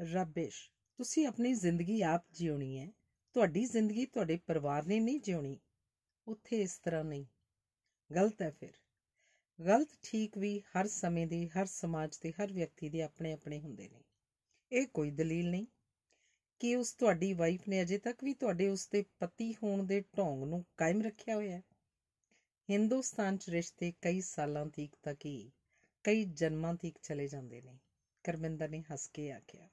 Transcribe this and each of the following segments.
ਰਬਿਸ਼, ਤੁਸੀਂ ਆਪਣੀ ਜ਼ਿੰਦਗੀ ਆਪ ਜਿਉਣੀ ਹੈ। ਤੁਹਾਡੀ ਜ਼ਿੰਦਗੀ ਤੁਹਾਡੇ ਪਰਿਵਾਰ ਨੇ ਨਹੀਂ ਜਿਉਣੀ। ਉੱਥੇ ਇਸ ਤਰ੍ਹਾਂ ਨਹੀਂ। ਗਲਤ ਹੈ ਫਿਰ। ਗਲਤ ਠੀਕ ਵੀ ਹਰ ਸਮੇਂ ਦੀ, ਹਰ ਸਮਾਜ ਦੇ ਹਰ ਵਿਅਕਤੀ ਦੇ ਆਪਣੇ ਆਪਣੇ ਹੁੰਦੇ ਨੇ। ਇਹ ਕੋਈ ਦਲੀਲ ਨਹੀਂ ਕਿ ਉਸ ਤੁਹਾਡੀ ਵਾਈਫ ਨੇ ਅਜੇ ਤੱਕ ਵੀ ਤੁਹਾਡੇ ਉਸ ਦੇ ਪਤੀ ਹੋਣ ਦੇ ਢੋਂਗ ਨੂੰ ਕਾਇਮ ਰੱਖਿਆ ਹੋਇਆ ਹੈ। ਹਿੰਦੁਸਤਾਨ 'ਚ ਰਿਸ਼ਤੇ ਕਈ ਸਾਲਾਂ ਤੀਕ ਤੱਕ ਹੀ, ਕਈ ਜਨਮਾਂ ਤੀਕ ਚਲੇ ਜਾਂਦੇ ਨੇ। ਕਰਮਿੰਦਰ ਨੇ ਹੱਸ ਕੇ ਆਖਿਆ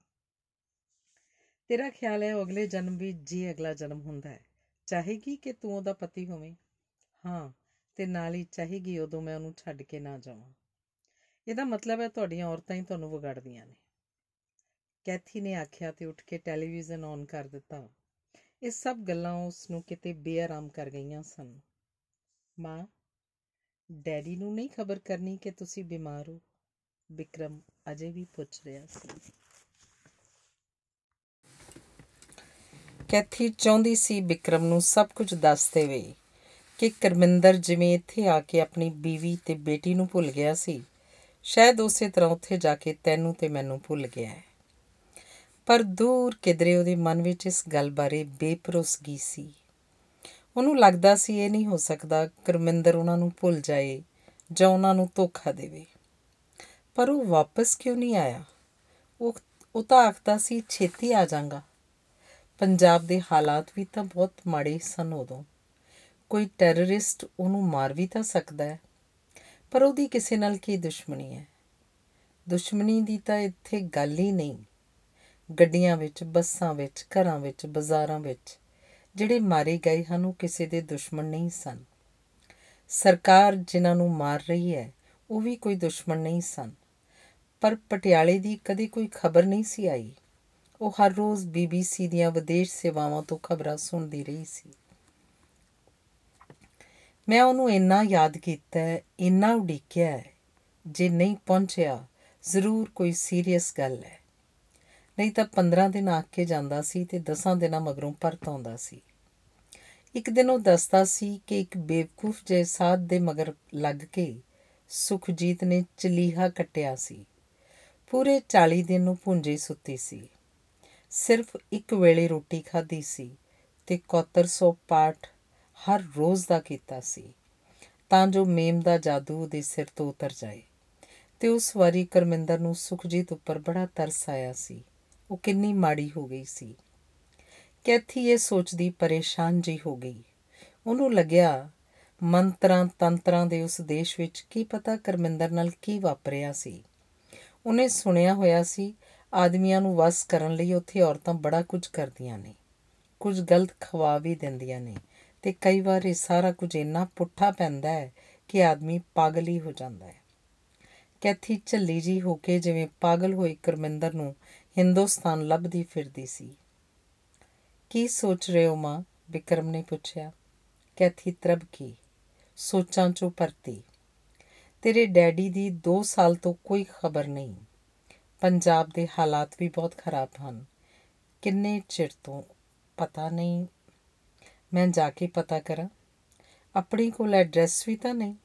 ਤੇਰਾ ਖਿਆਲ ਹੈ ਉਹ ਅਗਲੇ ਜਨਮ ਵੀ ਜੀ ਅਗਲਾ ਜਨਮ ਹੁੰਦਾ ਹੈ? ਚਾਹੇਗੀ ਕਿ ਤੂੰ ਉਹਦਾ ਪਤੀ ਹੋਵੇਂ? ਹਾਂ, ਤੇ ਨਾਲ ਹੀ ਚਾਹੇਗੀ ਉਦੋਂ ਮੈਂ ਉਹਨੂੰ ਛੱਡ ਕੇ ਨਾ ਜਾਵਾਂ। ਇਹਦਾ ਮਤਲਬ ਹੈ ਤੁਹਾਡੀਆਂ ਔਰਤਾਂ ਹੀ ਤੁਹਾਨੂੰ ਵਿਗਾੜਦੀਆਂ ਨੇ। ਕੈਥੀ ਨੇ ਆਖਿਆ ਤੇ ਉੱਠ ਕੇ ਟੈਲੀਵਿਜ਼ਨ ਔਨ ਕਰ ਦਿੱਤਾ। ਇਹ ਸਭ ਗੱਲਾਂ ਉਸ ਨੂੰ ਕਿਤੇ ਬੇਆਰਾਮ ਕਰ ਗਈਆਂ ਸਨ। ਮਾਂ, ਡੈਡੀ ਨੂੰ ਨਹੀਂ ਖਬਰ ਕਰਨੀ ਕਿ ਤੁਸੀਂ ਬਿਮਾਰ ਹੋ? ਵਿਕਰਮ ਅਜੇ ਵੀ ਪੁੱਛ ਰਿਹਾ ਸੀ। ਕੈਥੀ ਚਾਹੁੰਦੀ ਸੀ ਵਿਕਰਮ ਨੂੰ ਸਭ ਕੁਝ ਦੱਸ ਦੇਵੇ ਕਿ ਕਰਮਿੰਦਰ ਜਿਵੇਂ ਇੱਥੇ ਆ ਕੇ ਆਪਣੀ ਬੀਵੀ ਤੇ ਬੇਟੀ ਨੂੰ ਭੁੱਲ ਗਿਆ ਸੀ, ਸ਼ਾਇਦ ਉਸੇ ਤਰ੍ਹਾਂ ਉੱਥੇ ਜਾ ਕੇ ਤੈਨੂੰ ਤੇ ਮੈਨੂੰ ਭੁੱਲ ਗਿਆ ਹੈ। ਪਰ ਦੂਰ ਕਿਧਰੇ ਉਹਦੇ ਮਨ ਵਿੱਚ ਇਸ ਗੱਲ ਬਾਰੇ ਬੇਪਰੋਸਗੀ ਸੀ। ਉਹਨੂੰ ਲੱਗਦਾ ਸੀ ਇਹ ਨਹੀਂ ਹੋ ਸਕਦਾ ਕਰਮਿੰਦਰ ਉਹਨਾਂ ਨੂੰ ਭੁੱਲ ਜਾਏ ਜਾਂ ਉਹਨਾਂ ਨੂੰ ਧੋਖਾ ਦੇਵੇ। ਪਰ ਉਹ ਵਾਪਸ ਕਿਉਂ ਨਹੀਂ ਆਇਆ? ਉਹ ਉਹ ਤਾਂ ਆਖਦਾ ਸੀ, ਛੇਤੀ ਆ ਜਾਵਾਂਗਾ ਪੰਜਾਬ ਦੇ ਹਾਲਾਤ ਵੀ ਤਾਂ ਬਹੁਤ ਮਾੜੇ ਸਨ ਉਦੋਂ। ਕੋਈ ਟੈਰਰਿਸਟ ਉਹਨੂੰ ਮਾਰ ਵੀ ਤਾਂ ਸਕਦਾ ਹੈ, ਪਰ ਉਹਦੀ ਕਿਸੇ ਨਾਲ ਕੀ ਦੁਸ਼ਮਣੀ ਹੈ? ਦੁਸ਼ਮਣੀ ਦੀ ਤਾਂ ਇੱਥੇ ਗੱਲ ਹੀ ਨਹੀਂ। ਗੱਡੀਆਂ ਵਿੱਚ, ਬੱਸਾਂ ਵਿੱਚ, ਘਰਾਂ ਵਿੱਚ, ਬਾਜ਼ਾਰਾਂ ਵਿੱਚ ਜਿਹੜੇ ਮਾਰੇ ਗਏ ਹਨ, ਉਹ ਕਿਸੇ ਦੇ ਦੁਸ਼ਮਣ ਨਹੀਂ ਸਨ। ਸਰਕਾਰ ਜਿਨ੍ਹਾਂ ਨੂੰ ਮਾਰ ਰਹੀ ਹੈ, ਉਹ ਵੀ ਕੋਈ ਦੁਸ਼ਮਣ ਨਹੀਂ ਸਨ। ਪਰ ਪਟਿਆਲੇ ਦੀ ਕਦੇ ਕੋਈ ਖਬਰ ਨਹੀਂ ਸੀ ਆਈ। ਉਹ ਹਰ ਰੋਜ਼ ਬੀਬੀਸੀ ਦੀਆਂ ਵਿਦੇਸ਼ ਸੇਵਾਵਾਂ ਤੋਂ ਖਬਰਾਂ ਸੁਣਦੀ ਰਹੀ ਸੀ। ਮੈਂ ਉਹਨੂੰ ਇੰਨਾ ਯਾਦ ਕੀਤਾ ਹੈ ਇੰਨਾ ਉਡੀਕਿਆ ਹੈ ਜੇ ਨਹੀਂ ਪਹੁੰਚਿਆ, ਜ਼ਰੂਰ ਕੋਈ ਸੀਰੀਅਸ ਗੱਲ ਹੈ। ਨਹੀਂ ਤਾਂ 15 ਦਿਨ ਆ ਕੇ ਜਾਂਦਾ ਸੀ ਤੇ 10 ਦਿਨਾਂ ਮਗਰੋਂ ਪਰਤ ਆਉਂਦਾ ਸੀ। ਇੱਕ ਦਿਨ ਉਹ ਦੱਸਦਾ ਸੀ ਕਿ ਇੱਕ ਬੇਵਕੂਫ ਜੇ ਸਾਧ ਦੇ ਮਗਰ ਲੱਗ ਕੇ ਸੁਖਜੀਤ ਨੇ ਚਲੀਹਾ ਕੱਟਿਆ ਸੀ। ਪੂਰੇ 40 ਦਿਨ ਨੂੰ ਪੁੰਜੇ ਸੁੱਤੀ ਸੀ। ਸਿਰਫ ਇੱਕ ਵੇਲੇ ਰੋਟੀ ਖਾਧੀ ਸੀ ਤੇ ਕੌਤਰ ਸੋ ਪਾਠ ਹਰ ਰੋਜ਼ ਦਾ ਕੀਤਾ ਸੀ। ਤਾਂ ਜੋ ਮੇਮ ਦਾ ਜਾਦੂ ਉਹਦੇ ਸਿਰ ਤੋਂ ਉਤਰ ਜਾਏ। ਤੇ ਉਸ ਵਾਰੀ ਕਰਮਿੰਦਰ ਨੂੰ ਸੁਖਜੀਤ ਉੱਪਰ ਬੜਾ ਤਰਸ ਆਇਆ ਸੀ। ਉਹ ਕਿੰਨੀ ਮਾੜੀ ਹੋ ਗਈ ਸੀ। ਕੈਥੀ ਇਹ ਸੋਚਦੀ ਪਰੇਸ਼ਾਨ ਜੀ ਹੋ ਗਈ। ਉਹਨੂੰ ਲੱਗਿਆ ਮੰਤਰਾਂ ਤੰਤਰਾਂ ਦੇ ਉਸ ਦੇਸ਼ ਵਿੱਚ ਕੀ ਪਤਾ ਕਰਮਿੰਦਰ ਨਾਲ ਕੀ ਵਾਪਰਿਆ ਸੀ। ਉਹਨੇ ਸੁਣਿਆ ਹੋਇਆ ਸੀ ਆਦਮੀਆਂ ਨੂੰ ਵਸ ਕਰਨ ਲਈ ਉੱਥੇ ਔਰਤਾਂ ਬੜਾ ਕੁਝ ਕਰਦੀਆਂ ਨੇ। ਕੁਝ ਗਲਤ ਖਵਾ ਵੀ ਦਿੰਦੀਆਂ ਨੇ ਤੇ ਕਈ ਵਾਰ ਇਹ ਸਾਰਾ ਕੁਝ ਇੰਨਾ ਪੁੱਠਾ ਪੈਂਦਾ ਹੈ ਕਿ ਆਦਮੀ ਪਾਗਲ ਹੀ ਹੋ ਜਾਂਦਾ ਹੈ। ਕੈਥੀ ਝੱਲੀ ਜੀ ਹੋ ਕੇ ਜਿਵੇਂ ਪਾਗਲ ਹੋਈ ਕਰਮਿੰਦਰ ਨੂੰ ਹਿੰਦੁਸਤਾਨ ਲੱਭਦੀ ਫਿਰਦੀ ਸੀ। ਕੀ ਸੋਚ ਰਹੇ ਹੋ ਮਾਂ? ਵਿਕਰਮ ਨੇ ਪੁੱਛਿਆ। ਕੈਥੀ ਤਰਬ ਕੀ ਸੋਚਾਂ ਚੋਂ ਪਰਤੀ। ਤੇਰੇ ਡੈਡੀ ਦੀ 2 ਸਾਲ ਤੋਂ ਕੋਈ ਖਬਰ ਨਹੀਂ। ਪੰਜਾਬ ਦੇ ਹਾਲਾਤ ਵੀ ਬਹੁਤ ਖਰਾਬ ਹਨ। ਕਿੰਨੇ ਚਿਰ ਤੋਂ ਪਤਾ ਨਹੀਂ। ਮੈਂ ਜਾ ਕੇ ਪਤਾ ਕਰਾਂ। ਆਪਣੀ ਕੋਲ ਐਡਰੈਸ ਵੀ ਤਾਂ ਨਹੀਂ।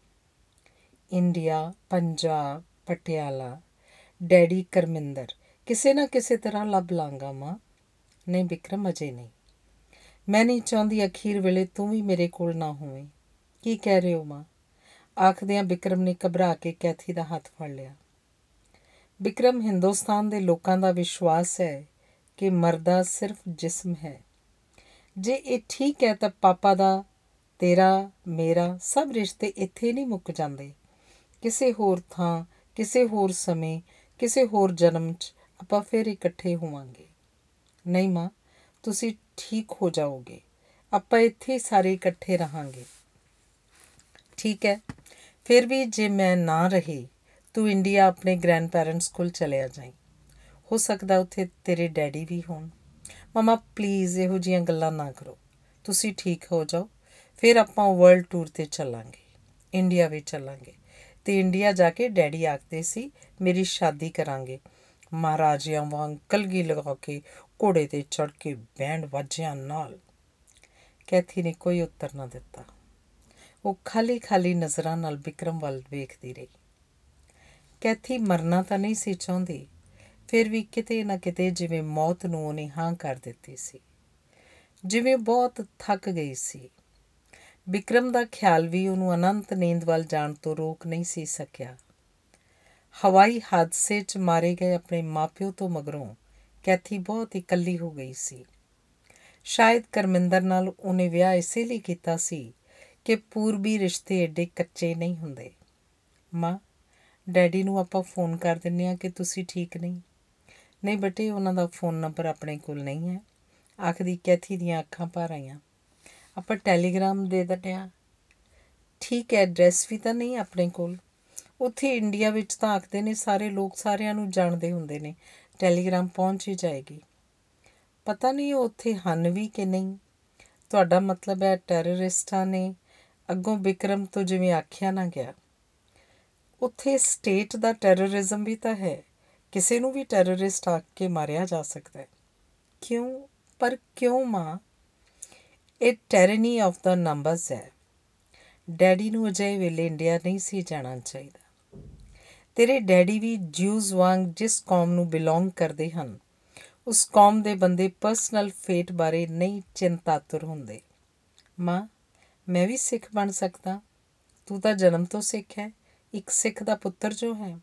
ਇੰਡੀਆ, ਪੰਜਾਬ, ਪਟਿਆਲਾ, ਡੈਡੀ ਕਰਮਿੰਦਰ, ਕਿਸੇ ਨਾ ਕਿਸੇ ਤਰ੍ਹਾਂ ਲੱਭ ਲਾਂਗਾ ਮਾਂ। ਨਹੀਂ ਵਿਕਰਮ, ਅਜੇ ਨਹੀਂ। ਮੈਂ ਨਹੀਂ ਚਾਹੁੰਦੀ ਅਖੀਰ ਵੇਲੇ ਤੂੰ ਵੀ ਮੇਰੇ ਕੋਲ ਨਾ ਹੋਵੇਂ। ਕੀ ਕਹਿ ਰਹੇ ਹੋ ਮਾਂ? ਆਖਦਿਆਂ ਵਿਕਰਮ ਨੇ ਘਬਰਾ ਕੇ ਕੈਥੀ ਦਾ ਹੱਥ ਫੜ ਲਿਆ। ਵਿਕਰਮ ਹਿੰਦੁਸਤਾਨ ਦੇ ਲੋਕਾਂ ਦਾ ਵਿਸ਼ਵਾਸ ਹੈ ਕਿ ਮਰਦਾ ਸਿਰਫ ਜਿਸਮ ਹੈ। ਜੇ ਇਹ ਠੀਕ ਹੈ ਤਾਂ ਪਾਪਾ ਦਾ, ਤੇਰਾ, ਮੇਰਾ ਸਭ ਰਿਸ਼ਤੇ ਇੱਥੇ ਨਹੀਂ ਮੁੱਕ ਜਾਂਦੇ। ਕਿਸੇ ਹੋਰ ਥਾਂ, ਕਿਸੇ ਹੋਰ ਸਮੇਂ, ਕਿਸੇ ਹੋਰ ਜਨਮ 'ਚ ਆਪਾਂ ਫਿਰ ਇਕੱਠੇ ਹੋਵਾਂਗੇ। ਨਹੀਂ ਮਾਂ, ਤੁਸੀਂ ਠੀਕ ਹੋ ਜਾਓਗੇ। ਆਪਾਂ ਇੱਥੇ ਸਾਰੇ ਇਕੱਠੇ ਰਹਾਂਗੇ। ਠੀਕ ਹੈ, ਫਿਰ ਵੀ ਜੇ ਮੈਂ ਨਾ ਰਹੀ ਤੂੰ ਇੰਡੀਆ ਆਪਣੇ ਗ੍ਰੈਂਡ ਪੈਰੈਂਟਸ ਕੋਲ ਚਲਿਆ ਜਾਈਂ। ਹੋ ਸਕਦਾ ਉੱਥੇ ਤੇਰੇ ਡੈਡੀ ਵੀ ਹੋਣ। ਮਮਾ ਪਲੀਜ਼ ਇਹੋ ਜੀਆਂ ਗੱਲਾਂ ਨਾ ਕਰੋ। ਤੁਸੀਂ ਠੀਕ ਹੋ ਜਾਓ। ਫਿਰ ਆਪਾਂ ਵਰਲਡ ਟੂਰ ਤੇ ਚੱਲਾਂਗੇ। ਇੰਡੀਆ ਵੀ ਚੱਲਾਂਗੇ। ਤੇ ਇੰਡੀਆ ਜਾ ਕੇ ਡੈਡੀ ਆਖਦੇ ਸੀ, ਮੇਰੀ ਸ਼ਾਦੀ ਕਰਾਂਗੇ। ਮਹਾਰਾਜਿਆਂ ਵਾਂਗ ਕਲਗੀ ਲਗਾ ਕੇ ਘੋੜੇ ਤੇ ਚੜ ਕੇ ਬੈਂਡ ਵਾਜਿਆਂ ਨਾਲ। ਕੈਥੀ ਨੇ ਕੋਈ ਉੱਤਰ ਨਾ ਦਿੱਤਾ। ਉਹ ਖਾਲੀ ਖਾਲੀ ਨਜ਼ਰਾਂ ਨਾਲ ਵਿਕਰਮ ਵੱਲ ਵੇਖਦੀ ਰਹੀ। ਕੈਥੀ ਮਰਨਾ ਤਾਂ ਨਹੀਂ ਸੀ ਚਾਹੁੰਦੀ, ਫਿਰ ਵੀ ਕਿਤੇ ਨਾ ਕਿਤੇ ਜਿਵੇਂ ਮੌਤ ਨੂੰ ਉਹਨੇ ਹਾਂ ਕਰ ਦਿੱਤੀ ਸੀ। ਜਿਵੇਂ ਬਹੁਤ ਥੱਕ ਗਈ ਸੀ। ਵਿਕਰਮ ਦਾ ਖਿਆਲ ਵੀ ਉਹਨੂੰ ਅਨੰਤ ਨੀਂਦ ਵੱਲ ਜਾਣ ਤੋਂ ਰੋਕ ਨਹੀਂ ਸੀ ਸਕਿਆ। ਹਵਾਈ ਹਾਦਸੇ 'ਚ ਮਾਰੇ ਗਏ ਆਪਣੇ ਮਾਪਿਓ ਤੋਂ ਮਗਰੋਂ ਕੈਥੀ ਬਹੁਤ ਇਕੱਲੀ ਹੋ ਗਈ ਸੀ। ਸ਼ਾਇਦ ਕਰਮਿੰਦਰ ਨਾਲ ਉਹਨੇ ਵਿਆਹ ਇਸੇ ਲਈ ਕੀਤਾ ਸੀ ਕਿ ਪੂਰਬੀ ਰਿਸ਼ਤੇ ਏਡੇ ਕੱਚੇ ਨਹੀਂ ਹੁੰਦੇ। ਮਾਂ ਡੈਡੀ ਨੂੰ ਆਪਾਂ ਫੋਨ ਕਰ ਦਿੰਨੇ ਆ ਕਿ ਤੁਸੀਂ ਠੀਕ ਨਹੀਂ। ਨਹੀਂ ਬਟੇ, ਉਹਨਾਂ ਦਾ ਫੋਨ ਨੰਬਰ ਆਪਣੇ ਕੋਲ ਨਹੀਂ ਹੈ। ਆਖਦੀ, ਕੈਥੀ ਦੀਆਂ ਅੱਖਾਂ ਭਰ ਆਈਆਂ। ਆਪਾਂ ਟੈਲੀਗ੍ਰਾਮ ਦੇ ਦਿੰਦੇ ਆ ਠੀਕ ਹੈ, ਐਡਰੈਸ ਵੀ ਤਾਂ ਨਹੀਂ ਆਪਣੇ ਕੋਲ। ਉੱਥੇ ਇੰਡੀਆ ਵਿੱਚ ਤਾਂ ਆਖਦੇ ਨੇ, ਸਾਰੇ ਲੋਕ ਸਾਰਿਆਂ ਨੂੰ ਜਾਣਦੇ ਹੁੰਦੇ ਨੇ। ਟੈਲੀਗ੍ਰਾਮ ਪਹੁੰਚ ਹੀ ਜਾਏਗੀ। ਪਤਾ ਨਹੀਂ ਉਹ ਉੱਥੇ ਹਨ ਵੀ ਕਿ ਨਹੀਂ। ਤੁਹਾਡਾ ਮਤਲਬ ਹੈ ਟੈਰਰਿਸਟਾਂ ਨੇ ਅੱਗੋਂ ਵਿਕਰਮ ਤੋਂ ਜਿਵੇਂ ਆਖਿਆ ਨਾ ਗਿਆ। ਉੱਥੇ ਸਟੇਟ ਦਾ ਟੈਰਰਿਜ਼ਮ ਵੀ ਤਾਂ ਹੈ। ਕਿਸੇ ਨੂੰ ਵੀ ਟੈਰਰਿਸਟ ਆ ਕੇ ਮਾਰਿਆ ਜਾ ਸਕਦਾ ਹੈ। ਕਿਉਂ? ਪਰ ਕਿਉਂ ਮਾਂ? ਇਹ ਟੈਰਨੀ ਆਫ ਦਾ ਨੰਬਰਸ ਹੈ। ਡੈਡੀ ਨੂੰ ਅਜੇ ਵੇਲੇ ਇੰਡੀਆ ਨਹੀਂ ਸੀ ਜਾਣਾ ਚਾਹੀਦਾ। ਤੇਰੇ ਡੈਡੀ ਵੀ ਜਿਊਜ਼ ਵਾਂਗ ਜਿਸ ਕੌਮ ਨੂੰ ਬਿਲੋਂਗ ਕਰਦੇ ਹਨ, ਉਸ ਕੌਮ ਦੇ ਬੰਦੇ ਪਰਸਨਲ ਫੇਟ ਬਾਰੇ ਨਹੀਂ ਚਿੰਤਾਤੁਰ ਹੁੰਦੇ। ਮਾਂ, ਮੈਂ ਵੀ ਸਿੱਖ ਬਣ ਸਕਦਾ। ਤੂੰ ਤਾਂ ਜਨਮ ਤੋਂ ਸਿੱਖ ਹੈ। ਇੱਕ ਸਿੱਖ ਦਾ ਪੁੱਤਰ ਜੋ ਹੈ,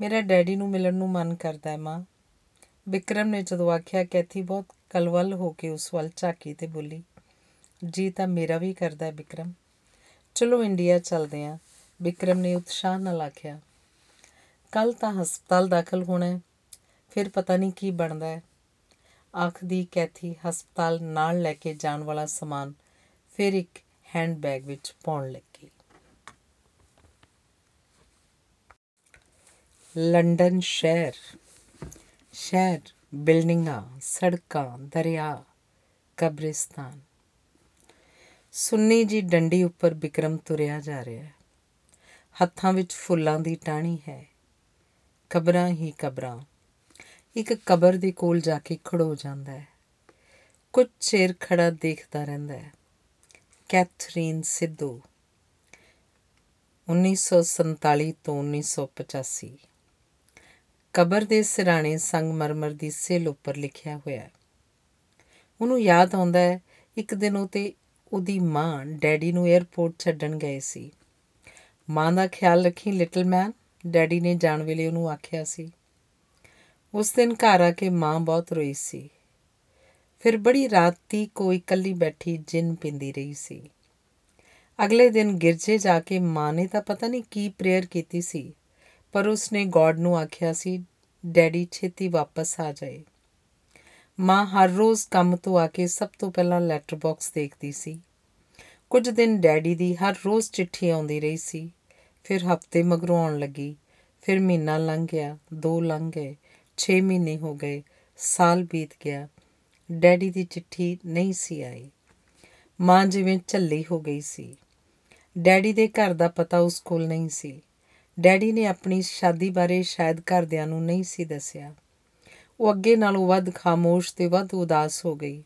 ਮੇਰਾ ਡੈਡੀ ਨੂੰ ਮਿਲਣ ਨੂੰ ਮਨ ਕਰਦਾ ਹੈ ਮਾਂ। ਵਿਕਰਮ ਨੇ ਜਦੋਂ ਆਖਿਆ, ਕੈਥੀ ਬਹੁਤ ਕਲਵਲ ਹੋ ਕੇ ਉਸ ਵੱਲ ਝਾਕੀ ਤੇ ਬੋਲੀ, ਜੀ ਤਾਂ ਮੇਰਾ ਵੀ ਕਰਦਾ ਹੈ ਵਿਕਰਮ ਚਲੋ ਇੰਡੀਆ ਚੱਲਦੇ ਆਂ ਵਿਕਰਮ ਨੇ ਉਤਸ਼ਾਹ ਨਾਲ ਆਖਿਆ ਕੱਲ ਤਾਂ ਹਸਪਤਾਲ ਦਾਖਲ ਹੋਣਾ ਹੈ, ਫਿਰ ਪਤਾ ਨਹੀਂ ਕੀ ਬਣਦਾ ਹੈ। ਆਖਦੀ ਕੈਥੀ, ਹਸਪਤਾਲ ਨਾਲ ਲੈ ਕੇ ਜਾਣ ਵਾਲਾ ਸਮਾਨ ਫਿਰ ਇੱਕ ਹੈਂਡਬੈਗ ਵਿੱਚ ਪਾਉਣ ਲੱਗੀ। ਲੰਡਨ ਸ਼ਹਿਰ ਸ਼ਹਿਰ, ਬਿਲਡਿੰਗਾਂ, ਸੜਕਾਂ, ਦਰਿਆ, ਕਬਰਿਸਤਾਨ। ਸੁੰਨੀ ਜੀ ਡੰਡੀ ਉੱਪਰ ਵਿਕਰਮ ਤੁਰਿਆ ਜਾ ਰਿਹਾ ਹੈ। ਹੱਥਾਂ ਵਿੱਚ ਫੁੱਲਾਂ ਦੀ ਟਾਹਣੀ ਹੈ। ਕਬਰਾਂ ਹੀ ਕਬਰਾਂ। ਇੱਕ ਕਬਰ ਦੇ ਕੋਲ ਜਾ ਕੇ ਖੜੋ ਜਾਂਦਾ ਹੈ। ਕੁਝ ਚਿਰ ਖੜਾ ਦੇਖਦਾ ਰਹਿੰਦਾ ਹੈ। ਕੈਥਰੀਨ ਸਿੱਧੂ 1947 ਤੋਂ 1985 ਕਬਰ ਦੇ ਸਿਰਾਣੇ ਸੰਗਮਰਮਰ ਦੀ ਸਿਲ ਉੱਪਰ ਲਿਖਿਆ ਹੋਇਆ ਹੈ। ਉਹਨੂੰ ਯਾਦ ਆਉਂਦਾ ਹੈ, ਇੱਕ ਦਿਨ ਉਹ ਤੇ ਉਹਦੀ ਮਾਂ ਡੈਡੀ ਨੂੰ 에ਅਰਪੋਰਟ ਛੱਡਣ ਗਏ ਸੀ। ਮਾਂ ਦਾ ਖਿਆਲ ਰੱਖੀ ਲਿਟਲ ਮੈਨ ਡੈਡੀ ਨੇ ਜਾਣ ਵੇਲੇ ਉਹਨੂੰ ਆਖਿਆ ਸੀ। ਉਸ ਦਿਨ ਘਰ ਆ ਕੇ ਮਾਂ ਬਹੁਤ ਰੋਈ ਸੀ। ਫਿਰ ਬੜੀ ਰਾਤੀ ਕੋਈ ਇਕੱਲੀ ਬੈਠੀ ਜਿੰਨ ਪਿੰਦੀ ਰਹੀ ਸੀ। ਅਗਲੇ ਦਿਨ ਗਿਰਜੇ ਜਾ ਕੇ ਮਾਂ ਨੇ ਤਾਂ ਪਤਾ ਨਹੀਂ ਕੀ ਪ੍ਰੇਅਰ ਕੀਤੀ ਸੀ। ਪਰ ਉਸਨੇ ਗੋਡ ਨੂੰ ਆਖਿਆ ਸੀ, ਡੈਡੀ, ਛੇਤੀ ਵਾਪਸ ਆ ਜਾਏ। ਮਾਂ ਹਰ ਰੋਜ਼ ਕੰਮ ਤੋਂ ਆ ਕੇ ਸਭ ਤੋਂ ਪਹਿਲਾਂ ਲੈਟਰ ਬਾਕਸ ਦੇਖਦੀ ਸੀ। ਕੁਝ ਦਿਨ ਡੈਡੀ ਦੀ ਹਰ ਰੋਜ਼ ਚਿੱਠੀ ਆਉਂਦੀ ਰਹੀ ਸੀ। ਫਿਰ ਹਫ਼ਤੇ ਮਗਰੋਂ ਆਉਣ ਲੱਗੀ। ਫਿਰ ਮਹੀਨਾ ਲੰਘ ਗਿਆ, ਦੋ ਲੰਘ ਗਏ 6 ਮਹੀਨੇ ਹੋ ਗਏ, ਸਾਲ ਬੀਤ ਗਿਆ। ਡੈਡੀ ਦੀ ਚਿੱਠੀ ਨਹੀਂ ਸੀ ਆਈ। ਮਾਂ ਜਿਵੇਂ ਝੱਲੀ ਹੋ ਗਈ ਸੀ। ਡੈਡੀ ਦੇ ਘਰ ਦਾ ਪਤਾ ਉਸ ਕੋਲ ਨਹੀਂ ਸੀ। ਡੈਡੀ ਨੇ ਆਪਣੀ ਸ਼ਾਦੀ ਬਾਰੇ ਸ਼ਾਇਦ ਘਰਦਿਆਂ ਨੂੰ ਨਹੀਂ ਸੀ ਦੱਸਿਆ। ਉਹ ਅੱਗੇ ਨਾਲੋਂ ਵੱਧ ਖਾਮੋਸ਼ ਤੇ ਵੱਧ ਉਦਾਸ ਹੋ ਗਈ।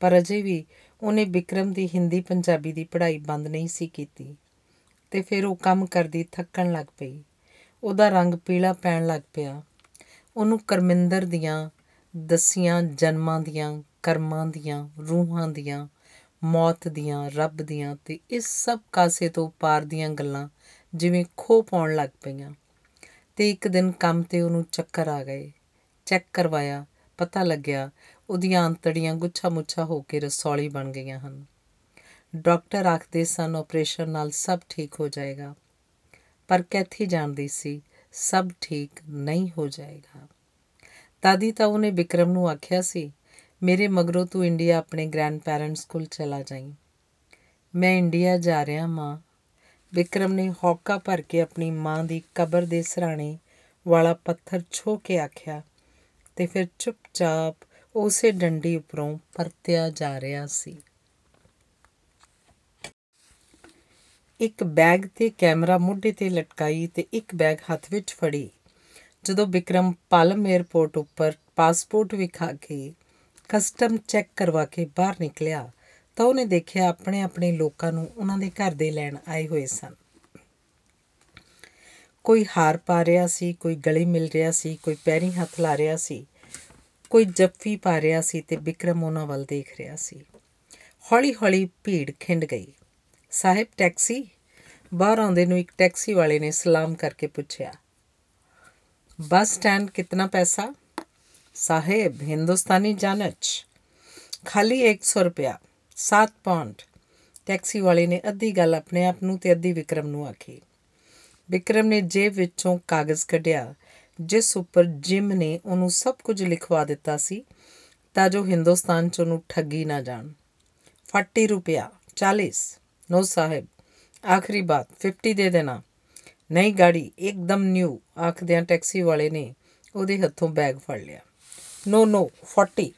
ਪਰ ਅਜੇ ਵੀ ਉਹਨੇ ਵਿਕਰਮ ਦੀ ਹਿੰਦੀ ਪੰਜਾਬੀ ਦੀ ਪੜ੍ਹਾਈ ਬੰਦ ਨਹੀਂ ਸੀ ਕੀਤੀ ਤੇ ਫਿਰ ਉਹ ਕੰਮ ਕਰਦੀ ਥੱਕਣ ਲੱਗ ਪਈ। ਉਹਦਾ ਰੰਗ ਪੀਲਾ ਪੈਣ ਲੱਗ ਪਿਆ। ਉਹਨੂੰ ਕਰਮਿੰਦਰ ਦੀਆਂ ਦਸੀਆਂ ਜਨਮਾਂ ਦੀਆਂ, ਕਰਮਾਂ ਦੀਆਂ, ਰੂਹਾਂ ਦੀਆਂ, ਮੌਤ ਦੀਆਂ, ਰੱਬ ਦੀਆਂ ਤੇ ਇਸ ਸਭ ਕਾਸੇ ਤੋਂ ਪਾਰ ਦੀਆਂ ਗੱਲਾਂ ਜਿਵੇਂ ਖੋ ਪਾਉਣ ਲੱਗ ਪਈਆਂ। ਤੇ ਇੱਕ ਦਿਨ ਕੰਮ ਤੇ ਉਹਨੂੰ ਚੱਕਰ ਆ ਗਏ। ਚੈੱਕ ਕਰਵਾਇਆ, ਪਤਾ ਲੱਗਿਆ ਉਹਦੀਆਂ ਅੰਤੜੀਆਂ ਗੁੱਛਾ ਮੁੱਛਾ ਹੋ ਕੇ ਰਸੌਲੀ ਬਣ ਗਈਆਂ ਹਨ। ਡਾਕਟਰ ਆਖਦੇ ਸਨ ਆਪਰੇਸ਼ਨ ਨਾਲ ਸਭ ਠੀਕ ਹੋ ਜਾਏਗਾ। ਪਰ ਕੈਥੀ ਜਾਣਦੀ ਸੀ, ਸਭ ਠੀਕ ਨਹੀਂ ਹੋ ਜਾਏਗਾ। ਦਾਦੀ ਤਾਂ ਉਹਨੇ ਵਿਕਰਮ ਨੂੰ ਆਖਿਆ ਸੀ, ਮੇਰੇ ਮਗਰੋਂ ਤੂੰ ਇੰਡੀਆ ਆਪਣੇ ਗ੍ਰੈਂਡ ਪੈਰੈਂਟਸ ਕੋਲ ਚਲਾ ਜਾਈਂ। ਮੈਂ ਇੰਡੀਆ ਜਾ ਰਿਹਾ ਮਾਂ ਵਿਕਰਮ ਨੇ ਹੌਕਾ ਭਰ ਕੇ ਆਪਣੀ ਮਾਂ ਦੀ ਕਬਰ ਦੇ ਸਰਾਣੇ ਵਾਲਾ ਪੱਥਰ ਛੋ ਕੇ ਆਖਿਆ ਤੇ ਫਿਰ ਚੁੱਪਚਾਪ ਉਸੇ ਡੰਡੀ ਉੱਪਰੋਂ ਪਰਤਿਆ ਜਾ ਰਿਹਾ ਸੀ। ਇੱਕ ਬੈਗ ਤੇ ਕੈਮਰਾ ਮੁੱਢੇ ਤੇ ਲਟਕਾਈ ਤੇ ਇੱਕ ਬੈਗ ਹੱਥ ਵਿੱਚ ਫੜੀ। ਜਦੋਂ ਵਿਕਰਮ ਪਾਲਮ 에ਅਰਪੋਰਟ ਉੱਪਰ ਪਾਸਪੋਰਟ ਵਿਖਾ ਕੇ ਕਸਟਮ ਚੈੱਕ ਕਰਵਾ ਕੇ ਬਾਹਰ ਨਿਕਲਿਆ ਤਾਂ ਉਹਨੇ ਦੇਖਿਆ ਆਪਣੇ ਆਪਣੇ ਲੋਕਾਂ ਨੂੰ ਉਹਨਾਂ ਦੇ ਘਰ ਦੇ ਲੈਣ ਆਏ ਹੋਏ ਸਨ। ਕੋਈ ਹਾਰ ਪਾ ਰਿਹਾ ਸੀ, ਕੋਈ ਗਲੇ ਮਿਲ ਰਿਹਾ ਸੀ, ਕੋਈ ਪੈਰੀ ਹੱਥ ਲਾ ਰਿਹਾ ਸੀ, ਕੋਈ ਜੱਫੀ ਪਾ ਰਿਹਾ ਸੀ ਤੇ ਵਿਕਰਮ ਉਹਨਾਂ ਵੱਲ ਦੇਖ ਰਿਹਾ ਸੀ। ਹੌਲੀ ਹੌਲੀ ਭੀੜ ਖਿੰਡ ਗਈ। ਸਾਹਿਬ, ਟੈਕਸੀ? ਬਾਹਰ ਆਉਂਦੇ ਨੂੰ ਇੱਕ ਟੈਕਸੀ ਵਾਲੇ ਨੇ ਸਲਾਮ ਕਰਕੇ ਪੁੱਛਿਆ। ਬੱਸ ਸਟੈਂਡ ਕਿੰਨਾ ਪੈਸਾ? ਸਾਹਿਬ, ਹਿੰਦੁਸਤਾਨੀ ਜਾਨਚ। ਖਾਲੀ 100 ਰੁਪਿਆ 7 ਪੌਂਡ। ਟੈਕਸੀ ਵਾਲੇ ਨੇ ਅੱਧੀ ਗੱਲ ਆਪਣੇ ਆਪ ਨੂੰ ਤੇ ਅੱਧੀ ਵਿਕਰਮ ਨੂੰ ਆਖੀ। ਵਿਕਰਮ ਨੇ ਜੇਬ ਵਿੱਚੋਂ ਕਾਗਜ਼ ਕੱਢਿਆ, ਜਿਸ ਉੱਪਰ ਜਿਮ ਨੇ ਉਹਨੂੰ ਸਭ ਕੁਝ ਲਿਖਵਾ ਦਿੱਤਾ ਸੀ, ਤਾਂ ਜੋ ਹਿੰਦੁਸਤਾਨ ਚ ਉਹਨੂੰ ਠੱਗੀ ਨਾ ਜਾਣ। 40 ਰੁਪਿਆ 40 ਨੋ ਸਾਹਿਬ, ਆਖਰੀ ਬਾਤ 50 ਦੇ ਦੇਣਾ। ਨਹੀਂ ਗਾੜੀ, ਇੱਕਦਮ ਨਿਊ ਆਖਦਿਆਂ ਟੈਕਸੀ ਵਾਲੇ ਨੇ ਉਹਦੇ ਹੱਥੋਂ ਬੈਗ ਫੜ ਲਿਆ। ਨੋ ਨੋ 40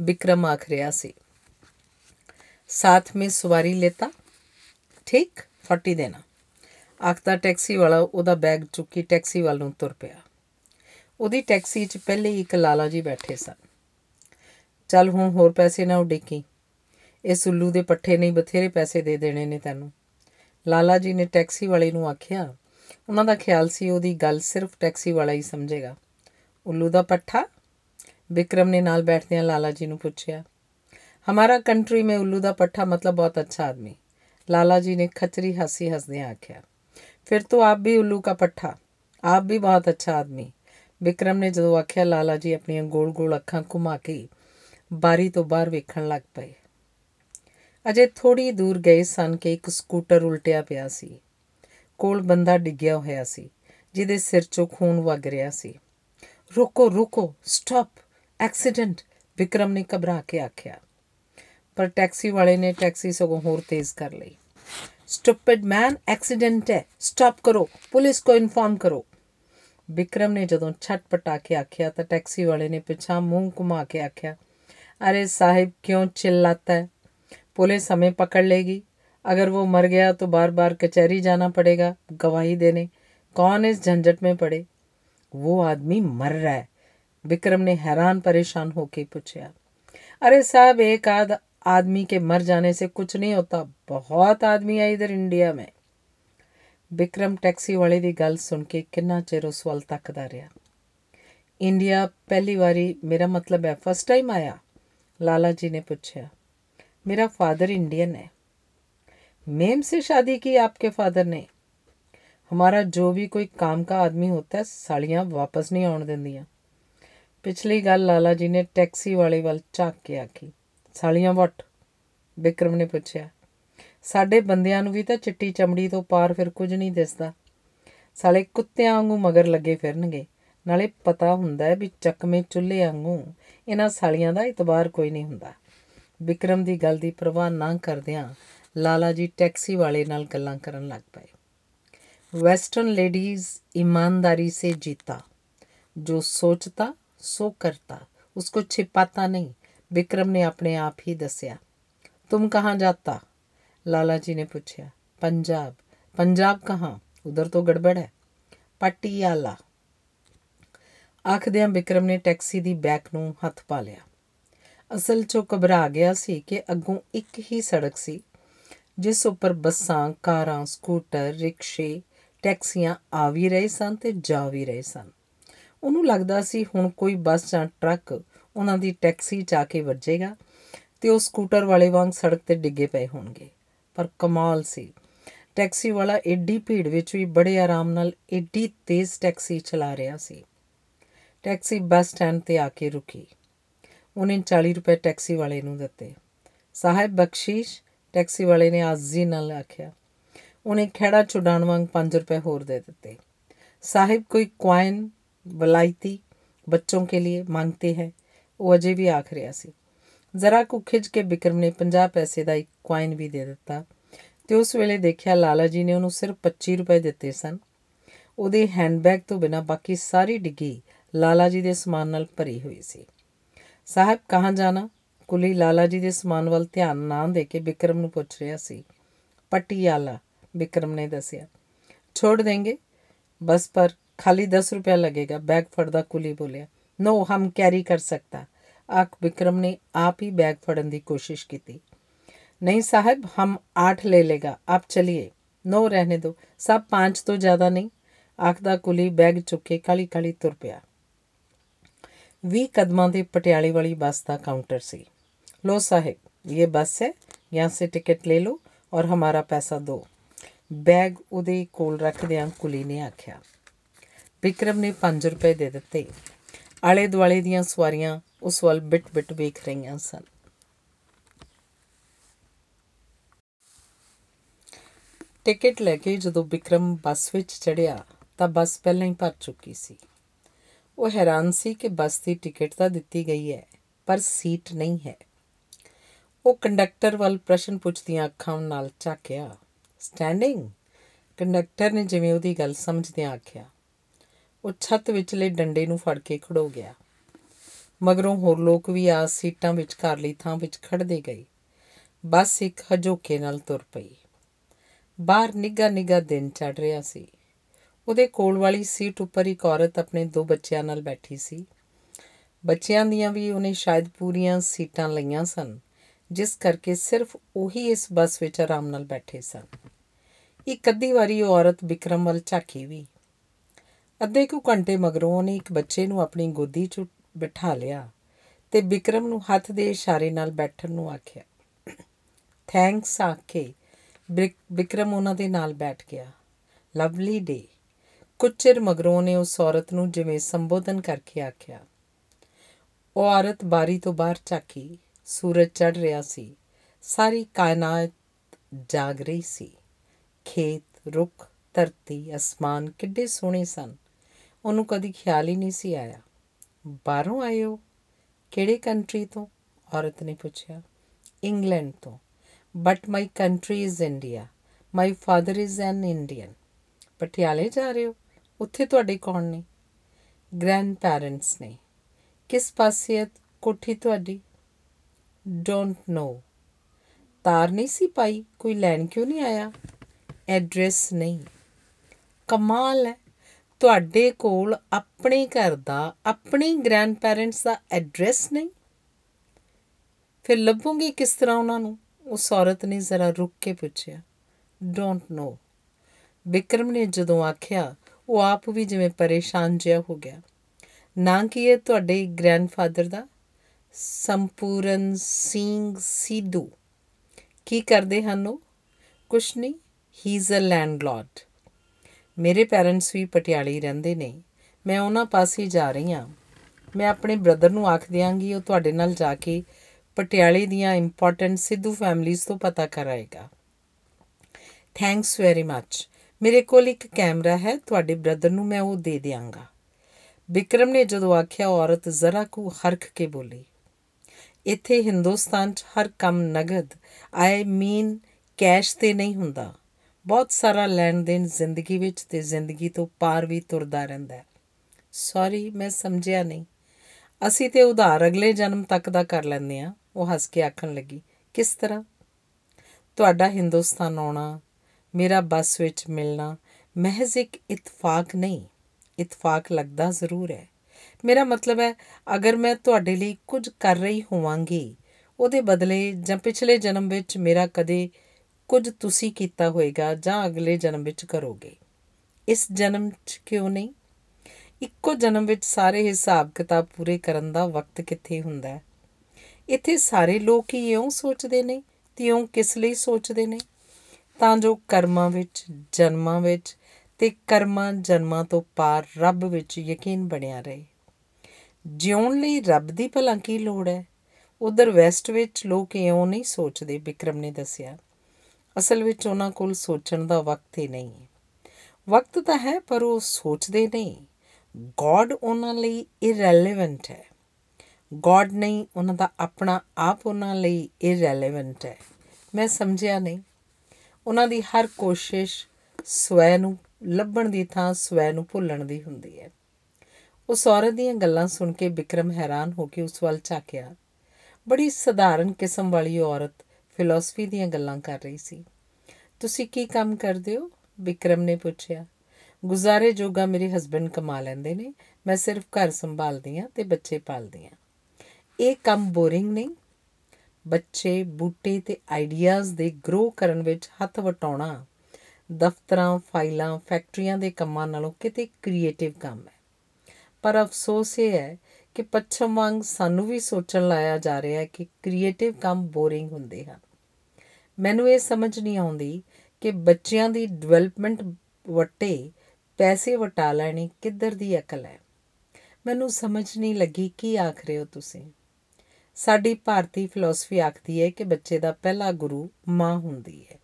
ਵਿਕਰਮ ਆਖ ਰਿਹਾ ਸੀ। साथ में सवारी लेता ਠੀਕ 40 ਦੇਣਾ ਆਖਦਾ ਟੈਕਸੀ ਵਾਲਾ ਉਹਦਾ ਬੈਗ ਚੁੱਕੀ ਟੈਕਸੀ ਵੱਲ ਨੂੰ ਤੁਰ ਪਿਆ ਉਹਦੀ ਟੈਕਸੀ 'ਚ ਪਹਿਲੇ ਹੀ ਇੱਕ ਲਾਲਾ ਜੀ ਬੈਠੇ ਸਨ ਚੱਲ ਹੁਣ ਹੋਰ ਪੈਸੇ ਨਾ ਉਡੀਕੀ ਇਸ ਉੱਲੂ ਦੇ ਪੱਠੇ ਨਹੀਂ ਬਥੇਰੇ ਪੈਸੇ ਦੇ ਦੇਣੇ ਨੇ ਤੈਨੂੰ ਲਾਲਾ ਜੀ ਨੇ ਟੈਕਸੀ ਵਾਲੇ ਨੂੰ ਆਖਿਆ ਉਹਨਾਂ ਦਾ ਖਿਆਲ ਸੀ ਉਹਦੀ ਗੱਲ ਸਿਰਫ ਟੈਕਸੀ ਵਾਲਾ ਹੀ ਸਮਝੇਗਾ ਉੱਲੂ ਦਾ ਪੱਠਾ विक्रम ने नाल बैठते लाला जी ने पूछया ਹਮਾਰਾ ਕੰਟਰੀ ਮੇ ਉੱਲੂ ਦਾ ਪੱਠਾ ਮਤਲਬ ਬਹੁਤ ਅੱਛਾ ਆਦਮੀ ਲਾਲਾ ਜੀ ਨੇ ਖਚਰੀ ਹਾਸੀ ਹੱਸਦੇ ਆਖਿਆ ਫਿਰ ਤੋਂ ਆਪ ਵੀ ਉੱਲੂ ਦਾ ਪੱਠਾ ਆਪ ਵੀ ਬਹੁਤ ਅੱਛਾ ਆਦਮੀ ਵਿਕਰਮ ਨੇ ਜਦੋਂ ਆਖਿਆ ਲਾਲਾ ਜੀ ਆਪਣੀਆਂ ਗੋਲ-ਗੋਲ ਅੱਖਾਂ ਘੁਮਾ ਕੇ ਬਾਰੀ ਤੋਂ ਬਾਹਰ ਵੇਖਣ ਲੱਗ ਪਏ ਅਜੇ ਥੋੜੀ ਦੂਰ ਗਏ ਸਨ ਕਿ ਇੱਕ ਸਕੂਟਰ ਉਲਟਿਆ ਪਿਆ ਸੀ ਕੋਲ ਬੰਦਾ ਡਿੱਗਿਆ ਹੋਇਆ ਸੀ ਜਿਹਦੇ ਸਿਰ ਚੋਂ ਖੂਨ ਵਗ ਰਿਹਾ ਸੀ ਰੁਕੋ ਰੁਕੋ ਸਟਾਪ ਐਕਸੀਡੈਂਟ ਵਿਕਰਮ ਨੇ ਘਬਰਾ ਕੇ ਆਖਿਆ ਪਰ ਟੈਕਸੀ ਵਾਲੇ ਨੇ ਟੈਕਸੀ ਸਗੋਂ ਹੋਰ ਤੇਜ਼ ਕਰ ਲਈ ਸਟੂਪਿਡ ਮੈਨ ਐਕਸੀਡੈਂਟ ਹੈ ਸਟਾਪ ਕਰੋ ਪੁਲਿਸ ਕੋ ਇਨਫਾਰਮ ਕਰੋ ਵਿਕਰਮ ਨੇ ਜਦੋਂ ਛਟਪਟਾ ਕੇ ਆਖਿਆ ਤਾਂ ਟੈਕਸੀ ਵਾਲੇ ਨੇ ਪਿਛਾ ਮੂੰਹ ਘੁਮਾ ਕੇ ਆਖਿਆ अरे साहिब क्यों चिल्लाता है पुलिस हमें पकड़ लेगी अगर वो मर गया तो बार बार कचहरी जाना पड़ेगा गवाही देने कौन इस झंझट में पड़े वो आदमी मर रहा है विक्रम ने हैरान परेशान होकर पूछा अरे साहब एक आध आदमी के मर जाने से कुछ नहीं होता बहुत आदमी है इधर इंडिया में विक्रम टैक्सी वाले की गल सुन के किन्ना चिर उस वाल तकता रहा इंडिया पहली बारी मेरा मतलब है फर्स्ट टाइम आया लाला जी ने पूछा मेरा फादर इंडियन है मेम से शादी की आपके फादर ने हमारा जो भी कोई काम का आदमी होता है साड़ियाँ वापस नहीं आने देंदियाँ ਪਿਛਲੀ ਗੱਲ ਲਾਲਾ ਜੀ ਨੇ ਟੈਕਸੀ ਵਾਲੇ ਵੱਲ ਝਾਕ ਕੇ ਆਖੀ ਸਾਲੀਆਂ ਵਟ ਵਿਕਰਮ ਨੇ ਪੁੱਛਿਆ ਸਾਡੇ ਬੰਦਿਆਂ ਨੂੰ ਵੀ ਤਾਂ ਚਿੱਟੀ ਚਮੜੀ ਤੋਂ ਪਾਰ ਫਿਰ ਕੁਝ ਨਹੀਂ ਦਿਸਦਾ ਸਾਲੇ ਕੁੱਤਿਆਂ ਵਾਂਗੂ ਮਗਰ ਲੱਗੇ ਫਿਰਨਗੇ ਨਾਲੇ ਪਤਾ ਹੁੰਦਾ ਹੈ ਵੀ ਚੱਕਵੇਂ ਚੁੱਲ੍ਹੇ ਵਾਂਗੂ ਇਹਨਾਂ ਸਾਲੀਆਂ ਦਾ ਇਤਬਾਰ ਕੋਈ ਨਹੀਂ ਹੁੰਦਾ ਵਿਕਰਮ ਦੀ ਗੱਲ ਦੀ ਪਰਵਾਹ ਨਾ ਕਰਦਿਆਂ ਲਾਲਾ ਜੀ ਟੈਕਸੀ ਵਾਲੇ ਨਾਲ ਗੱਲਾਂ ਕਰਨ ਲੱਗ ਪਏ ਵੈਸਟਰਨ ਲੇਡੀਜ਼ ईमानदारी से जीता जो सोचता सो करता उसको छिपाता नहीं विक्रम ने अपने आप ही दसिया तुम कहाँ जाता लाला जी ने पूछा पंजाब पंजाब कहाँ उधर तो गड़बड़ है पटियाला ਆਖਦਿਆਂ ਵਿਕਰਮ ਨੇ ਟੈਕਸੀ ਦੀ ਬੈਕ ਨੂੰ ਹੱਥ ਪਾ ਲਿਆ ਅਸਲ 'ਚੋਂ ਘਬਰਾ ਗਿਆ ਸੀ ਕਿ ਅੱਗੋਂ ਇੱਕ ਹੀ ਸੜਕ ਸੀ ਜਿਸ ਉੱਪਰ ਬੱਸਾਂ ਕਾਰਾਂ ਸਕੂਟਰ ਰਿਕਸ਼ੇ ਟੈਕਸੀਆਂ ਆ ਵੀ ਰਹੇ ਸਨ ਤੇ ਜਾ ਵੀ ਰਹੇ ਸਨ ਉਹਨੂੰ ਲੱਗਦਾ ਸੀ ਹੁਣ ਕੋਈ ਬੱਸ ਜਾਂ ਟਰੱਕ ਉਹਨਾਂ ਦੀ ਟੈਕਸੀ 'ਚ ਆ ਕੇ ਵੱਜੇਗਾ ਤੇ ਉਹ ਸਕੂਟਰ ਵਾਲੇ ਵਾਂਗ ਸੜਕ ਤੇ ਡਿੱਗੇ ਪਏ ਹੋਣਗੇ। ਪਰ ਕਮਾਲ ਸੀ। ਟੈਕਸੀ ਵਾਲਾ ਏਡੀ ਭੀੜ ਵਿੱਚ ਵੀ ਬੜੇ ਆਰਾਮ ਨਾਲ ਏਡੀ ਤੇਜ਼ ਟੈਕਸੀ ਚਲਾ ਰਿਹਾ ਸੀ। ਟੈਕਸੀ ਬੱਸ ਸਟੈਂਡ ਤੇ ਆ ਕੇ ਰੁਕੀ। ਉਹਨੇ 40 ਰੁਪਏ ਟੈਕਸੀ ਵਾਲੇ ਨੂੰ ਦਿੱਤੇ। ਸਾਹਿਬ, ਬਖਸ਼ੀਸ਼, ਟੈਕਸੀ ਵਾਲੇ ਨੇ ਆਜ਼ੀ ਨਾਲ ਆਖਿਆ। ਉਹਨੇ ਖੇੜਾ ਛੁਡਾਣ ਵਾਂਗ 5 ਰੁਪਏ ਹੋਰ ਦੇ ਦਿੱਤੇ। ਸਾਹਿਬ, ਕੋਈ ਕੁਆਇਨ, ਵਲਾਇਤੀ ਬੱਚੋਂ ਕੇ ਲਈ ਮੰਗਤੇ ਹੈ? ਉਹ ਅਜੇ ਵੀ ਆਖ ਰਿਹਾ ਸੀ। ਜ਼ਰਾ ਕੁ ਖਿੱਚ ਕੇ ਬਿਕਰਮ ਨੇ 50 ਪੈਸੇ ਦਾ ਇੱਕ ਕੁਆਇਨ ਵੀ ਦੇ ਦਿੱਤਾ ਤੇ ਉਸ ਵੇਲੇ ਦੇਖਿਆ ਲਾਲਾ ਜੀ ਨੇ ਉਹਨੂੰ ਸਿਰਫ 25 ਰੁਪਏ ਦਿੱਤੇ ਸਨ। ਉਹਦੇ ਹੈਂਡਬੈਗ ਤੋਂ ਬਿਨਾ ਬਾਕੀ ਸਾਰੀ ਡਿੱਗੀ ਲਾਲਾ ਜੀ ਦੇ ਸਮਾਨ ਨਾਲ ਭਰੀ ਹੋਈ ਸੀ। ਸਾਹਿਬ, ਕਹਾਂ ਜਾਣਾ? ਕੁਲੀ ਲਾਲਾ ਜੀ ਦੇ ਸਮਾਨ ਵੱਲ ਧਿਆਨ ਨਾ ਦੇ ਕੇ ਵਿਕਰਮ ਨੂੰ ਪੁੱਛ ਰਿਹਾ ਸੀ। ਪਟਿਆਲਾ ਵਿਕਰਮ ਨੇ ਦੱਸਿਆ। ਛੋੜ ਦੇਂਗੇ? ਬਸ, ਪਰ ਖਾਲੀ 10 ਰੁਪਏ ਲੱਗੇਗਾ, ਬੈਗ ਫੜਦਾ ਕੁਲੀ ਬੋਲਿਆ। नो हम कैरी कर सकता आख विक्रम ने आप ही बैग फड़न की कोशिश की थी नहीं साहब हम आठ ले लेगा आप चलिए नो रहने दो सब पाँच तो ज़्यादा नहीं ਆਖਦਾ ਕੁਲੀ ਬੈਗ ਚੁੱਕ ਕੇ ਕਾਲੀ ਕਾਲੀ ਤੁਰ ਪਿਆ 20 ਕਦਮਾਂ ਦੇ ਪਟਿਆਲੇ ਵਾਲੀ ਬੱਸ ਦਾ ਕਾਊਂਟਰ ਸੀ लो साहेब ये बस है यहाँ से टिकट ले लो और हमारा पैसा दो ਬੈਗ ਉਹਦੇ ਕੋਲ ਰੱਖਦਿਆਂ ਕੁਲੀ ਨੇ ਆਖਿਆ ਵਿਕਰਮ ਨੇ 5 ਰੁਪਏ ਦੇ ਦਿੱਤੇ ਆਲੇ ਦੁਆਲੇ ਦੀਆਂ ਸਵਾਰੀਆਂ ਉਸ ਵੱਲ ਬਿਟ-ਬਿਟ ਵੇਖ ਰਹੀਆਂ ਸਨ। ਟਿਕਟ ਲੈ ਕੇ ਜਦੋਂ ਵਿਕਰਮ ਬੱਸ ਵਿੱਚ ਚੜਿਆ ਤਾਂ ਬੱਸ ਪਹਿਲਾਂ ਹੀ ਭਰ ਚੁੱਕੀ ਸੀ। ਉਹ ਹੈਰਾਨ ਸੀ ਕਿ ਬੱਸ ਦੀ ਟਿਕਟ ਤਾਂ ਦਿੱਤੀ ਗਈ ਹੈ, ਪਰ ਸੀਟ ਨਹੀਂ ਹੈ। ਉਹ ਕੰਡਕਟਰ ਵੱਲ ਪ੍ਰਸ਼ਨ ਪੁੱਛਦੀਆਂ ਅੱਖਾਂ ਨਾਲ ਝਾਕਿਆ ਸਟੈਂਡਿੰਗ ਕੰਡਕਟਰ ਨੇ ਜਿਵੇਂ ਉਹਦੀ ਗੱਲ ਸਮਝਦਿਆਂ ਆਖਿਆ ਉਹ ਛੱਤ ਵਿਚਲੇ ਡੰਡੇ ਨੂੰ ਫੜ ਕੇ ਖੜੋ ਗਿਆ। ਮਗਰੋਂ ਹੋਰ ਲੋਕ ਵੀ ਆ ਸੀਟਾਂ ਵਿੱਚ ਘਰ ਲਈ ਥਾਂ ਵਿੱਚ ਖੜਦੇ ਗਏ। ਬੱਸ ਇੱਕ ਹਜੋਕੇ ਨਾਲ ਤੁਰ ਪਈ। ਬਾਹਰ ਨਿੱਗਾ ਨਿੱਗਾ ਦਿਨ ਚੜ ਰਿਹਾ ਸੀ। ਉਹਦੇ ਕੋਲ ਵਾਲੀ ਸੀਟ ਉੱਪਰ ਇੱਕ ਔਰਤ ਆਪਣੇ ਦੋ ਬੱਚਿਆਂ ਨਾਲ ਬੈਠੀ ਸੀ। ਬੱਚਿਆਂ ਦੀਆਂ ਵੀ ਉਹਨੇ ਸ਼ਾਇਦ ਪੂਰੀਆਂ ਸੀਟਾਂ ਲਈਆਂ ਸਨ, ਜਿਸ ਕਰਕੇ ਸਿਰਫ ਉਹੀ ਇਸ ਬੱਸ ਵਿੱਚ ਆਰਾਮ ਨਾਲ ਬੈਠੇ ਸਨ। ਇੱਕ ਅੱਧੀ ਵਾਰੀ ਉਹ ਔਰਤ ਵਿਕਰਮ ਵੱਲ ਝਾਕੀ ਵੀ। ਅੱਧੇ ਕੁ ਘੰਟੇ ਮਗਰੋਂ ਉਹਨੇ ਇੱਕ ਬੱਚੇ ਨੂੰ ਆਪਣੀ ਗੋਦੀ 'ਚ ਬਿਠਾ ਲਿਆ ਤੇ ਵਿਕਰਮ ਨੂੰ ਹੱਥ ਦੇ ਇਸ਼ਾਰੇ ਨਾਲ ਬੈਠਣ ਨੂੰ ਆਖਿਆ। ਥੈਂਕਸ ਆਖੇ ਵਿਕਰਮ ਉਹਨਾਂ ਦੇ ਨਾਲ ਬੈਠ ਗਿਆ। ਲਵਲੀ ਡੇ ਕੁਝ ਚਿਰ ਮਗਰੋਂ ਨੇ ਉਸ ਔਰਤ ਨੂੰ ਜਿਵੇਂ ਸੰਬੋਧਨ ਕਰਕੇ ਆਖਿਆ। ਉਹ ਔਰਤ ਬਾਰੀ ਤੋਂ ਬਾਹਰ ਝਾਕੀ ਸੂਰਜ ਚੜ ਰਿਹਾ ਸੀ। ਸਾਰੀ ਕਾਇਨਾਤ ਜਾਗ ਰਹੀ ਸੀ। ਖੇਤ, ਰੁੱਖ, ਧਰਤੀ, ਅਸਮਾਨ ਕਿੱਡੇ ਸੋਹਣੇ ਸਨ। ਉਹਨੂੰ ਕਦੀ ਖਿਆਲ ਹੀ ਨਹੀਂ ਸੀ ਆਇਆ। ਬਾਹਰੋਂ ਆਏ ਹੋ ਕਿਹੜੇ ਕੰਟਰੀ ਤੋਂ? ਔਰਤ ਨੇ ਪੁੱਛਿਆ। ਇੰਗਲੈਂਡ ਤੋਂ। But my country is India my father is an Indian ਪਟਿਆਲੇ ਜਾ ਰਹੇ ਹੋ? ਉੱਥੇ ਤੁਹਾਡੇ ਕੌਣ ਨੇ? ਗ੍ਰੈਂਡ ਪੈਰੈਂਟਸ ਨੇ। ਕਿਸ ਪਾਸੇ ਕੋਠੀ ਤੁਹਾਡੀ? ਡੋਂਟ ਨੋ ਤਾਰ ਨਹੀਂ ਸੀ ਪਾਈ? ਕੋਈ ਲੈਣ ਕਿਉਂ ਨਹੀਂ ਆਇਆ? ਐਡਰੈਸ ਨਹੀਂ। ਕਮਾਲ ਹੈ। ਤੁਹਾਡੇ ਕੋਲ ਆਪਣੇ ਘਰ ਦਾ, ਆਪਣੇ ਗ੍ਰੈਂਡ ਪੈਰੈਂਟਸ ਦਾ ਐਡਰੈਸ ਨਹੀਂ? ਫਿਰ ਲੱਭੋਗੇ ਕਿਸ ਤਰ੍ਹਾਂ ਉਹਨਾਂ ਨੂੰ? ਉਸ ਔਰਤ ਨੇ ਜ਼ਰਾ ਰੁੱਕ ਕੇ ਪੁੱਛਿਆ ਡੋਂਟ ਨੋ ਵਿਕਰਮ ਨੇ ਜਦੋਂ ਆਖਿਆ, ਉਹ ਆਪ ਵੀ ਜਿਵੇਂ ਪਰੇਸ਼ਾਨ ਜਿਹਾ ਹੋ ਗਿਆ। ਨਾ ਕੀ ਹੈ ਤੁਹਾਡੇ ਗ੍ਰੈਂਡਫਾਦਰ ਦਾ? ਸੰਪੂਰਨ ਸਿੰਘ ਸਿੱਧੂ। ਕੀ ਕਰਦੇ ਹਨ ਉਹ? ਕੁਛ ਨਹੀਂ ਹੀ ਇਜ਼ ਅ ਲੈਂਡਲॉर्ड ਮੇਰੇ ਪੈਰੈਂਟਸ ਵੀ ਪਟਿਆਲੇ ਰਹਿੰਦੇ ਨੇ। ਮੈਂ ਉਹਨਾਂ ਪਾਸੇ ਜਾ ਰਹੀ ਹਾਂ। ਮੈਂ ਆਪਣੇ ਬ੍ਰਦਰ ਨੂੰ ਆਖ ਦਿਆਂਗੀ, ਉਹ ਤੁਹਾਡੇ ਨਾਲ ਜਾ ਕੇ ਪਟਿਆਲੇ ਦੀਆਂ ਇੰਪੋਰਟੈਂਟ ਸਿੱਧੂ ਫੈਮਲੀਆਂ ਤੋਂ ਪਤਾ ਕਰਾਏਗਾ। ਥੈਂਕਸ ਵੈਰੀ ਮੱਚ ਮੇਰੇ ਕੋਲ ਇੱਕ ਕੈਮਰਾ ਹੈ, ਤੁਹਾਡੇ ਬ੍ਰਦਰ ਨੂੰ ਮੈਂ ਉਹ ਦੇ ਦਿਆਂਗਾ। ਵਿਕਰਮ ਨੇ ਜਦੋਂ ਆਖਿਆ ਔਰਤ ਜ਼ਰਾ ਕੁ ਹਰਖ ਕੇ ਬੋਲੀ, ਇੱਥੇ ਹਿੰਦੁਸਤਾਨ 'ਚ ਹਰ ਕੰਮ ਨਗਦ ਆਈ ਮੀਨ ਕੈਸ਼ ਤੇ ਨਹੀਂ ਹੁੰਦਾ। ਬਹੁਤ ਸਾਰਾ ਲੈਣ ਦੇਣ ਜ਼ਿੰਦਗੀ ਵਿੱਚ ਤੇ ਜ਼ਿੰਦਗੀ ਤੋਂ ਪਾਰ ਵੀ ਤੁਰਦਾ ਰਹਿੰਦਾ ਹੈ। ਸੌਰੀ ਮੈਂ ਸਮਝਿਆ ਨਹੀਂ। ਅਸੀਂ ਤੇ ਉਧਾਰ ਅਗਲੇ ਜਨਮ ਤੱਕ ਦਾ ਕਰ ਲੈਂਦੇ ਆ ਉਹ ਹੱਸ ਕੇ ਆਖਣ ਲੱਗੀ। ਕਿਸ ਤਰ੍ਹਾਂ? ਤੁਹਾਡਾ ਹਿੰਦੁਸਤਾਨ ਆਉਣਾ, ਮੇਰਾ ਬੱਸ ਵਿੱਚ ਮਿਲਣਾ, ਮਹਿਜ਼ ਇੱਕ ਇਤਫਾਕ ਨਹੀਂ, ਇਤਫਾਕ ਲੱਗਦਾ ਜ਼ਰੂਰ ਹੈ। ਮੇਰਾ ਮਤਲਬ ਹੈ, ਅਗਰ ਮੈਂ ਤੁਹਾਡੇ ਲਈ ਕੁਝ ਕਰ ਰਹੀ ਹੋਵਾਂਗੀ, ਉਹਦੇ ਬਦਲੇ ਜਾਂ ਪਿਛਲੇ ਜਨਮ ਵਿੱਚ ਮੇਰਾ ਕਦੇ ਕੁਝ ਤੁਸੀਂ ਕੀਤਾ ਹੋਵੇਗਾ ਜਾਂ ਅਗਲੇ ਜਨਮ ਵਿੱਚ ਕਰੋਗੇ। ਇਸ ਜਨਮ 'ਚ ਕਿਉਂ ਨਹੀਂ? ਇੱਕੋ ਜਨਮ ਵਿੱਚ ਸਾਰੇ ਹਿਸਾਬ ਕਿਤਾਬ ਪੂਰੇ ਕਰਨ ਦਾ ਵਕਤ ਕਿੱਥੇ ਹੁੰਦਾ ਹੈ? ਇੱਥੇ ਸਾਰੇ ਲੋਕ ਹੀ ਇਉਂ ਸੋਚਦੇ ਨੇ ਤੇ ਇਉਂ ਕਿਸ ਲਈ ਸੋਚਦੇ ਨੇ? ਤਾਂ ਜੋ ਕਰਮਾਂ ਵਿੱਚ, ਜਨਮਾਂ ਵਿੱਚ ਤੇ ਕਰਮਾਂ ਜਨਮਾਂ ਤੋਂ ਪਾਰ ਰੱਬ ਵਿੱਚ ਯਕੀਨ ਬਣਿਆ ਰਹੇ। ਜਿਉਣ ਲਈ ਰੱਬ ਦੀ ਭਲਾ ਕੀ ਲੋੜ ਹੈ। ਉਧਰ ਵੈਸਟ ਵਿੱਚ ਲੋਕ ਇਉਂ ਨਹੀਂ ਸੋਚਦੇ ਵਿਕਰਮ ਨੇ ਦੱਸਿਆ। ਅਸਲ ਵਿੱਚ ਉਹਨਾਂ ਕੋਲ ਸੋਚਣ ਦਾ ਵਕਤ ਹੀ ਨਹੀਂ ਵਕਤ ਤਾਂ ਹੈ, ਪਰ ਉਹ ਸੋਚਦੇ ਨਹੀਂ। ਗੋਡ ਉਹਨਾਂ ਲਈ ਇਰੈਲੇਵੈਂਟ ਹੈ। ਗੋਡ ਨਹੀਂ, ਉਹਨਾਂ ਦਾ ਆਪਣਾ ਆਪ ਉਹਨਾਂ ਲਈ ਇਰੈਲੇਵੈਂਟ ਹੈ। ਮੈਂ ਸਮਝਿਆ ਨਹੀਂ। ਉਹਨਾਂ ਦੀ ਹਰ ਕੋਸ਼ਿਸ਼ ਸਵੈ ਨੂੰ, ਲੱਭਣ ਦੀ ਥਾਂ ਸਵੈ ਨੂੰ ਭੁੱਲਣ ਦੀ ਹੁੰਦੀ ਹੈ। ਉਸ ਔਰਤ ਦੀਆਂ ਗੱਲਾਂ ਸੁਣ ਕੇ ਵਿਕਰਮ ਹੈਰਾਨ ਹੋ ਕੇ ਉਸ ਵੱਲ ਝਾਕਿਆ। ਬੜੀ ਸਧਾਰਨ ਕਿਸਮ ਵਾਲੀ ਔਰਤ ਫਿਲਾਸਫੀ ਦੀਆਂ ਗੱਲਾਂ ਕਰ ਰਹੀ ਸੀ। ਤੁਸੀਂ ਕੀ ਕੰਮ ਕਰਦੇ ਹੋ? ਵਿਕਰਮ ਨੇ ਪੁੱਛਿਆ। ਗੁਜ਼ਾਰੇ ਜੋਗਾ ਮੇਰੇ ਹਸਬੰਡ ਕਮਾ ਲੈਂਦੇ ਨੇ। ਮੈਂ ਸਿਰਫ ਘਰ ਸੰਭਾਲਦੀ ਆ ਤੇ ਬੱਚੇ ਪਾਲਦੀ ਆ ਇਹ ਕੰਮ ਬੋਰਿੰਗ ਨਹੀਂ। ਬੱਚੇ, ਬੂਟੇ ਤੇ ਆਈਡੀਆਜ਼ ਦੇ ਗਰੋ ਕਰਨ ਵਿੱਚ ਹੱਥ ਵਟਾਉਣਾ, ਦਫ਼ਤਰਾਂ, ਫਾਈਲਾਂ, ਫੈਕਟਰੀਆਂ ਦੇ ਕੰਮਾਂ ਨਾਲੋਂ ਕਿਤੇ ਕ੍ਰੀਏਟਿਵ ਕੰਮ ਹੈ। ਪਰ ਅਫਸੋਸ ਇਹ ਹੈ ਕਿ ਪੱਛਮ ਵਾਂਗ ਸਾਨੂੰ ਵੀ ਸੋਚਣ ਲਾਇਆ ਜਾ ਰਿਹਾ ਹੈ ਕਿ ਕ੍ਰੀਏਟਿਵ ਕੰਮ ਬੋਰਿੰਗ ਹੁੰਦੇ ਹਨ। ਮੈਨੂੰ ਇਹ ਸਮਝ ਨਹੀਂ ਆਉਂਦੀ ਕਿ ਬੱਚਿਆਂ ਦੀ ਡਿਵੈਲਪਮੈਂਟ ਵਟੇ ਪੈਸੇ ਵਟਾ ਲੈਣੀ ਕਿੱਧਰ ਦੀ ਅਕਲ ਹੈ। ਮੈਨੂੰ ਸਮਝ ਨਹੀਂ ਲੱਗੀ ਕੀ ਆਖ ਰਹੇ ਹੋ ਤੁਸੀਂ। ਸਾਡੀ ਭਾਰਤੀ ਫਿਲਾਸਫੀ ਆਖਦੀ ਹੈ ਕਿ ਬੱਚੇ ਦਾ ਪਹਿਲਾ ਗੁਰੂ ਮਾਂ ਹੁੰਦੀ ਹੈ।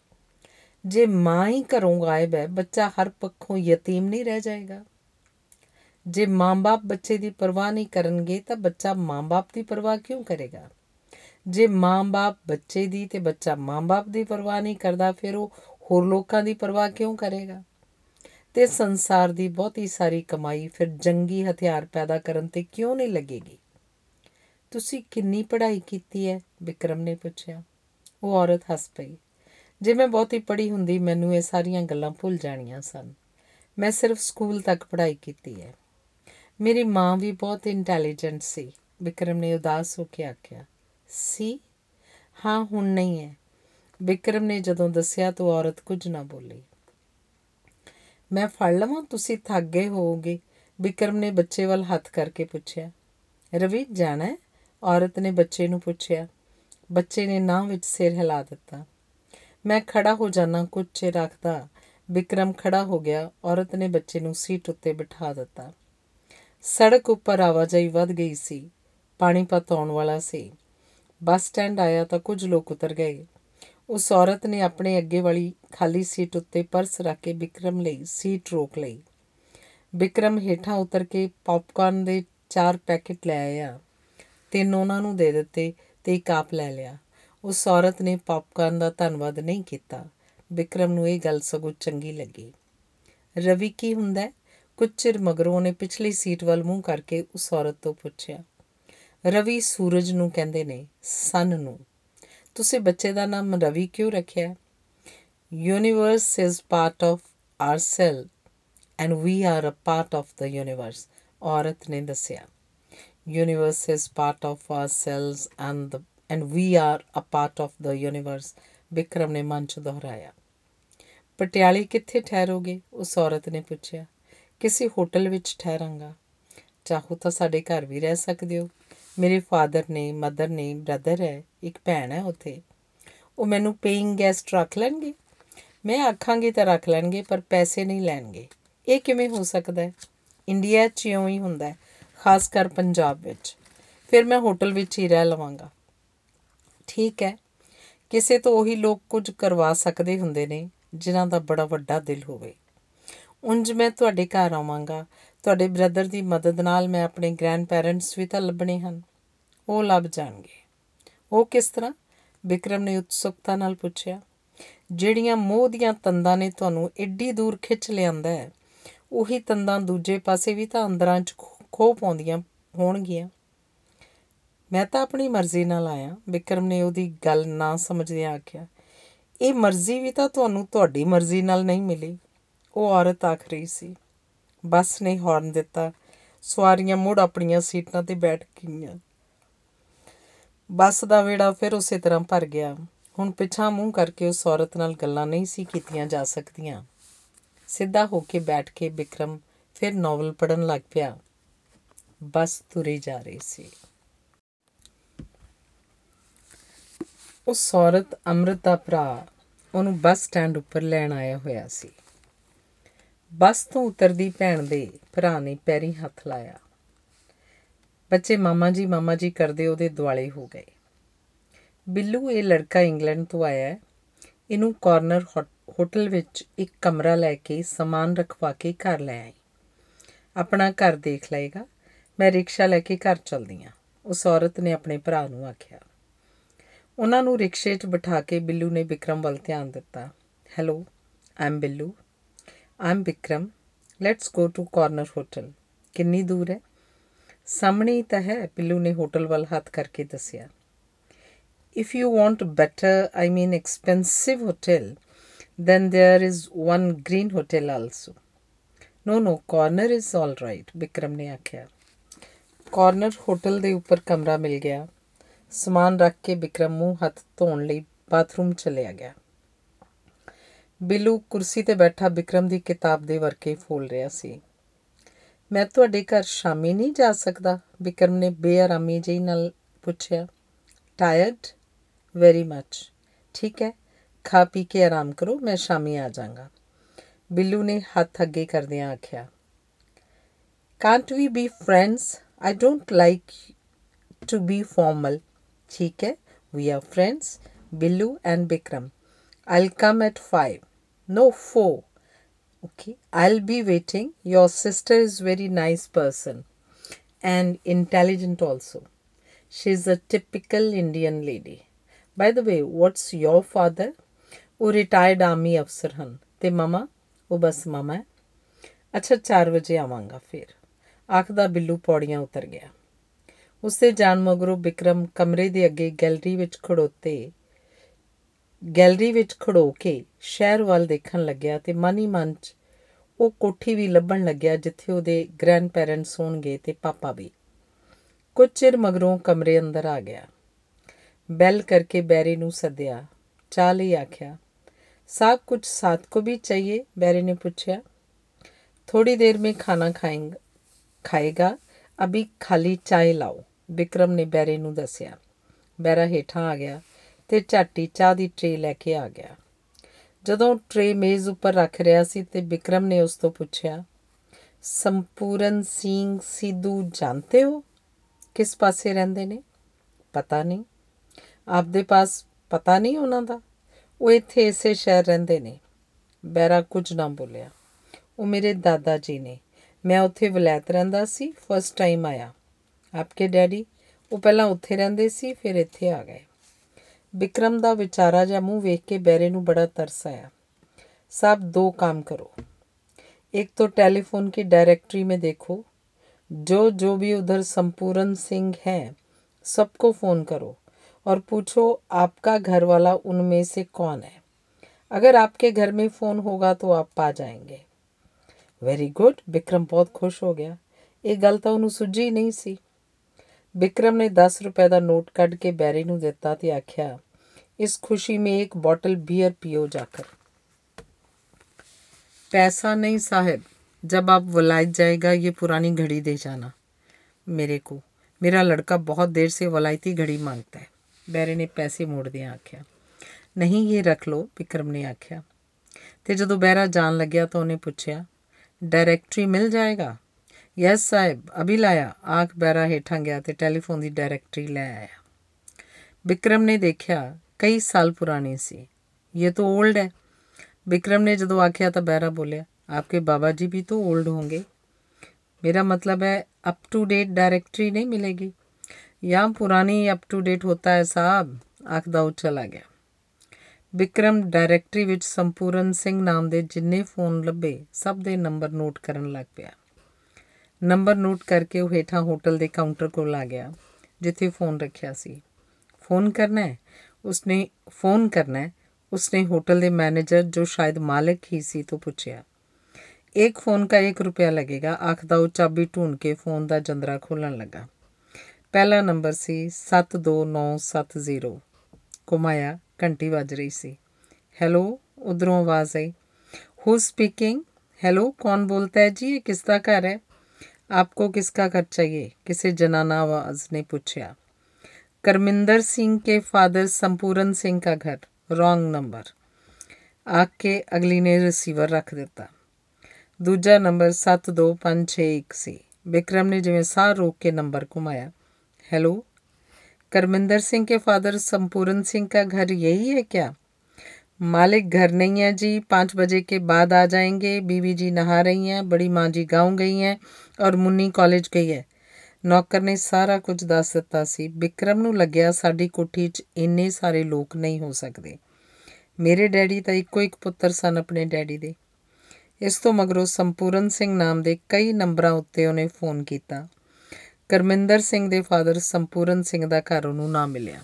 ਜੇ ਮਾਂ ਹੀ ਘਰੋਂ ਗਾਇਬ ਹੈ, ਬੱਚਾ ਹਰ ਪੱਖੋਂ ਯਤੀਮ ਨਹੀਂ ਰਹਿ ਜਾਏਗਾ। ਜੇ ਮਾਂ-ਬਾਪ ਬੱਚੇ ਦੀ ਪਰਵਾਹ ਨਹੀਂ ਕਰਨਗੇ, ਤਾਂ ਬੱਚਾ ਮਾਂ-ਬਾਪ ਦੀ ਪਰਵਾਹ ਕਿਉਂ ਕਰੇਗਾ? ਜੇ ਮਾਂ-ਬਾਪ ਬੱਚੇ ਦੀ ਤੇ ਬੱਚਾ ਮਾਂ-ਬਾਪ ਦੀ ਪਰਵਾਹ ਨਹੀਂ ਕਰਦਾ, ਫਿਰ ਉਹ ਹੋਰ ਲੋਕਾਂ ਦੀ ਪਰਵਾਹ ਕਿਉਂ ਕਰੇਗਾ? ਤੇ ਸੰਸਾਰ ਦੀ ਬਹੁਤੀ ਸਾਰੀ ਕਮਾਈ ਫਿਰ ਜੰਗੀ ਹਥਿਆਰ ਪੈਦਾ ਕਰਨ ਤੇ ਕਿਉਂ ਨਹੀਂ ਲੱਗੇਗੀ? ਤੁਸੀਂ ਕਿੰਨੀ ਪੜ੍ਹਾਈ ਕੀਤੀ ਹੈ? ਵਿਕਰਮ ਨੇ ਪੁੱਛਿਆ। ਉਹ ਔਰਤ ਹੱਸ ਪਈ। ਜੇ ਮੈਂ ਬਹੁਤੀ ਪੜ੍ਹੀ ਹੁੰਦੀ, ਮੈਨੂੰ ਇਹ ਸਾਰੀਆਂ ਗੱਲਾਂ ਭੁੱਲ ਜਾਣੀਆਂ ਸਨ। ਮੈਂ ਸਿਰਫ ਸਕੂਲ ਤੱਕ ਪੜ੍ਹਾਈ ਕੀਤੀ ਹੈ। ਮੇਰੀ ਮਾਂ ਵੀ ਬਹੁਤ ਇੰਟੈਲੀਜੈਂਟ ਸੀ। ਵਿਕਰਮ ਨੇ ਉਦਾਸ ਹੋ ਕੇ ਆਖਿਆ। ਸੀ? ਹਾਂ, ਹੁਣ ਨਹੀਂ ਹੈ। ਵਿਕਰਮ ਨੇ ਜਦੋਂ ਦੱਸਿਆ ਤਾਂ ਔਰਤ ਕੁਝ ਨਾ ਬੋਲੀ। ਮੈਂ ਫੜ ਲਵਾਂ, ਤੁਸੀਂ ਥੱਕ ਗਏ ਹੋਵੋਗੇ। ਵਿਕਰਮ ਨੇ ਬੱਚੇ ਵੱਲ ਹੱਥ ਕਰਕੇ ਪੁੱਛਿਆ। ਰਵੀ, ਜਾਣਾ ਹੈ? ਔਰਤ ਨੇ ਬੱਚੇ ਨੂੰ ਪੁੱਛਿਆ। ਬੱਚੇ ਨੇ ਨਾਂ ਵਿੱਚ ਸਿਰ ਹਿਲਾ ਦਿੱਤਾ। ਮੈਂ ਖੜਾ ਹੋ ਜਾਣਾ ਕੁਝ ਚਿਰ ਰੱਖਦਾ ਵਿਕਰਮ ਖੜਾ ਹੋ ਗਿਆ। ਔਰਤ ਨੇ ਬੱਚੇ ਨੂੰ ਸੀਟ ਉੱਤੇ ਬਿਠਾ ਦਿੱਤਾ। ਸੜਕ ਉੱਪਰ ਆਵਾਜਾਈ ਵੱਧ ਗਈ ਸੀ। ਪਾਣੀਪਤ ਆਉਣ ਵਾਲਾ ਸੀ। ਬੱਸ ਸਟੈਂਡ ਆਇਆ ਤਾਂ ਕੁਝ ਲੋਕ ਉਤਰ ਗਏ। ਉਸ ਔਰਤ ਨੇ ਆਪਣੇ ਅੱਗੇ ਵਾਲੀ ਖਾਲੀ ਸੀਟ ਉੱਤੇ ਪਰਸ ਰੱਖ ਕੇ ਵਿਕਰਮ ਲਈ ਸੀਟ ਰੋਕ ਲਈ। ਵਿਕਰਮ ਹੇਠਾਂ ਉਤਰ ਕੇ ਪੌਪਕਾਰਨ ਦੇ ਚਾਰ ਪੈਕੇਟ ਲੈ ਆਇਆ। ਤਿੰਨ ਉਹਨਾਂ ਨੂੰ ਦੇ ਦਿੱਤੇ ਤੇ ਇੱਕ ਆਪ ਲੈ ਲਿਆ। ਉਸ ਔਰਤ ਨੇ ਪੌਪਕਾਰਨ ਦਾ ਧੰਨਵਾਦ ਨਹੀਂ ਕੀਤਾ। ਵਿਕਰਮ ਨੂੰ ਇਹ ਗੱਲ ਸਗੋਂ ਚੰਗੀ ਲੱਗੀ। ਰਵੀ, ਕੀ ਹੁੰਦਾ ਕੁਝ ਚਿਰ ਮਗਰੋਂ ਉਹਨੇ ਪਿਛਲੀ ਸੀਟ ਵੱਲ ਮੂੰਹ ਕਰਕੇ ਉਸ ਔਰਤ ਤੋਂ ਪੁੱਛਿਆ। ਰਵੀ ਸੂਰਜ ਨੂੰ ਕਹਿੰਦੇ ਨੇ, ਸਨ ਨੂੰ। ਤੁਸੀਂ ਬੱਚੇ ਦਾ ਨਾਮ ਰਵੀ ਕਿਉਂ ਰੱਖਿਆ? Universe is part of our self and we are a part of the universe ਔਰਤ ਨੇ ਦੱਸਿਆ। Universe is part of our selves and and we are a part of the universe Vikram ਨੇ ਮਨ ਚ ਦੁਹਰਾਇਆ। ਪਟਿਆਲੇ ਕਿੱਥੇ ਠਹਿਰੋਗੇ? ਉਸ ਔਰਤ ਨੇ ਪੁੱਛਿਆ। ਕਿਸੇ ਹੋਟਲ ਵਿੱਚ ਠਹਿਰਾਂਗਾ। ਚਾਹੋ ਤਾਂ ਸਾਡੇ ਘਰ ਵੀ ਰਹਿ ਸਕਦੇ ਹੋ। ਮੇਰੇ ਫਾਦਰ ਨੇ ਮਦਰ ਨੇ ਬ੍ਰਦਰ ਹੈ, ਇੱਕ ਭੈਣ ਹੈ ਉੱਥੇ। ਉਹ ਮੈਨੂੰ ਪੇਇੰਗ ਗੈਸਟ ਰੱਖ ਲੈਣਗੇ। ਮੈਂ ਆਖਾਂਗੀ ਤਾਂ ਰੱਖ ਲੈਣਗੇ, ਪਰ ਪੈਸੇ ਨਹੀਂ ਲੈਣਗੇ। ਇਹ ਕਿਵੇਂ ਹੋ ਸਕਦਾ ਹੈ? ਇੰਡੀਆ 'ਚ ਇਉਂ ਹੀ ਹੁੰਦਾ ਹੈ, ਖਾਸ ਕਰ ਪੰਜਾਬ ਵਿੱਚ। ਫਿਰ ਮੈਂ ਹੋਟਲ ਵਿੱਚ ਹੀ ਰਹਿ ਲਵਾਂਗਾ। ਠੀਕ ਹੈ, ਕਿਸੇ ਤੋਂ ਉਹੀ ਲੋਕ ਕੁਝ ਕਰਵਾ ਸਕਦੇ ਹੁੰਦੇ ਨੇ, ਜਿਨ੍ਹਾਂ ਦਾ ਬੜਾ ਵੱਡਾ ਦਿਲ ਹੋਵੇ। ਉਂਝ ਮੈਂ ਤੁਹਾਡੇ ਘਰ ਆਵਾਂਗਾ ਤੁਹਾਡੇ ਬ੍ਰਦਰ ਦੀ ਮਦਦ ਨਾਲ ਮੈਂ ਆਪਣੇ ਗ੍ਰੈਂਡ ਪੈਰੈਂਟਸ ਵੀ ਤਾਂ ਲੱਭਣੇ ਹਨ। ਉਹ ਲੱਭ ਜਾਣਗੇ। ਉਹ ਕਿਸ ਤਰ੍ਹਾਂ? ਵਿਕਰਮ ਨੇ ਉਤਸੁਕਤਾ ਨਾਲ ਪੁੱਛਿਆ, ਜਿਹੜੀਆਂ ਮੋਹ ਦੀਆਂ ਤੰਦਾਂ ਨੇ ਤੁਹਾਨੂੰ ਏਡੀ ਦੂਰ ਖਿੱਚ ਲਿਆਂਦਾ ਹੈ, ਉਹੀ ਤੰਦਾਂ ਦੂਜੇ ਪਾਸੇ ਵੀ ਤਾਂ ਅੰਦਰਾਂ 'ਚ ਖੋ ਪਾਉਂਦੀਆਂ ਹੋਣਗੀਆਂ। ਮੈਂ ਤਾਂ ਆਪਣੀ ਮਰਜ਼ੀ ਨਾਲ ਆਇਆ, ਵਿਕਰਮ ਨੇ ਉਹਦੀ ਗੱਲ ਨਾ ਸਮਝਦਿਆਂ ਆਖਿਆ, ਇਹ ਮਰਜ਼ੀ ਵੀ ਤਾਂ ਤੁਹਾਨੂੰ ਤੁਹਾਡੀ ਮਰਜ਼ੀ ਨਾਲ ਨਹੀਂ ਮਿਲੀ। ਉਹ ਔਰਤ ਆਖ ਰਹੀ ਸੀ ਬੱਸ ਨੇ ਹਾਰਨ ਦਿੱਤਾ। ਸਵਾਰੀਆਂ ਮੁੜ ਆਪਣੀਆਂ ਸੀਟਾਂ ਤੇ ਬੈਠ ਗਈਆਂ। ਬੱਸ ਦਾ ਵੇੜਾ ਫਿਰ ਉਸੇ ਤਰ੍ਹਾਂ ਭਰ ਗਿਆ। ਹੁਣ ਪਿਛਾ ਮੂੰਹ ਕਰਕੇ ਉਸ ਔਰਤ ਨਾਲ ਗੱਲਾਂ ਨਹੀਂ ਸੀ ਕੀਤੀਆਂ ਜਾ ਸਕਦੀਆਂ। ਸਿੱਧਾ ਹੋ ਕੇ ਬੈਠ ਕੇ ਵਿਕਰਮ ਫਿਰ ਨੋਵਲ ਪੜਨ ਲੱਗ ਪਿਆ। ਬੱਸ ਤੁਰੀ ਜਾ ਰਹੀ ਸੀ। ਉਸ ਔਰਤ, ਅੰਮ੍ਰਿਤ ਦਾ ਭਰਾ, ਉਹਨੂੰ ਬੱਸ ਸਟੈਂਡ ਉੱਪਰ ਲੈਣ ਆਇਆ ਹੋਇਆ ਸੀ। ਬੱਸ ਤੋਂ ਉਤਰਦੀ ਭੈਣ ਦੇ ਭਰਾ ਨੇ ਪੈਰੀ ਹੱਥ ਲਾਇਆ। ਬੱਚੇ ਮਾਮਾ ਜੀ ਮਾਮਾ ਜੀ ਕਰਦੇ ਉਹਦੇ ਦੁਆਲੇ ਹੋ ਗਏ। ਬਿੱਲੂ ਇਹ ਲੜਕਾ ਇੰਗਲੈਂਡ ਤੋਂ ਆਇਆ ਹੈ। ਇਹਨੂੰ ਕਾਰਨਰ ਹੋਟਲ ਵਿੱਚ ਇੱਕ ਕਮਰਾ ਲੈ ਕੇ ਸਮਾਨ ਰਖਵਾ ਕੇ ਘਰ ਲੈ ਆਈ। ਆਪਣਾ ਘਰ ਦੇਖ ਲਏਗਾ। ਮੈਂ ਰਿਕਸ਼ਾ ਲੈ ਕੇ ਘਰ ਚਲਦੀ ਆ ਉਸ ਔਰਤ ਨੇ ਆਪਣੇ ਭਰਾ ਨੂੰ ਆਖਿਆ। ਉਹਨਾਂ ਨੂੰ ਰਿਕਸ਼ੇ 'ਚ ਬਿਠਾ ਕੇ ਬਿੱਲੂ ਨੇ ਵਿਕਰਮ ਵੱਲ ਧਿਆਨ ਦਿੱਤਾ। Hello am Billu. Am Vikram let's go to corner hotel ਕਿੰਨੀ ਦੂਰ ਹੈ? ਸਾਹਮਣੇ ਹੀ ਤਾਂ ਹੈ ਬਿੱਲੂ ਨੇ ਹੋਟਲ ਵੱਲ ਹੱਥ ਕਰਕੇ ਦੱਸਿਆ। If you want better I mean expensive hotel then there is one green hotel also. No no, corner is all right Vikram ਨੇ ਆਖਿਆ। ਕਾਰਨਰ ਹੋਟਲ ਦੇ ਉੱਪਰ ਕਮਰਾ ਮਿਲ ਗਿਆ। ਸਮਾਨ ਰੱਖ ਕੇ ਵਿਕਰਮ ਮੂੰਹ ਹੱਥ ਧੋਣ ਲਈ ਬਾਥਰੂਮ ਚਲਿਆ ਗਿਆ। ਬਿੱਲੂ ਕੁਰਸੀ ਤੇ ਬੈਠਾ ਵਿਕਰਮ ਦੀ ਕਿਤਾਬ ਦੇ ਵਰਕੇ ਫੋਲ ਰਿਹਾ ਸੀ। ਮੈਂ ਤੁਹਾਡੇ ਘਰ ਸ਼ਾਮੀ ਨਹੀਂ ਜਾ ਸਕਦਾ? ਵਿਕਰਮ ਨੇ ਬੇਆਰਾਮੀ ਜਿਹੀ ਨਾਲ ਪੁੱਛਿਆ। ਟਾਇਰਡ ਵੈਰੀ ਮੱਚ ਠੀਕ ਹੈ, ਖਾ ਪੀ ਕੇ ਆਰਾਮ ਕਰੋ, ਮੈਂ ਸ਼ਾਮੀ ਆ ਜਾਵਾਂਗਾ। ਬਿੱਲੂ ਨੇ ਹੱਥ ਅੱਗੇ ਕਰਦਿਆਂ ਆਖਿਆ। Can't we be friends I don't like to be formal ਠੀਕ ਹੈ we are friends Billu and Vikram I'll come at 5 no 4 okay i'll be waiting your sister is very nice person and intelligent also she's a typical indian lady by the way what's your father ਉਹ retired army ਅਫਸਰ ਹਨ ਤੇ ਮਮਾ ਉਹ ਬਸ ਮਮਾ ਹੈ ਅੱਛਾ 4 ਵਜੇ ਆਵਾਂਗਾ ਫਿਰ ਆਖਦਾ ਬਿੱਲੂ ਪੌੜੀਆਂ ਉਤਰ ਗਿਆ ਉਸਦੇ ਜਾਣ ਮਗਰੋਂ ਵਿਕਰਮ ਕਮਰੇ ਦੇ ਅੱਗੇ ਗੈਲਰੀ ਵਿੱਚ ਖੜੋਤੇ ਗੈਲਰੀ ਵਿੱਚ ਖੜੋ ਕੇ ਸ਼ਹਿਰ ਵੱਲ ਦੇਖਣ ਲੱਗਿਆ ਤੇ ਮਨ ਹੀ ਮਨ 'ਚ ਉਹ ਕੋਠੀ ਵੀ ਲੱਭਣ ਲੱਗਿਆ ਜਿੱਥੇ ਉਹਦੇ ਗ੍ਰੈਂਡ ਪੈਰੈਂਟਸ ਹੋਣਗੇ ਤੇ ਪਾਪਾ ਵੀ ਕੁਝ ਚਿਰ ਮਗਰੋਂ ਕਮਰੇ ਅੰਦਰ ਆ ਗਿਆ ਬੈਲ ਕਰਕੇ ਬੈਰੀ ਨੂੰ ਸੱਦਿਆ ਚਾਹ ਲਈ ਆਖਿਆ साहब कुछ साथ को भी चाहिए बैरी ने पूछा थोड़ी देर में खाना खाएंगे ਖਾਏਗਾ ਅਭੀ ਖਾਲੀ ਚਾਹ ਲਾਓ ਵਿਕਰਮ ਨੇ ਬੈਰੇ ਨੂੰ ਦੱਸਿਆ ਬੈਰਾ ਹੇਠਾਂ ਆ ਗਿਆ ਤੇ ਝਾਟੀ ਚਾਹ ਦੀ ਟਰੇ ਲੈ ਕੇ ਆ ਗਿਆ। ਜਦੋਂ ਟਰੇ ਮੇਜ਼ ਉੱਪਰ ਰੱਖ ਰਿਹਾ ਸੀ ਤੇ ਵਿਕਰਮ ਨੇ ਉਸ ਤੋਂ ਪੁੱਛਿਆ, ਸੰਪੂਰਨ ਸਿੰਘ ਸਿੱਧੂ ਜਾਣਦੇ ਹੋ? ਕਿਸ ਪਾਸੇ ਰਹਿੰਦੇ ਨੇ? ਪਤਾ ਨਹੀਂ। ਆਪਦੇ ਪਾਸ ਪਤਾ ਨਹੀਂ ਉਹਨਾਂ ਦਾ। ਉਹ ਇੱਥੇ ਇਸੇ ਸ਼ਹਿਰ ਰਹਿੰਦੇ ਨੇ। ਬੈਰਾ ਕੁਝ ਨਾ ਬੋਲਿਆ। ਉਹ ਮੇਰੇ ਦਾਦਾ ਜੀ ਨੇ। ਮੈਂ ਉੱਥੇ ਵਲੈਤ ਰਹਿੰਦਾ ਸੀ ਫਸਟ ਟਾਈਮ ਆਇਆ। ਆਪਕੇ ਡੈਡੀ? ਉਹ ਪਹਿਲਾਂ ਉੱਥੇ ਰਹਿੰਦੇ ਸੀ, ਫਿਰ ਇੱਥੇ ਆ ਗਏ। ਵਿਕਰਮ ਦਾ ਵਿਚਾਰਾ ਜਿਹਾ ਮੂੰਹ ਵੇਖ ਕੇ ਬੈਰੇ ਨੂੰ ਬੜਾ ਤਰਸ ਆਇਆ ਸਭ ਦੋ ਕੰਮ ਕਰੋ एक तो टेलीफोन की डायरेक्टरी में देखो जो जो भी उधर संपूर्ण सिंह हैं सबको फ़ोन करो और पूछो आपका घर वाला उनमें से कौन है अगर आपके घर में फ़ोन होगा तो आप पा जाएंगे ਵੈਰੀ ਗੁੱਡ ਵਿਕਰਮ ਬਹੁਤ ਖੁਸ਼ ਹੋ ਗਿਆ ਇਹ ਗੱਲ ਤਾਂ ਉਹਨੂੰ ਸੁੱਝੀ ਨਹੀਂ ਸੀ ਵਿਕਰਮ ਨੇ 10 ਰੁਪਏ ਦਾ ਨੋਟ ਕੱਢ ਕੇ ਬੈਰੀ ਨੂੰ ਦਿੱਤਾ ਤੇ ਆਖਿਆ ਇਸ ਖੁਸ਼ੀ में एक बॉटल बियर पियो जाकर पैसा नहीं साहब जब आप वलायत जाएगा ये पुरानी घड़ी दे जाना मेरे को मेरा लड़का बहुत देर से वलायती घड़ी मांगता है बैरे ने पैसे मोड़ दिया आख्या नहीं ये रख लो विक्रम ने आख्या ਤੇ ਜਦੋਂ ਬਹਿਰਾ ਜਾਣ ਲੱਗਿਆ ਤਾਂ ਉਹਨੇ ਪੁੱਛਿਆ ਡਾਇਰੈਕਟਰੀ ਮਿਲ ਜਾਏਗਾ ਯੈਸ ਸਾਹਿਬ ਅਭੀ ਲਾਇਆ ਆਖ ਬਹਿਰਾ ਹੇਠਾਂ ਗਿਆ ਤੇ ਟੈਲੀਫੋਨ ਦੀ ਡਾਇਰੈਕਟਰੀ ਲੈ ਆਇਆ ਵਿਕਰਮ ਨੇ ਦੇਖਿਆ ਕਈ ਸਾਲ ਪੁਰਾਣੀ ਸੀ। ये तो ओल्ड है विक्रम ने जदों आख्या तो बहरा बोलिया आपके बाबा जी भी तो ओल्ड होंगे मेरा मतलब है अप टू डेट डायरेक्टरी नहीं मिलेगी यहाँ पुरानी अप टू डेट होता है साहब ਆਖਦਾ ਉਹ ਚਲਾ ਗਿਆ। ਵਿਕਰਮ ਡਾਇਰੈਕਟਰੀ ਵਿੱਚ ਸੰਪੂਰਨ ਸਿੰਘ ਨਾਮ ਦੇ ਜਿੰਨੇ ਫੋਨ ਲੱਭੇ, ਸਭ ਦੇ ਨੰਬਰ ਨੋਟ ਕਰਨ ਲੱਗ ਪਿਆ। ਨੰਬਰ ਨੋਟ ਕਰਕੇ ਉਹ ਹੇਠਾਂ ਹੋਟਲ ਦੇ ਕਾਊਂਟਰ ਕੋਲ ਆ ਗਿਆ, ਜਿੱਥੇ ਫੋਨ ਰੱਖਿਆ ਸੀ। ਫੋਨ ਕਰਨਾ ਹੈ? ਉਸਨੇ ਫੋਨ ਕਰਨਾ ਹੈ उसने होटल के मैनेजर जो शायद मालिक ही सी तो पूछा एक फ़ोन का एक रुपया लगेगा आखदा वो चाबी ढूंढ के फ़ोन का जंदरा खोलन लगा पहला नंबर सी सत्त दो नौ सत्त ज़ीरो घुमाया घंटी बज रही सी हेलो उधरों आवाज़ आई हु स्पीकिंग हेलो कौन बोलता है जी ये किसका घर है आपको किसका घर चाहिए किसी जनाना आवाज़ ने पूछा करमिंदर सिंह के फादर संपूर्ण सिंह का घर ਰੋਂਗ ਨੰਬਰ ਆਖ ਕੇ ਅਗਲੀ ਨੇ ਰਿਸੀਵਰ ਰੱਖ ਦਿੱਤਾ ਦੂਜਾ ਨੰਬਰ 72561 ਸੀ ਵਿਕਰਮ ਨੇ ਜਿਵੇਂ ਸਾਹ ਰੋਕ ਕੇ ਨੰਬਰ ਘੁਮਾਇਆ हेलो करमिंदर सिंह के फादर संपूर्ण सिंह का घर यही है क्या मालिक घर नहीं है जी पाँच बजे के बाद आ जाएंगे बीवी जी नहा रही हैं बड़ी माँ जी गाँव गई हैं और मुन्नी कॉलेज गई है ਨੌਕਰ ਨੇ ਸਾਰਾ ਕੁਝ ਦੱਸ ਦਿੱਤਾ ਸੀ। ਵਿਕਰਮ ਨੂੰ ਲੱਗਿਆ ਸਾਡੀ ਕੋਠੀ 'ਚ ਇੰਨੇ ਸਾਰੇ ਲੋਕ ਨਹੀਂ ਹੋ ਸਕਦੇ। ਮੇਰੇ ਡੈਡੀ ਤਾਂ ਇੱਕੋ ਇੱਕ ਪੁੱਤਰ ਸਨ ਆਪਣੇ ਡੈਡੀ ਦੇ। ਇਸ ਤੋਂ ਮਗਰੋਂ ਸੰਪੂਰਨ ਸਿੰਘ ਨਾਮ ਦੇ ਕਈ ਨੰਬਰਾਂ ਉੱਤੇ ਉਹਨੇ ਫੋਨ ਕੀਤਾ। ਕਰਮਿੰਦਰ ਸਿੰਘ ਦੇ ਫਾਦਰ ਸੰਪੂਰਨ ਸਿੰਘ ਦਾ ਘਰ ਉਹਨੂੰ ਨਾ ਮਿਲਿਆ।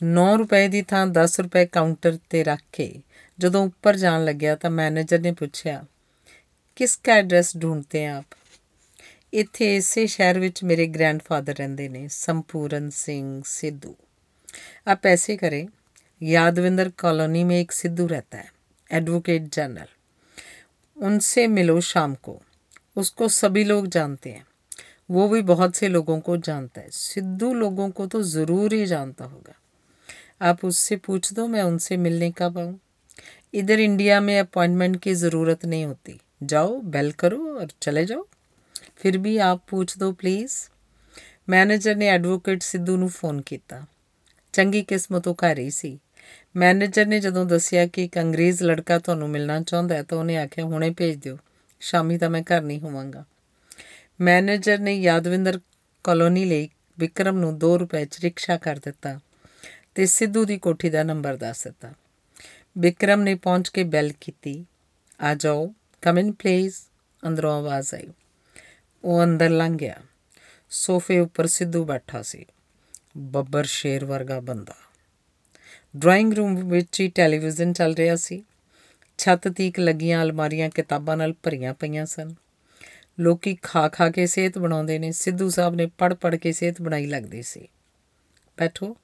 9 ਰੁਪਏ ਦੀ ਥਾਂ 10 ਰੁਪਏ ਕਾਊਂਟਰ ਤੇ ਰੱਖ ਕੇ ਜਦੋਂ ਉੱਪਰ ਜਾਣ ਲੱਗਿਆ ਤਾਂ ਮੈਨੇਜਰ ਨੇ ਪੁੱਛਿਆ, ਕਿਸ ਦਾ ਐਡਰੈਸ ਢੂੰਡਤੇ ਆਪ? ਇੱਥੇ ਇਸੇ ਸ਼ਹਿਰ ਵਿੱਚ ਮੇਰੇ ਗ੍ਰੈਂਡਫਾਦਰ ਰਹਿੰਦੇ ਨੇ ਸੰਪੂਰਨ ਸਿੰਘ ਸਿੱਧੂ आप ऐसे करें यादविंदर कॉलोनी में एक सिद्धू रहता है एडवोकेट जनरल उनसे मिलो शाम को उसको सभी लोग जानते हैं वो भी बहुत से लोगों को जानता है सिद्धू लोगों को तो ज़रूर ही जानता होगा आप उससे पूछ दो मैं उनसे मिलने कब आऊँ इधर इंडिया में अपॉइंटमेंट की ज़रूरत नहीं होती जाओ बेल करो और चले जाओ ਫਿਰ ਵੀ ਆਪ ਪੁੱਛ ਦੋ ਪਲੀਜ਼ ਮੈਨੇਜਰ ਨੇ ਐਡਵੋਕੇਟ ਸਿੱਧੂ ਨੂੰ ਫੋਨ ਕੀਤਾ। ਚੰਗੀ ਕਿਸਮਤ ਉਹ ਘਰ ਹੀ ਸੀ। ਮੈਨੇਜਰ ਨੇ ਜਦੋਂ ਦੱਸਿਆ ਕਿ ਇੱਕ ਅੰਗਰੇਜ਼ ਲੜਕਾ ਤੁਹਾਨੂੰ ਮਿਲਣਾ ਚਾਹੁੰਦਾ ਹੈ ਤਾਂ ਉਹਨੇ ਆਖਿਆ, ਹੁਣੇ ਭੇਜ ਦਿਓ। ਸ਼ਾਮੀ ਤਾਂ ਮੈਂ ਘਰ ਨਹੀਂ ਹੋਵਾਂਗਾ। ਮੈਨੇਜਰ ਨੇ ਯਾਦਵਿੰਦਰ ਕਲੋਨੀ ਲਈ ਵਿਕਰਮ ਨੂੰ 2 ਰੁਪਏ 'ਚ ਰਿਕਸ਼ਾ ਕਰ ਦਿੱਤਾ ਤੇ ਸਿੱਧੂ ਦੀ ਕੋਠੀ ਦਾ ਨੰਬਰ ਦੱਸ ਦਿੱਤਾ। ਵਿਕਰਮ ਨੇ ਪਹੁੰਚ ਕੇ ਬੈਲ ਕੀਤੀ। ਆ ਜਾਓ। ਕਮ ਇਨ ਪਲੀਜ਼ ਅੰਦਰੋਂ ਆਵਾਜ਼ ਆਈ। ਉਹ ਅੰਦਰ ਲੰਘ ਗਿਆ ਸੋਫੇ ਉੱਪਰ ਸਿੱਧੂ ਬੈਠਾ ਸੀ ਬੱਬਰ ਸ਼ੇਰ ਵਰਗਾ ਬੰਦਾ ਡਰਾਇੰਗ ਰੂਮ ਵਿੱਚ ਹੀ ਟੈਲੀਵਿਜ਼ਨ ਚੱਲ ਰਿਹਾ ਸੀ ਛੱਤ ਤੀਕ ਲੱਗੀਆਂ ਅਲਮਾਰੀਆਂ ਕਿਤਾਬਾਂ ਨਾਲ ਭਰੀਆਂ ਪਈਆਂ ਸਨ ਲੋਕੀ ਖਾ ਖਾ ਕੇ ਸਿਹਤ ਬਣਾਉਂਦੇ ਨੇ ਸਿੱਧੂ ਸਾਹਿਬ ਨੇ ਪੜ ਪੜ ਕੇ ਸਿਹਤ ਬਣਾਈ ਲੱਗਦੀ ਸੀ ਬੈਠੋ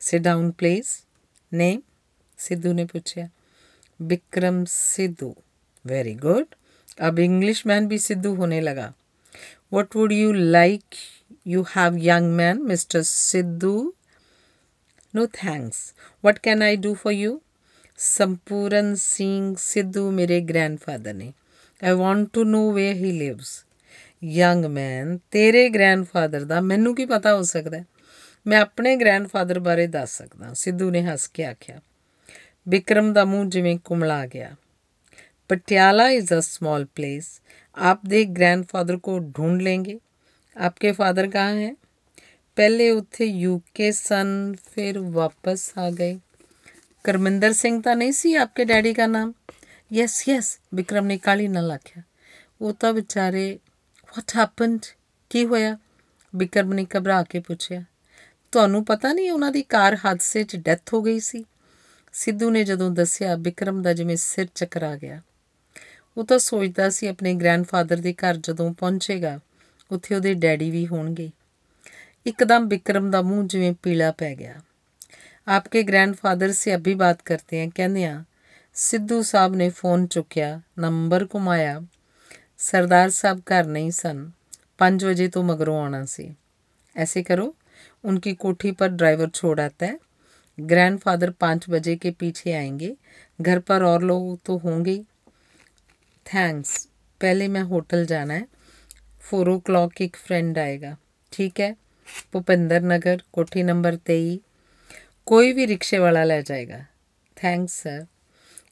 sit down please name Sidhu ਨੇ ਪੁੱਛਿਆ ਵਿਕਰਮ ਸਿੱਧੂ वेरी गुड अब इंग्लिश मैन भी सिद्धू होने लगा what would you like? You have young man mr siddhu no thanks. What can i do for you? ਸੰਪੂਰਨ ਸਿੰਘ ਸਿੱਧੂ ਮੇਰੇ ਗ੍ਰੈਂਡਫਾਦਰ ਨੇ I want to know where he lives young man ਤੇਰੇ grandfather ਦਾ ਮੈਨੂੰ ਕੀ ਪਤਾ ਹੋ ਸਕਦਾ ਮੈਂ ਆਪਣੇ ਗ੍ਰੈਂਡਫਾਦਰ ਬਾਰੇ ਦੱਸ ਸਕਦਾ ਸਿੱਧੂ ਨੇ ਹੱਸ ਕੇ ਆਖਿਆ ਵਿਕਰਮ ਦਾ ਮੂੰਹ ਜਿਵੇਂ ਕੁਮਲਾ ਗਿਆ Patiala is a small place आप देख ग्रैंडफादर को ढूंढ लेंगे आपके फादर कहाँ हैं पहले उत्थे यूके सन फिर वापस आ गए करमिंदर सिंह तो नहीं सी आपके डैडी का नाम यस यस विक्रम ने काली ਨਾਲ ਆਖਿਆ ਉਹ ਤਾਂ ਵਿਚਾਰੇ ਵਾਟ ਹੈਪਨਡ ਕੀ ਹੋਇਆ ਵਿਕਰਮ ਨੇ ਘਬਰਾ ਕੇ ਪੁੱਛਿਆ ਤੁਹਾਨੂੰ ਪਤਾ ਨਹੀਂ ਉਹਨਾਂ ਦੀ ਕਾਰ ਹਾਦਸੇ 'ਚ ਡੈਥ ਹੋ ਗਈ ਸੀ ਸਿੱਧੂ ਨੇ ਜਦੋਂ ਦੱਸਿਆ ਵਿਕਰਮ ਦਾ ਜਿਵੇਂ ਸਿਰ ਚੱਕਰਾ ਗਿਆ ਉਹ ਤਾਂ ਸੋਚਦਾ ਸੀ ਆਪਣੇ ਗ੍ਰੈਂਡਫਾਦਰ ਦੇ ਘਰ ਜਦੋਂ ਪਹੁੰਚੇਗਾ ਉੱਥੇ ਉਹਦੇ ਡੈਡੀ ਵੀ ਹੋਣਗੇ ਇੱਕਦਮ ਵਿਕਰਮ ਦਾ ਮੂੰਹ ਜਿਵੇਂ ਪੀਲਾ ਪੈ ਗਿਆ आपके ग्रैंडफादर से अभी बात करते हैं कहने ਸਿੱਧੂ ਸਾਹਿਬ ਨੇ ਫੋਨ ਚੁੱਕਿਆ ਨੰਬਰ ਘੁਮਾਇਆ ਸਰਦਾਰ ਸਾਹਿਬ ਘਰ ਨਹੀਂ ਸਨ 5 ਵਜੇ ਤੋਂ ਮਗਰੋਂ ਆਣਾ ਸੀ ऐसे करो उनकी कोठी पर ड्राइवर छोड़ आता है ग्रैंडफादर पाँच बजे के पीछे आएंगे घर पर और लोग तो होंगे ही थैंक्स पहले मैं होटल जाना है फोर ओ क्लॉक एक फ्रेंड आएगा ठीक है भूपिंदर नगर कोठी नंबर तेई कोई भी रिक्शे वाला ले जाएगा थैंक्स सर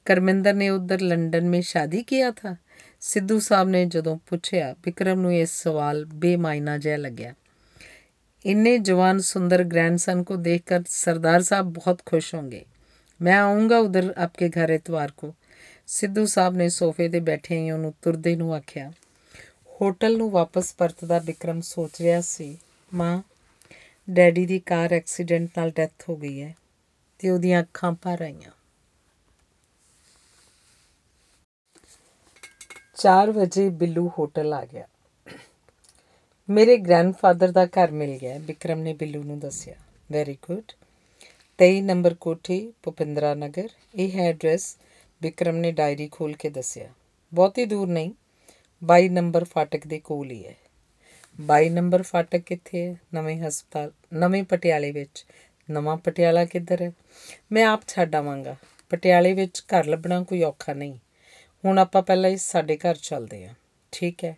ਕਰਮਿੰਦਰ ਨੇ ਉਧਰ ਲੰਡਨ में शादी किया था सिद्धू साहब ने ਜਦੋਂ ਪੁੱਛਿਆ ਵਿਕਰਮ ਨੂੰ ਇਹ ਸਵਾਲ ਬੇਮਾਇਨਾ ਜਿਹਾ ਲੱਗਿਆ इन्ने जवान सुंदर ग्रैंडसन को देखकर सरदार साहब बहुत खुश होंगे मैं आऊँगा उधर आपके घर इतवार को ਸਿੱਧੂ ਸਾਹਿਬ ਨੇ ਸੋਫੇ ਤੇ ਬੈਠੇ ਹੀ ਉਹਨੂੰ ਤੁਰਦੇ ਨੂੰ ਆਖਿਆ, ਹੋਟਲ ਨੂੰ ਵਾਪਸ ਪਰਤਦਾ ਵਿਕਰਮ ਸੋਚ ਰਿਹਾ ਸੀ, ਮਾਂ, ਡੈਡੀ ਦੀ ਕਾਰ ਐਕਸੀਡੈਂਟ ਨਾਲ ਡੈਥ ਹੋ ਗਈ ਹੈ ਤੇ ਉਹਦੀਆਂ ਅੱਖਾਂ ਭਰ ਆਈਆਂ। 4 ਵਜੇ ਬਿੱਲੂ ਹੋਟਲ ਆ ਗਿਆ। ਮੇਰੇ ਗ੍ਰੈਂਡਫਾਦਰ ਦਾ ਘਰ ਮਿਲ ਗਿਆ ਵਿਕਰਮ ਨੇ ਬਿੱਲੂ ਨੂੰ ਦੱਸਿਆ। ਵੈਰੀ ਗੁੱਡ 23 ਨੰਬਰ ਕੋਠੀ, ਭੁਪਿੰਦਰਾ ਨਗਰ, ਇਹ ਹੈ ਐਡਰੈਸ ਵਿਕਰਮ ਨੇ ਡਾਇਰੀ ਖੋਲ ਕੇ ਦੱਸਿਆ, ਬਹੁਤੀ ਦੂਰ ਨਹੀਂ 22 ਨੰਬਰ ਫਾਟਕ ਦੇ ਕੋਲ ਹੀ ਹੈ। 22 ਨੰਬਰ ਫਾਟਕ ਕਿੱਥੇ ਹੈ? ਨਵੇਂ ਹਸਪਤਾਲ, ਨਵੇਂ ਪਟਿਆਲੇ ਵਿੱਚ। ਨਵਾਂ ਪਟਿਆਲਾ ਕਿੱਧਰ ਹੈ? ਮੈਂ ਆਪ ਛੱਡ ਆਵਾਂਗਾ। ਪਟਿਆਲੇ ਵਿੱਚ ਘਰ ਲੱਭਣਾ ਕੋਈ ਔਖਾ ਨਹੀਂ। ਹੁਣ ਆਪਾਂ ਪਹਿਲਾਂ ਹੀ ਸਾਡੇ ਘਰ ਚੱਲਦੇ ਹਾਂ। ਠੀਕ ਹੈ।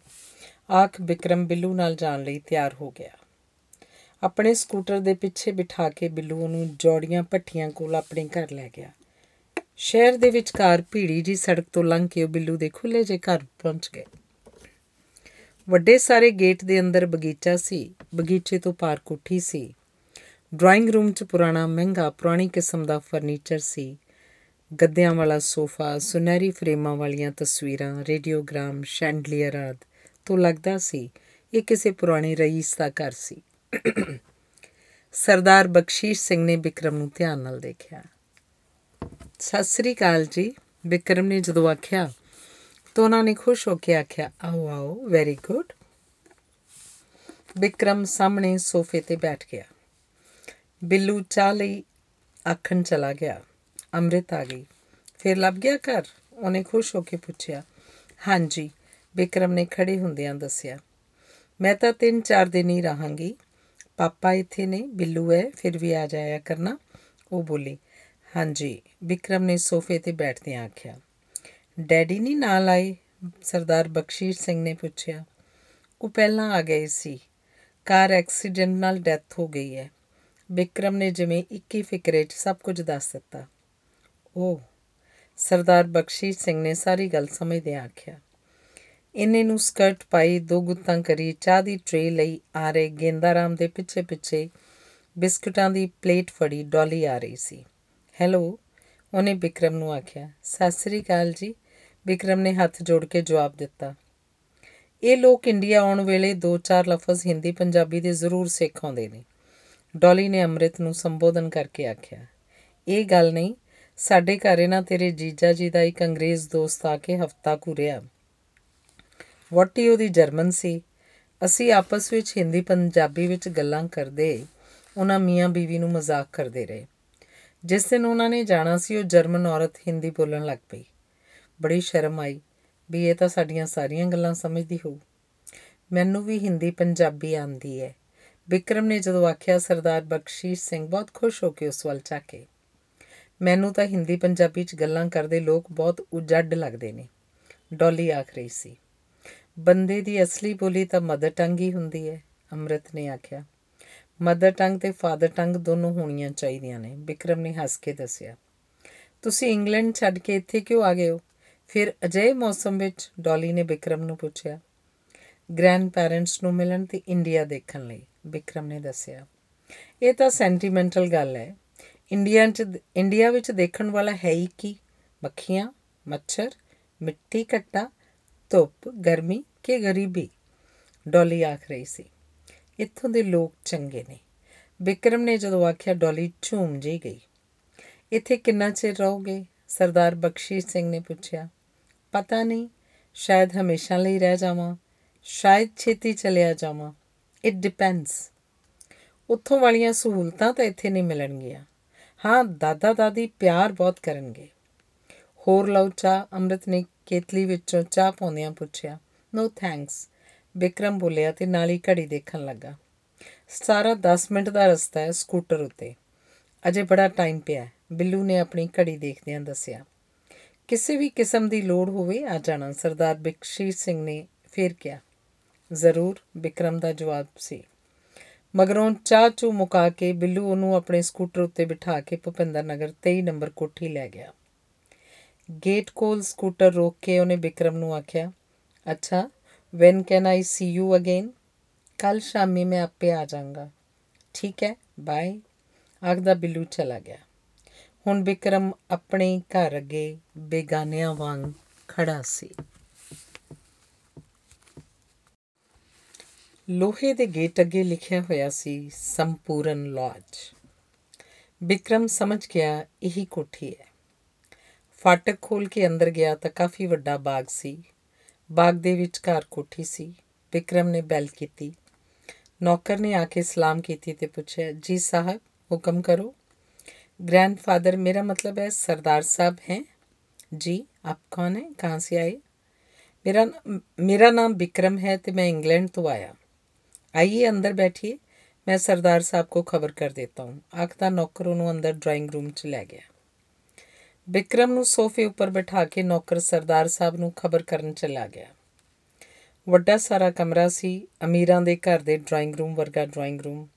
ਆਖ ਵਿਕਰਮ ਬਿੱਲੂ ਨਾਲ ਜਾਣ ਲਈ ਤਿਆਰ ਹੋ ਗਿਆ। ਆਪਣੇ ਸਕੂਟਰ ਦੇ ਪਿੱਛੇ ਬਿਠਾ ਕੇ ਬਿੱਲੂ ਉਹਨੂੰ ਜੋੜੀਆਂ ਪੱਠੀਆਂ ਕੋਲ ਆਪਣੇ ਘਰ ਲੈ ਗਿਆ। ਸ਼ਹਿਰ ਦੇ ਵਿਚਕਾਰ ਭੀੜੀ ਜੀ ਸੜਕ ਤੋਂ ਲੰਘ ਕੇ ਉਹ ਬਿੱਲੂ ਦੇ ਖੁੱਲੇ ਜੇ ਘਰ ਪਹੁੰਚ ਗਏ। ਵੱਡੇ ਸਾਰੇ ਗੇਟ ਦੇ ਅੰਦਰ ਬਗੀਚਾ ਸੀ, ਬਗੀਚੇ ਤੋਂ ਪਾਰ ਕੋਠੀ ਸੀ। ਡਰਾਇੰਗ ਰੂਮ 'ਚ ਪੁਰਾਣਾ, ਮਹਿੰਗਾ, ਪੁਰਾਣੀ ਕਿਸਮ ਦਾ ਫਰਨੀਚਰ ਸੀ। ਗੱਦਿਆਂ ਵਾਲਾ ਸੋਫਾ, ਸੁਨਹਿਰੀ ਫਰੇਮਾਂ ਵਾਲੀਆਂ ਤਸਵੀਰਾਂ, ਰੇਡੀਓਗ੍ਰਾਮ, ਸ਼ੈਂਡਲੀਅਰ ਆਦ ਤੋਂ ਲੱਗਦਾ ਸੀ, ਇਹ ਕਿਸੇ ਪੁਰਾਣੇ ਰਈਸ ਦਾ ਘਰ ਸੀ। ਸਰਦਾਰ ਬਖਸ਼ੀਸ਼ ਸਿੰਘ ਨੇ ਵਿਕਰਮ ਨੂੰ ਧਿਆਨ ਨਾਲ ਦੇਖਿਆ। ਸਤਿ ਸ੍ਰੀ ਅਕਾਲ ਜੀ। ਵਿਕਰਮ ਨੇ ਜਦੋਂ ਆਖਿਆ, ਤਾਂ ਉਹਨਾਂ ਨੇ ਖੁਸ਼ ਹੋ ਕੇ ਆਖਿਆ, ਆਓ ਆਓ ਵੈਰੀ ਗੁੱਡ ਵਿਕਰਮ ਸਾਹਮਣੇ ਸੋਫੇ ਤੇ ਬੈਠ ਗਿਆ। ਬਿੱਲੂ ਚਾਹ ਲਈ ਆਖਣ ਚਲਾ ਗਿਆ। ਅੰਮ੍ਰਿਤ ਆ ਗਈ। ਫਿਰ ਲੱਭ ਗਿਆ ਘਰ? ਉਹਨੇ ਖੁਸ਼ ਹੋ ਕੇ ਪੁੱਛਿਆ, ਹਾਂਜੀ, ਵਿਕਰਮ ਨੇ ਖੜੇ ਹੁੰਦਿਆਂ ਦੱਸਿਆ। ਮੈਂ ਤਾਂ ਤਿੰਨ ਚਾਰ ਦਿਨ ਹੀ ਰਹਾਂਗੀ। ਪਾਪਾ ਇੱਥੇ ਨੇ, ਬਿੱਲੂ ਹੈ, ਫਿਰ ਵੀ ਆ ਜਾਇਆ ਕਰਨਾ। ਉਹ ਬੋਲੀ ਹਾਂਜੀ ਵਿਕਰਮ ਨੇ ਸੋਫੇ ਤੇ ਬੈਠਦਿਆਂ ਆਖਿਆ, ਡੈਡੀ ਨਹੀਂ ਨਾਲ ਆਏ? ਸਰਦਾਰ ਬਖਸ਼ੀਸ਼ ਸਿੰਘ ਨੇ ਪੁੱਛਿਆ, ਉਹ ਪਹਿਲਾਂ ਆ ਗਏ ਸੀ। ਕਾਰ ਐਕਸੀਡੈਂਟ ਨਾਲ ਡੈਥ ਹੋ ਗਈ ਹੈ। ਵਿਕਰਮ ਨੇ ਜਿਵੇਂ ਇੱਕੀ ਫਿਕਰੇ 'ਚ ਸਭ ਕੁਝ ਦੱਸ ਦਿੱਤਾ। ਉਹ ਸਰਦਾਰ ਬਖਸ਼ੀਸ਼ ਸਿੰਘ ਨੇ ਸਾਰੀ ਗੱਲ ਸਮਝਦੇ ਆਖਿਆ, ਇਹਨੇ ਨੂੰ ਸਕਰਟ ਪਾਈ, ਦੋ ਗੁੱਤਾਂ ਕਰੀ, ਚਾਹ ਦੀ ਟਰੇ ਲਈ ਆ ਰਹੇ ਗੇਂਦਾਰਾਮ ਦੇ ਪਿੱਛੇ ਪਿੱਛੇ ਬਿਸਕੁਟਾਂ ਦੀ ਪਲੇਟ ਫੜੀ ਡੋਲੀ ਆ ਰਹੀ ਸੀ। ਹੈਲੋ, ਉਹਨੇ ਵਿਕਰਮ ਨੂੰ ਆਖਿਆ, ਸਤਿ ਸ੍ਰੀ ਅਕਾਲ ਜੀ। ਵਿਕਰਮ ਨੇ ਹੱਥ ਜੋੜ ਕੇ ਜਵਾਬ ਦਿੱਤਾ, ਇਹ ਲੋਕ ਇੰਡੀਆ ਆਉਣ ਵੇਲੇ ਦੋ ਚਾਰ ਲਫ਼ਜ਼ ਹਿੰਦੀ, ਪੰਜਾਬੀ ਦੇ ਜ਼ਰੂਰ ਸਿੱਖ ਆਉਂਦੇ ਨੇ। ਡੋਲੀ ਨੇ ਅੰਮ੍ਰਿਤ ਨੂੰ ਸੰਬੋਧਨ ਕਰਕੇ ਆਖਿਆ, ਇਹ ਗੱਲ ਨਹੀਂ, ਸਾਡੇ ਘਰ ਇਹਨਾਂ ਤੇਰੇ ਜੀਜਾ ਜੀ ਦਾ ਇੱਕ ਅੰਗਰੇਜ਼ ਦੋਸਤ ਆ ਕੇ ਹਫਤਾ ਕੁ ਰਿਹਾ ਵੋਟੀ ਉਹਦੀ ਜਰਮਨ ਸੀ? ਅਸੀਂ ਆਪਸ ਵਿੱਚ ਹਿੰਦੀ, ਪੰਜਾਬੀ ਵਿੱਚ ਗੱਲਾਂ ਕਰਦੇ, ਉਹਨਾਂ ਮੀਆਂ ਬੀਵੀ ਨੂੰ ਮਜ਼ਾਕ ਕਰਦੇ ਰਹੇ। ਜਿਸ ਦਿਨ ਉਹਨਾਂ ਨੇ ਜਾਣਾ ਸੀ, ਉਹ ਜਰਮਨ ਔਰਤ ਹਿੰਦੀ ਬੋਲਣ ਲੱਗ ਪਈ। ਬੜੀ ਸ਼ਰਮ ਆਈ ਵੀ ਇਹ ਤਾਂ ਸਾਡੀਆਂ ਸਾਰੀਆਂ ਗੱਲਾਂ ਸਮਝਦੀ ਹੋਊ। ਮੈਨੂੰ ਵੀ ਹਿੰਦੀ ਪੰਜਾਬੀ ਆਂਦੀ ਹੈ ਵਿਕਰਮ ਨੇ ਜਦੋਂ ਆਖਿਆ, ਸਰਦਾਰ ਬਖਸ਼ੀਸ਼ ਸਿੰਘ ਬਹੁਤ ਖੁਸ਼ ਹੋ ਕੇ ਉਸ ਵੱਲ ਝਾਕੇ। ਮੈਨੂੰ ਤਾਂ ਹਿੰਦੀ ਪੰਜਾਬੀ 'ਚ ਗੱਲਾਂ ਕਰਦੇ ਲੋਕ ਬਹੁਤ ਉਜੱਡ ਲੱਗਦੇ ਨੇ। ਡੋਲੀ ਆਖ ਰਹੀ ਸੀ। ਬੰਦੇ ਦੀ ਅਸਲੀ ਬੋਲੀ ਤਾਂ ਮਦਰ ਟੰਗ ਹੀ ਹੁੰਦੀ ਹੈ ਅੰਮ੍ਰਿਤ ਨੇ ਆਖਿਆ। ਮਦਰ ਟੰਗ ਤੇ ਫਾਦਰ ਟੰਗ ਦੋਨੋਂ ਹੋਣੀਆਂ ਚਾਹੀਦੀਆਂ ਨੇ ਵਿਕਰਮ ਨੇ ਹੱਸ ਕੇ ਦੱਸਿਆ। ਤੁਸੀਂ ਇੰਗਲੈਂਡ ਛੱਡ ਕੇ ਇੱਥੇ ਕਿਉਂ ਆ ਗਏ ਹੋ? ਫਿਰ ਅਜੇ ਮੌਸਮ ਵਿੱਚ ਡੋਲੀ ਨੇ ਵਿਕਰਮ ਨੂੰ ਪੁੱਛਿਆ। ਗ੍ਰੈਂਡ ਪੈਰੈਂਟਸ ਨੂੰ ਮਿਲਣ ਤੇ ਇੰਡੀਆ ਦੇਖਣ ਲਈ ਵਿਕਰਮ ਨੇ ਦੱਸਿਆ। ਇਹ ਤਾਂ ਸੈਂਟੀਮੈਂਟਲ ਗੱਲ ਹੈ। ਇੰਡੀਆ 'ਚ ਇੰਡੀਆ ਵਿੱਚ ਦੇਖਣ ਵਾਲਾ ਹੈ ਹੀ ਕੀ? ਮੱਖੀਆਂ, ਮੱਛਰ, ਮਿੱਟੀ ਕੱਟਾ ਧੁੱਪ, ਗਰਮੀ ਕਿ ਗਰੀਬੀ? ਡੋਲੀ ਆਖ ਰਹੀ ਸੀ। ਇੱਥੋਂ ਦੇ ਲੋਕ ਚੰਗੇ ਨੇ। ਵਿਕਰਮ ਨੇ ਜਦੋਂ ਆਖਿਆ, ਡੋਲੀ, ਝੂਮ ਜੀ ਗਈ। ਇੱਥੇ ਕਿੰਨਾ ਚਿਰ ਰਹੋਗੇ? ਸਰਦਾਰ ਬਖਸ਼ੀਸ਼ ਸਿੰਘ ਨੇ ਪੁੱਛਿਆ। ਪਤਾ ਨਹੀਂ, ਸ਼ਾਇਦ ਹਮੇਸ਼ਾ ਲਈ ਰਹਿ ਜਾਵਾਂ, ਸ਼ਾਇਦ ਛੇਤੀ ਚਲਿਆ ਜਾਵਾਂ। ਇਟ ਡਿਪੈਂਡਸ ਉੱਥੋਂ ਵਾਲੀਆਂ ਸਹੂਲਤਾਂ ਤਾਂ ਇੱਥੇ ਨਹੀਂ ਮਿਲਣਗੀਆਂ। ਹਾਂ, ਦਾਦਾ ਦਾਦੀ ਪਿਆਰ ਬਹੁਤ ਕਰਨਗੇ। ਹੋਰ ਲਓ ਚਾਹ, ਅੰਮ੍ਰਿਤ ਨੇ ਕੇਤਲੀ ਵਿੱਚੋਂ ਚਾਹ ਪਾਉਂਦਿਆਂ ਪੁੱਛਿਆ। ਨੋ ਥੈਂਕਸ ਵਿਕਰਮ ਬੋਲਿਆ ਤੇ ਨਾਲ ਹੀ ਘੜੀ ਦੇਖਣ ਲੱਗਾ। ਸਾਰਾ 10 ਮਿੰਟ ਦਾ ਰਸਤਾ ਹੈ ਸਕੂਟਰ ਉੱਤੇ। ਅਜੇ ਬੜਾ ਟਾਈਮ ਪਿਆ ਬਿੱਲੂ ਨੇ ਆਪਣੀ ਘੜੀ ਦੇਖਦਿਆਂ ਦੱਸਿਆ। ਕਿਸੇ ਵੀ ਕਿਸਮ ਦੀ ਲੋੜ ਹੋਵੇ ਆ ਜਾਣਾ, ਸਰਦਾਰ ਬਖਸ਼ੀਸ਼ ਸਿੰਘ ਨੇ ਫੇਰ ਕਿਹਾ। ਜ਼ਰੂਰ ਵਿਕਰਮ ਦਾ ਜਵਾਬ ਸੀ। ਮਗਰੋਂ ਚਾਹ ਚੂ ਮੁਕਾ ਕੇ ਬਿੱਲੂ ਉਹਨੂੰ ਆਪਣੇ ਸਕੂਟਰ ਉੱਤੇ ਬਿਠਾ ਕੇ ਭੁਪਿੰਦਰ ਨਗਰ 23 ਨੰਬਰ ਕੋਠੀ ਲੈ ਗਿਆ। ਗੇਟ ਕੋਲ ਸਕੂਟਰ ਰੋਕ ਕੇ ਉਹਨੇ ਵਿਕਰਮ ਨੂੰ ਆਖਿਆ, ਅੱਛਾ when can I see you again ਕੱਲ ਸ਼ਾਮੀ ਮੈਂ ਆਪੇ ਆ ਜਾਵਾਂਗਾ ਠੀਕ ਹੈ ਬਾਏ ਆਖਦਾ ਬਿੱਲੂ ਚਲਾ ਗਿਆ ਹੁਣ ਵਿਕਰਮ ਆਪਣੇ ਘਰ ਅੱਗੇ ਬੇਗਾਨਿਆਂ ਵਾਂਗ ਖੜਾ ਸੀ ਲੋਹੇ ਦੇ ਗੇਟ ਅੱਗੇ ਲਿਖਿਆ ਹੋਇਆ ਸੀ ਸੰਪੂਰਨ ਲੌਜ ਵਿਕਰਮ ਸਮਝ ਗਿਆ ਇਹੀ ਕੋਠੀ ਹੈ ਫਾਟਕ ਖੋਲ ਕੇ ਅੰਦਰ ਗਿਆ ਤਾਂ ਕਾਫੀ ਵੱਡਾ ਬਾਗ ਸੀ ਬਾਗ ਦੇ ਵਿੱਚ ਘਰ ਕੋਠੀ ਸੀ ਵਿਕਰਮ ਨੇ ਬੈਲ ਕੀਤੀ ਨੌਕਰ ਨੇ ਆ ਕੇ ਸਲਾਮ ਕੀਤੀ ਤੇ ਪੁੱਛਿਆ ਜੀ ਸਾਹਿਬ ਹੁਕਮ ਕਰੋ ग्रैंडफादर मेरा मतलब है सरदार साहब हैं जी आप कौन हैं कहाँ से आए मेरा मेरा नाम विक्रम है तो मैं इंग्लैंड तो आया आइए अंदर बैठिए मैं सरदार साहब को खबर कर देता हूँ आखता नौकर उन्होंने अंदर ड्राइंग रूम च लै गया ਵਿਕਰਮ ਨੂੰ ਸੋਫੇ ਉੱਪਰ ਬਿਠਾ ਕੇ ਨੌਕਰ ਸਰਦਾਰ ਸਾਹਿਬ ਨੂੰ ਖਬਰ ਕਰਨ ਚਲਾ ਗਿਆ। ਵੱਡਾ ਸਾਰਾ ਕਮਰਾ ਸੀ, ਅਮੀਰਾਂ ਦੇ ਘਰ ਦੇ ਡਰਾਇੰਗ ਰੂਮ ਵਰਗਾ ਡਰਾਇੰਗ ਰੂਮ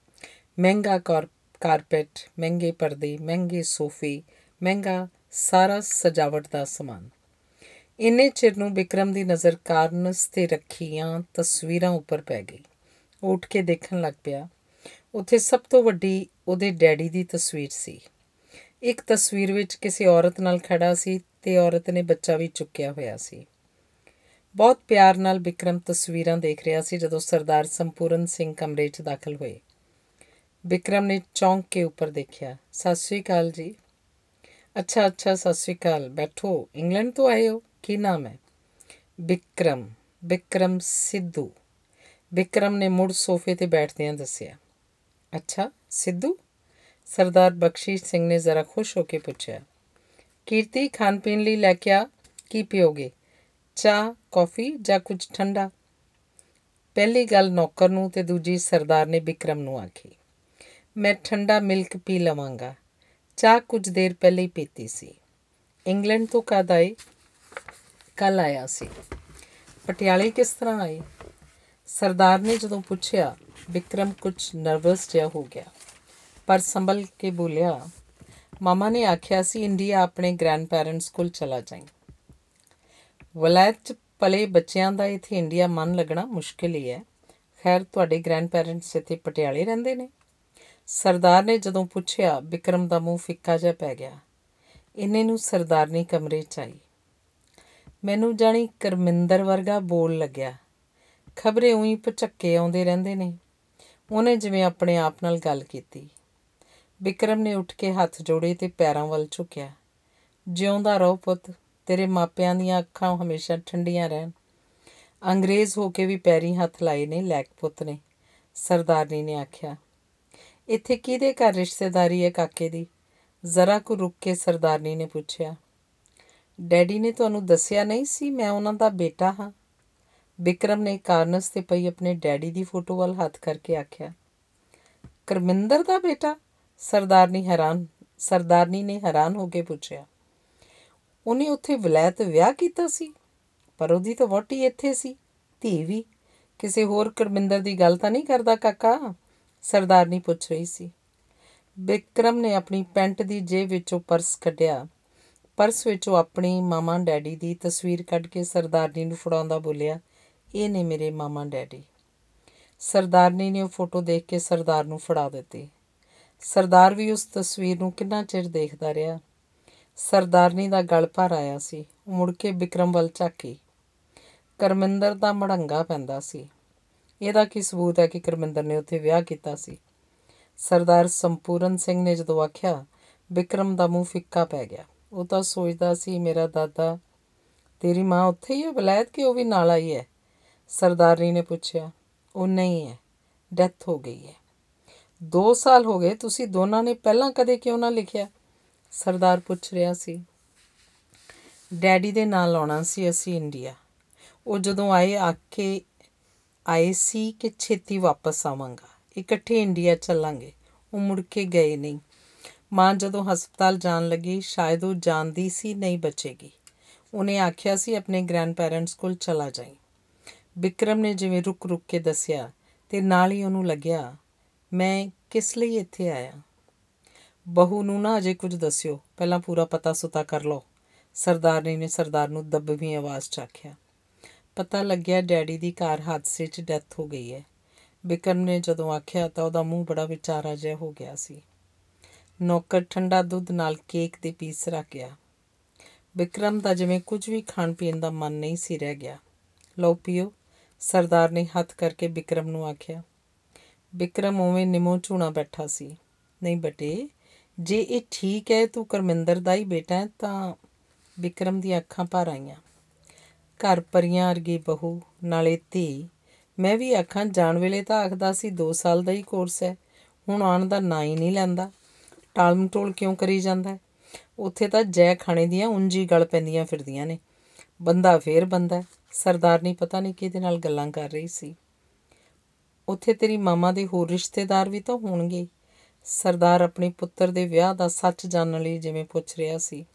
ਮਹਿੰਗਾ ਕਾਰਪੈਟ, ਮਹਿੰਗੇ ਪਰਦੇ, ਮਹਿੰਗੇ ਸੋਫੇ, ਮਹਿੰਗਾ ਸਾਰਾ ਸਜਾਵਟ ਦਾ ਸਮਾਨ। ਇੰਨੇ ਚਿਰ ਨੂੰ ਵਿਕਰਮ ਦੀ ਨਜ਼ਰ ਕਾਰਨਸ ਤੇ ਰੱਖੀਆਂ ਤਸਵੀਰਾਂ ਉੱਪਰ ਪੈ ਗਈ। ਉਹ ਉੱਠ ਕੇ ਦੇਖਣ ਲੱਗ ਪਿਆ। ਉੱਥੇ ਸਭ ਤੋਂ ਵੱਡੀ ਉਹਦੇ ਡੈਡੀ ਦੀ ਤਸਵੀਰ ਸੀ। ਇੱਕ ਤਸਵੀਰ ਵਿੱਚ ਕਿਸੇ ਔਰਤ ਨਾਲ ਖੜਾ ਸੀ ਤੇ ਔਰਤ ਨੇ ਬੱਚਾ ਵੀ ਚੁੱਕਿਆ ਹੋਇਆ ਸੀ। ਬਹੁਤ ਪਿਆਰ ਨਾਲ ਵਿਕਰਮ ਤਸਵੀਰਾਂ ਦੇਖ ਰਿਹਾ ਸੀ ਜਦੋਂ ਸਰਦਾਰ ਸੰਪੂਰਨ ਸਿੰਘ ਕਮਰੇ 'ਚ ਦਾਖਲ ਹੋਏ। ਵਿਕਰਮ ਨੇ ਚੌਂਕ ਕੇ ਉੱਪਰ ਦੇਖਿਆ। ਸਤਿ ਸ਼੍ਰੀ ਅਕਾਲ ਜੀ। ਅੱਛਾ ਅੱਛਾ, ਸਤਿ ਸ਼੍ਰੀ ਅਕਾਲ। ਬੈਠੋ। ਇੰਗਲੈਂਡ ਤੋਂ ਆਏ ਹੋ? ਕੀ ਨਾਮ ਹੈ? ਵਿਕਰਮ ਵਿਕਰਮ ਸਿੱਧੂ। ਵਿਕਰਮ ਨੇ ਮੁੜ ਸੋਫੇ ਤੇ ਬੈਠਦਿਆਂ ਦੱਸਿਆ। ਅੱਛਾ, ਸਿੱਧੂ? ਸਰਦਾਰ ਬਖਸ਼ੀਸ਼ ਸਿੰਘ ਨੇ ਜ਼ਰਾ ਖੁਸ਼ ਹੋ ਕੇ ਪੁੱਛਿਆ, ਕੀਰਤੀ ਖਾਣ ਪੀਣ ਲਈ ਲੈ ਕੇ ਆ, ਕੀ ਪੀਓਗੇ? ਚਾਹ, ਕੌਫੀ ਜਾਂ ਕੁਝ ਠੰਡਾ? ਪਹਿਲੀ ਗੱਲ ਨੌਕਰ ਨੂੰ ਤੇ ਦੂਜੀ ਸਰਦਾਰ ਨੇ ਵਿਕਰਮ ਨੂੰ ਆਖੀ, ਮੈਂ ਠੰਡਾ ਮਿਲਕ ਪੀ ਲਵਾਂਗਾ। ਚਾਹ ਕੁਝ ਦੇਰ ਪਹਿਲੇ ਹੀ ਪੀਤੀ ਸੀ। ਇੰਗਲੈਂਡ ਤੋਂ ਕਦ ਆਏ? ਕੱਲ ਆਇਆ ਸੀ। ਪਟਿਆਲੇ ਕਿਸ ਤਰ੍ਹਾਂ ਆਏ? ਸਰਦਾਰ ਨੇ ਜਦੋਂ ਪੁੱਛਿਆ ਵਿਕਰਮ ਕੁਝ ਨਰਵਸ ਜਿਹਾ ਹੋ ਗਿਆ। ਪਰ ਸੰਭਲ ਕੇ ਬੋਲਿਆ, ਮਾਮਾ ਨੇ ਆਖਿਆ ਸੀ, ਇੰਡੀਆ ਆਪਣੇ ਗ੍ਰੈਂਡ ਪੈਰੈਂਟਸ ਕੋਲ ਚਲਾ ਜਾਈਂ ਵਲਾਇਤ ਚ ਪਲੇ ਬੱਚਿਆਂ ਦਾ ਇੱਥੇ ਇੰਡੀਆ ਮਨ ਲੱਗਣਾ ਮੁਸ਼ਕਿਲ ਹੀ ਹੈ। ਖੈਰ, ਤੁਹਾਡੇ ਗ੍ਰੈਂਡ ਪੈਰੈਂਟਸ ਇੱਥੇ ਪਟਿਆਲੇ ਰਹਿੰਦੇ ਨੇ। ਸਰਦਾਰ ਨੇ ਜਦੋਂ ਪੁੱਛਿਆ ਵਿਕਰਮ ਦਾ ਮੂੰਹ ਫਿੱਕਾ ਜਿਹਾ ਪੈ ਗਿਆ। ਇੰਨੇ ਨੂੰ ਸਰਦਾਰਨੀ ਕਮਰੇ 'ਚ ਆਈ। ਮੈਨੂੰ ਜਾਣੀ ਕਰਮਿੰਦਰ ਵਰਗਾ ਬੋਲ ਲੱਗਿਆ। ਖਬਰੇ ਉਹੀ ਪਚੱਕੇ ਆਉਂਦੇ ਰਹਿੰਦੇ ਨੇ। ਉਹਨੇ ਜਿਵੇਂ ਆਪਣੇ ਆਪ ਨਾਲ ਗੱਲ ਕੀਤੀ। ਵਿਕਰਮ ਨੇ ਉੱਠ ਕੇ ਹੱਥ ਜੋੜੇ ਤੇ ਪੈਰਾਂ ਵੱਲ ਝੁਕਿਆ। ਜਿਉਂਦਾ ਰਹੋ ਪੁੱਤ, ਤੇਰੇ ਮਾਪਿਆਂ ਦੀਆਂ ਅੱਖਾਂ ਹਮੇਸ਼ਾ ਠੰਡੀਆਂ ਰਹਿਣ। ਅੰਗਰੇਜ਼ ਹੋ ਕੇ ਵੀ ਪੈਰੀ ਹੱਥ ਲਾਏ ਨੇ ਲੈਕ ਪੁੱਤ ਨੇ, ਸਰਦਾਰਨੀ ਨੇ ਆਖਿਆ। ਇੱਥੇ ਕਿਹਦੇ ਘਰ ਰਿਸ਼ਤੇਦਾਰੀ ਹੈ ਕਾਕੇ ਦੀ? ਜ਼ਰਾ ਕੁ ਰੁੱਕ ਕੇ ਸਰਦਾਰਨੀ ਨੇ ਪੁੱਛਿਆ। ਡੈਡੀ ਨੇ ਤੁਹਾਨੂੰ ਦੱਸਿਆ ਨਹੀਂ ਸੀ ਮੈਂ ਉਹਨਾਂ ਦਾ ਬੇਟਾ ਹਾਂ? ਵਿਕਰਮ ਨੇ ਕਾਰਨਸ ਤੇ ਪਈ ਆਪਣੇ ਡੈਡੀ ਦੀ ਫੋਟੋ ਵੱਲ ਹੱਥ ਕਰਕੇ ਆਖਿਆ। ਕਰਮਿੰਦਰ ਦਾ ਬੇਟਾ? ਸਰਦਾਰਨੀ ਹੈਰਾਨ, ਸਰਦਾਰਨੀ ਨੇ ਹੈਰਾਨ ਹੋ ਕੇ ਪੁੱਛਿਆ, ਉਹਨੇ ਉੱਥੇ ਵਿਲਾਇਤ ਵਿਆਹ ਕੀਤਾ ਸੀ? ਪਰ ਉਹਦੀ ਤਾਂ ਵੋਟੀ ਇੱਥੇ ਸੀ, ਧੀ ਵੀ। ਕਿਸੇ ਹੋਰ ਕਰਮਿੰਦਰ ਦੀ ਗੱਲ ਤਾਂ ਨਹੀਂ ਕਰਦਾ ਕਾਕਾ? ਸਰਦਾਰਨੀ ਪੁੱਛ ਰਹੀ ਸੀ। ਵਿਕਰਮ ਨੇ ਆਪਣੀ ਪੈਂਟ ਦੀ ਜੇਬ ਵਿੱਚੋਂ ਪਰਸ ਕੱਢਿਆ। ਪਰਸ ਵਿੱਚੋਂ ਆਪਣੀ ਮਾਮਾ ਡੈਡੀ ਦੀ ਤਸਵੀਰ ਕੱਢ ਕੇ ਸਰਦਾਰਨੀ ਨੂੰ ਫੜਾਉਂਦਾ ਬੋਲਿਆ, ਇਹ ਨੇ ਮੇਰੇ ਮਾਮਾ ਡੈਡੀ। ਸਰਦਾਰਨੀ ਨੇ ਉਹ ਫੋਟੋ ਦੇਖ ਕੇ ਸਰਦਾਰ ਨੂੰ ਫੜਾ ਦਿੱਤੀ। ਸਰਦਾਰ ਵੀ ਉਸ ਤਸਵੀਰ ਨੂੰ ਕਿੰਨਾ ਚਿਰ ਦੇਖਦਾ ਰਿਹਾ। ਸਰਦਾਰਨੀ ਦਾ ਗਲ ਭਰ ਆਇਆ ਸੀ। ਉਹ ਮੁੜ ਕੇ ਵਿਕਰਮ ਵੱਲ ਝਾਕੀ। ਕਰਮਿੰਦਰ ਦਾ ਮੜੰਗਾ ਪੈਂਦਾ ਸੀ। ਇਹਦਾ ਕੀ ਸਬੂਤ ਹੈ ਕਿ ਕਰਮਿੰਦਰ ਨੇ ਉੱਥੇ ਵਿਆਹ ਕੀਤਾ ਸੀ? ਸਰਦਾਰ ਸੰਪੂਰਨ ਸਿੰਘ ਨੇ ਜਦੋਂ ਆਖਿਆ ਵਿਕਰਮ ਦਾ ਮੂੰਹ ਫਿੱਕਾ ਪੈ ਗਿਆ। ਉਹ ਤਾਂ ਸੋਚਦਾ ਸੀ, ਮੇਰਾ ਦਾਦਾ, ਤੇਰੀ ਮਾਂ ਉੱਥੇ ਹੀ ਹੈ ਵਲਾਇਤ ਕਿ ਉਹ ਵੀ ਨਾਲ ਆਈ ਹੈ? ਸਰਦਾਰਨੀ ਨੇ ਪੁੱਛਿਆ, ਉਹ ਨਹੀਂ ਹੈ, ਡੈਥ ਹੋ ਗਈ ਹੈ। 2 ਸਾਲ ਹੋ ਗਏ, ਤੁਸੀਂ ਦੋਨਾਂ ਨੇ ਪਹਿਲਾਂ ਕਦੇ ਕਿਉਂ ਨਾ ਲਿਖਿਆ? ਸਰਦਾਰ ਪੁੱਛ ਰਿਹਾ ਸੀ। ਡੈਡੀ ਦੇ ਨਾਲ ਆਉਣਾ ਸੀ ਅਸੀਂ ਇੰਡੀਆ। ਉਹ ਜਦੋਂ ਆਏ ਆਕੇ ਆਏ ਸੀ ਕਿ ਛੇਤੀ ਵਾਪਸ ਆਵਾਂਗਾ। ਇਕੱਠੇ ਇੰਡੀਆ ਚੱਲਾਂਗੇ। ਉਹ ਮੁੜ ਕੇ ਗਏ ਨਹੀਂ। ਮਾਂ ਜਦੋਂ ਹਸਪਤਾਲ ਜਾਣ ਲੱਗੀ, ਸ਼ਾਇਦ ਉਹ ਜਾਣਦੀ ਸੀ, ਨਹੀਂ ਬਚੇਗੀ। ਉਹਨੇ ਆਖਿਆ ਸੀ, ਆਪਣੇ ਗ੍ਰੈਂਡ ਪੈਰੈਂਟਸ ਕੋਲ ਚਲਾ ਜਾਈਂ। ਵਿਕਰਮ ਨੇ ਜਿਵੇਂ ਰੁਕ ਰੁਕ ਕੇ ਦੱਸਿਆ ਤੇ ਨਾਲ ਹੀ ਉਹਨੂੰ ਲੱਗਿਆ ਮੈਂ ਕਿਸ ਲਈ ਇੱਥੇ ਆਇਆ? ਬਹੂ ਨੂੰ ਨਾ ਅਜੇ ਕੁਝ ਦੱਸਿਓ। ਪਹਿਲਾਂ ਪੂਰਾ ਪਤਾ ਸੁਤਾ ਕਰ ਲਓ। ਸਰਦਾਰਨੀ ਨੇ ਸਰਦਾਰ ਨੂੰ ਦੱਬਵੀਂ ਆਵਾਜ਼ 'ਚ ਆਖਿਆ। ਪਤਾ ਲੱਗਿਆ ਡੈਡੀ ਦੀ ਕਾਰ ਹਾਦਸੇ 'ਚ ਡੈਥ ਹੋ ਗਈ ਹੈ। ਵਿਕਰਮ ਨੇ ਜਦੋਂ ਆਖਿਆ ਤਾਂ ਉਹਦਾ ਮੂੰਹ ਬੜਾ ਵਿਚਾਰਾ ਜਿਹਾ ਹੋ ਗਿਆ ਸੀ। ਨੌਕਰ ਠੰਡਾ ਦੁੱਧ ਨਾਲ ਕੇਕ ਦੇ ਪੀਸ ਰੱਖ ਗਿਆ। ਵਿਕਰਮ ਦਾ ਜਿਵੇਂ ਕੁਝ ਵੀ ਖਾਣ ਪੀਣ ਦਾ ਮਨ ਨਹੀਂ ਸੀ ਰਹਿ ਗਿਆ। ਲਓ ਪੀਓ। ਸਰਦਾਰ ਨੇ ਹੱਥ ਕਰਕੇ ਵਿਕਰਮ ਨੂੰ ਆਖਿਆ ਵਿਕਰਮ ਉਵੇਂ ਨਿਮੋ ਝੂਣਾ ਬੈਠਾ ਸੀ। ਨਹੀਂ ਬਟੇ, ਜੇ ਇਹ ਠੀਕ ਹੈ ਤੂੰ ਕਰਮਿੰਦਰ ਦਾ ਹੀ ਬੇਟਾ ਹੈ, ਤਾਂ ਵਿਕਰਮ ਦੀਆਂ ਅੱਖਾਂ ਭਰ ਆਈਆਂ। ਘਰ ਪਰੀਆਂ ਵਰਗੀ ਬਹੂ, ਨਾਲੇ ਧੀ। ਮੈਂ ਵੀ ਆਖਾਂ ਜਾਣ ਵੇਲੇ ਤਾਂ ਆਖਦਾ ਸੀ 2 ਸਾਲ ਦਾ ਹੀ ਕੋਰਸ ਹੈ। ਹੁਣ ਆਉਣ ਦਾ ਨਾਂ ਹੀ ਨਹੀਂ ਲੈਂਦਾ। ਟਾਲਮਟੋਲ ਕਿਉਂ ਕਰੀ ਜਾਂਦਾ ਹੈ? ਉੱਥੇ ਤਾਂ ਜੈ ਖਾਣੇ ਦੀਆਂ ਉਂਜੀ ਗਲ ਪੈਂਦੀਆਂ ਫਿਰਦੀਆਂ ਨੇ। ਬੰਦਾ ਫੇਰ ਬੰਦਾ ਸਰਦਾਰਨੀ ਪਤਾ ਨਹੀਂ ਕਿਹਦੇ ਨਾਲ ਗੱਲਾਂ ਕਰ ਰਹੀ ਸੀ। ਉੱਥੇ ਤੇਰੀ ਮਾਮਾ ਦੇ ਹੋਰ ਰਿਸ਼ਤੇਦਾਰ ਵੀ ਤਾਂ ਹੋਣਗੇ। ਸਰਦਾਰ ਆਪਣੇ ਪੁੱਤਰ ਦੇ ਵਿਆਹ ਦਾ ਸੱਚ ਜਾਣਨ ਲਈ ਜਿਵੇਂ ਪੁੱਛ ਰਿਹਾ ਸੀ।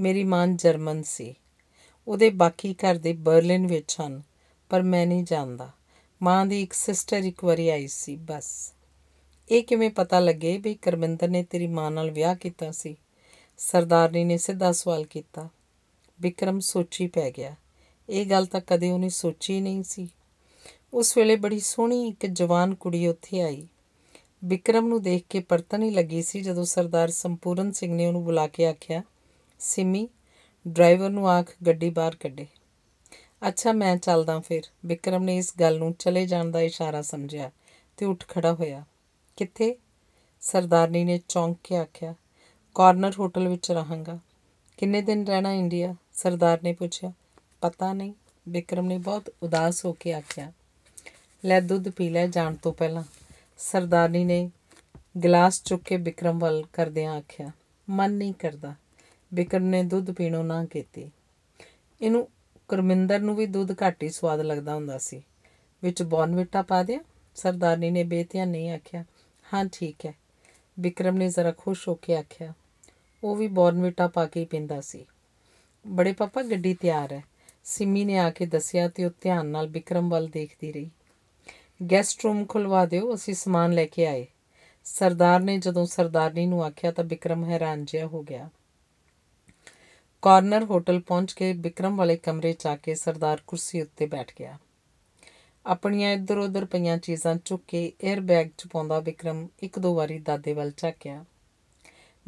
ਮੇਰੀ ਮਾਂ ਜਰਮਨ ਸੀ। ਉਹਦੇ ਬਾਕੀ ਘਰ ਦੇ ਬਰਲਿਨ ਵਿੱਚ ਹਨ, ਪਰ ਮੈਂ ਨਹੀਂ ਜਾਣਦਾ। ਮਾਂ ਦੀ ਇੱਕ ਸਿਸਟਰ ਇੱਕ ਵਾਰੀ ਆਈ ਸੀ, ਬਸ। ਇਹ ਕਿਵੇਂ ਪਤਾ ਲੱਗੇ ਵੀ ਕਰਮਿੰਦਰ ਨੇ ਤੇਰੀ ਮਾਂ ਨਾਲ ਵਿਆਹ ਕੀਤਾ ਸੀ? ਸਰਦਾਰਨੀ ਨੇ ਸਿੱਧਾ ਸਵਾਲ ਕੀਤਾ। ਵਿਕਰਮ ਸੋਚੀ ਪੈ ਗਿਆ। ਇਹ ਗੱਲ ਤਾਂ ਕਦੇ ਉਹਨੇ ਸੋਚੀ ਨਹੀਂ ਸੀ। ਉਸ ਵੇਲੇ ਬੜੀ ਸੋਹਣੀ ਇੱਕ ਜਵਾਨ ਕੁੜੀ ਉੱਥੇ ਆਈ। ਵਿਕਰਮ ਨੂੰ ਦੇਖ ਕੇ ਪਰਤਨ ਹੀ ਲੱਗੀ ਸੀ ਜਦੋਂ ਸਰਦਾਰ ਸੰਪੂਰਨ ਸਿੰਘ ਨੇ ਉਹਨੂੰ ਬੁਲਾ ਕੇ ਆਖਿਆ, ਸਿਮੀ, ਡਰਾਈਵਰ ਨੂੰ ਆਖ ਗੱਡੀ ਬਾਹਰ ਕੱਢੇ। ਅੱਛਾ, ਮੈਂ ਚੱਲਦਾ ਫਿਰ। ਵਿਕਰਮ ਨੇ ਇਸ ਗੱਲ ਨੂੰ ਚਲੇ ਜਾਣ ਦਾ ਇਸ਼ਾਰਾ ਸਮਝਿਆ ਤੇ ਉੱਠ ਖੜਾ ਹੋਇਆ। ਕਿੱਥੇ? ਸਰਦਾਰਨੀ ਨੇ ਚੌਂਕ ਕੇ ਆਖਿਆ। ਕਾਰਨਰ ਹੋਟਲ ਵਿੱਚ ਰਹਾਂਗਾ। ਕਿੰਨੇ ਦਿਨ ਰਹਿਣਾ ਇੰਡੀਆ? ਸਰਦਾਰ ਨੇ ਪੁੱਛਿਆ। ਪਤਾ ਨਹੀਂ। ਵਿਕਰਮ ਨੇ ਬਹੁਤ ਉਦਾਸ ਹੋ ਕੇ ਆਖਿਆ। ਲੈ ਦੁੱਧ ਪੀ ਲੈ ਜਾਣ ਤੋਂ ਪਹਿਲਾਂ। ਸਰਦਾਰਨੀ ਨੇ ਗਲਾਸ ਚੁੱਕ ਕੇ ਵਿਕਰਮ ਵੱਲ ਕਰਦਿਆਂ ਆਖਿਆ, ਮਨ ਨਹੀਂ ਕਰਦਾ। ਵਿਕਰਮ ਨੇ ਦੁੱਧ ਪੀਣੋਂ ਨਾ ਕੀਤੀ। ਇਹਨੂੰ ਕਰਮਿੰਦਰ ਨੂੰ ਵੀ ਦੁੱਧ ਘੱਟ ਹੀ ਸਵਾਦ ਲੱਗਦਾ ਹੁੰਦਾ ਸੀ। ਵਿੱਚ ਬੌਨਵਿਟਾ ਪਾ ਦਿਆ। ਸਰਦਾਰਨੀ ਨੇ ਬੇਧਿਆਨ ਨਹੀਂ ਆਖਿਆ, ਹਾਂ, ਠੀਕ ਹੈ। ਵਿਕਰਮ ਨੇ ਜ਼ਰਾ ਖੁਸ਼ ਹੋ ਕੇ ਆਖਿਆ, ਉਹ ਵੀ ਬੌਨਵਿਟਾ ਪਾ ਕੇ ਹੀ ਪੀਂਦਾ ਸੀ। ਬੜੇ ਪਾਪਾ, ਗੱਡੀ ਤਿਆਰ ਹੈ। ਸਿੰਮੀ ਨੇ ਆ ਕੇ ਦੱਸਿਆ ਤੇ ਉਹ ਧਿਆਨ ਨਾਲ ਵਿਕਰਮ ਵੱਲ ਦੇਖਦੀ ਰਹੀ। ਗੈਸਟ ਰੂਮ ਖੁਲਵਾ ਦਿਓ, ਅਸੀਂ ਸਮਾਨ ਲੈ ਕੇ ਆਏ। ਸਰਦਾਰ ਨੇ ਜਦੋਂ ਸਰਦਾਰਨੀ ਨੂੰ ਆਖਿਆ ਤਾਂ ਵਿਕਰਮ ਹੈਰਾਨ ਜਿਹਾ ਹੋ ਗਿਆ। ਕਾਰਨਰ ਹੋਟਲ ਪਹੁੰਚ ਕੇ ਵਿਕਰਮ ਵਾਲੇ ਕਮਰੇ 'ਚ ਆ ਕੇ ਸਰਦਾਰ ਕੁਰਸੀ ਉੱਤੇ ਬੈਠ ਗਿਆ। ਆਪਣੀਆਂ ਇੱਧਰ ਉੱਧਰ ਪਈਆਂ ਚੀਜ਼ਾਂ ਚੁੱਕ ਕੇ 에ਅਰ ਬੈਗ 'ਚ ਪਾਉਂਦਾ ਵਿਕਰਮ ਇੱਕ ਦੋ ਵਾਰੀ ਦਾਦੇ ਵੱਲ ਝਾਕਿਆ।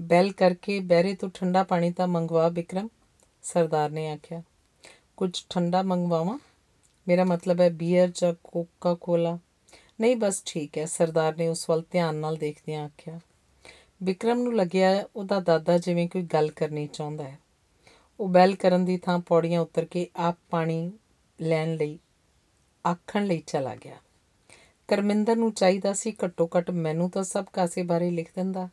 ਬੈਲ ਕਰਕੇ ਬਹਿਰੇ ਤੋਂ ਠੰਡਾ ਪਾਣੀ ਤਾਂ ਮੰਗਵਾ ਵਿਕਰਮ ਸਰਦਾਰ ਨੇ ਆਖਿਆ। ਕੁਝ ਠੰਡਾ ਮੰਗਵਾਵਾਂ? ਮੇਰਾ ਮਤਲਬ ਹੈ ਬੀਅਰ ਜਾਂ ਕੋਕਾ ਕੋਲਾ ਨਹੀਂ, ਬਸ ਠੀਕ ਹੈ। ਸਰਦਾਰ ਨੇ ਉਸ ਵੱਲ ਧਿਆਨ ਨਾਲ ਦੇਖਦਿਆਂ ਆਖਿਆ, ਵਿਕਰਮ ਨੂੰ ਲੱਗਿਆ ਉਹਦਾ ਦਾਦਾ ਜਿਵੇਂ ਕੋਈ ਗੱਲ ਕਰਨੀ ਚਾਹੁੰਦਾ ਹੈ। ਉਹ ਬੈਲ ਕਰਨ ਦੀ ਥਾਂ ਪੌੜੀਆਂ ਉਤਰ ਕੇ ਆਪ ਪਾਣੀ ਲੈਣ ਲਈ, ਆਖਣ ਲਈ ਚਲਾ ਗਿਆ। ਕਰਮਿੰਦਰ ਨੂੰ ਚਾਹੀਦਾ ਸੀ ਘੱਟੋ ਘੱਟ ਮੈਨੂੰ ਤਾਂ ਸਭ ਕਾਸੇ ਬਾਰੇ ਲਿਖ ਦਿੰਦਾ।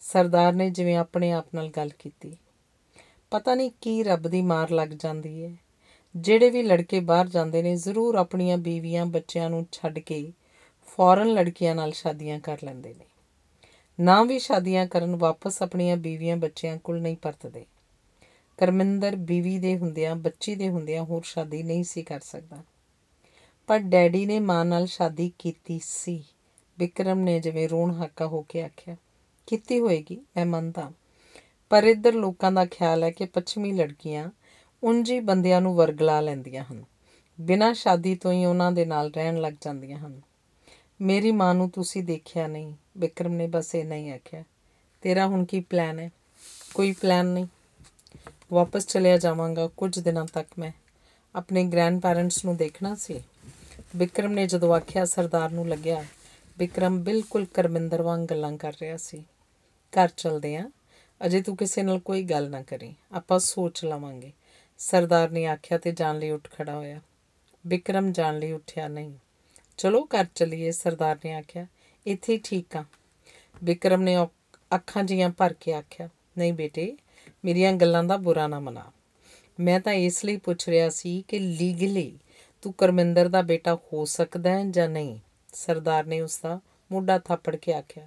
ਸਰਦਾਰ ਨੇ ਜਿਵੇਂ ਆਪਣੇ ਆਪ ਨਾਲ ਗੱਲ ਕੀਤੀ। ਪਤਾ ਨਹੀਂ ਕੀ ਰੱਬ ਦੀ ਮਾਰ ਲੱਗ ਜਾਂਦੀ ਹੈ। ਜਿਹੜੇ ਵੀ ਲੜਕੇ ਬਾਹਰ ਜਾਂਦੇ ਨੇ ਜ਼ਰੂਰ ਆਪਣੀਆਂ ਬੀਵੀਆਂ ਬੱਚਿਆਂ ਨੂੰ ਛੱਡ ਕੇ ਫੌਰਨ ਲੜਕੀਆਂ ਨਾਲ ਸ਼ਾਦੀਆਂ ਕਰ ਲੈਂਦੇ ਨੇ। ਨਾ ਵੀ ਸ਼ਾਦੀਆਂ ਕਰਨ ਵਾਪਸ ਆਪਣੀਆਂ ਬੀਵੀਆਂ ਬੱਚਿਆਂ ਕੋਲ ਨਹੀਂ ਪਰਤਦੇ। ਕਰਮਿੰਦਰ ਬੀਵੀ ਦੇ ਹੁੰਦਿਆਂ, ਬੱਚੀ ਦੇ ਹੁੰਦਿਆਂ ਹੋਰ ਸ਼ਾਦੀ ਨਹੀਂ ਸੀ ਕਰ ਸਕਦਾ। ਪਰ ਡੈਡੀ ਨੇ ਮਾਂ ਨਾਲ ਸ਼ਾਦੀ ਕੀਤੀ ਸੀ। ਵਿਕਰਮ ਨੇ ਜਿਵੇਂ ਰੋਣ ਹਾਕਾ ਹੋ ਕੇ ਆਖਿਆ, ਕੀਤੀ ਹੋਏਗੀ, ਮੈਂ ਮੰਨਦਾ। ਪਰ ਇੱਧਰ ਲੋਕਾਂ ਦਾ ਖਿਆਲ ਹੈ ਕਿ ਪੱਛਮੀ ਲੜਕੀਆਂ ਉਂਝੀ ਬੰਦਿਆਂ ਨੂੰ ਵਰਗਲਾ ਲੈਂਦੀਆਂ ਹਨ। ਬਿਨਾਂ ਸ਼ਾਦੀ ਤੋਂ ਹੀ ਉਹਨਾਂ ਦੇ ਨਾਲ ਰਹਿਣ ਲੱਗ ਜਾਂਦੀਆਂ ਹਨ। ਮੇਰੀ ਮਾਂ ਨੂੰ ਤੁਸੀਂ ਦੇਖਿਆ ਨਹੀਂ। ਵਿਕਰਮ ਨੇ ਬਸ ਇਹ ਨਹੀਂ ਆਖਿਆ। ਤੇਰਾ ਹੁਣ ਕੀ ਪਲਾਨ ਹੈ? ਕੋਈ ਪਲਾਨ ਨਹੀਂ। ਵਾਪਸ ਚਲਿਆ ਜਾਵਾਂਗਾ ਕੁਝ ਦਿਨਾਂ ਤੱਕ ਮੈਂ। ਆਪਣੇ ਗ੍ਰੈਂਡ ਪੈਰੈਂਟਸ ਨੂੰ ਦੇਖਣਾ ਸੀ। ਵਿਕਰਮ ਨੇ ਜਦੋਂ ਆਖਿਆ ਸਰਦਾਰ ਨੂੰ ਲੱਗਿਆ ਵਿਕਰਮ ਬਿਲਕੁਲ ਕਰਮਿੰਦਰ ਵਾਂਗ ਗੱਲਾਂ ਕਰ ਰਿਹਾ ਸੀ। ਘਰ ਚਲਦੇ ਆਂ। ਅਜੇ ਤੂੰ ਕਿਸੇ ਨਾਲ ਕੋਈ ਗੱਲ ਨਾ ਕਰੀ। ਆਪਾਂ ਸੋਚ ਲਵਾਂਗੇ। ਸਰਦਾਰ ਨੇ ਆਖਿਆ ਤੇ ਜਾਣ ਲਈ ਉੱਠ ਖੜਾ ਹੋਇਆ। ਵਿਕਰਮ ਜਾਣ ਲਈ ਉੱਠਿਆ ਨਹੀਂ। ਚਲੋ ਘਰ ਚਲੀਏ, ਸਰਦਾਰ ਨੇ ਆਖਿਆ। ਇੱਥੇ ਠੀਕ ਆ। ਵਿਕਰਮ ਨੇ ਅੱਖਾਂ ਜੀਆਂ ਭਰ ਕੇ ਆਖਿਆ, ਨਹੀਂ ਬੇਟੇ, ਮੇਰੀਆਂ ਗੱਲਾਂ ਦਾ ਬੁਰਾ ਨਾ ਮਨਾ। ਮੈਂ ਤਾਂ ਇਸ ਲਈ ਪੁੱਛ ਰਿਹਾ ਸੀ ਕਿ ਲੀਗਲੀ ਤੂੰ ਕਰਮਿੰਦਰ ਦਾ ਬੇਟਾ ਹੋ ਸਕਦਾ ਹੈ ਜਾਂ ਨਹੀਂ? ਸਰਦਾਰ ਨੇ ਉਸ ਦਾ ਮੋਢਾ ਥਾਪੜ ਕੇ ਆਖਿਆ।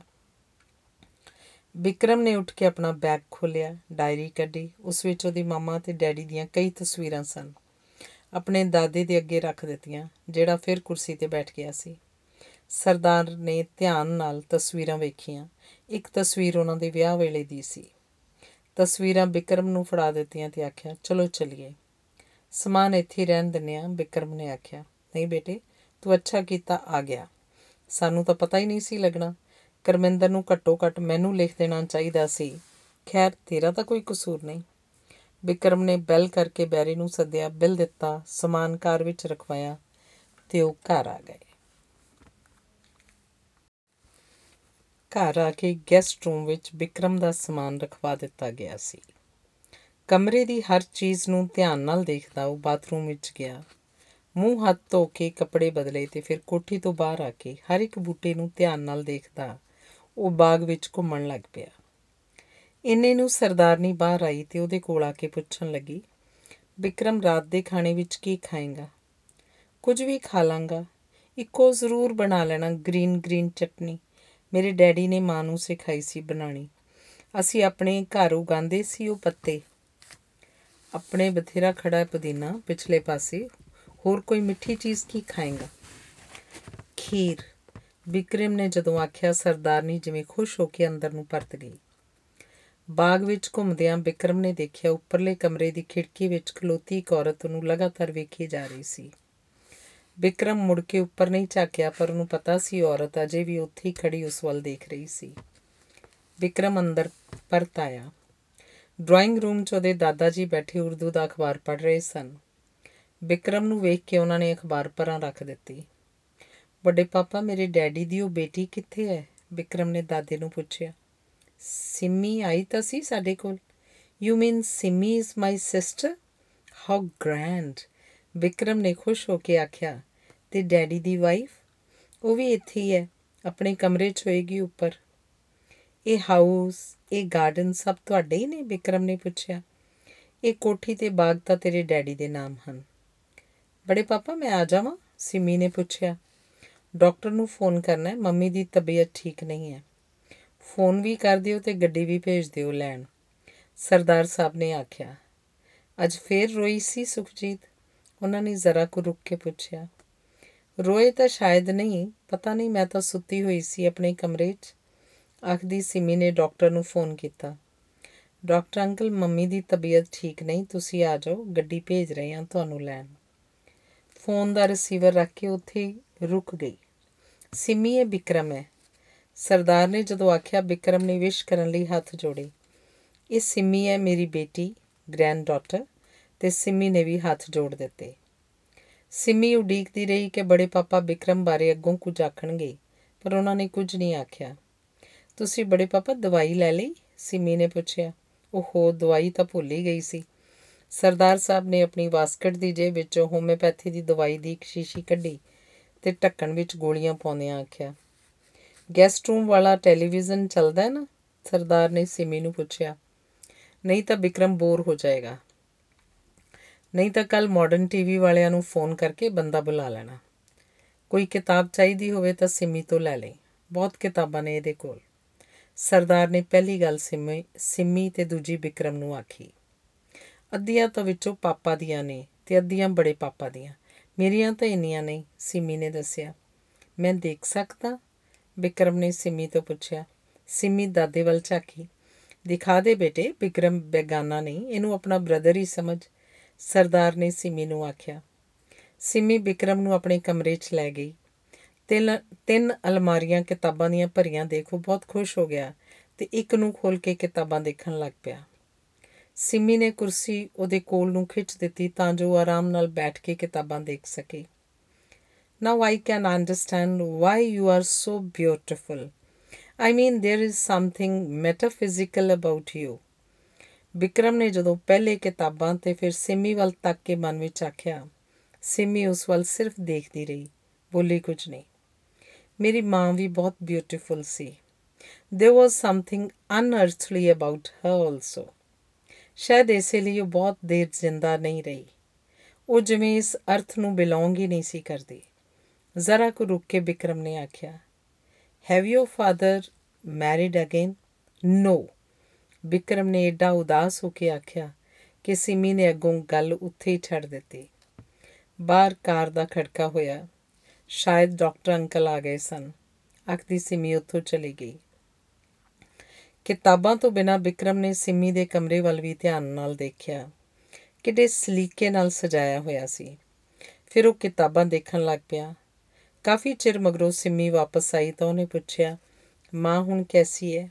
ਵਿਕਰਮ ਨੇ ਉੱਠ ਕੇ ਆਪਣਾ ਬੈਗ ਖੋਲਿਆ ਡਾਇਰੀ ਕੱਢੀ। ਉਸ ਵਿੱਚ ਉਹਦੀ ਮਾਮਾ ਤੇ ਡੈਡੀ ਦੀਆਂ ਕਈ ਤਸਵੀਰਾਂ ਸਨ। ਆਪਣੇ ਦਾਦੇ ਦੇ ਅੱਗੇ ਰੱਖ ਦਿੱਤੀਆਂ, ਜਿਹੜਾ ਫਿਰ ਕੁਰਸੀ ਤੇ ਬੈਠ ਗਿਆ ਸੀ। ਸਰਦਾਰ ਨੇ ਧਿਆਨ ਨਾਲ ਤਸਵੀਰਾਂ ਵੇਖੀਆਂ। ਇੱਕ ਤਸਵੀਰ ਉਹਨਾਂ ਦੇ ਵਿਆਹ ਵੇਲੇ ਦੀ ਸੀ। ਤਸਵੀਰਾਂ ਵਿਕਰਮ ਨੂੰ ਫੜਾ ਦਿੱਤੀਆਂ ਤੇ ਆਖਿਆ, ਚਲੋ ਚਲੀਏ। ਸਮਾਨ ਇੱਥੇ ਰਹਿਣ ਦਿੰਨੇ ਆ ਵਿਕਰਮ ਨੇ ਆਖਿਆ। ਨਹੀਂ ਬੇਟੇ, ਤੂੰ ਅੱਛਾ ਕੀਤਾ, ਆ ਗਿਆ। ਸਾਨੂੰ ਤਾਂ ਪਤਾ ਹੀ ਨਹੀਂ ਸੀ ਲੱਗਣਾ। ਕਰਮਿੰਦਰ ਨੂੰ ਘੱਟੋ ਘੱਟ ਮੈਨੂੰ ਲਿਖ ਦੇਣਾ ਚਾਹੀਦਾ ਸੀ। ਖੈਰ, ਤੇਰਾ ਤਾਂ ਕੋਈ ਕਸੂਰ ਨਹੀਂ। ਵਿਕਰਮ ਨੇ ਬੈਲ ਕਰਕੇ ਬੈਰੀ ਨੂੰ ਸੱਦਿਆ, ਬਿੱਲ ਦਿੱਤਾ, ਸਮਾਨ ਕਾਰ ਵਿੱਚ ਰਖਵਾਇਆ ਤੇ ਉਹ ਘਰ ਆ ਗਏ। ਘਰ ਆ ਕੇ ਗੈਸਟ ਰੂਮ ਵਿੱਚ ਵਿਕਰਮ ਦਾ ਸਮਾਨ ਰਖਵਾ ਦਿੱਤਾ ਗਿਆ ਸੀ। ਕਮਰੇ ਦੀ ਹਰ ਚੀਜ਼ ਨੂੰ ਧਿਆਨ ਨਾਲ ਦੇਖਦਾ ਉਹ ਬਾਥਰੂਮ ਵਿੱਚ ਗਿਆ। ਮੂੰਹ ਹੱਥ ਧੋ ਕੇ ਕੱਪੜੇ ਬਦਲੇ ਤੇ ਫਿਰ ਕੋਠੀ ਤੋਂ ਬਾਹਰ ਆ ਕੇ ਹਰ ਇੱਕ ਬੂਟੇ ਨੂੰ ਧਿਆਨ ਨਾਲ ਦੇਖਦਾ ਉਹ ਬਾਗ ਵਿੱਚ ਘੁੰਮਣ ਲੱਗ ਪਿਆ। ਇੰਨੇ ਨੂੰ ਸਰਦਾਰਨੀ ਬਾਹਰ ਆਈ ਤੇ ਉਹਦੇ ਕੋਲ ਆ ਕੇ ਪੁੱਛਣ ਲੱਗੀ ਵਿਕਰਮ ਰਾਤ ਦੇ ਖਾਣੇ ਵਿੱਚ ਕੀ ਖਾਏਗਾ? ਕੁਝ ਵੀ ਖਾ ਲਾਂਗਾ। ਇੱਕੋ ਜ਼ਰੂਰ ਬਣਾ ਲੈਣਾ ਗ੍ਰੀਨ ਗ੍ਰੀਨ ਚਟਨੀ। ਮੇਰੇ ਡੈਡੀ ਨੇ ਮਾਂ ਨੂੰ ਸਿਖਾਈ ਸੀ ਬਣਾਣੀ ਅਸੀਂ ਆਪਣੇ ਘਰ ਉਗਾਉਂਦੇ ਸੀ ਉਹ ਪੱਤੇ। ਆਪਣੇ ਬਥੇਰਾ ਖੜਾ ਪੁਦੀਨਾ ਪਿਛਲੇ ਪਾਸੇ, ਹੋਰ ਕੋਈ ਮਿੱਠੀ ਚੀਜ਼ ਕੀ ਖਾਏਗਾ? ਖੀਰ। ਵਿਕਰਮ ਨੇ ਜਦੋਂ ਆਖਿਆ, ਸਰਦਾਰਨੀ ਜਿਵੇਂ ਖੁਸ਼ ਹੋ ਕੇ ਅੰਦਰ ਨੂੰ ਪਰਤ ਗਈ। ਬਾਗ ਵਿੱਚ ਘੁੰਮਦਿਆਂ ਵਿਕਰਮ ਨੇ ਦੇਖਿਆ ਉੱਪਰਲੇ ਕਮਰੇ ਦੀ ਖਿੜਕੀ ਵਿੱਚ ਖਲੋਤੀ ਇੱਕ ਔਰਤ ਨੂੰ ਲਗਾਤਾਰ ਵੇਖੀ ਜਾ ਰਹੀ ਸੀ। ਵਿਕਰਮ ਮੁੜ ਕੇ ਉੱਪਰ ਨਹੀਂ ਝਾਕਿਆ, ਪਰ ਉਹਨੂੰ ਪਤਾ ਸੀ ਔਰਤ ਅਜੇ ਵੀ ਉੱਥੇ ਹੀ ਖੜੀ ਉਸ ਵੱਲ ਦੇਖ ਰਹੀ ਸੀ। ਵਿਕਰਮ ਅੰਦਰ ਪਰਤ ਆਇਆ ਡਰਾਇੰਗ ਰੂਮ 'ਚ ਉਹਦੇ ਦਾਦਾ ਜੀ ਬੈਠੇ ਉਰਦੂ ਦਾ ਅਖਬਾਰ ਪੜ੍ਹ ਰਹੇ ਸਨ। ਵਿਕਰਮ ਨੂੰ ਵੇਖ ਕੇ ਉਹਨਾਂ ਨੇ ਅਖਬਾਰ ਪਰਾਂ ਰੱਖ ਦਿੱਤੀ। ਵੱਡੇ ਪਾਪਾ, ਮੇਰੇ ਡੈਡੀ ਦੀ ਉਹ ਬੇਟੀ ਕਿੱਥੇ ਹੈ? ਵਿਕਰਮ ਨੇ ਦਾਦੇ ਨੂੰ ਪੁੱਛਿਆ। ਸਿੰਮੀ ਆਈ ਤਾਂ ਸੀ ਸਾਡੇ ਕੋਲ। You mean Simmi is my sister how grand Vikram ਨੇ ਖੁਸ਼ ਹੋ ਕੇ ਆਖਿਆ, ਤੇ ਡੈਡੀ ਦੀ ਵਾਈਫ ਉਹ ਵੀ ਇੱਥੇ ਹੀ ਹੈ, ਆਪਣੇ ਕਮਰੇ 'ਚ ਹੋਏਗੀ ਉੱਪਰ। ਇਹ ਹਾਊਸ ਇਹ ਗਾਰਡਨ ਸਭ ਤੁਹਾਡੇ ਹੀ ਨੇ? ਵਿਕਰਮ ਨੇ ਪੁੱਛਿਆ। ਇਹ ਕੋਠੀ ਤੇ ਬਾਗ ਤਾਂ ਤੇਰੇ ਡੈਡੀ ਦੇ ਨਾਮ ਹਨ। ਬੜੇ ਪਾਪਾ, ਮੈਂ ਆ ਜਾਵਾਂ? ਸਿਮੀ ਨੇ ਪੁੱਛਿਆ। ਡਾਕਟਰ ਨੂੰ ਫੋਨ ਕਰਨਾ ਹੈ, ਮੰਮੀ ਦੀ ਤਬੀਅਤ ਠੀਕ ਨਹੀਂ ਹੈ। ਫੋਨ ਵੀ ਕਰ ਦਿਓ ਤੇ ਗੱਡੀ ਵੀ ਭੇਜ ਦਿਓ ਲੈਣ। ਸਰਦਾਰ ਸਾਹਿਬ ਨੇ ਆਖਿਆ, ਅੱਜ ਫੇਰ ਰੋਈ ਸੀ ਸੁਖਜੀਤ? ਉਹਨਾਂ ਨੇ ਜ਼ਰਾ ਕੁ ਰੁੱਕ ਕੇ ਪੁੱਛਿਆ, ਰੋਏ ਤਾਂ ਸ਼ਾਇਦ ਨਹੀਂ, ਪਤਾ ਨਹੀਂ ਮੈਂ ਤਾਂ ਸੁੱਤੀ ਹੋਈ ਸੀ ਆਪਣੇ ਕਮਰੇ 'ਚ। ਆਖਦੀ ਸਿਮੀ ਨੇ ਡਾਕਟਰ ਨੂੰ ਫੋਨ ਕੀਤਾ, ਡਾਕਟਰ ਅੰਕਲ, ਮੰਮੀ ਦੀ ਤਬੀਅਤ ਠੀਕ ਨਹੀਂ, ਤੁਸੀਂ ਆ ਜਾਓ, ਗੱਡੀ ਭੇਜ ਰਹੇ ਹਾਂ ਤੁਹਾਨੂੰ ਲੈਣ। ਫੋਨ ਦਾ ਰਿਸੀਵਰ ਰੱਖ ਕੇ ਉੱਥੇ ਹੀ ਰੁਕ ਗਈ। ਸਿਮੀ, ਇਹ ਵਿਕਰਮ ਹੈ। ਸਰਦਾਰ ਨੇ ਜਦੋਂ ਆਖਿਆ ਵਿਕਰਮ ਨੇ ਵਿਸ਼ ਕਰਨ ਲਈ ਹੱਥ ਜੋੜੇ। ਇਹ ਸਿਮੀ ਹੈ ਮੇਰੀ ਬੇਟੀ, ਗ੍ਰੈਂਡ ਡਾਟਰ, ਤੇ ਸਿਮੀ ਨੇ ਵੀ ਹੱਥ ਜੋੜ ਦਿੱਤੇ। ਸਿਮੀ ਉਡੀਕਦੀ ਰਹੀ ਕਿ ਬੜੇ ਪਾਪਾ ਵਿਕਰਮ ਬਾਰੇ ਅੱਗੋਂ ਕੁਝ ਆਖਣਗੇ, ਪਰ ਉਹਨਾਂ ਨੇ ਕੁਝ ਨਹੀਂ ਆਖਿਆ। ਤੁਸੀਂ ਬੜੇ ਪਾਪਾ, ਦਵਾਈ ਲੈ ਲਈ? ਸਿਮੀ ਨੇ ਪੁੱਛਿਆ। ਉਹ ਦਵਾਈ ਤਾਂ ਭੁੱਲ ਹੀ ਗਈ ਸੀ। ਸਰਦਾਰ ਸਾਹਿਬ ਨੇ ਆਪਣੀ ਵਾਸਕਟ ਦੀ ਜੇਬ ਵਿੱਚੋਂ ਹੋਮਿਓਪੈਥੀ ਦੀ ਦਵਾਈ ਦੀ ਇੱਕ ਸ਼ੀਸ਼ੀ ਕੱਢੀ ਤੇ ਢੱਕਣ ਵਿੱਚ ਗੋਲੀਆਂ ਪਾਉਂਦਿਆਂ ਆਖਿਆ ਗੈਸਟ ਰੂਮ ਵਾਲਾ ਟੈਲੀਵਿਜ਼ਨ ਚੱਲਦਾ ਹੈ ਨਾ, ਸਰਦਾਰ ਨੇ ਸਿਮੀ ਨੂੰ ਪੁੱਛਿਆ, ਨਹੀਂ ਤਾਂ ਵਿਕਰਮ ਬੋਰ ਹੋ ਜਾਏਗਾ। ਨਹੀਂ ਤਾਂ ਕੱਲ ਮਾਡਰਨ ਟੀਵੀ ਵਾਲਿਆਂ ਨੂੰ ਫੋਨ ਕਰਕੇ ਬੰਦਾ ਬੁਲਾ ਲੈਣਾ। ਕੋਈ ਕਿਤਾਬ ਚਾਹੀਦੀ ਹੋਵੇ ਤਾਂ ਸਿਮੀ ਤੋਂ ਲੈ ਲਈ। ਬਹੁਤ ਕਿਤਾਬਾਂ ਨੇ ਇਹਦੇ ਕੋਲ। ਸਰਦਾਰ ਨੇ ਪਹਿਲੀ ਗੱਲ ਸਿਮੀ ਸਿਮੀ ਤੇ ਦੂਜੀ ਵਿਕਰਮ ਨੂੰ ਆਖੀ, ਅੱਧੀਆਂ ਤਾਂ ਵਿੱਚੋਂ ਪਾਪਾ ਦੀਆਂ ਨੇ ਤੇ ਅੱਧੀਆਂ ਬੜੇ ਪਾਪਾ ਦੀਆਂ। ਮੇਰੀਆਂ ਤਾਂ ਇੰਨੀਆਂ ਨਹੀਂ, ਸਿਮੀ ਨੇ ਦੱਸਿਆ। ਮੈਂ ਦੇਖ ਸਕਦਾ ਵਿਕਰਮ ਨੇ ਸਿਮੀ ਤੋਂ ਪੁੱਛਿਆ, ਸਿਮੀ ਦਾਦੇ ਵੱਲ ਝਾਕੀ, ਦਿਖਾ ਦੇ ਬੇਟੇ, ਵਿਕਰਮ ਬੇਗਾਨਾ ਨਹੀਂ, ਇਹਨੂੰ ਆਪਣਾ ਬ੍ਰਦਰ ਹੀ ਸਮਝ। ਸਰਦਾਰ ਨੇ ਸਿਮੀ ਨੂੰ ਆਖਿਆ, ਸਿਮੀ ਵਿਕਰਮ ਨੂੰ ਆਪਣੇ ਕਮਰੇ 'ਚ ਲੈ ਗਈ। ਤਿੰਨ ਤਿੰਨ ਅਲਮਾਰੀਆਂ ਕਿਤਾਬਾਂ ਦੀਆਂ ਭਰੀਆਂ ਦੇਖੋ, ਬਹੁਤ ਖੁਸ਼ ਹੋ ਗਿਆ ਤੇ ਇੱਕ ਨੂੰ ਖੋਲ ਕੇ ਕਿਤਾਬਾਂ ਦੇਖਣ ਲੱਗ ਪਿਆ। ਸਿਮੀ ਨੇ ਕੁਰਸੀ ਉਹਦੇ ਕੋਲ ਨੂੰ ਖਿੱਚ ਦਿੱਤੀ ਤਾਂ ਜੋ ਉਹ ਆਰਾਮ ਨਾਲ ਬੈਠ ਕੇ ਕਿਤਾਬਾਂ ਦੇਖ ਸਕੇ। Now I can understand why you are so beautiful. I mean, there is something metaphysical about you. Vikram ਨੇ ਜਦੋਂ ਪਹਿਲੇ ਕਿਤਾਬਾਂ ਤੇ ਫਿਰ ਸਿਮੀ ਵੱਲ ਤੱਕ ਕੇ ਮਨ ਵਿੱਚ ਆਖਿਆ ਸਿਮੀ ਉਸ ਵੱਲ ਸਿਰਫ ਦੇਖਦੀ ਰਹੀ ਬੋਲੀ ਕੁਝ ਨਹੀਂ ਮੇਰੀ ਮਾਂ ਵੀ ਬਹੁਤ ਬਿਊਟੀਫੁਲ ਸੀ there was something unearthly about her also ਸ਼ਾਇਦ ਇਸੇ ਲਈ ਉਹ ਬਹੁਤ ਦੇਰ ਜ਼ਿੰਦਾ ਨਹੀਂ ਰਹੀ ਉਹ ਜਿਵੇਂ ਇਸ ਅਰਥ ਨੂੰ ਬਿਲੋਂਗ ਹੀ ਨਹੀਂ ਸੀ ਕਰਦੀ ਜ਼ਰਾ ਕੁ ਰੁਕ ਕੇ ਵਿਕਰਮ ਨੇ ਆਖਿਆ have you father married again no Vikram ਨੇ ਏਡਾ ਉਦਾਸ ਹੋ ਕੇ ਆਖਿਆ ਕਿ ਸਿਮੀ ਨੇ ਅੱਗੋਂ ਗੱਲ ਉੱਥੇ ਹੀ ਛੱਡ ਦਿੱਤੀ। ਬਾਹਰ ਕਾਰ ਦਾ ਖੜਕਾ ਹੋਇਆ। ਸ਼ਾਇਦ ਡਾਕਟਰ ਅੰਕਲ ਆ ਗਏ ਸਨ। ਆਖਦੀ ਸਿਮੀ ਉੱਥੋਂ ਚਲੀ ਗਈ। ਕਿਤਾਬਾਂ ਤੋਂ ਬਿਨਾ ਵਿਕਰਮ ਨੇ ਸਿਮੀ ਦੇ ਕਮਰੇ ਵੱਲ ਵੀ ਧਿਆਨ ਨਾਲ ਦੇਖਿਆ। ਕਿਡੇ ਸਲੀਕੇ ਨਾਲ ਸਜਾਇਆ ਹੋਇਆ ਸੀ। ਫਿਰ ਉਹ ਕਿਤਾਬਾਂ ਦੇਖਣ ਲੱਗ ਪਿਆ। ਕਾਫੀ ਚਿਰ ਮਗਰੋਂ ਸਿਮੀ ਵਾਪਸ ਆਈ ਤਾਂ ਉਹਨੇ ਪੁੱਛਿਆ, ਮਾਂ, ਹੁਣ ਕੈਸੀ ਹੈ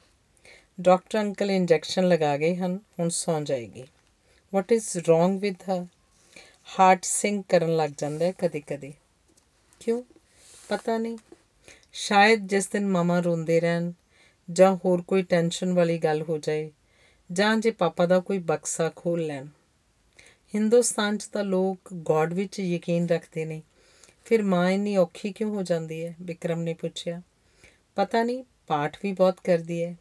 ਡਾਕਟਰ ਅੰਕਲ ਇੰਜੈਕਸ਼ਨ ਲਗਾ ਗਏ ਹਨ, ਹੁਣ ਸੌਂ ਜਾਏਗੀ। What is wrong with her heart sink ਕਰਨ ਲੱਗ ਜਾਂਦਾ ਹੈ ਕਦੇ ਕਦੇ ਕਿਉਂ? ਪਤਾ ਨਹੀਂ। ਸ਼ਾਇਦ ਜਿਸ ਦਿਨ ਮਮਾ ਰੋਂਦੇ ਰਹਿਣ ਜਾਂ ਹੋਰ ਕੋਈ ਟੈਨਸ਼ਨ ਵਾਲੀ ਗੱਲ ਹੋ ਜਾਏ ਜਾਂ ਜੇ ਪਾਪਾ ਦਾ ਕੋਈ ਬਕਸਾ ਖੋਲ ਲੈਣ। ਹਿੰਦੁਸਤਾਨ 'ਚ ਤਾਂ ਲੋਕ ਗੋਡ ਵਿੱਚ ਯਕੀਨ ਰੱਖਦੇ ਨੇ। ਫਿਰ ਮਾਂ ਇੰਨੀ ਔਖੀ ਕਿਉਂ ਹੋ ਜਾਂਦੀ ਹੈ? ਵਿਕਰਮ ਨੇ ਪੁੱਛਿਆ। ਪਤਾ ਨਹੀਂ, ਪਾਠ ਵੀ ਬਹੁਤ ਕਰਦੀ ਹੈ।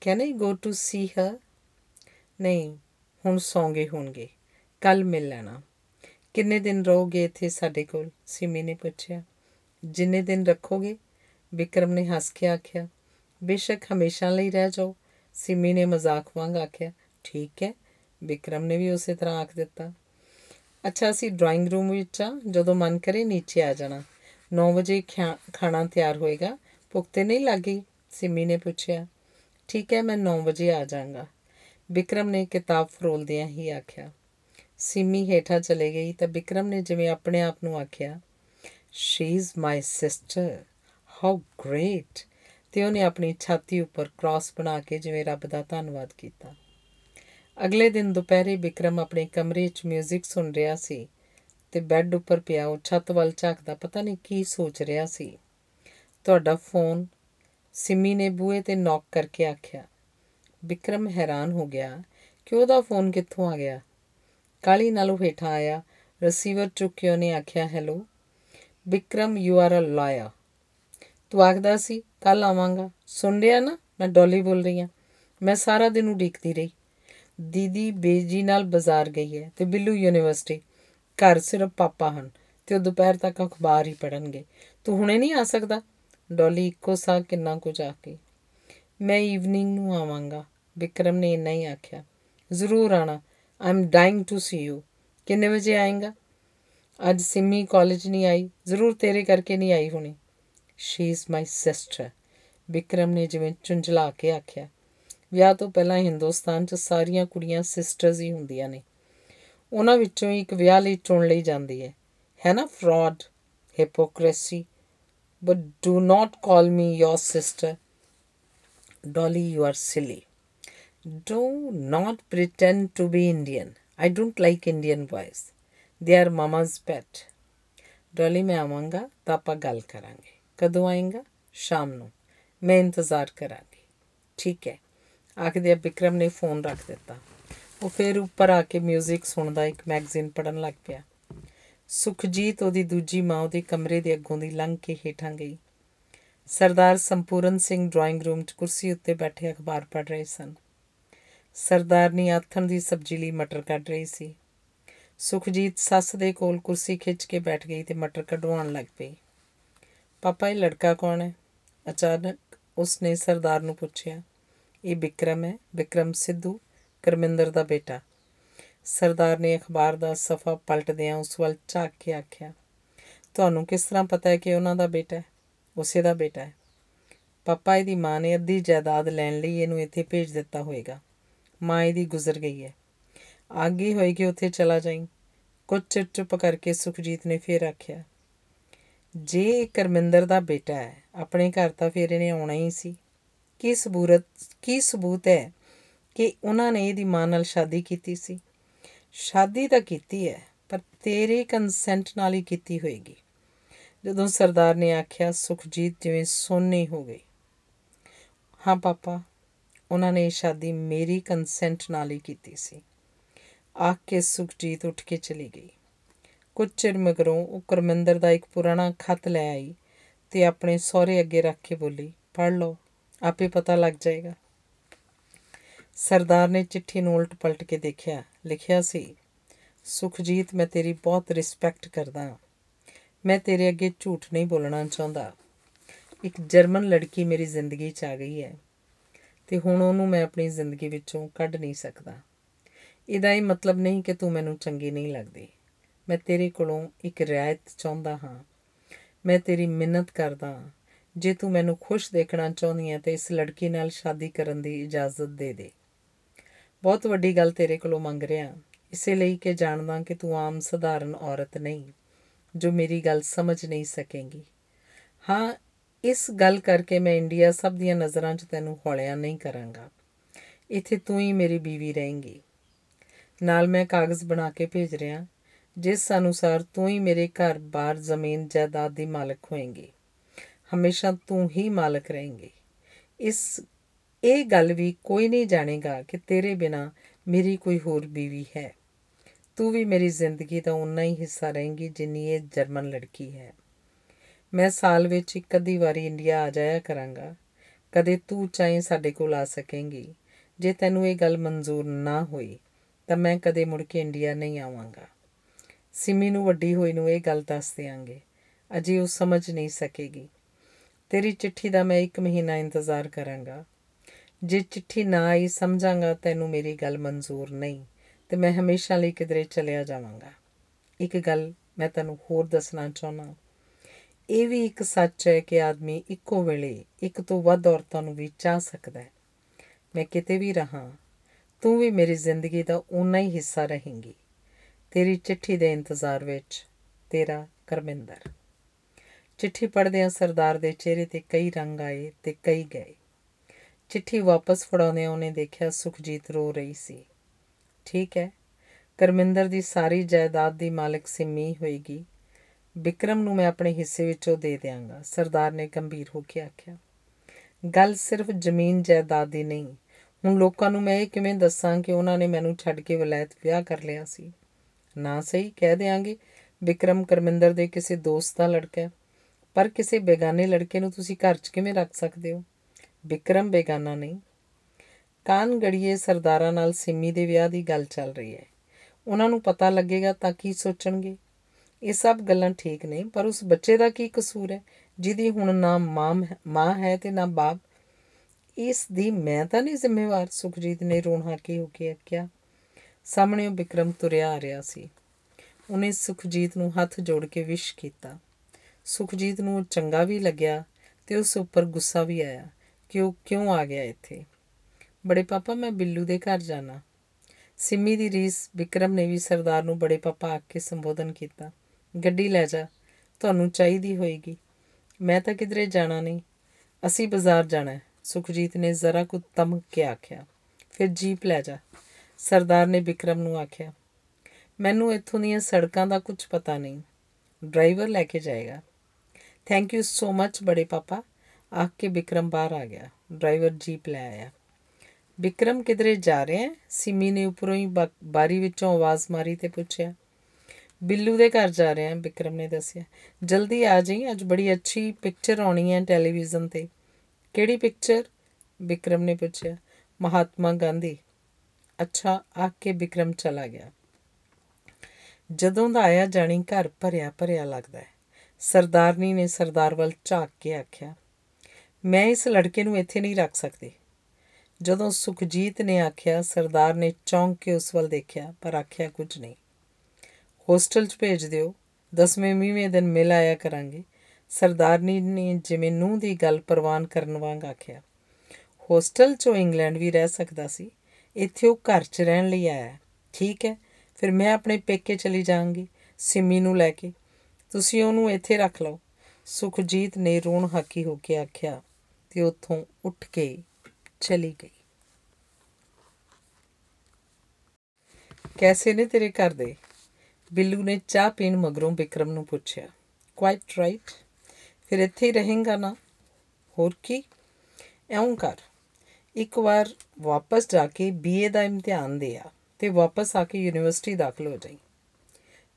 ਕੈਨ ਆਈ ਗੋ ਟੂ ਸੀ ਹਰ ਨਹੀਂ, ਹੁਣ ਸੌਂਗੇ ਹੋਣਗੇ। ਕੱਲ ਮਿਲ ਲੈਣਾ। ਕਿੰਨੇ ਦਿਨ ਰਹੋਗੇ ਇੱਥੇ ਸਾਡੇ ਕੋਲ? ਸਿਮੀ ਨੇ ਪੁੱਛਿਆ। ਜਿੰਨੇ ਦਿਨ ਰੱਖੋਗੇ? ਵਿਕਰਮ ਨੇ ਹੱਸ ਕੇ ਆਖਿਆ। ਬੇਸ਼ੱਕ ਹਮੇਸ਼ਾ ਲਈ ਰਹਿ ਜਾਓ। ਸਿਮੀ ਨੇ ਮਜ਼ਾਕ ਵਾਂਗ ਆਖਿਆ। ਠੀਕ ਹੈ। ਵਿਕਰਮ ਨੇ ਵੀ ਉਸੇ ਤਰ੍ਹਾਂ ਆਖ ਦਿੱਤਾ। ਅੱਛਾ, ਅਸੀਂ ਡਰਾਇੰਗ ਰੂਮ ਵਿੱਚ ਆ, ਜਦੋਂ ਮਨ ਕਰੇ ਨੀਚੇ ਆ ਜਾਣਾ। 9 ਵਜੇ ਖਾਣਾ ਤਿਆਰ ਹੋਏਗਾ। ਭੁੱਖ ਤੇ ਨਹੀਂ ਲੱਗੀ ਸਿਮੀ ਨੇ ਪੁੱਛਿਆ। ਠੀਕ ਹੈ, ਮੈਂ 9 ਵਜੇ ਆ ਜਾਵਾਂਗਾ। ਵਿਕਰਮ ਨੇ ਕਿਤਾਬ ਫਰੋਲਦਿਆਂ ਹੀ ਆਖਿਆ। ਸਿਮੀ ਹੇਠਾਂ ਚਲੇ ਗਈ ਤਾਂ ਵਿਕਰਮ ਨੇ ਜਿਵੇਂ ਆਪਣੇ ਆਪ ਨੂੰ ਆਖਿਆ she is my sister how great ਤੇ ਉਹਨੇ ਆਪਣੀ ਛਾਤੀ ਉੱਪਰ ਕ੍ਰਾਸ ਬਣਾ ਕੇ ਜਿਵੇਂ ਰੱਬ ਦਾ ਧੰਨਵਾਦ ਕੀਤਾ। ਅਗਲੇ ਦਿਨ ਦੁਪਹਿਰੇ ਵਿਕਰਮ ਆਪਣੇ ਕਮਰੇ 'ਚ 뮤직 ਸੁਣ ਰਿਹਾ ਸੀ ਤੇ ਬੈੱਡ ਉੱਪਰ ਪਿਆ ਉਹ ਛੱਤ ਵੱਲ ਝਾਕਦਾ ਪਤਾ ਨਹੀਂ ਕੀ ਸੋਚ ਰਿਹਾ ਸੀ। ਤੁਹਾਡਾ ਫੋਨ ਸਿਮੀ ਨੇ ਬੂਹੇ ਤੇ ਨੌਕ ਕਰਕੇ ਆਖਿਆ। ਵਿਕਰਮ ਹੈਰਾਨ ਹੋ ਗਿਆ ਕਿ ਉਹਦਾ ਫੋਨ ਕਿੱਥੋਂ ਆ ਗਿਆ? ਕਾਲੀ ਨਾਲ ਉਹ ਹੇਠਾਂ ਆਇਆ ਰਿਸੀਵਰ ਚੁੱਕ ਕੇ ਉਹਨੇ ਆਖਿਆ hello Vikram you are a liar ਤੂੰ ਆਖਦਾ ਸੀ ਕੱਲ ਆਵਾਂਗਾ। ਸੁਣ ਰਿਹਾ ਨਾ, ਮੈਂ ਡੋਲੀ ਬੋਲ ਰਹੀ ਹਾਂ। ਮੈਂ ਸਾਰਾ ਦਿਨ ਉਡੀਕਦੀ ਰਹੀ। ਦੀਦੀ ਬੇਜੀ ਨਾਲ ਬਾਜ਼ਾਰ ਗਈ ਹੈ ਤੇ ਬਿੱਲੂ ਯੂਨੀਵਰਸਿਟੀ। ਘਰ ਸਿਰਫ ਪਾਪਾ ਹਨ ਤੇ ਉਹ ਦੁਪਹਿਰ ਤੱਕ ਅਖਬਾਰ ਹੀ ਪੜਨਗੇ ਤੂੰ ਹੁਣੇ ਨਹੀਂ ਆ ਸਕਦਾ? ਡੋਲੀ ਇੱਕੋ ਸਾਹ ਕਿੰਨਾ ਕੁਝ ਆ ਕੇ ਮੈਂ ਈਵਨਿੰਗ ਨੂੰ ਆਵਾਂਗਾ। ਵਿਕਰਮ ਨੇ ਇੰਨਾ ਹੀ ਆਖਿਆ। ਜ਼ਰੂਰ ਆਣਾ। I am dying to see you ਕਿੰਨੇ ਵਜੇ ਆਏਗਾ? ਅੱਜ ਸਿੰਮੀ ਕਾਲਜ ਨਹੀਂ ਆਈ। ਜ਼ਰੂਰ ਤੇਰੇ ਕਰਕੇ ਨਹੀਂ ਆਈ ਹੋਣੀ। She is my sister Vikram ਨੇ ਜਿਵੇਂ ਚੁੰਝਲਾ ਕੇ ਆਖਿਆ। ਵਿਆਹ ਤੋਂ ਪਹਿਲਾਂ ਹਿੰਦੁਸਤਾਨ 'ਚ ਸਾਰੀਆਂ ਕੁੜੀਆਂ ਸਿਸਟਰਸ ਹੀ ਹੁੰਦੀਆਂ ਨੇ। ਉਹਨਾਂ ਵਿੱਚੋਂ ਇੱਕ ਵਿਆਹ ਲਈ ਚੁਣ ਲਈ ਜਾਂਦੀ ਹੈ। ਹੈ ਨਾ? Fraud hypocrisy but do not call me your sister Dolly you are silly do not pretend to be Indian. I don't like Indian boys. They are mama's pet. Dolly ਮੈਂ ਆਵਾਂਗਾ ਤਾਂ ਆਪਾਂ ਗੱਲ ਕਰਾਂਗੇ ਕਦੋਂ ਆਏਗਾ ਸ਼ਾਮ ਨੂੰ ਮੈਂ ਇੰਤਜ਼ਾਰ ਕਰਾਂਗੀ ਠੀਕ ਹੈ ਆਖਦੇ ਬਿਕਰਮ ਨੇ ਫੋਨ ਰੱਖ ਦਿੱਤਾ। ਉਹ ਫਿਰ ਉੱਪਰ ਆ ਕੇ 뮤직 ਸੁਣਦਾ, ਇੱਕ ਮੈਗਜ਼ੀਨ ਪੜਨ ਲੱਗ ਪਿਆ। ਸੁਖਜੀਤ ਉਹਦੀ ਦੂਜੀ ਮਾਂ ਉਹਦੇ ਕਮਰੇ ਦੇ ਅੱਗੋਂ ਦੀ ਲੰਘ ਕੇ ਹੇਠਾਂ ਗਈ। ਸਰਦਾਰ ਸੰਪੂਰਨ ਸਿੰਘ ਡਰਾਇੰਗ ਰੂਮ 'ਚ ਕੁਰਸੀ ਉੱਤੇ ਬੈਠੇ ਅਖਬਾਰ ਪੜ੍ਹ ਰਹੇ ਸਨ। ਸਰਦਾਰਨੀ ਆਥਣ ਦੀ ਸਬਜ਼ੀ ਲਈ ਮਟਰ ਕੱਢ ਰਹੀ ਸੀ। ਸੁਖਜੀਤ ਸੱਸ ਦੇ ਕੋਲ ਕੁਰਸੀ ਖਿੱਚ ਕੇ ਬੈਠ ਗਈ ਤੇ ਮਟਰ ਕਢਵਾਉਣ ਲੱਗ ਪਈ। ਪਾਪਾ, ਇਹ ਲੜਕਾ ਕੌਣ ਹੈ? ਅਚਾਨਕ ਉਸਨੇ ਸਰਦਾਰ ਨੂੰ ਪੁੱਛਿਆ। ਇਹ ਵਿਕਰਮ ਹੈ ਵਿਕਰਮ ਸਿੱਧੂ, ਕਰਮਿੰਦਰ ਦਾ ਬੇਟਾ। ਸਰਦਾਰ ਨੇ ਅਖਬਾਰ ਦਾ ਸਫਾ ਪਲਟਦਿਆਂ ਉਸ ਵੱਲ ਝਾਕ ਕੇ ਆਖਿਆ, ਤੁਹਾਨੂੰ ਕਿਸ ਤਰ੍ਹਾਂ ਪਤਾ ਹੈ ਕਿ ਉਹਨਾਂ ਦਾ ਬੇਟਾ ਹੈ? ਉਸੇ ਦਾ ਬੇਟਾ ਹੈ। ਪਾਪਾ ਇਹਦੀ ਮਾਂ ਨੇ ਅੱਧੀ ਜਾਇਦਾਦ ਲੈਣ ਲਈ ਇਹਨੂੰ ਇੱਥੇ ਭੇਜ ਦਿੱਤਾ ਹੋਵੇਗਾ ਮਾਂ ਇਹਦੀ ਗੁਜ਼ਰ ਗਈ ਹੈ। ਆਗੀ ਹੋਏਗੀ ਉੱਥੇ ਚਲਾ ਜਾਈਂ। ਕੁਝ ਚਿਰ ਚੁੱਪ ਕਰਕੇ ਸੁਖਜੀਤ ਨੇ ਫੇਰ ਆਖਿਆ, ਜੇ ਇਹ ਕਰਮਿੰਦਰ ਦਾ ਬੇਟਾ ਹੈ, ਆਪਣੇ ਘਰ ਤਾਂ ਫੇਰ ਇਹਨੇ ਆਉਣਾ ਹੀ ਸੀ। ਕੀ ਸਬੂਰਤ, ਕੀ ਸਬੂਤ ਹੈ ਕਿ ਉਹਨਾਂ ਨੇ ਇਹਦੀ ਮਾਂ ਨਾਲ ਸ਼ਾਦੀ ਕੀਤੀ ਸੀ? ਸ਼ਾਦੀ ਤਾਂ ਕੀਤੀ ਹੈ, ਪਰ ਤੇਰੇ ਕੰਸੈਂਟ ਨਾਲ ਹੀ ਕੀਤੀ ਹੋਏਗੀ। ਜਦੋਂ ਸਰਦਾਰ ਨੇ ਆਖਿਆ, ਸੁਖਜੀਤ, ਜਿਵੇਂ ਸੋਨੀ ਹੋ ਗਈ ਹਾਂ ਪਾਪਾ, ਉਹਨਾਂ ਨੇ ਇਹ ਸ਼ਾਦੀ ਮੇਰੀ ਕੰਸੈਂਟ ਨਾਲ ਹੀ ਕੀਤੀ ਸੀ। ਆਖ ਕੇ ਸੁਖਜੀਤ ਉੱਠ ਕੇ ਚਲੀ ਗਈ। ਕੁਝ ਚਿਰ ਮਗਰੋਂ ਉਹ ਕਰਮਿੰਦਰ ਦਾ ਇੱਕ ਪੁਰਾਣਾ ਖੱਤ ਲੈ ਆਈ ਤੇ ਆਪਣੇ ਸਹੁਰੇ ਅੱਗੇ ਰੱਖ ਕੇ ਬੋਲੀ, ਪੜ੍ਹ ਲਓ ਆਪੇ ਪਤਾ ਲੱਗ ਜਾਏਗਾ। ਸਰਦਾਰ ਨੇ ਚਿੱਠੀ ਨੂੰ ਉਲਟ ਪਲਟ ਕੇ ਦੇਖਿਆ। ਲਿਖਿਆ ਸੀ, ਸੁਖਜੀਤ, ਮੈਂ ਤੇਰੀ ਬਹੁਤ ਰਿਸਪੈਕਟ ਕਰਦਾ। ਮੈਂ ਤੇਰੇ ਅੱਗੇ ਝੂਠ ਨਹੀਂ ਬੋਲਣਾ ਚਾਹੁੰਦਾ। ਇੱਕ ਜਰਮਨ ਲੜਕੀ ਮੇਰੀ ਜ਼ਿੰਦਗੀ 'ਚ ਆ ਗਈ ਹੈ ਤੇ ਹੁਣ ਉਹਨੂੰ ਮੈਂ ਆਪਣੀ ਜ਼ਿੰਦਗੀ ਵਿੱਚੋਂ ਕੱਢ ਨਹੀਂ ਸਕਦਾ। ਇਹਦਾ ਇਹ ਮਤਲਬ ਨਹੀਂ ਕਿ ਤੂੰ ਮੈਨੂੰ ਚੰਗੀ ਨਹੀਂ ਲੱਗਦੀ। ਮੈਂ ਤੇਰੇ ਕੋਲੋਂ ਇੱਕ ਰਿਆਇਤ ਚਾਹੁੰਦਾ ਹਾਂ। ਮੈਂ ਤੇਰੀ ਮਿਹਨਤ ਕਰਦਾ ਜੇ ਤੂੰ ਮੈਨੂੰ ਖੁਸ਼ ਦੇਖਣਾ ਚਾਹੁੰਦੀ ਹੈ ਤੇ ਇਸ ਲੜਕੀ ਨਾਲ ਸ਼ਾਦੀ ਕਰਨ ਦੀ ਇਜਾਜ਼ਤ ਦੇ ਦੇ। ਬਹੁਤ ਵੱਡੀ ਗੱਲ ਤੇਰੇ ਕੋਲੋਂ ਮੰਗ ਰਿਹਾ ਇਸੇ ਲਈ ਕਿ ਜਾਣਦਾ ਕਿ ਤੂੰ ਆਮ ਸਧਾਰਨ ਔਰਤ ਨਹੀਂ, ਜੋ ਮੇਰੀ ਗੱਲ ਸਮਝ ਨਹੀਂ ਸਕੇਂਗੀ। ਹਾਂ, ਇਸ ਗੱਲ ਕਰਕੇ ਮੈਂ ਇੰਡੀਆ ਸਭ ਦੀਆਂ ਨਜ਼ਰਾਂ 'ਚ ਤੈਨੂੰ ਹੌਲਿਆ ਨਹੀਂ ਕਰਾਂਗਾ। ਇੱਥੇ ਤੂੰ ਹੀ ਮੇਰੀ ਬੀਵੀ ਰਹੇਂਗੀ। ਨਾਲ ਮੈਂ ਕਾਗਜ਼ ਬਣਾ ਕੇ ਭੇਜ ਰਿਹਾ, ਜਿਸ ਅਨੁਸਾਰ ਤੂੰ ਹੀ ਮੇਰੇ ਘਰ ਬਾਰ ਜ਼ਮੀਨ ਜਾਇਦਾਦ ਦੀ ਮਾਲਕ ਹੋਏਂਗੀ। ਹਮੇਸ਼ਾ ਤੂੰ ਹੀ ਮਾਲਕ ਰਹੇਂਗੀ। ਇਸ, ਇਹ ਗੱਲ ਵੀ ਕੋਈ ਨਹੀਂ ਜਾਣੇਗਾ ਕਿ ਤੇਰੇ ਬਿਨਾ ਮੇਰੀ ਕੋਈ ਹੋਰ ਬੀਵੀ ਹੈ। ਤੂੰ ਵੀ ਮੇਰੀ ਜ਼ਿੰਦਗੀ ਦਾ ਉਨਾ ਹੀ ਹਿੱਸਾ ਰਹੇਂਗੀ ਜਿੰਨੀ ਇਹ ਜਰਮਨ ਲੜਕੀ ਹੈ। ਮੈਂ ਸਾਲ ਵਿੱਚ ਇੱਕ ਅੱਧੀ ਵਾਰੀ ਇੰਡੀਆ ਆ ਜਾਇਆ ਕਰਾਂਗਾ। ਕਦੇ ਤੂੰ ਚਾਹੇ ਸਾਡੇ ਕੋਲ ਆ ਸਕੇਂਗੀ। ਜੇ ਤੈਨੂੰ ਇਹ ਗੱਲ ਮਨਜ਼ੂਰ ਨਾ ਹੋਈ, ਤਾਂ ਮੈਂ ਕਦੇ ਮੁੜ ਕੇ ਇੰਡੀਆ ਨਹੀਂ ਆਵਾਂਗਾ। ਸਿਮੀ ਨੂੰ ਵੱਡੀ ਹੋਈ ਨੂੰ ਇਹ ਗੱਲ ਦੱਸ ਦਿਆਂਗੇ। ਅਜੇ ਉਹ ਸਮਝ ਨਹੀਂ ਸਕੇਗੀ ਤੇਰੀ ਚਿੱਠੀ ਦਾ ਮੈਂ 1 ਮਹੀਨਾ ਇੰਤਜ਼ਾਰ ਕਰਾਂਗਾ। ਜੇ ਚਿੱਠੀ ਨਾ ਆਈ, ਸਮਝਾਂਗਾ ਤੈਨੂੰ ਮੇਰੀ ਗੱਲ ਮਨਜ਼ੂਰ ਨਹੀਂ ਤੇ ਮੈਂ ਹਮੇਸ਼ਾ ਲਈ ਕਿਧਰੇ ਚਲਿਆ ਜਾਵਾਂਗਾ। ਇੱਕ ਗੱਲ ਮੈਂ ਤੈਨੂੰ ਹੋਰ ਦੱਸਣਾ ਚਾਹੁੰਦਾ। ਇਹ ਵੀ ਇੱਕ ਸੱਚ ਹੈ ਕਿ ਆਦਮੀ ਇੱਕੋ ਵੇਲੇ ਇੱਕ ਤੋਂ ਵੱਧ ਔਰਤਾਂ ਨੂੰ ਵੀ ਚਾਹ ਸਕਦਾ ਹੈ। ਮੈਂ ਕਿਤੇ ਵੀ ਰਹਾ, ਤੂੰ ਵੀ ਮੇਰੀ ਜ਼ਿੰਦਗੀ ਦਾ ਓਨਾ ਹੀ ਹਿੱਸਾ ਰਹੇਂਗੀ। ਤੇਰੀ ਚਿੱਠੀ ਦੇ ਇੰਤਜ਼ਾਰ ਵਿੱਚ ਤੇਰਾ ਕਰਮਿੰਦਰ। ਚਿੱਠੀ ਪੜ੍ਹਦਿਆਂ ਸਰਦਾਰ ਦੇ ਚਿਹਰੇ ਤੇ ਕਈ ਰੰਗ ਆਏ ਤੇ ਕਈ ਗਏ। ਚਿੱਠੀ ਵਾਪਸ ਫੜਾਉਂਦਿਆਂ ਉਹਨੇ ਦੇਖਿਆ ਸੁਖਜੀਤ ਰੋ ਰਹੀ ਸੀ। ਠੀਕ ਹੈ, ਕਰਮਿੰਦਰ ਦੀ ਸਾਰੀ ਜਾਇਦਾਦ ਦੀ ਮਾਲਕ ਸਿੰਮੀ ਹੋਏਗੀ। ਵਿਕਰਮ ਨੂੰ ਮੈਂ ਆਪਣੇ ਹਿੱਸੇ ਵਿੱਚੋਂ ਦੇ ਦਿਆਂਗਾ, ਸਰਦਾਰ ਨੇ ਗੰਭੀਰ ਹੋ ਕੇ ਆਖਿਆ। ਗੱਲ ਸਿਰਫ ਜ਼ਮੀਨ ਜਾਇਦਾਦ ਦੀ ਨਹੀਂ, ਹੁਣ ਲੋਕਾਂ ਨੂੰ ਮੈਂ ਇਹ ਕਿਵੇਂ ਦੱਸਾਂ ਕਿ ਉਹਨਾਂ ਨੇ ਮੈਨੂੰ ਛੱਡ ਕੇ ਵਿਲਾਇਤ ਵਿਆਹ ਕਰ ਲਿਆ ਸੀ? ਨਾ ਸਹੀ, ਕਹਿ ਦੇਾਂਗੇ ਵਿਕਰਮ ਕਰਮਿੰਦਰ ਦੇ ਕਿਸੇ ਦੋਸਤ ਦਾ ਲੜਕਾ ਹੈ। ਪਰ ਕਿਸੇ ਬੇਗਾਨੇ ਲੜਕੇ ਨੂੰ ਤੁਸੀਂ ਘਰ 'ਚ ਕਿਵੇਂ ਰੱਖ ਸਕਦੇ ਹੋ? ਵਿਕਰਮ ਬੇਗਾਨਾ ਨਹੀਂ। ਕਾਨ ਗੜੀਏ ਸਰਦਾਰਾਂ ਨਾਲ ਸਿੰਮੀ ਦੇ ਵਿਆਹ ਦੀ ਗੱਲ ਚੱਲ ਰਹੀ ਹੈ। ਉਹਨਾਂ ਨੂੰ ਪਤਾ ਲੱਗੇਗਾ ਤਾਂ ਕੀ ਸੋਚਣਗੇ। ਇਹ ਸਭ ਗੱਲਾਂ ਠੀਕ ਨਹੀਂ ਪਰ ਉਸ ਬੱਚੇ ਦਾ ਕੀ ਕਸੂਰ ਹੈ? ਜਿਹਦੀ ਹੁਣ ਨਾ ਮਾਂ ਮਾਂ ਹੈ ਤੇ ਨਾ ਬਾਪ। ਇਸ ਦੀ ਮੈਂ ਤਾਂ ਨਹੀਂ ਜ਼ਿੰਮੇਵਾਰ, ਸੁਖਜੀਤ ਨੇ ਰੋਣ ਹਾਕੀ ਹੋ ਕੇ ਆਖਿਆ। ਸਾਹਮਣੇ ਉਹ ਵਿਕਰਮ ਤੁਰਿਆ ਆ ਰਿਹਾ ਸੀ। ਉਹਨੇ ਸੁਖਜੀਤ ਨੂੰ ਹੱਥ ਜੋੜ ਕੇ ਵਿਸ਼ ਕੀਤਾ। ਸੁਖਜੀਤ ਨੂੰ ਉਹ ਚੰਗਾ ਵੀ ਲੱਗਿਆ ਤੇ ਉਸ ਉੱਪਰ ਗੁੱਸਾ ਵੀ ਆਇਆ ਕਿ ਉਹ ਕਿਉਂ ਆ ਗਿਆ ਇੱਥੇ। ਬੜੇ ਪਾਪਾ, ਮੈਂ ਬਿੱਲੂ ਦੇ ਘਰ ਜਾਣਾ। ਸਿੰਮੀ ਦੀ ਰੀਸ ਵਿਕਰਮ ਨੇ ਵੀ ਸਰਦਾਰ ਨੂੰ ਬੜੇ ਪਾਪਾ ਆਖ ਕੇ ਸੰਬੋਧਨ ਕੀਤਾ। ਗੱਡੀ ਲੈ ਜਾ, ਤੁਹਾਨੂੰ ਚਾਹੀਦੀ ਹੋਏਗੀ। ਮੈਂ ਤਾਂ ਕਿਧਰੇ ਜਾਣਾ ਨਹੀਂ। ਅਸੀਂ ਬਾਜ਼ਾਰ ਜਾਣਾ ਹੈ, ਸੁਖਜੀਤ ਨੇ ਜ਼ਰਾ ਕੁ ਤਮਕ ਕੇ ਆਖਿਆ। ਫਿਰ ਜੀਪ ਲੈ ਜਾ, ਸਰਦਾਰ ਨੇ ਵਿਕਰਮ ਨੂੰ ਆਖਿਆ। ਮੈਨੂੰ ਇੱਥੋਂ ਦੀਆਂ ਸੜਕਾਂ ਦਾ ਕੁਝ ਪਤਾ ਨਹੀਂ। ਡਰਾਈਵਰ ਲੈ ਕੇ ਜਾਏਗਾ। ਥੈਂਕ ਯੂ ਸੋ ਮੱਚ ਬੜੇ ਪਾਪਾ ਆਖ ਕੇ ਵਿਕਰਮ ਬਾਹਰ ਆ ਗਿਆ ਡਰਾਈਵਰ ਜੀਪ ਲੈ ਆਇਆ ਵਿਕਰਮ ਕਿਧਰੇ ਜਾ ਰਿਹਾ ਹੈ ਸਿਮੀ ਨੇ ਉੱਪਰੋਂ ਹੀ ਬਾ- ਬਾਰੀ ਵਿੱਚੋਂ ਆਵਾਜ਼ ਮਾਰੀ ਤੇ ਪੁੱਛਿਆ ਬਿੱਲੂ ਦੇ ਘਰ ਜਾ ਰਹੇ ਹਾਂ ਵਿਕਰਮ ਨੇ ਦੱਸਿਆ ਜਲਦੀ ਆ ਜਾਈਂ ਅੱਜ ਬੜੀ ਅੱਛੀ ਪਿਕਚਰ ਆਉਣੀ ਹੈ ਟੈਲੀਵਿਜ਼ਨ ਤੇ ਕਿਹੜੀ ਪਿਕਚਰ ਵਿਕਰਮ ਨੇ ਪੁੱਛਿਆ ਮਹਾਤਮਾ ਗਾਂਧੀ ਅੱਛਾ ਆਖ ਕੇ ਵਿਕਰਮ ਚਲਾ ਗਿਆ ਜਦੋਂ ਦਾ ਆਇਆ ਜਾਣੀ ਘਰ ਭਰਿਆ ਭਰਿਆ ਲੱਗਦਾ ਹੈ ਸਰਦਾਰਨੀ ਨੇ ਸਰਦਾਰ ਵੱਲ ਝਾਕ ਕੇ ਆਖਿਆ, ਮੈਂ ਇਸ ਲੜਕੇ ਨੂੰ ਇੱਥੇ ਨਹੀਂ ਰੱਖ ਸਕਦੀ। ਜਦੋਂ ਸੁਖਜੀਤ ਨੇ ਆਖਿਆ, ਸਰਦਾਰ ਨੇ ਚੌਂਕ ਕੇ ਉਸ ਵੱਲ ਦੇਖਿਆ, ਪਰ ਆਖਿਆ ਕੁਝ ਨਹੀਂ। ਹੋਸਟਲ 'ਚ ਭੇਜ ਦਿਓ, ਦਸਵੇਂ ਵੀਹਵੇਂ ਦਿਨ ਮਿਲ ਆਇਆ ਕਰਾਂਗੇ। ਸਰਦਾਰਨੀ ਨੇ ਜਿਵੇਂ ਨੂੰਹ ਦੀ ਗੱਲ ਪ੍ਰਵਾਨ ਕਰਨ ਵਾਂਗ ਆਖਿਆ, ਹੋਸਟਲ 'ਚੋਂ ਇੰਗਲੈਂਡ ਵੀ ਰਹਿ ਸਕਦਾ ਸੀ। ਇੱਥੇ ਉਹ ਘਰ 'ਚ ਰਹਿਣ ਲਈ ਆਇਆ ਹੈ। ਠੀਕ ਹੈ, ਫਿਰ ਮੈਂ ਆਪਣੇ ਪੇਕੇ ਚਲੀ ਜਾਵਾਂਗੀ, ਸਿੰਮੀ ਨੂੰ ਲੈ ਕੇ। ਤੁਸੀਂ ਉਹਨੂੰ ਇੱਥੇ ਰੱਖ ਲਓ। ਸੁਖਜੀਤ ਨੇ ਰੋਣ ਹਾਕੀ ਹੋ ਕੇ ਆਖਿਆ ਤੇ ਉੱਥੋਂ ਉੱਠ ਕੇ ਚਲੀ ਗਈ। ਕੈਸੇ ਨੇ ਤੇਰੇ ਘਰ ਦੇ? ਬਿੱਲੂ ਨੇ ਚਾਹ ਪੀਣ ਮਗਰੋਂ ਵਿਕਰਮ ਨੂੰ ਪੁੱਛਿਆ। ਕੁਆਇਟ ਰਾਈਟ ਫਿਰ ਇੱਥੇ ਹੀ ਰਹੇਂਗਾ ਨਾ? ਹੋਰ ਕੀ? ਐਉਂ ਕਰ। ਇੱਕ ਵਾਰ ਵਾਪਸ ਜਾ ਕੇ ਬੀਏ ਦਾ ਇਮਤਿਹਾਨ ਦੇ ਆ ਤੇ ਵਾਪਸ ਆ ਕੇ ਯੂਨੀਵਰਸਿਟੀ ਦਾਖਲ ਹੋ ਜਾਈਂ।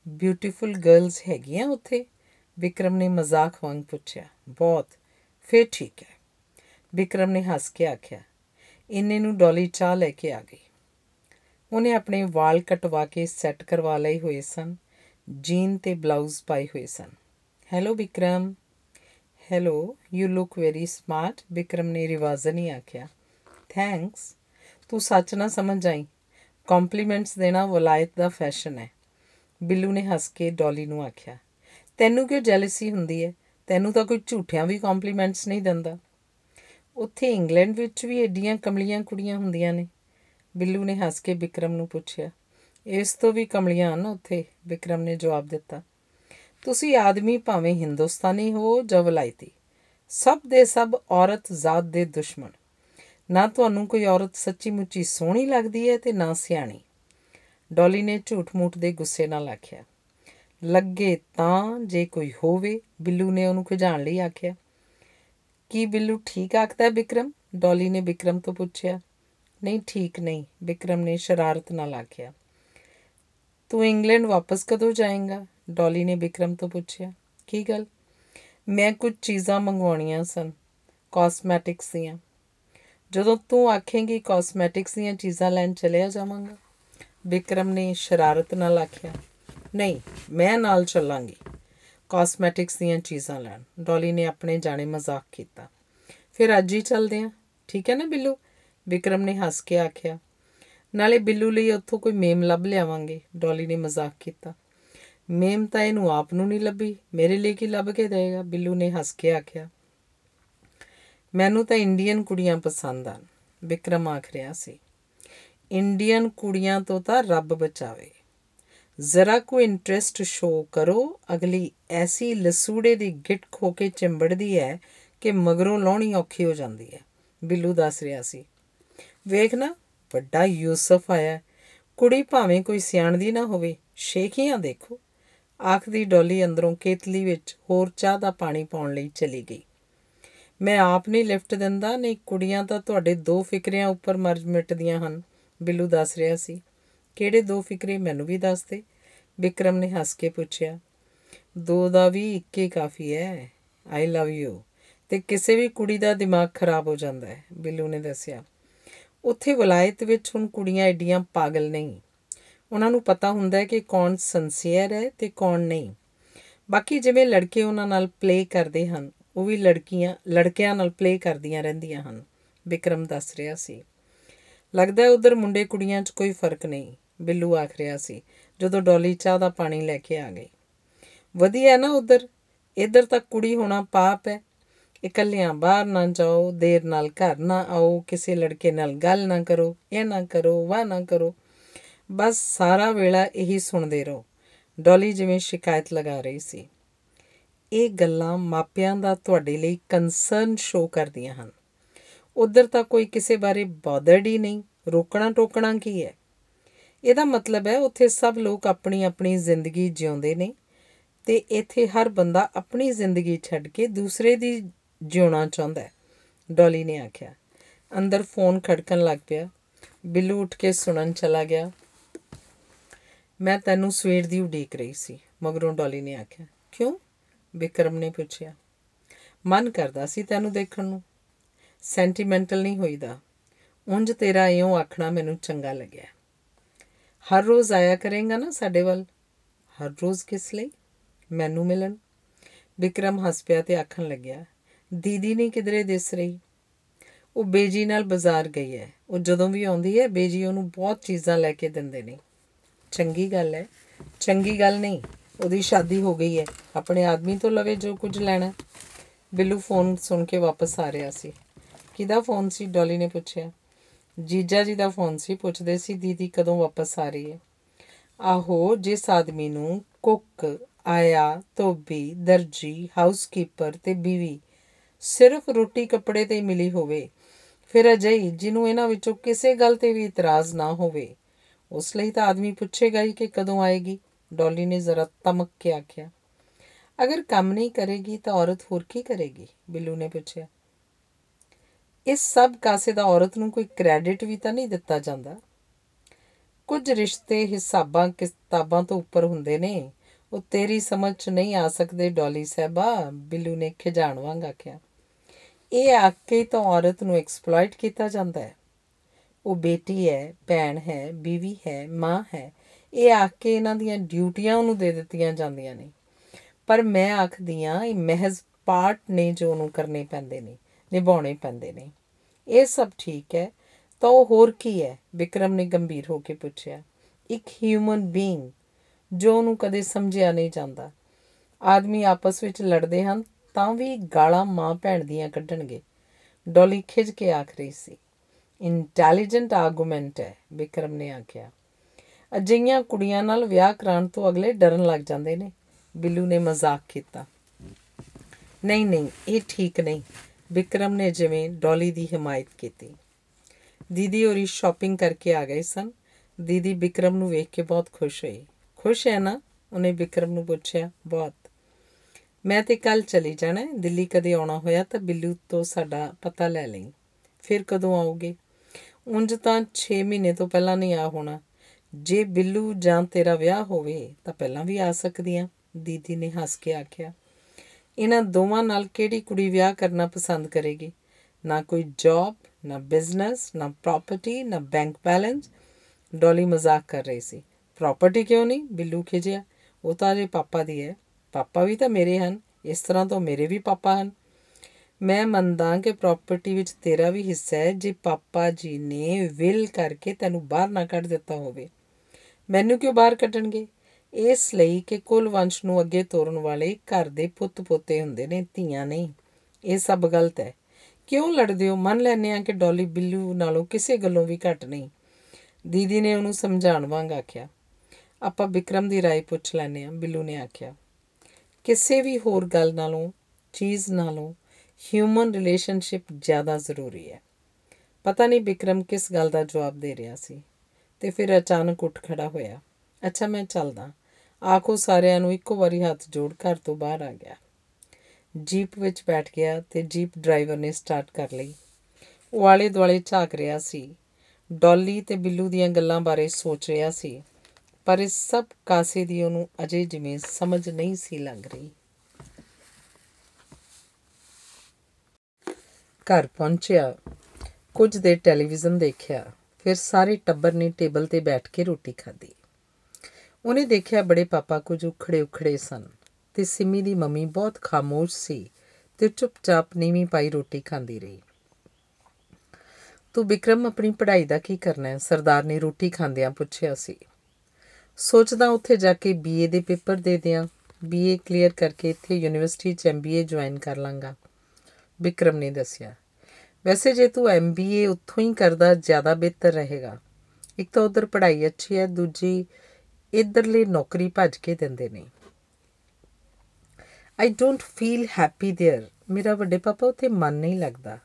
ਬਿਊਟੀਫੁਲ ਗਰਲਸ ਹੈਗੀਆਂ ਉੱਥੇ। ਵਿਕਰਮ ਨੇ ਮਜ਼ਾਕ ਵਾਂਗ ਪੁੱਛਿਆ, ਬਹੁਤ। ਫਿਰ ਠੀਕ ਹੈ। ਵਿਕਰਮ ਨੇ ਹੱਸ ਕੇ ਆਖਿਆ, ਇੰਨੇ ਨੂੰ ਡੋਲੀ ਚਾਹ ਲੈ ਕੇ ਆ ਗਈ। ਉਹਨੇ ਆਪਣੇ ਵਾਲ ਕਟਵਾ ਕੇ ਸੈੱਟ ਕਰਵਾ ਲਏ ਹੋਏ ਸਨ, ਜੀਨ ਤੇ ਬਲਾਊਜ਼ ਪਾਏ ਹੋਏ ਸਨ। Hello Vikram. Hello, you look very smart. Vikram ਨੇ ਰਿਵਾਜ਼ਨ ਹੀ ਆਖਿਆ। ਥੈਂਕਸ। ਤੂੰ ਸੱਚ ਨਾ ਸਮਝ ਆਈ। ਕੰਪਲੀਮੈਂਟਸ ਦੇਣਾ ਵਲਾਇਤ ਦਾ ਫੈਸ਼ਨ ਹੈ। ਬਿੱਲੂ ਨੇ ਹੱਸ ਕੇ ਡੋਲੀ ਨੂੰ ਆਖਿਆ, ਤੈਨੂੰ ਕਿਉਂ ਜੈਲਸੀ ਹੁੰਦੀ ਹੈ ਤੈਨੂੰ ਤਾਂ ਕੋਈ ਝੂਠਿਆਂ ਵੀ ਕੰਪਲੀਮੈਂਟਸ ਨਹੀਂ ਦਿੰਦਾ। ਉੱਥੇ ਇੰਗਲੈਂਡ ਵਿੱਚ ਵੀ ਏਡੀਆਂ ਕਮਲੀਆਂ ਕੁੜੀਆਂ ਹੁੰਦੀਆਂ ਨੇ। ਬਿੱਲੂ ਨੇ ਹੱਸ ਕੇ ਵਿਕਰਮ ਨੂੰ ਪੁੱਛਿਆ, ਇਸ ਤੋਂ ਵੀ ਕਮਲੀਆਂ ਹਨ ਉੱਥੇ? ਵਿਕਰਮ ਨੇ ਜਵਾਬ ਦਿੱਤਾ, ਤੁਸੀਂ ਆਦਮੀ ਭਾਵੇਂ ਹਿੰਦੁਸਤਾਨੀ ਹੋ ਜਾਂ ਵਲਾਇਤੀ, ਸਭ ਦੇ ਸਭ ਔਰਤ ਜ਼ਾਤ ਦੇ ਦੁਸ਼ਮਣ। ਨਾ ਤੁਹਾਨੂੰ ਕੋਈ ਔਰਤ ਸੱਚੀ ਮੁੱਚੀ ਸੋਹਣੀ ਲੱਗਦੀ ਹੈ ਤੇ ਨਾ ਸਿਆਣੀ। ਡੋਲੀ ਨੇ ਝੂਠ-ਮੂਠ ਦੇ ਗੁੱਸੇ ਨਾਲ ਆਖਿਆ। ਲੱਗੇ ਤਾਂ ਜੇ ਕੋਈ ਹੋਵੇ, ਬਿੱਲੂ ਨੇ ਉਹਨੂੰ ਖਿਜਾਣ ਲਈ ਆਖਿਆ। ਕੀ ਬਿੱਲੂ ਠੀਕ ਆਖਦਾ ਹੈ ਵਿਕਰਮ ਡੋਲੀ ਨੇ ਵਿਕਰਮ ਤੋਂ ਪੁੱਛਿਆ। ਨਹੀਂ, ਠੀਕ ਨਹੀਂ ਵਿਕਰਮ ਨੇ ਸ਼ਰਾਰਤ ਨਾਲ ਆਖਿਆ। ਤੂੰ ਇੰਗਲੈਂਡ ਵਾਪਸ ਕਦੋਂ ਜਾਏਂਗਾ? ਡੋਲੀ ਨੇ ਵਿਕਰਮ ਤੋਂ ਪੁੱਛਿਆ। ਕੀ ਗੱਲ? ਮੈਂ ਕੁਝ ਚੀਜ਼ਾਂ ਮੰਗਵਾਉਣੀਆਂ ਸਨ, ਕਾਸਮੈਟਿਕਸ ਦੀਆਂ। ਜਦੋਂ ਤੂੰ ਆਖੇਂਗੀ ਕਾਸਮੈਟਿਕਸ ਦੀਆਂ ਚੀਜ਼ਾਂ ਲੈਣ ਚਲਿਆ ਜਾਵਾਂਗਾ। ਵਿਕਰਮ ਨੇ ਸ਼ਰਾਰਤ ਨਾਲ ਆਖਿਆ, ਨਹੀਂ, ਮੈਂ ਨਾਲ ਚੱਲਾਂਗੀ। ਕਾਸਮੈਟਿਕਸ ਦੀਆਂ ਚੀਜ਼ਾਂ ਲੈਣ। ਡੋਲੀ ਨੇ ਆਪਣੇ ਜਾਣੇ ਮਜ਼ਾਕ ਕੀਤਾ। ਫਿਰ ਅੱਜ ਹੀ ਚੱਲਦੇ ਹਾਂ ਠੀਕ ਹੈ ਨਾ ਬਿੱਲੂ? ਵਿਕਰਮ ਨੇ ਹੱਸ ਕੇ ਆਖਿਆ। ਨਾਲੇ ਬਿੱਲੂ ਲਈ ਉੱਥੋਂ ਕੋਈ ਮੇਮ ਲੱਭ ਲਿਆਵਾਂਗੇ ਡੋਲੀ ਨੇ ਮਜ਼ਾਕ ਕੀਤਾ। ਮੇਮ ਤਾਂ ਇਹਨੂੰ ਆਪ ਨੂੰ ਨਹੀਂ ਲੱਭੀ, ਮੇਰੇ ਲਈ ਕੀ ਲੱਭ ਕੇ ਦੇਗਾ ਬਿੱਲੂ ਨੇ ਹੱਸ ਕੇ ਆਖਿਆ। ਮੈਨੂੰ ਤਾਂ ਇੰਡੀਅਨ ਕੁੜੀਆਂ ਪਸੰਦ ਹਨ ਵਿਕਰਮ ਆਖ ਰਿਹਾ ਸੀ। ਇੰਡੀਅਨ ਕੁੜੀਆਂ ਤੋਂ ਤਾਂ ਰੱਬ ਬਚਾਵੇ। ਜ਼ਰਾ ਕੋ ਇੰਟਰਸਟ ਸ਼ੋ ਕਰੋ, ਅਗਲੀ ਐਸੀ ਲਸੂੜੇ ਦੀ ਗਿੱਟ ਖੋ ਕੇ ਚਿੰਬੜਦੀ ਹੈ ਕਿ ਮਗਰੋਂ ਲਾਉਣੀ ਔਖੀ ਹੋ ਜਾਂਦੀ ਹੈ ਬਿੱਲੂ ਦੱਸ ਰਿਹਾ ਸੀ। ਵੇਖ ਨਾ, ਵੱਡਾ ਯੂਸਫ ਆਇਆ। ਹੈ। ਕੁੜੀ ਭਾਵੇਂ ਕੋਈ ਸਿਆਣਦੀ ਨਾ ਹੋਵੇ, ਸ਼ੇਖੀਆਂ ਦੇਖੋ। ਆਖਦੀ ਡੋਲੀ ਅੰਦਰੋਂ ਕੇਤਲੀ ਵਿੱਚ ਹੋਰ ਚਾਹ ਦਾ ਪਾਣੀ ਪਾਉਣ ਲਈ ਚਲੀ ਗਈ। ਮੈਂ ਆਪ ਨਹੀਂ ਲਿਫਟ ਦਿੰਦਾ, ਨਹੀਂ ਕੁੜੀਆਂ ਤਾਂ ਤੁਹਾਡੇ ਦੋ ਫਿਕਰਿਆਂ ਉੱਪਰ ਮਰ ਮਿਟਦੀਆਂ ਹਨ। ਬਿੱਲੂ ਦੱਸ ਰਿਹਾ ਸੀ। ਕਿਹੜੇ ਦੋ ਫਿਕਰੇ ਮੈਨੂੰ ਵੀ ਦੱਸ ਦੇ? ਵਿਕਰਮ ਨੇ ਹੱਸ ਕੇ ਪੁੱਛਿਆ। ਦੋ ਦਾ ਵੀ ਇੱਕੇ ਕਾਫੀ ਹੈ ਆਈ ਲਵ ਯੂ ਤੇ ਕਿਸੇ ਵੀ ਕੁੜੀ ਦਾ ਦਿਮਾਗ ਖਰਾਬ ਹੋ ਜਾਂਦਾ ਹੈ ਬਿੱਲੂ ਨੇ ਦੱਸਿਆ। ਉੱਥੇ ਵਲਾਇਤ ਵਿੱਚ ਹੁਣ ਕੁੜੀਆਂ ਐਡੀਆਂ ਪਾਗਲ ਨਹੀਂ। ਉਹਨਾਂ ਨੂੰ ਪਤਾ ਹੁੰਦਾ ਹੈ ਕਿ ਕੌਣ ਸੰਸੀਅਰ ਹੈ ਤੇ ਕੌਣ ਨਹੀਂ। ਬਾਕੀ ਜਿਵੇਂ ਲੜਕੇ ਉਹਨਾਂ ਨਾਲ ਪਲੇ ਕਰਦੇ ਹਨ, ਉਹ ਵੀ ਲੜਕੀਆਂ, ਲੜਕਿਆਂ ਨਾਲ ਪਲੇ ਕਰਦੀਆਂ ਰਹਿੰਦੀਆਂ ਹਨ ਵਿਕਰਮ ਦੱਸ ਰਿਹਾ ਸੀ। ਲੱਗਦਾ ਹੈ ਉਧਰ ਮੁੰਡੇ ਕੁੜੀਆਂ 'ਚ ਕੋਈ ਫ਼ਰਕ ਨਹੀਂ, ਬਿੱਲੂ ਆਖ ਰਿਹਾ ਸੀ, ਜਦੋਂ ਡੋਲੀ ਚਾਹ ਦਾ ਪਾਣੀ ਲੈ ਕੇ ਆ ਗਈ। ਵਧੀਆ ਹੈ ਨਾ ਉਧਰ? ਇੱਧਰ ਤਾਂ ਕੁੜੀ ਹੋਣਾ ਪਾਪ ਹੈ। ਇਕੱਲਿਆਂ ਬਾਹਰ ਨਾ ਜਾਓ, ਦੇਰ ਨਾਲ ਘਰ ਨਾ ਆਓ, ਕਿਸੇ ਲੜਕੇ ਨਾਲ ਗੱਲ ਨਾ ਕਰੋ, ਇਹ ਨਾ ਕਰੋ, ਵਾਹ ਨਾ ਕਰੋ। ਬਸ ਸਾਰਾ ਵੇਲਾ ਇਹੀ ਸੁਣਦੇ ਰਹੋ। ਡੋਲੀ ਜਿਵੇਂ ਸ਼ਿਕਾਇਤ ਲਗਾ ਰਹੀ ਸੀ। ਇਹ ਗੱਲਾਂ ਮਾਪਿਆਂ ਦਾ ਤੁਹਾਡੇ ਲਈ ਕੰਸਰਨ ਸ਼ੋ ਕਰਦੀਆਂ ਹਨ। ਉਧਰ ਤਾਂ ਕੋਈ ਕਿਸੇ ਬਾਰੇ ਬੋਦਰਡ ਹੀ ਨਹੀਂ ਰੋਕਣਾ ਟੋਕਣਾ ਕੀ ਹੈ? ਇਹਦਾ ਮਤਲਬ ਹੈ ਉੱਥੇ ਸਭ ਲੋਕ ਆਪਣੀ ਆਪਣੀ ਜ਼ਿੰਦਗੀ ਜਿਉਂਦੇ ਨੇ ਤੇ ਇੱਥੇ ਹਰ ਬੰਦਾ ਆਪਣੀ ਜ਼ਿੰਦਗੀ ਛੱਡ ਕੇ ਦੂਸਰੇ ਦੀ ਜਿਉਣਾ ਚਾਹੁੰਦਾ ਹੈ। ਡੋਲੀ ਨੇ ਆਖਿਆ। ਅੰਦਰ ਫੋਨ ਖੜਕਣ ਲੱਗ ਪਿਆ। ਬਿੱਲੂ ਉੱਠ ਕੇ ਸੁਣਨ ਚਲਾ ਗਿਆ। ਮੈਂ ਤੈਨੂੰ ਸਵੇਰ ਦੀ ਉਡੀਕ ਰਹੀ ਸੀ, ਮਗਰੋਂ ਡੋਲੀ ਨੇ ਆਖਿਆ। ਕਿਉਂ? ਵਿਕਰਮ ਨੇ ਪੁੱਛਿਆ। ਮਨ ਕਰਦਾ ਸੀ ਤੈਨੂੰ ਦੇਖਣ ਨੂੰ। ਸੈਂਟੀਮੈਂਟਲ ਨਹੀਂ ਹੋਈਦਾ। ਉਂਝ ਤੇਰਾ ਇਉਂ ਆਖਣਾ ਮੈਨੂੰ ਚੰਗਾ ਲੱਗਿਆ। ਹਰ ਰੋਜ਼ ਆਇਆ ਕਰੇਗਾ ਨਾ ਸਾਡੇ ਵੱਲ। ਹਰ ਰੋਜ਼ ਕਿਸ ਲਈ? ਮੈਨੂੰ ਮਿਲਣ। ਵਿਕਰਮ ਹੱਸ ਪਿਆ ਤੇ ਆਖਣ ਲੱਗਿਆ, ਦੀਦੀ ਨਹੀਂ ਕਿਧਰੇ ਦਿਸ ਰਹੀ? ਉਹ ਬੇਜੀ ਨਾਲ ਬਾਜ਼ਾਰ ਗਈ ਹੈ। ਉਹ ਜਦੋਂ ਵੀ ਆਉਂਦੀ ਹੈ, ਬੇਜੀ ਉਹਨੂੰ ਬਹੁਤ ਚੀਜ਼ਾਂ ਲੈ ਕੇ ਦਿੰਦੇ ਨੇ। ਚੰਗੀ ਗੱਲ ਹੈ। ਚੰਗੀ ਗੱਲ ਨਹੀਂ, ਉਹਦੀ ਸ਼ਾਦੀ ਹੋ ਗਈ ਹੈ। ਆਪਣੇ ਆਦਮੀ ਤੋਂ ਲਵੇ ਜੋ ਕੁਝ ਲੈਣਾ ਬਿੱਲੂ ਫੋਨ ਸੁਣ ਕੇ ਵਾਪਸ ਆ ਰਿਹਾ ਸੀ। ਕਿਹਦਾ ਫੋਨ ਸੀ, ਡੋਲੀ ਨੇ ਪੁੱਛਿਆ। ਜੀਜਾ ਜੀ ਦਾ ਫੋਨ ਸੀ, ਪੁੱਛਦੇ ਸੀ, ਦੀਦੀ, ਕਦੋਂ ਵਾਪਸ ਆ ਰਹੀ ਹੈ ਆਹੋ, ਜਿਸ ਆਦਮੀ ਨੂੰ ਕੁੱਕ, ਆਇਆ, ਧੋਬੀ, ਦਰਜੀ, ਹਾਊਸਕੀਪਰ ਤੇ ਬੀਵੀ, ਸਿਰਫ ਰੋਟੀ ਕੱਪੜੇ ਤੇ ਹੀ ਮਿਲੀ ਹੋਵੇ, ਫਿਰ ਅਜਿਹੀ, ਜਿਹਨੂੰ ਇਹਨਾਂ ਵਿੱਚੋਂ ਕਿਸੇ ਗੱਲ ਤੇ ਵੀ ਇਤਰਾਜ਼ ਨਾ ਹੋਵੇ, ਉਸ ਲਈ ਤਾਂ ਆਦਮੀ ਪੁੱਛੇਗਾ ਹੀ ਕਿ ਕਦੋਂ ਆਏਗੀ। ਡੋਲੀ ਨੇ ਜ਼ਰਾ ਤਮਕ ਕੇ ਆਖਿਆ। ਅਗਰ ਕੰਮ ਨਹੀਂ ਕਰੇਗੀ ਤਾਂ ਔਰਤ ਹੋਰ ਕੀ ਕਰੇਗੀ? ਬਿੱਲੂ ਨੇ ਪੁੱਛਿਆ। ਇਸ ਸਭ ਕਾਸੇ ਦਾ ਔਰਤ ਨੂੰ ਕੋਈ ਕ੍ਰੈਡਿਟ ਵੀ ਤਾਂ ਨਹੀਂ ਦਿੱਤਾ ਜਾਂਦਾ। ਕੁਝ ਰਿਸ਼ਤੇ ਹਿਸਾਬਾਂ, ਕਿਤਾਬਾਂ ਤੋਂ ਉੱਪਰ ਹੁੰਦੇ ਨੇ। ਉਹ ਤੇਰੀ ਸਮਝ 'ਚ ਨਹੀਂ ਆ ਸਕਦੇ, ਡੋਲੀ ਸਾਹਿਬਾ, ਬਿੱਲੂ ਨੇ ਖਿਜਾਣ ਵਾਂਗ ਆਖਿਆ। ਇਹ ਆਖ ਕੇ ਤਾਂ ਔਰਤ ਨੂੰ ਐਕਸਪਲੋਇਟ ਕੀਤਾ ਜਾਂਦਾ ਹੈ। ਉਹ ਬੇਟੀ ਹੈ, ਭੈਣ ਹੈ, ਬੀਵੀ ਹੈ, ਮਾਂ ਹੈ। ਇਹ ਆਖ ਕੇ ਇਹਨਾਂ ਦੀਆਂ ਡਿਊਟੀਆਂ ਉਹਨੂੰ ਦੇ ਦਿੱਤੀਆਂ ਜਾਂਦੀਆਂ ਨੇ। ਪਰ ਮੈਂ ਆਖਦੀ ਆ ਇਹ ਮਹਿਜ਼ ਪਾਰਟ ਨੇ ਜੋ ਉਹਨੂੰ ਕਰਨੇ ਪੈਂਦੇ ਨੇ, ਨਿਭਾਉਣੇ ਪੈਂਦੇ ਨੇ। ਇਹ ਸਭ ਠੀਕ ਹੈ, ਤਾਂ ਉਹ ਹੋਰ ਕੀ ਹੈ? ਵਿਕਰਮ ਨੇ ਗੰਭੀਰ ਹੋ ਕੇ ਪੁੱਛਿਆ। ਇੱਕ ਹਿਊਮਨ ਬੀਇੰਗ ਜੋ ਉਹਨੂੰ ਕਦੇ ਸਮਝਿਆ ਨਹੀਂ ਜਾਂਦਾ। ਆਦਮੀ ਆਪਸ ਵਿੱਚ ਲੜਦੇ ਹਨ, ਤਾਂ ਵੀ ਗਾਲਾਂ ਮਾਂ ਭੈਣ ਦੀਆਂ ਕੱਢਣਗੇ। ਡੋਲੀ ਖਿਜ ਕੇ ਆਖ ਰਹੀ ਸੀ। ਇੰਟੈਲੀਜੈਂਟ ਆਰਗੂਮੈਂਟ ਹੈ, ਵਿਕਰਮ ਨੇ ਆਖਿਆ। ਅਜਿਹੀਆਂ ਕੁੜੀਆਂ ਨਾਲ ਵਿਆਹ ਕਰਾਉਣ ਤੋਂ ਅਗਲੇ ਡਰਨ ਲੱਗ ਜਾਂਦੇ ਨੇ। ਬਿੱਲੂ ਨੇ ਮਜ਼ਾਕ ਕੀਤਾ। ਨਹੀਂ ਨਹੀਂ, ਇਹ ਠੀਕ ਨਹੀਂ। ਵਿਕਰਮ ਨੇ ਜਿਵੇਂ ਡੋਲੀ ਦੀ ਹਮਾਇਤ ਕੀਤੀ। ਦੀਦੀ ਹੋਰੀ ਸ਼ਾਪਿੰਗ ਕਰਕੇ ਆ ਗਏ ਸਨ। ਦੀਦੀ ਵਿਕਰਮ ਨੂੰ ਵੇਖ ਕੇ ਬਹੁਤ ਖੁਸ਼ ਹੋਈ ਖੁਸ਼ ਹੈ ਨਾ? ਉਹਨੇ ਵਿਕਰਮ ਨੂੰ ਪੁੱਛਿਆ। ਬਹੁਤ। ਮੈਂ ਤੇ ਕੱਲ ਚਲੀ ਜਾਣਾ ਹੈ। ਦਿੱਲੀ ਕਦੇ ਆਉਣਾ ਹੋਇਆ ਤਾਂ ਬਿੱਲੂ ਤੋਂ ਸਾਡਾ ਪਤਾ ਲੈ ਲਈ। ਫਿਰ ਕਦੋਂ ਆਓਗੇ ਉਂਝ ਤਾਂ 6 ਮਹੀਨੇ ਤੋਂ ਪਹਿਲਾਂ ਨਹੀਂ ਆ ਹੋਣਾ। ਜੇ ਬਿੱਲੂ ਜਾਂ ਤੇਰਾ ਵਿਆਹ ਹੋਵੇ ਤਾਂ ਪਹਿਲਾਂ ਵੀ ਆ ਸਕਦੀਆਂ। ਦੀਦੀ ਨੇ ਹੱਸ ਕੇ ਆਖਿਆ। ਇਹਨਾਂ ਦੋਵਾਂ ਨਾਲ ਕਿਹੜੀ ਕੁੜੀ ਵਿਆਹ ਕਰਨਾ ਪਸੰਦ ਕਰੇਗੀ? ਨਾ ਕੋਈ ਜੌਬ ਨਾ ਬਿਜ਼ਨਸ ਨਾ ਪ੍ਰਾਪਰਟੀ ਨਾ ਬੈਂਕ ਬੈਲੈਂਸ ਡੋਲੀ ਮਜ਼ਾਕ ਕਰ ਰਹੀ ਸੀ। ਪ੍ਰਾਪਰਟੀ ਕਿਉਂ ਨਹੀਂ? ਬਿੱਲੂ ਖਿਜਿਆ। ਉਹ ਤਾਂ ਜੇ ਪਾਪਾ ਦੀ ਹੈ। ਪਾਪਾ ਵੀ ਤਾਂ ਮੇਰੇ ਹਨ। ਇਸ ਤਰ੍ਹਾਂ ਤੋਂ ਮੇਰੇ ਵੀ ਪਾਪਾ ਹਨ। ਮੈਂ ਮੰਨਦਾ ਕਿ ਪ੍ਰਾਪਰਟੀ ਵਿੱਚ ਤੇਰਾ ਵੀ ਹਿੱਸਾ ਹੈ। ਜੇ ਪਾਪਾ ਜੀ ਨੇ ਵਿਲ ਕਰਕੇ ਤੈਨੂੰ ਬਾਹਰ ਨਾ ਕੱਢ ਦਿੱਤਾ ਹੋਵੇ, ਮੈਨੂੰ ਕਿਉਂ ਬਾਹਰ ਕੱਢਣਗੇ? ਇਸ ਲਈ ਕਿ ਕੁਲ ਵੰਸ਼ ਨੂੰ ਅੱਗੇ ਤੋਰਨ ਵਾਲੇ ਘਰ ਦੇ ਪੁੱਤ ਪੋਤੇ ਹੁੰਦੇ ਨੇ ਧੀਆਂ ਨਹੀਂ ਇਹ ਸਭ ਗਲਤ ਹੈ ਕਿਉਂ ਲੜਦੇ ਹੋ ਮੰਨ ਲੈਨੇ ਆ ਕਿ ਡੋਲੀ ਬਿੱਲੂ ਨਾਲੋਂ ਕਿਸੇ ਗੱਲੋਂ ਵੀ ਘੱਟ ਨਹੀਂ ਦੀਦੀ ਨੇ ਉਹਨੂੰ ਸਮਝਾਉਣ ਵਾਂਗ ਆਖਿਆ ਆਪਾਂ ਵਿਕਰਮ ਦੀ رائے ਪੁੱਛ ਲੈਨੇ ਆ ਬਿੱਲੂ ਨੇ ਆਖਿਆ ਕਿਸੇ ਵੀ ਹੋਰ ਗੱਲ ਨਾਲੋਂ ਚੀਜ਼ ਨਾਲੋਂ ਹਿਊਮਨ ਰਿਲੇਸ਼ਨਸ਼ਿਪ ਜ਼ਿਆਦਾ ਜ਼ਰੂਰੀ ਹੈ ਪਤਾ ਨਹੀਂ ਵਿਕਰਮ ਕਿਸ ਗੱਲ ਦਾ ਜਵਾਬ ਦੇ ਰਿਹਾ ਸੀ ਤੇ ਫਿਰ ਅਚਾਨਕ ਉੱਠ ਖੜਾ ਹੋਇਆ ਅੱਛਾ ਮੈਂ ਚੱਲਦਾ ਆਖੋ ਸਾਰਿਆਂ ਨੂੰ ਇੱਕੋ ਵਾਰੀ ਹੱਥ ਜੋੜ ਘਰ ਤੋਂ ਬਾਹਰ ਆ ਗਿਆ। ਜੀਪ ਵਿੱਚ ਬੈਠ ਗਿਆ ਤੇ ਜੀਪ ਡਰਾਈਵਰ ਨੇ ਸਟਾਰਟ ਕਰ ਲਈ। ਉਹ ਆਲੇ ਦੁਆਲੇ ਝਾਕ ਰਿਹਾ ਸੀ। ਡੋਲੀ ਤੇ ਬਿੱਲੂ ਦੀਆਂ ਗੱਲਾਂ ਬਾਰੇ ਸੋਚ ਰਿਹਾ ਸੀ, ਪਰ ਇਸ ਸਭ ਕਾਸੇ ਦੀ ਉਹਨੂੰ ਅਜੇ ਜਿਵੇਂ ਸਮਝ ਨਹੀਂ ਸੀ ਲੱਗ ਰਹੀ। ਘਰ ਪਹੁੰਚਿਆ। ਕੁਝ ਦੇ ਟੈਲੀਵਿਜ਼ਨ ਦੇਖਿਆ। ਫਿਰ ਸਾਰੇ ਟੱਬਰ ਨੇ ਟੇਬਲ ਤੇ ਬੈਠ ਕੇ ਰੋਟੀ ਖਾਧੀ। ਉਹਨੇ ਦੇਖਿਆ ਬੜੇ ਪਾਪਾ ਕੁਝ ਉਖੜੇ ਉਖੜੇ ਸਨ ਤੇ ਸਿਮੀ ਦੀ ਮੰਮੀ ਬਹੁਤ ਖਾਮੋਸ਼ ਸੀ ਤੇ ਚੁੱਪਚਾਪ ਨੀਵੀਂ ਪਾਈ ਰੋਟੀ ਖਾਂਦੀ ਰਹੀ। ਤੂੰ ਵਿਕਰਮ ਆਪਣੀ ਪੜ੍ਹਾਈ ਦਾ ਕੀ ਕਰਨਾ ਹੈ? ਸਰਦਾਰ ਨੇ ਰੋਟੀ ਖਾਂਦਿਆਂ ਪੁੱਛਿਆ ਸੀ। ਸੋਚਦਾ ਉੱਥੇ ਜਾ ਕੇ ਬੀਏ ਦੇ ਪੇਪਰ ਦੇ ਦਿਆਂ। ਬੀਏ ਕਲੀਅਰ ਕਰਕੇ ਇੱਥੇ ਯੂਨੀਵਰਸਿਟੀ 'ਚ ਐਮਬੀਏ ਜੁਆਇਨ ਕਰ ਲਾਂਗਾ ਵਿਕਰਮ ਨੇ ਦੱਸਿਆ। ਵੈਸੇ ਜੇ ਤੂੰ ਐਮਬੀਏ ਉੱਥੋਂ ਹੀ ਕਰਦਾ, ਜ਼ਿਆਦਾ ਬਿਹਤਰ ਰਹੇਗਾ। ਇੱਕ ਤਾਂ ਉਧਰ ਪੜ੍ਹਾਈ ਅੱਛੀ ਹੈ, ਦੂਜੀ ਇਧਰਲੇ ਨੌਕਰੀ ਭੱਜ ਕੇ ਦਿੰਦੇ ਨੇ I don't feel happy there ਮੇਰਾ ਵੱਡੇ ਪਾਪਾ ਉੱਥੇ ਮਨ ਨਹੀਂ ਲੱਗਦਾ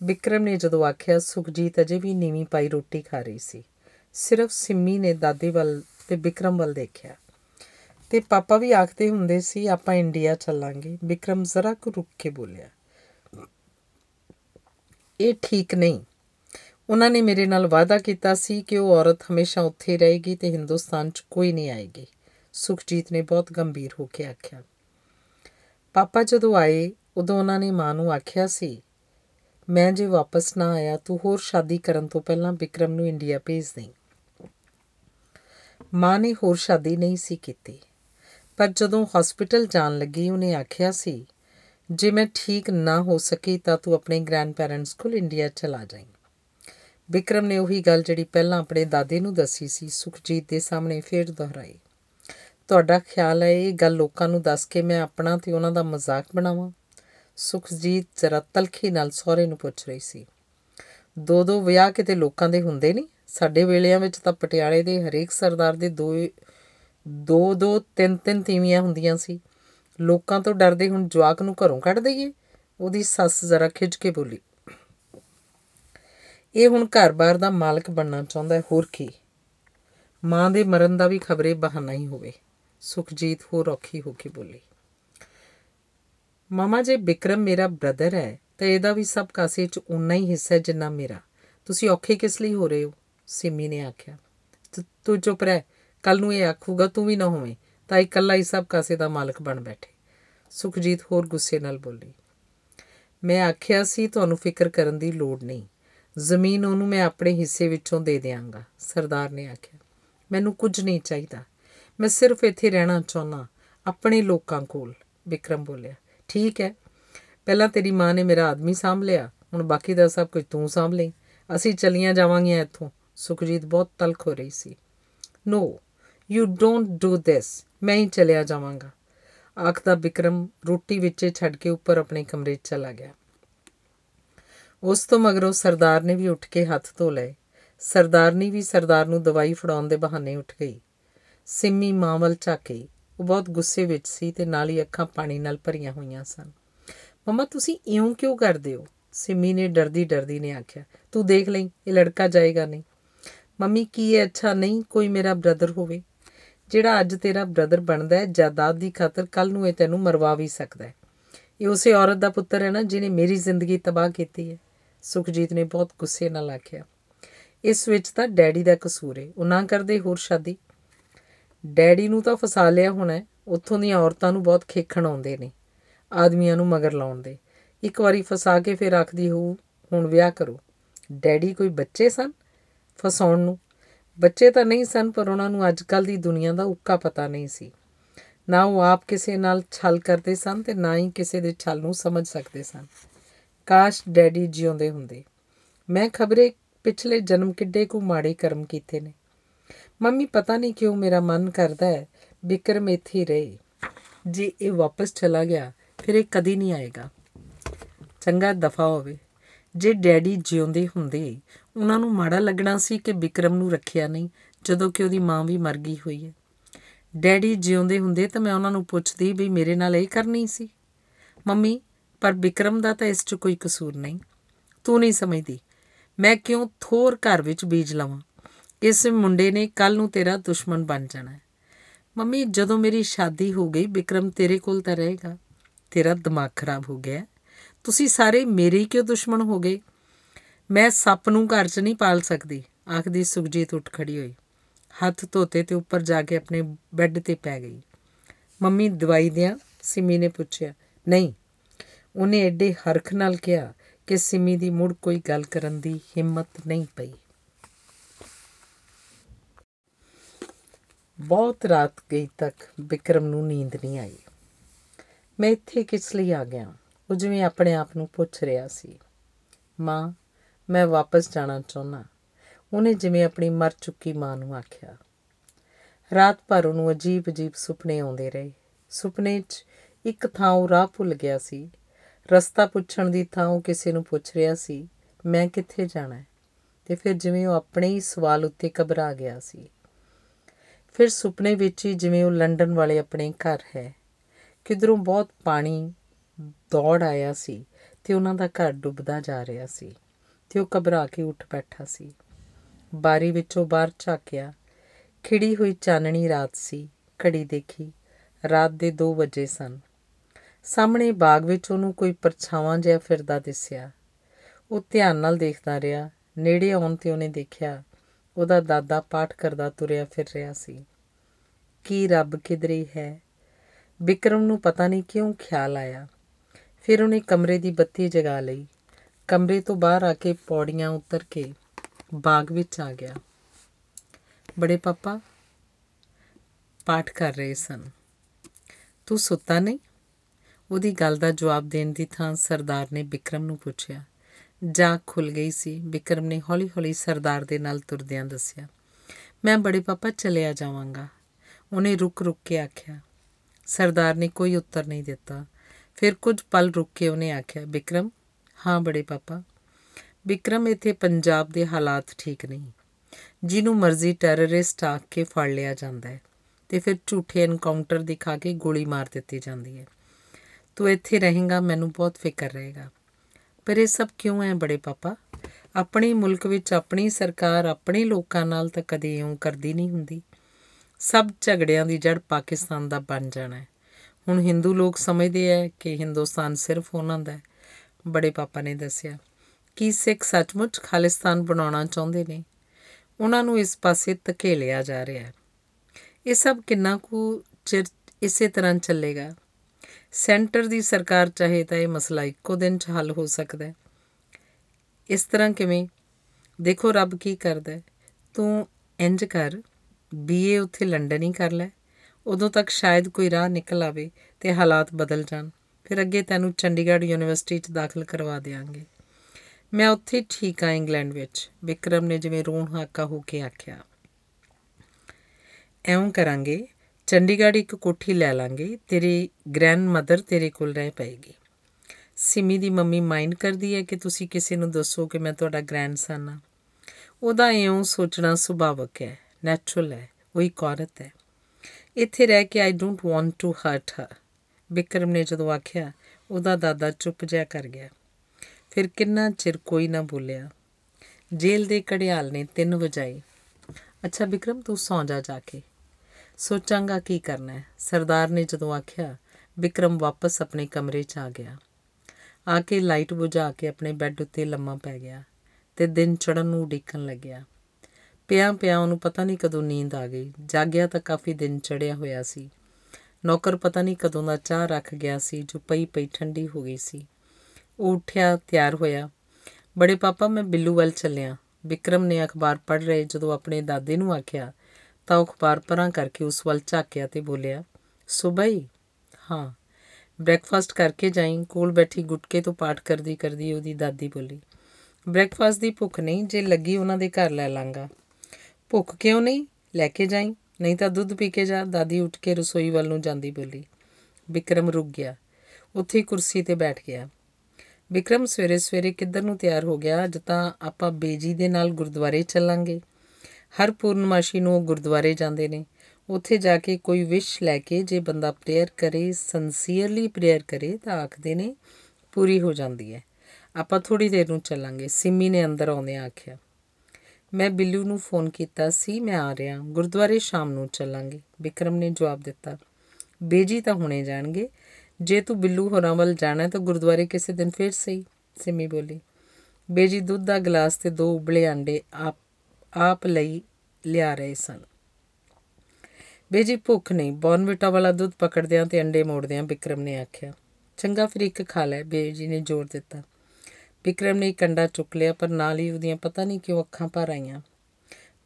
ਵਿਕਰਮ ਨੇ ਜਦੋਂ ਆਖਿਆ ਸੁਖਜੀਤ ਅਜੇ ਵੀ ਨੀਵੀਂ ਪਾਈ ਰੋਟੀ ਖਾ ਰਹੀ ਸੀ ਸਿਰਫ ਸਿੰਮੀ ਨੇ ਦਾਦੀ ਵੱਲ ਤੇ ਵਿਕਰਮ ਵੱਲ ਦੇਖਿਆ ਤੇ ਪਾਪਾ ਵੀ ਆਖਦੇ ਹੁੰਦੇ ਸੀ ਆਪਾਂ ਇੰਡੀਆ ਚੱਲਾਂਗੇ ਵਿਕਰਮ ਜ਼ਰਾ ਕੁ ਰੁੱਕ ਕੇ ਬੋਲਿਆ ਇਹ ਠੀਕ ਨਹੀਂ ਉਹਨਾਂ ਨੇ ਮੇਰੇ ਨਾਲ ਵਾਅਦਾ ਕੀਤਾ ਸੀ ਕਿ ਉਹ ਔਰਤ ਹਮੇਸ਼ਾ ਉੱਥੇ ਰਹੇਗੀ ਤੇ ਹਿੰਦੁਸਤਾਨ 'ਚ ਕੋਈ ਨਹੀਂ ਆਏਗੀ। ਸੁਖਜੀਤ ਨੇ ਬਹੁਤ ਗੰਭੀਰ ਹੋ ਕੇ ਆਖਿਆ। ਪਾਪਾ ਜਦੋਂ ਆਏ, ਉਦੋਂ ਉਹਨਾਂ ਨੇ ਮਾਂ ਨੂੰ ਆਖਿਆ ਸੀ, ਮੈਂ ਜੇ ਵਾਪਸ ਨਾ ਆਇਆ, ਤੂੰ ਹੋਰ ਸ਼ਾਦੀ ਕਰਨ ਤੋਂ ਪਹਿਲਾਂ ਵਿਕਰਮ ਨੂੰ ਇੰਡੀਆ ਭੇਜ ਦੇ ਮਾਂ ਨੇ ਹੋਰ ਸ਼ਾਦੀ ਨਹੀਂ ਸੀ ਕੀਤੀ, ਪਰ ਜਦੋਂ ਹਸਪੀਟਲ ਜਾਣ ਲੱਗੀ, ਉਹਨੇ ਆਖਿਆ ਸੀ, ਜੇ ਮੈਂ ਠੀਕ ਨਾ ਹੋ ਸਕੀ, ਤਾਂ ਤੂੰ ਆਪਣੇ ਗ੍ਰੈਂਡ ਪੈਰੈਂਟਸ ਕੋਲ ਇੰਡੀਆ ਚਲਾ ਜਾਈਂ। ਵਿਕਰਮ ਨੇ ਉਹੀ ਗੱਲ ਜਿਹੜੀ ਪਹਿਲਾਂ ਆਪਣੇ ਦਾਦੇ ਨੂੰ ਦੱਸੀ ਸੀ, ਸੁਖਜੀਤ ਦੇ ਸਾਹਮਣੇ ਫੇਰ ਦੁਹਰਾਈ। ਤੁਹਾਡਾ ਖਿਆਲ ਹੈ ਇਹ ਗੱਲ ਲੋਕਾਂ ਨੂੰ ਦੱਸ ਕੇ ਮੈਂ ਆਪਣਾ ਤੇ ਉਹਨਾਂ ਦਾ ਮਜ਼ਾਕ ਬਣਾਵਾਂ? ਸੁਖਜੀਤ ਜ਼ਰਾ ਤਲਖੀ ਨਾਲ ਸਹੁਰੇ ਨੂੰ ਪੁੱਛ ਰਹੀ ਸੀ। ਦੋ ਦੋ ਵਿਆਹ ਕਿਤੇ ਲੋਕਾਂ ਦੇ ਹੁੰਦੇ ਨਹੀਂ? ਸਾਡੇ ਵੇਲਿਆਂ ਵਿੱਚ ਤਾਂ ਪਟਿਆਲੇ ਦੇ ਹਰੇਕ ਸਰਦਾਰ ਦੇ ਦੋ ਦੋ ਦੋ ਤਿੰਨ ਤਿੰਨ ਤੀਵੀਆਂ ਹੁੰਦੀਆਂ ਸੀ। ਲੋਕਾਂ ਤੋਂ ਡਰਦੇ ਹੁਣ ਜਵਾਕ ਨੂੰ ਘਰੋਂ ਕੱਢ ਦਈਏ? ਉਹਦੀ ਸੱਸ ਜ਼ਰਾ ਖਿੱਚ ਕੇ ਬੋਲੀ। ਇਹ ਹੁਣ ਘਰ-ਬਾਰ ਦਾ ਮਾਲਕ ਬਣਨਾ ਚਾਹੁੰਦਾ ਹੈ, ਹੋਰ ਕੀ? ਮਾਂ ਦੇ ਮਰਨ ਦਾ ਵੀ ਖਬਰੇ ਬਹਾਨਾ ਹੀ ਹੋਵੇ। ਸੁਖਜੀਤ ਹੋਰ ਔਖੀ ਹੋ ਕੇ ਬੋਲੀ, ਮਾਮਾ ਜੇ ਵਿਕਰਮ ਮੇਰਾ ਬ੍ਰਦਰ ਹੈ, ਤਾਂ ਇਹਦਾ ਵੀ ਸਭ ਕਾਸੇ 'ਚ ਉਨਾ ਹੀ ਹਿੱਸਾ ਜਿੰਨਾ ਮੇਰਾ। ਤੁਸੀਂ ਔਖੇ ਕਿਸ ਲਈ ਹੋ ਰਹੇ ਹੋ? ਸਿਮੀ ਨੇ ਆਖਿਆ, ਤੂੰ ਚੁੱਪ ਰਹਿ, ਕੱਲ ਨੂੰ ਇਹ ਆਖੂਗਾ ਤੂੰ ਵੀ ਨਾ ਹੋਵੇਂ, ਤਾਂ ਇਕੱਲਾ ਹੀ ਸਭ ਕਾਸੇ ਦਾ ਮਾਲਕ ਬਣ ਬੈਠੇ। ਸੁਖਜੀਤ ਹੋਰ ਗੁੱਸੇ ਨਾਲ ਬੋਲੀ, ਮੈਂ ਆਖਿਆ ਸੀ ਤੁਹਾਨੂੰ ਫਿਕਰ ਕਰਨ ਦੀ ਲੋੜ ਨਹੀਂ। ਜ਼ਮੀਨ ਉਹਨੂੰ ਮੈਂ ਆਪਣੇ ਹਿੱਸੇ ਵਿੱਚੋਂ ਦੇ ਦਿਆਂਗਾ, ਸਰਦਾਰ ਨੇ ਆਖਿਆ। ਮੈਨੂੰ ਕੁਝ ਨਹੀਂ ਚਾਹੀਦਾ। ਮੈਂ ਸਿਰਫ ਇੱਥੇ ਰਹਿਣਾ ਚਾਹੁੰਦਾ, ਆਪਣੇ ਲੋਕਾਂ ਕੋਲ, ਵਿਕਰਮ ਬੋਲਿਆ। ਠੀਕ ਹੈ। ਪਹਿਲਾਂ ਤੇਰੀ ਮਾਂ ਨੇ ਮੇਰਾ ਆਦਮੀ ਸਾਂਭ ਲਿਆ, ਹੁਣ ਬਾਕੀ ਦਾ ਸਭ ਕੁਝ ਤੂੰ ਸਾਂਭ ਲੈ ਅਸੀਂ ਚਲੀਆਂ ਜਾਵਾਂਗੀਆਂ ਇੱਥੋਂ। ਸੁਖਜੀਤ ਬਹੁਤ ਤਲਖ ਹੋ ਰਹੀ ਸੀ। No you don't do this ਮੈਂ ਹੀ ਚਲਿਆ ਜਾਵਾਂਗਾ। ਆਖਦਾ ਵਿਕਰਮ ਰੋਟੀ ਵਿੱਚੇ ਛੱਡ ਕੇ ਉੱਪਰ ਆਪਣੇ ਕਮਰੇ 'ਚ ਚਲਾ ਗਿਆ। ਉਸ ਤੋਂ ਮਗਰੋਂ ਸਰਦਾਰ ਨੇ ਵੀ ਉੱਠ ਕੇ ਹੱਥ ਧੋ ਲਏ। ਸਰਦਾਰਨੀ ਵੀ ਸਰਦਾਰ ਨੂੰ ਦਵਾਈ ਫੜਾਉਣ ਦੇ ਬਹਾਨੇ ਉੱਠ ਗਈ। ਸਿੰਮੀ ਮਾਂ ਵੱਲ ਝਾਕੀ ਉਹ ਬਹੁਤ ਗੁੱਸੇ ਵਿੱਚ ਸੀ ਤੇ ਨਾਲ ਹੀ ਅੱਖਾਂ ਪਾਣੀ ਨਾਲ ਭਰੀਆਂ ਹੋਈਆਂ ਸਨ। ਮਮਾ, ਤੁਸੀਂ ਇਉਂ ਕਿਉਂ ਕਰਦੇ ਹੋ? ਸਿੰਮੀ ਨੇ ਡਰਦੀ ਡਰਦੀ ਨੇ ਆਖਿਆ। ਤੂੰ ਦੇਖ ਲੈ ਇਹ ਲੜਕਾ ਜਾਏਗਾ ਨਹੀਂ। ਮੰਮੀ, ਕੀ ਹੈ ਅੱਛਾ ਨਹੀਂ ਕੋਈ ਮੇਰਾ ਬ੍ਰਦਰ ਹੋਵੇ? ਜਿਹੜਾ ਅੱਜ ਤੇਰਾ ਬ੍ਰਦਰ ਬਣਦਾ ਹੈ, ਜਾਇਦਾਦ ਦੀ ਖਾਤਰ ਕੱਲ ਨੂੰ ਇਹ ਤੈਨੂੰ ਮਰਵਾ ਵੀ ਸਕਦਾ ਹੈ। ਇਹ ਉਸੇ ਔਰਤ ਦਾ ਪੁੱਤਰ ਹੈ ਨਾ, ਜਿਹਨੇ ਮੇਰੀ ਜ਼ਿੰਦਗੀ ਤਬਾਹ ਕੀਤੀ ਹੈ। ਸੁਖਜੀਤ ਨੇ ਬਹੁਤ ਗੁੱਸੇ ਨਾਲ ਆਖਿਆ, ਇਸ ਵਿੱਚ ਤਾਂ ਡੈਡੀ ਦਾ ਕਸੂਰ ਹੈ ਉਹ ਨਾ ਕਰਦੇ ਹੋਰ ਸ਼ਾਦੀ? ਡੈਡੀ ਨੂੰ ਤਾਂ ਫਸਾ ਲਿਆ ਹੋਣਾ ਉੱਥੋਂ ਦੀਆਂ ਔਰਤਾਂ ਨੂੰ ਬਹੁਤ ਖੇਖਣ ਆਉਂਦੇ ਨੇ, ਆਦਮੀਆਂ ਨੂੰ ਮਗਰ ਲਾਉਣ ਦੇ। ਇੱਕ ਵਾਰੀ ਫਸਾ ਕੇ ਫਿਰ ਆਖਦੀ ਹੋ ਹੁਣ ਵਿਆਹ ਕਰੋ। ਡੈਡੀ ਕੋਈ ਬੱਚੇ ਸਨ? ਫਸਾਉਣ ਨੂੰ। ਬੱਚੇ ਤਾਂ ਨਹੀਂ ਸਨ, ਪਰ ਉਹਨਾਂ ਨੂੰ ਅੱਜਕੱਲ ਦੀ ਦੁਨੀਆ ਦਾ ਉੱਕਾ ਪਤਾ ਨਹੀਂ ਸੀ। ਨਾ ਉਹ ਆਪ ਕਿਸੇ ਨਾਲ ਛਲ ਕਰਦੇ ਸਨ ਤੇ ਨਾ ਹੀ ਕਿਸੇ ਦੇ ਛਲ ਨੂੰ ਸਮਝ ਸਕਦੇ ਸਨ। ਕਾਸ਼ ਡੈਡੀ ਜਿਉਂਦੇ ਹੁੰਦੇ। ਮੈਂ ਖਬਰੇ ਪਿਛਲੇ ਜਨਮ ਕਿੱਡੇ ਕੋ ਮਾੜੇ ਕਰਮ ਕੀਤੇ ਨੇ। ਮੰਮੀ ਪਤਾ ਨਹੀਂ ਕਿਉਂ ਮੇਰਾ ਮਨ ਕਰਦਾ ਹੈ ਵਿਕਰਮ ਇੱਥੇ ਰਹੇ। ਜੇ ਇਹ ਵਾਪਸ ਚਲਾ ਗਿਆ, ਫਿਰ ਇਹ ਕਦੀ ਨਹੀਂ ਆਏਗਾ। ਚੰਗਾ ਦਫਾ ਹੋਵੇ। ਜੇ ਡੈਡੀ ਜਿਉਂਦੇ ਹੁੰਦੇ, ਉਹਨਾਂ ਨੂੰ ਮਾੜਾ ਲੱਗਣਾ ਸੀ ਕਿ ਵਿਕਰਮ ਨੂੰ ਰੱਖਿਆ ਨਹੀਂ, ਜਦੋਂ ਕਿ ਉਹਦੀ ਮਾਂ ਵੀ ਮਰ ਗਈ ਹੋਈ ਹੈ। ਡੈਡੀ ਜਿਉਂਦੇ ਹੁੰਦੇ ਤਾਂ ਮੈਂ ਉਹਨਾਂ ਨੂੰ ਪੁੱਛਦੀ ਵੀ ਮੇਰੇ ਨਾਲ ਇਹ ਕਰਨੀ ਸੀ। ਮੰਮੀ ਪਰ ਵਿਕਰਮ ਦਾ ਤਾਂ ਇਸ 'ਚ ਕੋਈ ਕਸੂਰ ਨਹੀਂ। ਤੂੰ ਨਹੀਂ ਸਮਝਦੀ। ਮੈਂ ਕਿਉਂ ਥੋਰ ਘਰ ਵਿੱਚ ਬੀਜ ਲਵਾਂ? ਇਸ ਮੁੰਡੇ ਨੇ ਕੱਲ ਨੂੰ ਤੇਰਾ ਦੁਸ਼ਮਣ ਬਣ ਜਾਣਾ ਹੈ। ਮੰਮੀ, ਜਦੋਂ ਮੇਰੀ ਸ਼ਾਦੀ ਹੋ ਗਈ ਵਿਕਰਮ ਤੇਰੇ ਕੋਲ ਤਾਂ ਰਹੇਗਾ। ਤੇਰਾ ਦਿਮਾਗ ਖਰਾਬ ਹੋ ਗਿਆ ਤੁਸੀਂ ਸਾਰੇ ਮੇਰੇ ਕਿਉਂ ਦੁਸ਼ਮਣ ਹੋ ਗਏ? ਮੈਂ ਸੱਪ ਨੂੰ ਘਰ 'ਚ ਨਹੀਂ ਪਾਲ ਸਕਦੀ, ਆਖਦੀ ਸੁਖਜੀਤ ਉੱਠ ਖੜੀ ਹੋਈ। ਹੱਥ ਧੋਤੇ ਤੇ ਉੱਪਰ ਜਾ ਕੇ ਆਪਣੇ ਬੈੱਡ ਤੇ ਪੈ ਗਈ। ਮੰਮੀ, ਦਵਾਈ ਦਿਆਂ ਸਿਮੀ ਨੇ ਪੁੱਛਿਆ, ਨਹੀਂ ਉਹਨੇ ਐਡੇ ਹਰਖ ਨਾਲ ਕਿਹਾ ਕਿ ਸਿਮੀ ਦੀ ਮੁੜ ਕੋਈ ਗੱਲ ਕਰਨ ਦੀ ਹਿੰਮਤ ਨਹੀਂ ਪਈ। ਬਹੁਤ ਰਾਤ ਗਈ ਤੱਕ ਵਿਕਰਮ ਨੂੰ ਨੀਂਦ ਨਹੀਂ ਆਈ। ਮੈਂ ਇੱਥੇ ਕਿਸ ਲਈ ਆ ਗਿਆ? ਉਹ ਜਿਵੇਂ ਆਪਣੇ ਆਪ ਨੂੰ ਪੁੱਛ ਰਿਹਾ ਸੀ। ਮਾਂ, ਮੈਂ ਵਾਪਸ ਜਾਣਾ ਚਾਹੁੰਦਾ। ਉਹਨੇ ਜਿਵੇਂ ਆਪਣੀ ਮਰ ਚੁੱਕੀ ਮਾਂ ਨੂੰ ਆਖਿਆ। ਰਾਤ ਭਰ ਉਹਨੂੰ ਅਜੀਬ-ਅਜੀਬ ਸੁਪਨੇ ਆਉਂਦੇ ਰਹੇ। ਸੁਪਨੇ 'ਚ ਇੱਕ ਥਾਂ ਉਹ ਰਾਹ ਭੁੱਲ ਗਿਆ ਸੀ ਰਸਤਾ ਪੁੱਛਣ ਦੀ ਥਾਂ ਉਹ ਕਿਸੇ ਨੂੰ ਪੁੱਛ ਰਿਹਾ ਸੀ, ਮੈਂ ਕਿੱਥੇ ਜਾਣਾ ਹੈ? ਤੇ ਫਿਰ ਜਿਵੇਂ ਉਹ ਆਪਣੇ ਹੀ ਸਵਾਲ ਉੱਤੇ ਘਬਰਾ ਗਿਆ ਸੀ। ਫਿਰ ਸੁਪਨੇ ਵਿੱਚ ਹੀ ਜਿਵੇਂ ਉਹ ਲੰਡਨ ਵਾਲੇ ਆਪਣੇ ਘਰ ਹੈ, ਕਿਧਰੋਂ ਬਹੁਤ ਪਾਣੀ ਦੌੜ ਆਇਆ ਸੀ ਤੇ ਉਹਨਾਂ ਦਾ ਘਰ ਡੁੱਬਦਾ ਜਾ ਰਿਹਾ ਸੀ ਤੇ ਉਹ ਘਬਰਾ ਕੇ ਉੱਠ ਬੈਠਾ ਸੀ। ਬਾਰੀ ਵਿੱਚੋਂ ਬਾਹਰ ਝਾਕਿਆ, ਖਿੜੀ ਹੋਈ ਚਾਨਣੀ ਰਾਤ ਸੀ, ਘੜੀ ਦੇਖੀ, ਰਾਤ ਦੇ 2 ਵਜੇ ਸਨ। ਸਾਹਮਣੇ ਬਾਗ ਵਿੱਚ ਉਹਨੂੰ ਕੋਈ ਪਰਛਾਵਾਂ ਜਿਹਾ ਫਿਰਦਾ ਦਿਸਿਆ। ਉਹ ਧਿਆਨ ਨਾਲ ਦੇਖਦਾ ਰਿਹਾ। ਨੇੜੇ ਆਉਣ ਤੇ ਉਹਨੇ ਦੇਖਿਆ, ਉਹਦਾ ਦਾਦਾ ਪਾਠ ਕਰਦਾ ਤੁਰਿਆ ਫਿਰ ਰਿਹਾ ਸੀ। ਕੀ ਰੱਬ ਕਿਧਰੇ ਹੈ? ਵਿਕਰਮ ਨੂੰ ਪਤਾ ਨਹੀਂ ਕਿਉਂ ਖਿਆਲ ਆਇਆ। ਫਿਰ ਉਹਨੇ ਕਮਰੇ ਦੀ ਬੱਤੀ ਜਗਾ ਲਈ। ਕਮਰੇ ਤੋਂ ਬਾਹਰ ਆ ਕੇ ਪੌੜੀਆਂ ਉਤਰ ਕੇ ਬਾਗ ਵਿੱਚ ਆ ਗਿਆ। ਬੜੇ ਪਾਪਾ, ਪਾਠ ਕਰ ਰਹੇ ਸਨ। ਤੂੰ ਸੁੱਤਾ ਨਹੀਂ? ਉਹਦੀ ਗੱਲ ਦਾ ਜਵਾਬ ਦੇਣ ਦੀ ਥਾਂ ਸਰਦਾਰ ਨੇ ਵਿਕਰਮ ਨੂੰ ਪੁੱਛਿਆ। ਜਾਗ ਖੁੱਲ ਗਈ ਸੀ। ਵਿਕਰਮ ਨੇ ਹੌਲੀ-ਹੌਲੀ ਸਰਦਾਰ ਦੇ ਨਾਲ ਤੁਰਦਿਆਂ ਦੱਸਿਆ, ਮੈਂ ਬੜੇ ਪਾਪਾ ਚਲਿਆ ਜਾਵਾਂਗਾ। ਉਹਨੇ ਰੁਕ-ਰੁਕ ਕੇ ਆਖਿਆ। ਸਰਦਾਰ ਨੇ ਕੋਈ ਉੱਤਰ ਨਹੀਂ ਦਿੱਤਾ। ਫਿਰ ਕੁਝ ਪਲ ਰੁਕ ਕੇ ਉਹਨੇ ਆਖਿਆ ਵਿਕਰਮ ਹਾਂ ਬੜੇ ਪਾਪਾ। ਵਿਕਰਮ ਇੱਥੇ ਪੰਜਾਬ ਦੇ ਹਾਲਾਤ ਠੀਕ ਨਹੀਂ। ਜਿਹਨੂੰ ਮਰਜ਼ੀ ਟੈਰਰਿਸਟ ਆ ਕੇ ਫੜ ਲਿਆ ਜਾਂਦਾ ਹੈ ਤੇ ਫਿਰ ਝੂਠੇ ਐਨਕਾਊਂਟਰ ਦਿਖਾ ਕੇ ਗੋਲੀ ਮਾਰ ਦਿੱਤੀ ਜਾਂਦੀ ਹੈ। ਤੂੰ ਇੱਥੇ ਰਹੇਗਾ, ਮੈਨੂੰ ਬਹੁਤ ਫਿਕਰ ਰਹੇਗਾ। ਪਰ ਇਹ ਸਭ ਕਿਉਂ ਹੈ ਬੜੇ ਪਾਪਾ? ਆਪਣੇ ਮੁਲਕ ਵਿੱਚ ਆਪਣੀ ਸਰਕਾਰ ਆਪਣੇ ਲੋਕਾਂ ਨਾਲ ਤਾਂ ਕਦੇ ਇਉਂ ਕਰਦੀ ਨਹੀਂ ਹੁੰਦੀ। ਸਭ ਝਗੜਿਆਂ ਦੀ ਜੜ ਪਾਕਿਸਤਾਨ ਦਾ ਬਣ ਜਾਣਾ ਹੈ। ਹੁਣ ਹਿੰਦੂ ਲੋਕ ਸਮਝਦੇ ਐ ਕਿ ਹਿੰਦੁਸਤਾਨ ਸਿਰਫ ਉਹਨਾਂ ਦਾ ਹੈ। ਬੜੇ ਪਾਪਾ ਨੇ ਦੱਸਿਆ। ਕਿ ਸਿੱਖ ਸੱਚਮੁੱਚ ਖਾਲਿਸਤਾਨ ਬਣਾਉਣਾ ਚਾਹੁੰਦੇ ਨੇ? ਉਹਨਾਂ ਨੂੰ ਇਸ ਪਾਸੇ ਧਕੇਲਿਆ ਜਾ ਰਿਹਾ ਹੈ। ਇਹ ਸਭ ਕਿੰਨਾ ਕੁ ਚਿਰ ਇਸੇ ਤਰ੍ਹਾਂ ਚੱਲੇਗਾ? ਸੈਂਟਰ ਦੀ ਸਰਕਾਰ ਚਾਹੇ ਤਾਂ ਇਹ ਮਸਲਾ ਇੱਕੋ ਦਿਨ 'ਚ ਹੱਲ ਹੋ ਸਕਦਾ ਹੈ। ਇਸ ਤਰ੍ਹਾਂ ਕਿਵੇਂ? ਦੇਖੋ ਰੱਬ ਕੀ ਕਰਦਾ ਹੈ। ਤੂੰ ਇੰਜ ਕਰ, ਬੀਏ ਉੱਥੇ ਲੰਡਨ ਹੀ ਕਰ ਲੈ। ਉਦੋਂ ਤੱਕ ਸ਼ਾਇਦ ਕੋਈ ਰਾਹ ਨਿਕਲ ਆਵੇ ਤੇ ਹਾਲਾਤ ਬਦਲ ਜਾਣ। ਫਿਰ ਅੱਗੇ ਤੈਨੂੰ ਚੰਡੀਗੜ੍ਹ ਯੂਨੀਵਰਸਿਟੀ 'ਚ ਦਾਖਲ ਕਰਵਾ ਦੇਵਾਂਗੇ ਮੈਂ ਉੱਥੇ ਠੀਕ ਆ ਇੰਗਲੈਂਡ ਵਿੱਚ। ਵਿਕਰਮ ਨੇ ਜਿਵੇਂ ਰੋਣ ਹਾਕਾ ਹੋ ਕੇ ਆਖਿਆ। ਐਉਂ ਕਰਾਂਗੇ ਚੰਡੀਗੜ੍ਹ ਇੱਕ ਕੋਠੀ ਲੈ ਲਾਂਗੇ, ਤੇਰੀ ਗ੍ਰੈਂਡ ਮਦਰ ਤੇਰੇ ਕੋਲ ਰਹਿ ਪਏਗੀ। ਸਿਮੀ ਦੀ ਮੰਮੀ ਮਾਈਂਡ ਕਰਦੀ ਹੈ ਕਿ ਤੁਸੀਂ ਕਿਸੇ ਨੂੰ ਦੱਸੋ ਕਿ ਮੈਂ ਤੁਹਾਡਾ ਗ੍ਰੈਂਡਸਨ ਆ ਉਹਦਾ ਇਉਂ ਸੋਚਣਾ ਸੁਭਾਵਕ ਹੈ ਨੈਚੁਰਲ ਹੈ, ਉਹ ਇੱਕ ਔਰਤ ਹੈ। ਇੱਥੇ ਰਹਿ ਕੇ I don't want to hurt her Vikram ਨੇ ਜਦੋਂ ਆਖਿਆ, ਉਹਦਾ ਦਾਦਾ ਚੁੱਪ ਜਿਹਾ ਕਰ ਗਿਆ। ਫਿਰ ਕਿੰਨਾ ਚਿਰ ਕੋਈ ਨਾ ਬੋਲਿਆ। ਜੇਲ੍ਹ ਦੇ ਕੜਿਆਲ ਨੇ ਤਿੰਨ ਵਜਾਈ ਅੱਛਾ ਵਿਕਰਮ ਤੂੰ ਸੌਂ ਜਾ ਜਾ ਕੇ। ਸੋਚਾਂਗਾ ਕੀ ਕਰਨਾ ਹੈ। ਸਰਦਾਰ ਨੇ ਜਦੋਂ ਆਖਿਆ, ਵਿਕਰਮ ਵਾਪਸ ਆਪਣੇ ਕਮਰੇ 'ਚ ਆ ਗਿਆ। ਆ ਕੇ ਲਾਈਟ ਬੁਝਾ ਕੇ ਆਪਣੇ ਬੈੱਡ ਉੱਤੇ ਲੰਮਾ ਪੈ ਗਿਆ ਤੇ ਦਿਨ ਚੜਨ ਨੂੰ ਉਡੀਕਣ ਲੱਗਿਆ। ਪਿਆ ਪਿਆ ਉਹਨੂੰ ਪਤਾ ਨਹੀਂ ਕਦੋਂ ਨੀਂਦ ਆ ਗਈ। ਜਾਗਿਆ ਤਾਂ ਕਾਫੀ ਦਿਨ ਚੜਿਆ ਹੋਇਆ ਸੀ। ਨੌਕਰ ਪਤਾ ਨਹੀਂ ਕਦੋਂ ਦਾ ਚਾਹ ਰੱਖ ਗਿਆ ਸੀ, ਜੋ ਪਈ ਪਈ ਠੰਡੀ ਹੋ ਗਈ ਸੀ। ਉਹ ਉੱਠਿਆ, ਤਿਆਰ ਹੋਇਆ। ਬੜੇ ਪਾਪਾ, ਮੈਂ ਬਿੱਲੂ ਵੱਲ ਚੱਲਿਆ। ਵਿਕਰਮ ਨੇ ਅਖਬਾਰ ਪੜ੍ਹ ਰਹੇ ਜਦੋਂ ਆਪਣੇ ਦਾਦੇ ਨੂੰ ਆਖਿਆ ਤਾਂ ਉਹ ਅਖਬਾਰ ਪਰਾਂ ਕਰਕੇ ਉਸ ਵੱਲ ਝਾਕਿਆ ਤੇ ਬੋਲਿਆ ਸੁਬਈ ਹਾਂ, ਬ੍ਰੈਕਫਾਸਟ ਕਰਕੇ ਜਾਈਂ, ਕੋਲ ਬੈਠੀ ਗੁਟਕੇ ਤੋਂ ਪਾਠ ਕਰਦੀ ਕਰਦੀ ਉਹਦੀ ਦਾਦੀ ਬੋਲੀ, ਬ੍ਰੈਕਫਾਸਟ ਦੀ ਭੁੱਖ ਨਹੀਂ, ਜੇ ਲੱਗੀ ਉਹਨਾਂ ਦੇ ਘਰ ਲੈ ਲਾਂਗਾ। ਭੁੱਖ ਕਿਉਂ ਨਹੀਂ? ਲੈ ਕੇ ਜਾਈਂ, ਨਹੀਂ ਤਾਂ ਦੁੱਧ ਪੀ ਕੇ ਜਾ। ਦਾਦੀ ਉੱਠ ਕੇ ਰਸੋਈ ਵੱਲ ਨੂੰ ਜਾਂਦੀ ਬੋਲੀ। ਵਿਕਰਮ ਰੁਕ ਗਿਆ, ਉੱਥੇ ਕੁਰਸੀ ਤੇ ਬੈਠ ਗਿਆ। ਵਿਕਰਮ ਸਵੇਰੇ ਸਵੇਰੇ ਕਿੱਧਰ ਨੂੰ ਤਿਆਰ ਹੋ ਗਿਆ, ਅੱਜ ਤਾਂ ਆਪਾਂ ਬੇਜੀ ਦੇ ਨਾਲ ਗੁਰਦੁਆਰੇ ਚੱਲਾਂਗੇ। ਹਰ ਪੂਰਨਮਾਸ਼ੀ ਨੂੰ ਉਹ ਗੁਰਦੁਆਰੇ ਜਾਂਦੇ ਨੇ। ਉੱਥੇ ਜਾ ਕੇ ਕੋਈ ਵਿਸ਼ ਲੈ ਕੇ ਜੇ ਬੰਦਾ ਪ੍ਰੇਅਰ ਕਰੇ ਸੰਸੀਅਰਲੀ ਪ੍ਰੇਅਰ ਕਰੇ ਤਾਂ ਆਖਦੇ ਨੇ, ਪੂਰੀ ਹੋ ਜਾਂਦੀ ਹੈ। ਆਪਾਂ ਥੋੜੀ ਦੇਰ ਨੂੰ ਚੱਲਾਂਗੇ। ਸਿੰਮੀ ਨੇ ਅੰਦਰ ਆਉਂਦੇ ਆਖਿਆ, ਮੈਂ ਬਿੱਲੂ ਨੂੰ ਫੋਨ ਕੀਤਾ ਸੀ, ਮੈਂ ਆ ਰਿਹਾ। ਗੁਰਦੁਆਰੇ ਸ਼ਾਮ ਨੂੰ ਚੱਲਾਂਗੇ। ਵਿਕਰਮ ਨੇ ਜਵਾਬ ਦਿੱਤਾ, ਬੇਜੀ ਤਾਂ ਹੁਣੇ ਜਾਣਗੇ। ਜੇ ਤੂੰ ਬਿੱਲੂ ਹੋਰਾਂ ਵੱਲ ਜਾਣਾ ਤਾਂ ਗੁਰਦੁਆਰੇ ਕਿਸੇ ਦਿਨ ਫੇਰ ਸਹੀ। ਸਿਮੀ ਬੋਲੀ, ਬੇਜੀ, ਦੁੱਧ ਦਾ ਗਲਾਸ ਤੇ ਦੋ ਉਬਲੇ ਆਂਡੇ ਆਪ ਆਪ ਲਈ ਲਿਆ ਰਹੇ ਸਨ। ਬੇਜੀ ਭੁੱਖ ਨਹੀਂ ਬੌਨਵਿਟਾ ਵਾਲਾ ਦੁੱਧ ਪਕੜਦਿਆਂ ਤੇ ਅੰਡੇ ਮੋੜਦਿਆਂ ਵਿਕਰਮ ਨੇ ਆਖਿਆ, ਚੰਗਾ ਫਿਰ ਇੱਕ ਖਾ ਲੈ। ਬੇਜੀ ਨੇ ਜ਼ੋਰ ਦਿੱਤਾ। ਵਿਕਰਮ ਨੇ ਕੰਡਾ ਚੁੱਕ ਲਿਆ, ਪਰ ਨਾਲ ਹੀ ਉਹਦੀਆਂ ਪਤਾ ਨਹੀਂ ਕਿਉਂ ਅੱਖਾਂ ਭਰ ਆਈਆਂ।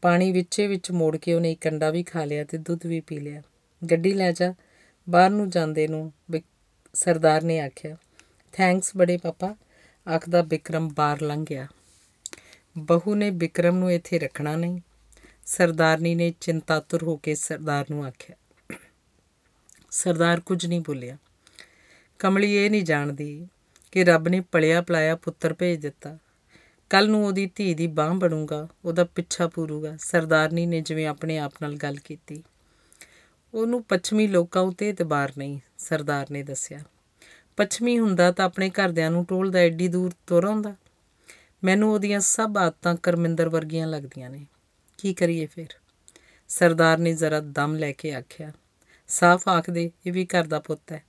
ਪਾਣੀ ਵਿੱਚੇ ਵਿੱਚ ਮੋੜ ਕੇ ਉਹਨੇ ਕੰਡਾ ਵੀ ਖਾ ਲਿਆ ਤੇ ਦੁੱਧ ਵੀ ਪੀ ਲਿਆ। ਗੱਡੀ ਲੈ ਜਾ, ਬਾਹਰ ਨੂੰ ਜਾਂਦੇ ਨੂੰ ਸਰਦਾਰ ਨੇ ਆਖਿਆ। ਥੈਂਕਸ ਬੜੇ, ਪਾਪਾ, ਆਖਦਾ ਵਿਕਰਮ ਬਾਹਰ ਲੰਘ ਗਿਆ। ਬਹੂ ਨੇ ਵਿਕਰਮ ਨੂੰ ਇੱਥੇ ਰੱਖਣਾ ਨਹੀਂ। ਸਰਦਾਰਨੀ ਨੇ ਚਿੰਤਾਤੁਰ ਹੋ ਕੇ ਸਰਦਾਰ ਨੂੰ ਆਖਿਆ। ਸਰਦਾਰ ਕੁਝ ਨਹੀਂ ਬੋਲਿਆ। ਕਮਲੀ ਇਹ ਨਹੀਂ ਜਾਣਦੀ ਕਿ ਰੱਬ ਨੇ ਪਲਿਆ ਪਲਾਇਆ ਪੁੱਤਰ ਭੇਜ ਦਿੱਤਾ। ਕੱਲ ਨੂੰ ਉਹਦੀ ਧੀ ਦੀ ਬਾਹ ਬਣੂਗਾ, ਉਹਦਾ ਪਿੱਛਾ ਪੂਰੂਗਾ। ਸਰਦਾਰਨੀ ਨੇ ਜਿਵੇਂ ਆਪਣੇ ਆਪ ਨਾਲ ਗੱਲ ਕੀਤੀ। ਉਹਨੂੰ ਪੱਛਮੀ ਲੋਕਾਂ ਉਤੇ ਇਤਬਾਰ ਨਹੀਂ, ਸਰਦਾਰ ਨੇ ਦੱਸਿਆ। ਪੱਛਮੀ ਹੁੰਦਾ ਤਾਂ ਆਪਣੇ ਘਰਦਿਆਂ ਨੂੰ ਟੋਲਦਾ, ਐਡੀ ਦੂਰ ਤੁਰ ਆਉਂਦਾ। ਮੈਨੂੰ ਉਹਦੀਆਂ ਸਭ ਆਦਤਾਂ ਕਰਮਿੰਦਰ ਵਰਗੀਆਂ ਲੱਗਦੀਆਂ ਨੇ। ਕੀ ਕਰੀਏ ਫਿਰ? ਸਰਦਾਰ ਨੇ ਜ਼ਰਾ ਦਮ ਲੈ ਕੇ ਆਖਿਆ, ਸਾਫ਼ ਆਖ ਦੇ ਇਹ ਵੀ ਘਰ ਦਾ ਪੁੱਤ ਹੈ।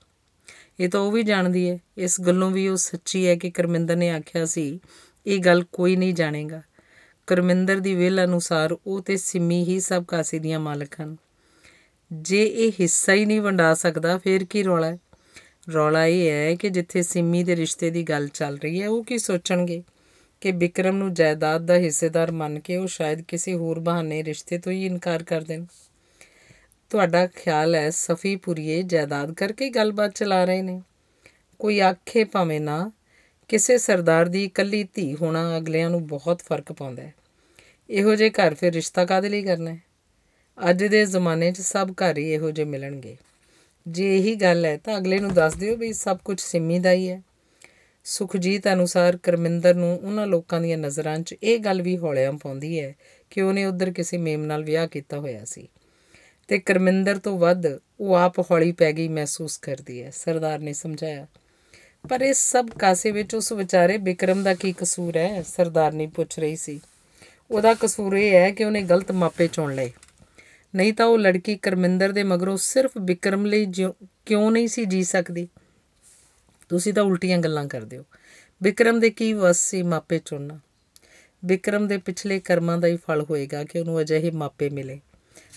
ਇਹ ਤਾਂ ਉਹ ਵੀ ਜਾਣਦੀ ਹੈ ਇਸ ਗੱਲੋਂ ਵੀ ਉਹ ਸੱਚੀ ਹੈ ਕਿ ਕਰਮਿੰਦਰ ਨੇ ਆਖਿਆ ਸੀ, ਇਹ ਗੱਲ ਕੋਈ ਨਹੀਂ ਜਾਣੇਗਾ। ਕਰਮਿੰਦਰ ਦੀ ਵਿਲ ਅਨੁਸਾਰ ਉਹ ਤੇ ਸਿੰਮੀ ਹੀ ਸਭ ਕਾਸੇ ਦੀਆਂ ਮਾਲਕ ਹਨ। ਜੇ ਇਹ ਹਿੱਸਾ ਹੀ ਨਹੀਂ ਵੰਡਾ ਸਕਦਾ, ਫਿਰ ਕੀ ਰੌਲਾ ਹੈ? ਰੌਲਾ ਇਹ ਹੈ ਕਿ ਜਿੱਥੇ ਸਿੰਮੀ ਦੇ ਰਿਸ਼ਤੇ ਦੀ ਗੱਲ ਚੱਲ ਰਹੀ ਹੈ, ਉਹ ਕੀ ਸੋਚਣਗੇ? ਕਿ ਵਿਕਰਮ ਨੂੰ ਜਾਇਦਾਦ ਦਾ ਹਿੱਸੇਦਾਰ ਮੰਨ ਕੇ ਉਹ ਸ਼ਾਇਦ ਕਿਸੇ ਹੋਰ ਬਹਾਨੇ ਰਿਸ਼ਤੇ ਤੋਂ ਹੀ ਇਨਕਾਰ ਕਰ ਦੇਣ। ਤੁਹਾਡਾ ਖਿਆਲ ਹੈ ਸਫੀਪੁਰੀਏ ਜਾਇਦਾਦ ਕਰਕੇ ਗੱਲਬਾਤ ਚਲਾ ਰਹੇ ਨੇ। ਕੋਈ ਆਖੇ ਭਾਵੇਂ ਨਾ, ਕਿਸੇ ਸਰਦਾਰ ਦੀ ਇਕੱਲੀ ਧੀ ਹੋਣਾ ਅਗਲਿਆਂ ਨੂੰ ਬਹੁਤ ਫ਼ਰਕ ਪਾਉਂਦਾ ਹੈ। ਇਹੋ ਜੇ ਘਰ ਫਿਰ ਰਿਸ਼ਤਾ ਕਾਦੇ ਲਈ ਕਰਨਾ ਹੈ? ਅੱਜ ਦੇ ਜ਼ਮਾਨੇ 'ਚ ਸਭ ਘਰ ਹੀ ਇਹੋ ਜਿਹੇ ਮਿਲਣਗੇ। ਜੇ ਇਹੀ ਗੱਲ ਹੈ ਤਾਂ ਅਗਲੇ ਨੂੰ ਦੱਸ ਦਿਓ ਵੀ ਸਭ ਕੁਝ ਸਿੰਮੀ ਦਾ ਹੀ ਹੈ। ਸੁਖਜੀਤ ਅਨੁਸਾਰ ਕਰਮਿੰਦਰ ਨੂੰ ਉਹਨਾਂ ਲੋਕਾਂ ਦੀਆਂ ਨਜ਼ਰਾਂ 'ਚ ਇਹ ਗੱਲ ਵੀ ਹੌਲਿਆਂ ਪਾਉਂਦੀ ਹੈ ਕਿ ਉਹਨੇ ਉਧਰ ਕਿਸੇ ਮੇਮ ਨਾਲ ਵਿਆਹ ਕੀਤਾ ਹੋਇਆ ਸੀ। ਤੇ ਕਰਮਿੰਦਰ ਤੋਂ ਵੱਧ ਉਹ ਆਪ ਹੌਲੀ ਪੈ ਗਈ ਮਹਿਸੂਸ ਕਰਦੀ ਹੈ, ਸਰਦਾਰ ਨੇ ਸਮਝਾਇਆ। ਪਰ ਇਸ ਸਭ ਕਾਸੇ ਵਿੱਚ ਉਸ ਵਿਚਾਰੇ ਵਿਕਰਮ ਦਾ ਕੀ ਕਸੂਰ ਹੈ? ਸਰਦਾਰ ਨੇ ਪੁੱਛ ਰਹੀ ਸੀ। ਉਹਦਾ ਕਸੂਰ ਇਹ ਹੈ ਕਿ ਉਹਨੇ ਗਲਤ ਮਾਪੇ ਚੁਣ ਲਏ। ਨਹੀਂ ਤਾਂ ਉਹ ਲੜਕੀ ਕਰਮਿੰਦਰ ਦੇ ਮਗਰੋਂ ਸਿਰਫ ਵਿਕਰਮ ਲਈ ਕਿਉਂ ਨਹੀਂ ਸੀ ਜੀ ਸਕਦੀ? ਤੁਸੀਂ ਤਾਂ ਉਲਟੀਆਂ ਗੱਲਾਂ ਕਰਦੇ ਹੋ। ਵਿਕਰਮ ਦੇ ਕੀ ਵਸ ਸੀ ਮਾਪੇ ਚੁਣਨਾ? ਵਿਕਰਮ ਦੇ ਪਿਛਲੇ ਕਰਮਾਂ ਦਾ ਹੀ ਫਲ ਹੋਏਗਾ ਕਿ ਉਹਨੂੰ ਅਜਿਹੇ ਮਾਪੇ ਮਿਲੇ,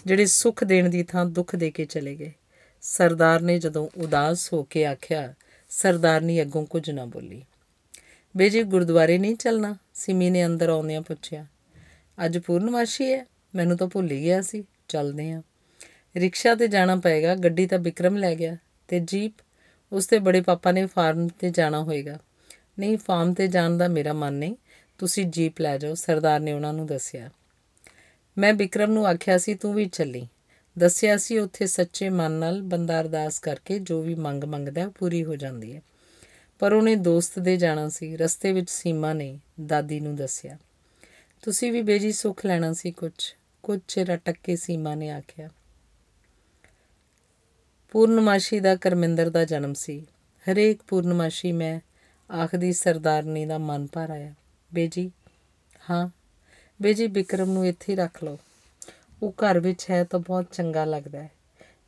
ਜਿਹੜੇ ਸੁੱਖ ਦੇਣ ਦੀ ਥਾਂ ਦੁੱਖ ਦੇ ਕੇ ਚਲੇ ਗਏ। ਸਰਦਾਰ ਨੇ ਜਦੋਂ ਉਦਾਸ ਹੋ ਕੇ ਆਖਿਆ ਸਰਦਾਰਨੀ ਅੱਗੋਂ ਕੁਝ ਨਾ ਬੋਲੀ। ਬੇਜੀ ਗੁਰਦੁਆਰੇ ਨਹੀਂ ਚੱਲਣਾ? ਸਿਮੀ ਨੇ ਅੰਦਰ ਆਉਂਦਿਆਂ ਪੁੱਛਿਆ, ਅੱਜ ਪੂਰਨਮਾਸ਼ੀ ਹੈ, ਮੈਨੂੰ ਤਾਂ ਭੁੱਲ ਹੀ ਗਿਆ ਸੀ, ਚੱਲਦੇ ਆਂ ਰਿਕਸ਼ਾ ਤੇ ਜਾਣਾ ਪਏਗਾ, ਗੱਡੀ ਤਾਂ ਵਿਕਰਮ ਲੈ ਗਿਆ ਤੇ ਜੀਪ ਉਸ ਤੇ ਬੜੇ ਪਾਪਾ ਨੇ ਫਾਰਮ ਤੇ ਜਾਣਾ ਹੋਏਗਾ। ਨਹੀਂ, ਫਾਰਮ ਤੇ ਜਾਣ ਦਾ ਮੇਰਾ ਮਨ ਨਹੀਂ। ਤੁਸੀਂ ਜੀਪ ਲੈ ਜਾਓ, ਸਰਦਾਰ ਨੇ ਉਹਨਾਂ ਨੂੰ ਦੱਸਿਆ। ਮੈਂ ਵਿਕਰਮ ਨੂੰ ਆਖਿਆ ਸੀ, ਤੂੰ ਵੀ ਚੱਲੀ। ਦੱਸਿਆ ਸੀ, ਉੱਥੇ ਸੱਚੇ ਮਨ ਨਾਲ ਬੰਦਾ ਅਰਦਾਸ ਕਰਕੇ ਜੋ ਵੀ ਮੰਗ ਮੰਗਦਾ ਪੂਰੀ ਹੋ ਜਾਂਦੀ ਹੈ। ਪਰ ਉਹਨੇ ਦੋਸਤ ਦੇ ਜਾਣਾ ਸੀ, ਰਸਤੇ ਵਿੱਚ ਸੀਮਾ ਨੇ ਦਾਦੀ ਨੂੰ ਦੱਸਿਆ। ਤੁਸੀਂ ਵੀ ਬੇਜੀ ਸੁੱਖ ਲੈਣਾ ਸੀ ਕੁਝ ਕੁਝ ਚਿਰ ਅਟਕ ਕੇ ਸੀਮਾ ਨੇ ਆਖਿਆ। ਪੂਰਨਮਾਸ਼ੀ ਦਾ ਕਰਮਿੰਦਰ ਦਾ ਜਨਮ ਸੀ। ਹਰੇਕ ਪੂਰਨਮਾਸ਼ੀ ਮੈਂ ਆਖਦੀ ਸਰਦਾਰਨੀ ਦਾ ਮਨ ਭਰ ਆਇਆ। ਬੇਜੀ, ਹਾਂ, ਬੇਜੀ ਵਿਕਰਮ ਨੂੰ ਇੱਥੇ ਰੱਖ ਲਓ। ਉਹ ਘਰ ਵਿੱਚ ਹੈ ਤਾਂ ਬਹੁਤ ਚੰਗਾ ਲੱਗਦਾ ਹੈ।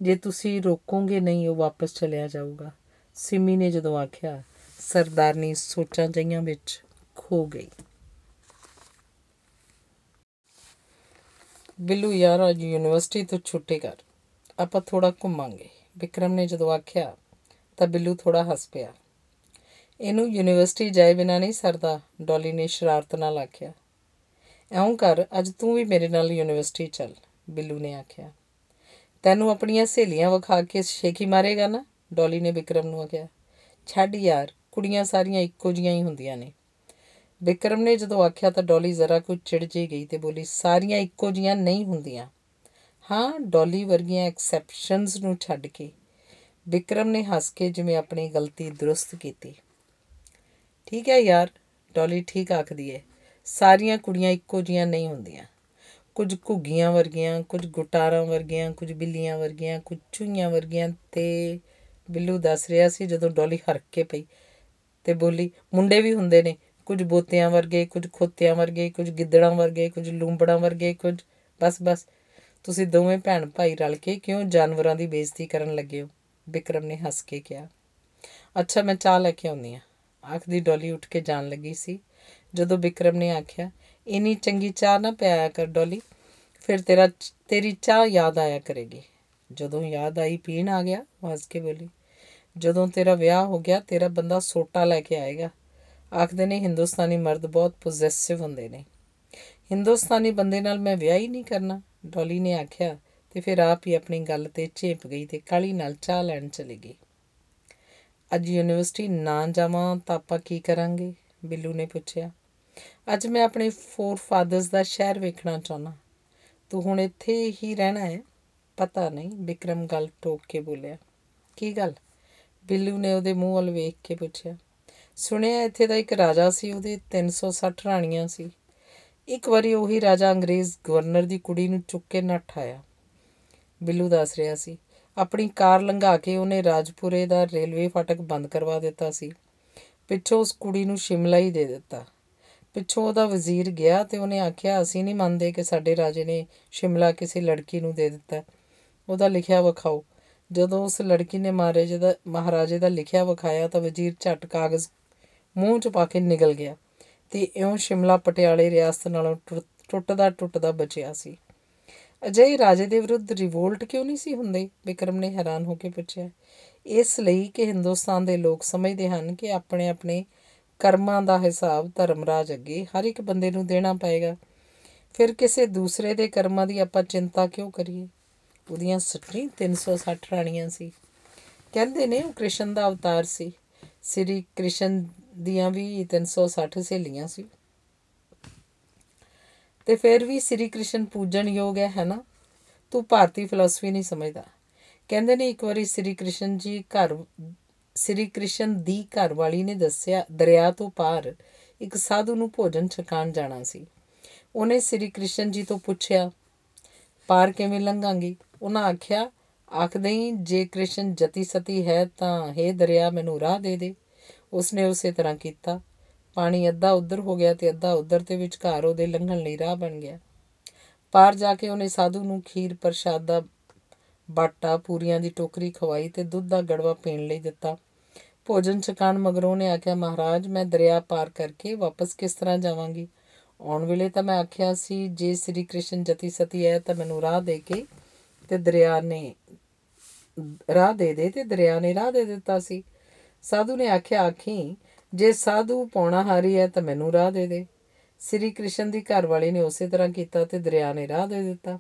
ਜੇ ਤੁਸੀਂ ਰੋਕੋਗੇ ਨਹੀਂ, ਉਹ ਵਾਪਸ ਚਲਿਆ ਜਾਊਗਾ। ਸਿਮੀ ਨੇ ਜਦੋਂ ਆਖਿਆ, ਸਰਦਾਰਨੀ ਸੋਚਾਂ ਜਈਆਂ ਵਿੱਚ ਖੋ ਗਈ। ਬਿੱਲੂ ਯਾਰ, ਅੱਜ ਯੂਨੀਵਰਸਿਟੀ ਤੋਂ ਛੁੱਟੀ ਕਰ। ਆਪਾਂ ਥੋੜਾ ਘੁੰਮਾਂਗੇ। ਵਿਕਰਮ ਨੇ ਜਦੋਂ ਆਖਿਆ, ਤਾਂ ਬਿੱਲੂ ਥੋੜਾ ਹੱਸ ਪਿਆ। ਇਹਨੂੰ ਯੂਨੀਵਰਸਿਟੀ ਜਾਏ ਬਿਨਾ ਨਹੀਂ ਸਰਦਾ, ਡੋਲੀ ਨੇ ਸ਼ਰਾਰਤ ਨਾਲ ਆਖਿਆ। ਐਉਂ ਕਰ, ਅੱਜ ਤੂੰ ਵੀ ਮੇਰੇ ਨਾਲ ਯੂਨੀਵਰਸਿਟੀ ਚੱਲ, ਬਿੱਲੂ ਨੇ ਆਖਿਆ। ਤੈਨੂੰ ਆਪਣੀਆਂ ਸਹੇਲੀਆਂ ਵਿਖਾ ਕੇ ਸ਼ੇਖੀ ਮਾਰੇਗਾ ਨਾ? ਡੋਲੀ ਨੇ ਵਿਕਰਮ ਨੂੰ ਆਖਿਆ। ਛੱਡ ਯਾਰ, ਕੁੜੀਆਂ ਸਾਰੀਆਂ ਇੱਕੋ ਜੀਆਂ ਹੀ ਹੁੰਦੀਆਂ ਨੇ। ਵਿਕਰਮ ਨੇ ਜਦੋਂ ਆਖਿਆ ਤਾਂ ਡੋਲੀ ਜ਼ਰਾ ਕੁ ਚਿੜ ਜੀ ਗਈ ਤੇ ਬੋਲੀ, ਸਾਰੀਆਂ ਇੱਕੋ ਜੀਆਂ ਨਹੀਂ ਹੁੰਦੀਆਂ। ਹਾਂ, ਡੋਲੀ ਵਰਗੀਆਂ ਐਕਸੈਪਸ਼ਨਸ ਨੂੰ ਛੱਡ ਕੇ ਵਿਕਰਮ ਨੇ ਹੱਸ ਕੇ ਜਿਵੇਂ ਆਪਣੀ ਗਲਤੀ ਦਰੁਸਤ ਕੀਤੀ। ਠੀਕ ਹੈ ਯਾਰ, ਡੋਲੀ ਠੀਕ ਆਖਦੀ ਹੈ ਸਾਰੀਆਂ ਕੁੜੀਆਂ ਇੱਕੋ ਜੀਆਂ ਨਹੀਂ ਹੁੰਦੀਆਂ। ਕੁਝ ਘੁੱਗੀਆਂ ਵਰਗੀਆਂ, ਕੁਝ ਗੁਟਾਰਾਂ ਵਰਗੀਆਂ, ਕੁਝ ਬਿੱਲੀਆਂ ਵਰਗੀਆਂ, ਕੁਝ ਚੂਹੀਆਂ ਵਰਗੀਆਂ ਤੇ ਬਿੱਲੂ ਦੱਸ ਰਿਹਾ ਸੀ ਜਦੋਂ ਡੋਲੀ ਹਰਕ ਕੇ ਪਈ ਤੇ ਬੋਲੀ, ਮੁੰਡੇ ਵੀ ਹੁੰਦੇ ਨੇ, ਕੁਝ ਬੋਤਿਆਂ ਵਰਗੇ, ਕੁਝ ਖੋਤਿਆਂ ਵਰਗੇ, ਕੁਝ ਗਿੱਦੜਾਂ ਵਰਗੇ, ਕੁਝ ਲੂੰਬੜਾਂ ਵਰਗੇ, ਕੁਝ, ਬਸ ਬਸ। ਤੁਸੀਂ ਦੋਵੇਂ ਭੈਣ ਭਾਈ ਰਲ ਕੇ ਕਿਉਂ ਜਾਨਵਰਾਂ ਦੀ ਬੇਇੱਜ਼ਤੀ ਕਰਨ ਲੱਗੇ ਹੋ? ਵਿਕਰਮ ਨੇ ਹੱਸ ਕੇ ਕਿਹਾ। ਅੱਛਾ, ਮੈਂ ਚਾਹ ਲੈ ਕੇ ਆਉਂਦੀ ਆ ਆਖਦੀ ਡੋਲੀ ਉੱਠ ਕੇ ਜਾਣ ਲੱਗੀ ਸੀ। ਜਦੋਂ ਵਿਕਰਮ ਨੇ ਆਖਿਆ, ਇਨੀ ਚੰਗੀ ਚਾਹ ਨਾ ਪਿਆਇਆ ਕਰ ਡੋਲੀ, ਫਿਰ ਤੇਰਾ ਤੇਰੀ ਚਾਹ ਯਾਦ ਆਇਆ ਕਰੇਗੀ। ਜਦੋਂ ਯਾਦ ਆਈ, ਪੀਣ ਆ ਗਿਆ, ਹੱਸ ਕੇ ਬੋਲੀ, ਜਦੋਂ ਤੇਰਾ ਵਿਆਹ ਹੋ ਗਿਆ, ਤੇਰਾ ਬੰਦਾ ਸੋਟਾ ਲੈ ਕੇ ਆਏਗਾ। ਆਖਦੇ ਨੇ, ਹਿੰਦੁਸਤਾਨੀ ਮਰਦ ਬਹੁਤ ਪੋਜੈਸਿਵ ਹੁੰਦੇ ਨੇ। ਹਿੰਦੁਸਤਾਨੀ ਬੰਦੇ ਨਾਲ ਮੈਂ ਵਿਆਹ ਹੀ ਨਹੀਂ ਕਰਨਾ। ਡੋਲੀ ਨੇ ਆਖਿਆ ਤੇ ਫਿਰ ਆਪ ਹੀ ਆਪਣੀ ਗੱਲ ਤੇ ਝੇਪ ਗਈ ਤੇ ਕਾਲੀ ਨਾਲ ਚਾਹ ਲੈਣ ਚਲੀ ਗਈ। ਅੱਜ ਯੂਨੀਵਰਸਿਟੀ ਨਾ ਜਾਵਾਂ ਤਾਂ ਆਪਾਂ ਕੀ ਕਰਾਂਗੇ? ਬਿੱਲੂ ਨੇ ਪੁੱਛਿਆ। ਅੱਜ ਮੈਂ ਆਪਣੇ ਫੋਰ ਫਾਦਰਸ ਦਾ ਸ਼ਹਿਰ ਵੇਖਣਾ ਚਾਹੁੰਦਾ। ਤੂੰ ਹੁਣ ਇੱਥੇ ਹੀ ਰਹਿਣਾ ਹੈ? ਪਤਾ ਨਹੀਂ ਵਿਕਰਮ ਗੱਲ ਟੋਕ ਕੇ ਬੋਲਿਆ। ਕੀ ਗੱਲ? ਬਿੱਲੂ ਨੇ ਉਹਦੇ ਮੂੰਹ ਵੱਲ ਵੇਖ ਕੇ ਪੁੱਛਿਆ। ਸੁਣਿਆ ਇੱਥੇ ਦਾ ਇੱਕ ਰਾਜਾ ਸੀ, ਉਹਦੇ 360 ਰਾਣੀਆਂ ਸੀ। ਇੱਕ ਵਾਰੀ ਉਹੀ ਰਾਜਾ ਅੰਗਰੇਜ਼ ਗਵਰਨਰ ਦੀ ਕੁੜੀ ਨੂੰ ਚੁੱਕ ਕੇ ਨੱਠ ਆਇਆ। ਬਿੱਲੂ ਦੱਸ ਰਿਹਾ ਸੀ। ਆਪਣੀ ਕਾਰ ਲੰਘਾ ਕੇ ਉਹਨੇ ਰਾਜਪੁਰੇ ਦਾ ਰੇਲਵੇ ਫਾਟਕ ਬੰਦ ਕਰਵਾ ਦਿੱਤਾ ਸੀ। ਪਿੱਛੋਂ ਉਸ ਕੁੜੀ ਨੂੰ ਸ਼ਿਮਲਾ ਹੀ ਦੇ ਦਿੱਤਾ। ਪਿੱਛੋਂ ਉਹਦਾ ਵਜ਼ੀਰ ਗਿਆ ਤੇ ਉਹਨੇ ਆਖਿਆ, ਅਸੀਂ ਨਹੀਂ ਮੰਨਦੇ ਕਿ ਸਾਡੇ ਰਾਜੇ ਨੇ ਸ਼ਿਮਲਾ ਕਿਸੇ ਲੜਕੀ ਨੂੰ ਦੇ ਦਿੱਤਾ। ਉਹਦਾ ਲਿਖਿਆ ਵਿਖਾਓ। ਜਦੋਂ ਉਸ ਲੜਕੀ ਨੇ ਮਹਾਰਾਜੇ ਦਾ ਮਹਾਰਾਜੇ ਦਾ ਲਿਖਿਆ ਵਿਖਾਇਆ ਤਾਂ ਵਜ਼ੀਰ ਝਟ ਕਾਗਜ਼ ਮੂੰਹ 'ਚ ਪਾ ਕੇ ਨਿਕਲ ਗਿਆ। ਤੇ ਇਉਂ ਸ਼ਿਮਲਾ ਪਟਿਆਲੇ ਰਿਆਸਤ ਨਾਲੋਂ ਟੁੱਟਦਾ ਟੁੱਟਦਾ ਬਚਿਆ ਸੀ। ਅਜੇ ਰਾਜੇ ਦੇ ਵਿਰੁੱਧ ਰਿਵੋਲਟ ਕਿਉਂ ਨਹੀਂ ਸੀ ਹੁੰਦੇ? ਵਿਕਰਮ ਨੇ ਹੈਰਾਨ ਹੋ ਕੇ ਪੁੱਛਿਆ। ਇਸ ਲਈ ਕਿ ਹਿੰਦੁਸਤਾਨ ਦੇ ਲੋਕ ਸਮਝਦੇ ਹਨ ਕਿ ਆਪਣੇ ਆਪਣੇ ਕਰਮਾਂ ਦਾ ਹਿਸਾਬ ਧਰਮਰਾਜ ਅੱਗੇ ਹਰ ਇੱਕ ਬੰਦੇ ਨੂੰ ਦੇਣਾ ਪਏਗਾ। ਫਿਰ ਕਿਸੇ ਦੂਸਰੇ ਦੇ ਕਰਮਾਂ ਦੀ ਆਪਾਂ ਚਿੰਤਾ ਕਿਉਂ ਕਰੀਏ? ਉਹਦੀਆਂ ਸੱਚੀ 360 ਰਾਣੀਆਂ ਸੀ। ਕਹਿੰਦੇ ਨੇ ਉਹ ਕ੍ਰਿਸ਼ਨ ਦਾ ਅਵਤਾਰ ਸੀ। ਸ੍ਰੀ ਕ੍ਰਿਸ਼ਨ ਦੀਆਂ ਵੀ 360 ਸਹੇਲੀਆਂ ਸੀ। ਤੇ ਫਿਰ ਵੀ ਸ੍ਰੀ ਕ੍ਰਿਸ਼ਨ ਪੂਜਣ ਯੋਗ ਹੈ ਹੈਨਾ ਤੂੰ ਭਾਰਤੀ ਫਿਲਾਸਫੀ ਨਹੀਂ ਸਮਝਦਾ। ਕਹਿੰਦੇ ਨੇ ਇੱਕ ਵਾਰੀ ਸ੍ਰੀ ਕ੍ਰਿਸ਼ਨ ਜੀ ਘਰ, ਸ੍ਰੀ ਕ੍ਰਿਸ਼ਨ ਦੀ ਘਰ ਵਾਲੀ ਨੇ ਦੱਸਿਆ, ਦਰਿਆ ਤੋਂ ਪਾਰ ਇੱਕ ਸਾਧੂ ਨੂੰ ਭੋਜਨ ਛਕਾਣ ਜਾਣਾ ਸੀ। ਉਹਨੇ ਸ੍ਰੀ ਕ੍ਰਿਸ਼ਨ ਜੀ ਤੋਂ ਪੁੱਛਿਆ, ਪਾਰ ਕਿਵੇਂ ਲੰਘਾਂਗੀ? ਉਹਨਾਂ ਆਖਿਆ, ਆਖਦੇ ਹੀ ਜੇ ਕ੍ਰਿਸ਼ਨ ਜਤੀ ਸਤੀ ਹੈ ਤਾਂ हे ਦਰਿਆ ਮੈਨੂੰ ਰਾਹ ਦੇ ਦੇ। ਉਸਨੇ ਉਸੇ ਤਰ੍ਹਾਂ ਕੀਤਾ। ਪਾਣੀ ਅੱਧਾ ਉੱਧਰ ਹੋ ਗਿਆ ਤੇ ਅੱਧਾ ਉੱਧਰ ਤੇ ਵਿਚਕਾਰ ਉਹਦੇ ਲੰਘਣ ਲਈ ਰਾਹ ਬਣ ਗਿਆ। ਪਾਰ ਜਾ ਕੇ ਉਹਨੇ ਸਾਧੂ ਨੂੰ ਖੀਰ ਪ੍ਰਸ਼ਾਦ ਦਾ ਬਾਟਾ, ਪੂਰੀਆਂ ਦੀ ਟੋਕਰੀ ਖਵਾਈ ਤੇ ਦੁੱਧ ਦਾ ਗੜਵਾ ਪੀਣ ਲਈ ਦਿੱਤਾ। ਭੋਜਨ ਛਕਾਣ ਮਗਰੋਂ ਨੇ ਆਖਿਆ, ਮਹਾਰਾਜ, ਮੈਂ ਦਰਿਆ ਪਾਰ ਕਰਕੇ ਵਾਪਸ ਕਿਸ ਤਰ੍ਹਾਂ ਜਾਵਾਂਗੀ? ਆਉਣ ਵੇਲੇ ਤਾਂ ਮੈਂ ਆਖਿਆ ਸੀ, ਜੇ ਸ੍ਰੀ ਕ੍ਰਿਸ਼ਨ ਜਤੀ ਸਤੀ ਹੈ ਤਾਂ ਮੈਨੂੰ ਰਾਹ ਦੇ ਕੇ ਤੇ ਦਰਿਆ ਨੇ, ਰਾਹ ਦੇ ਦੇ ਤੇ ਦਰਿਆ ਨੇ ਰਾਹ ਦੇ ਦਿੱਤਾ ਸੀ। ਸਾਧੂ ਨੇ ਆਖਿਆ, ਆਖੀ, ਜੇ ਸਾਧੂ ਪੌਣਾ ਹਾਰੀ ਹੈ ਤਾਂ ਮੈਨੂੰ ਰਾਹ ਦੇ ਦੇ। ਸ੍ਰੀ ਕ੍ਰਿਸ਼ਨ ਦੀ ਘਰ ਵਾਲੀ ਨੇ ਉਸੇ ਤਰ੍ਹਾਂ ਕੀਤਾ ਤੇ ਦਰਿਆ ਨੇ ਰਾਹ ਦੇ ਦਿੱਤਾ।